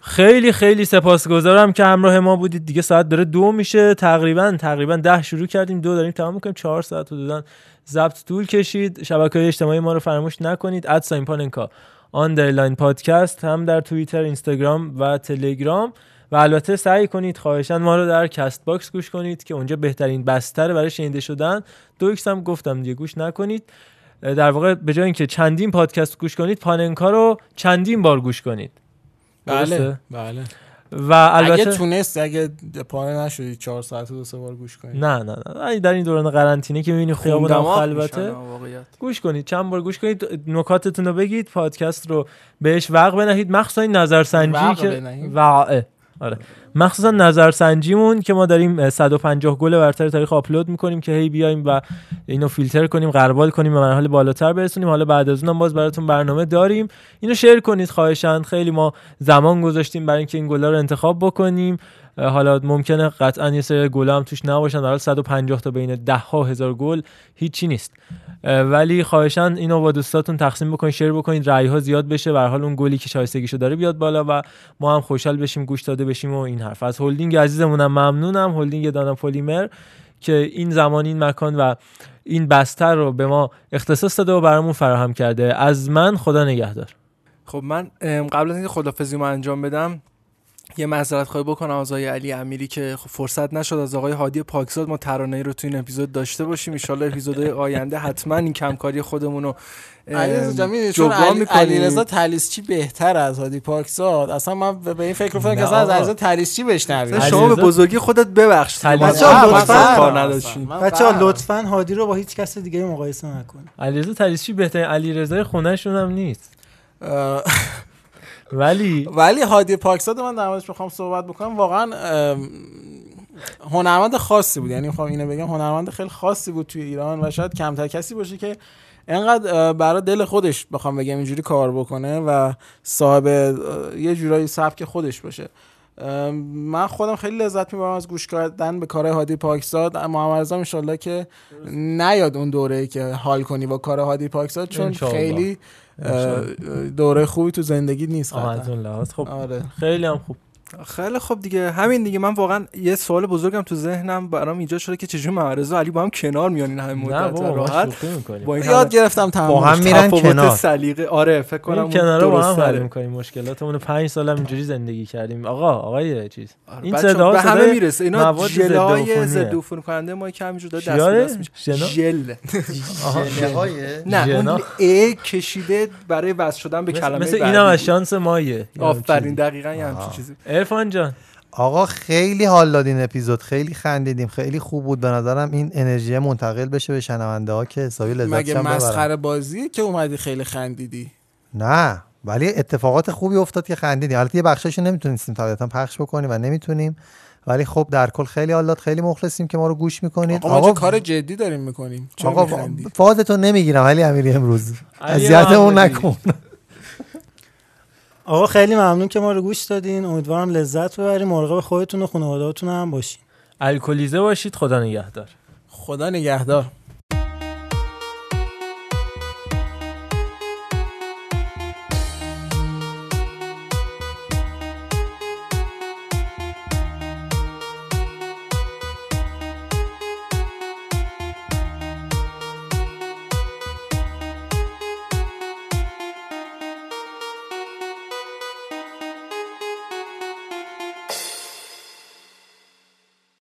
Speaker 2: خیلی خیلی سپاسگزارم که همراه ما بودید. دیگه ساعت داره دو میشه. تقریبا تقریبا ده شروع کردیم. دو داریم تمام می‌کنیم. چهار ساعت حدودا ضبط طول کشید. شبکه های اجتماعی ما رو فراموش نکنید. at sign پاننکا underline پادکست هم در توییتر اینستاگرام و تلگرام. و البته سعی کنید خواهشاً ما رو در Castbox گوش کنید که اونجا بهترین بستر برای شنیده شدن. دو ایکس هم گفتم دیگه گوش نکنید. در واقع به جای اینکه چندین پادکست گوش کنید پاننکا رو چندین بار گوش کنید.
Speaker 7: بله؟ بله.
Speaker 2: و البته
Speaker 7: اگه تونست اگه پاره نشدی چهار ساعت و دو سه بار گوش کنید
Speaker 2: نه نه نه. در این دوران قرنطینه که می‌بینی خیابون هم خلوته. گوش کنید. چند بار گوش کنید. نکاتتون رو بگید. پادکست رو بهش وقت بنهید. مخصوصا این نظرسنجی که
Speaker 7: بنهید؟
Speaker 2: وقعه آره. مخصوصا نظرسنجیمون که ما داریم اه، 150 گل برتر تاریخ آپلود می‌کنیم که هی بیایم و اینو فیلتر کنیم غربال کنیم و مرحله بالاتر برسونیم. حالا بعد از اونم باز براتون برنامه داریم. اینو share کنید خواهشاً خیلی ما زمان گذاشتیم برای اینکه این گلا رو انتخاب بکنیم. حالا ممکنه قطعا یه سری گل هم توش نباشن. حالا 150 تا بین ده ها هزار گل هیچی نیست. ولی خواهشاً اینو با دوستاتون تقسیم بکنید share بکنید رأی ها زیاد بشه به حال اون گلی که شایستگیشو داره بیاد بالا و ما هم خوشحال بشیم گوش داده بشیم و این حرف. از هلدینگ عزیزمونم ممنونم. هلدینگ دانا پلیمر که این زمان این مکان و این بستر رو به ما اختصاص داده و برامون فراهم کرده. از من خدا نگهدار.
Speaker 4: خب من قبل از اینکه خدافزی رو انجام بدم یه معذرت خواهی بکنم از آقای علی امیری که خب فرصت نشد از آقای هادی پاکزاد ما ترانه‌ای رو تو این اپیزود داشته باشیم. ان اپیزودهای آینده حتما این کمکاری خودمون رو
Speaker 7: چون
Speaker 4: جبران
Speaker 7: علی-
Speaker 4: می‌کنیم.
Speaker 7: علیرضا تلیسچی بهتر از هادی پاکزاد؟ اصلا من به این فکر افتادم که اصلا از. علیرضا تلیسچی بشنویم
Speaker 4: شما به بزرگی خودت ببخش
Speaker 6: بچه
Speaker 7: نه،
Speaker 6: ها
Speaker 7: من
Speaker 6: لطفا
Speaker 4: کار
Speaker 6: بچه ها
Speaker 7: قهرم.
Speaker 6: لطفا هادی رو با هیچ کس دیگه مقایسه نکنید.
Speaker 2: علیرضا تریسی بهترین علیرضا خونهشون هم نیست. ولی
Speaker 7: ولی هادی پاکزاد من در موردش می‌خوام صحبت بکنم واقعا هنرمند خاصی بود یعنی می‌خوام اینو بگم هنرمند خیلی خاصی بود توی ایران و شاید کمتر کسی باشه که انقدر برای دل خودش بخوام بگم اینجوری کار بکنه و صاحب یه جورایی سبک خودش باشه من خودم خیلی لذت می‌برم از گوش کردن به کار هادی پاکزاد محمد رضا انشالله که نیاد اون دوره که حال کنی با کار هادی پاکزاد چون. خیلی. دوره خوبی تو زندگی نیست
Speaker 2: آه،
Speaker 7: قطعاً.
Speaker 2: از اون لحاظ. خب
Speaker 7: آره.
Speaker 2: خیلی هم خوب.
Speaker 4: خیلی خب دیگه همین دیگه من واقعا یه سوال بزرگم تو ذهنم برام ایجاد شده که چجوری معرض و علی با هم کنار میان این همه
Speaker 2: نه
Speaker 4: مدت راحت. با این
Speaker 7: یاد گرفتم تمام
Speaker 5: با هم میرن کنار.
Speaker 4: سلیقه آره فکر کنم
Speaker 2: کنارا با هم. حل می‌کنیم مشکلاتمون رو 5 سال هم اینجوری زندگی کردیم آقا آقای چیز این
Speaker 4: بچه‌ها
Speaker 2: صدا
Speaker 4: به همه می‌رسه اینا
Speaker 2: مواد
Speaker 4: ژل های
Speaker 2: ضدعفونیه.
Speaker 4: ضد کننده ما که همینجور داره دست دست میشه؟ ژل؟ نه. اون ای کشیده برای وصل شدن به کلمه
Speaker 2: مثل اینم از. شانس مایه
Speaker 4: آفرین دقیقا یه همچین چیزی
Speaker 2: ارفان جان.
Speaker 5: آقا خیلی حال داد این اپیزود خیلی خندیدیم خیلی خوب بود. به نظرم این انرژی منتقل بشه به شنونده ها که حسابی لذت
Speaker 7: مگه مسخره بازی که اومدی خیلی خندیدی؟
Speaker 5: نه ولی اتفاقات خوبی افتاد که خندیدیم. البته یه بخشش نمی‌تونستیم طبیعتا پخش بکنیم و نمی‌تونیم. ولی خب در کل خیلی حالات خیلی مخلصیم که ما رو گوش می‌کنید.
Speaker 7: آقا ما چه کار جدی داریم می‌کنیم؟
Speaker 5: آقا فازتون نمی‌گیرم ولی امیری امروز.
Speaker 6: علی
Speaker 5: اذیتمون. نکن.
Speaker 6: آقا خیلی ممنون که ما رو گوش دادین. امیدوارم لذت ببریم. مراقب خودتون و خانواده‌هاتون هم باشین.
Speaker 2: الکلیزه باشید. خدا نگهدار.
Speaker 7: خدا نگهدار.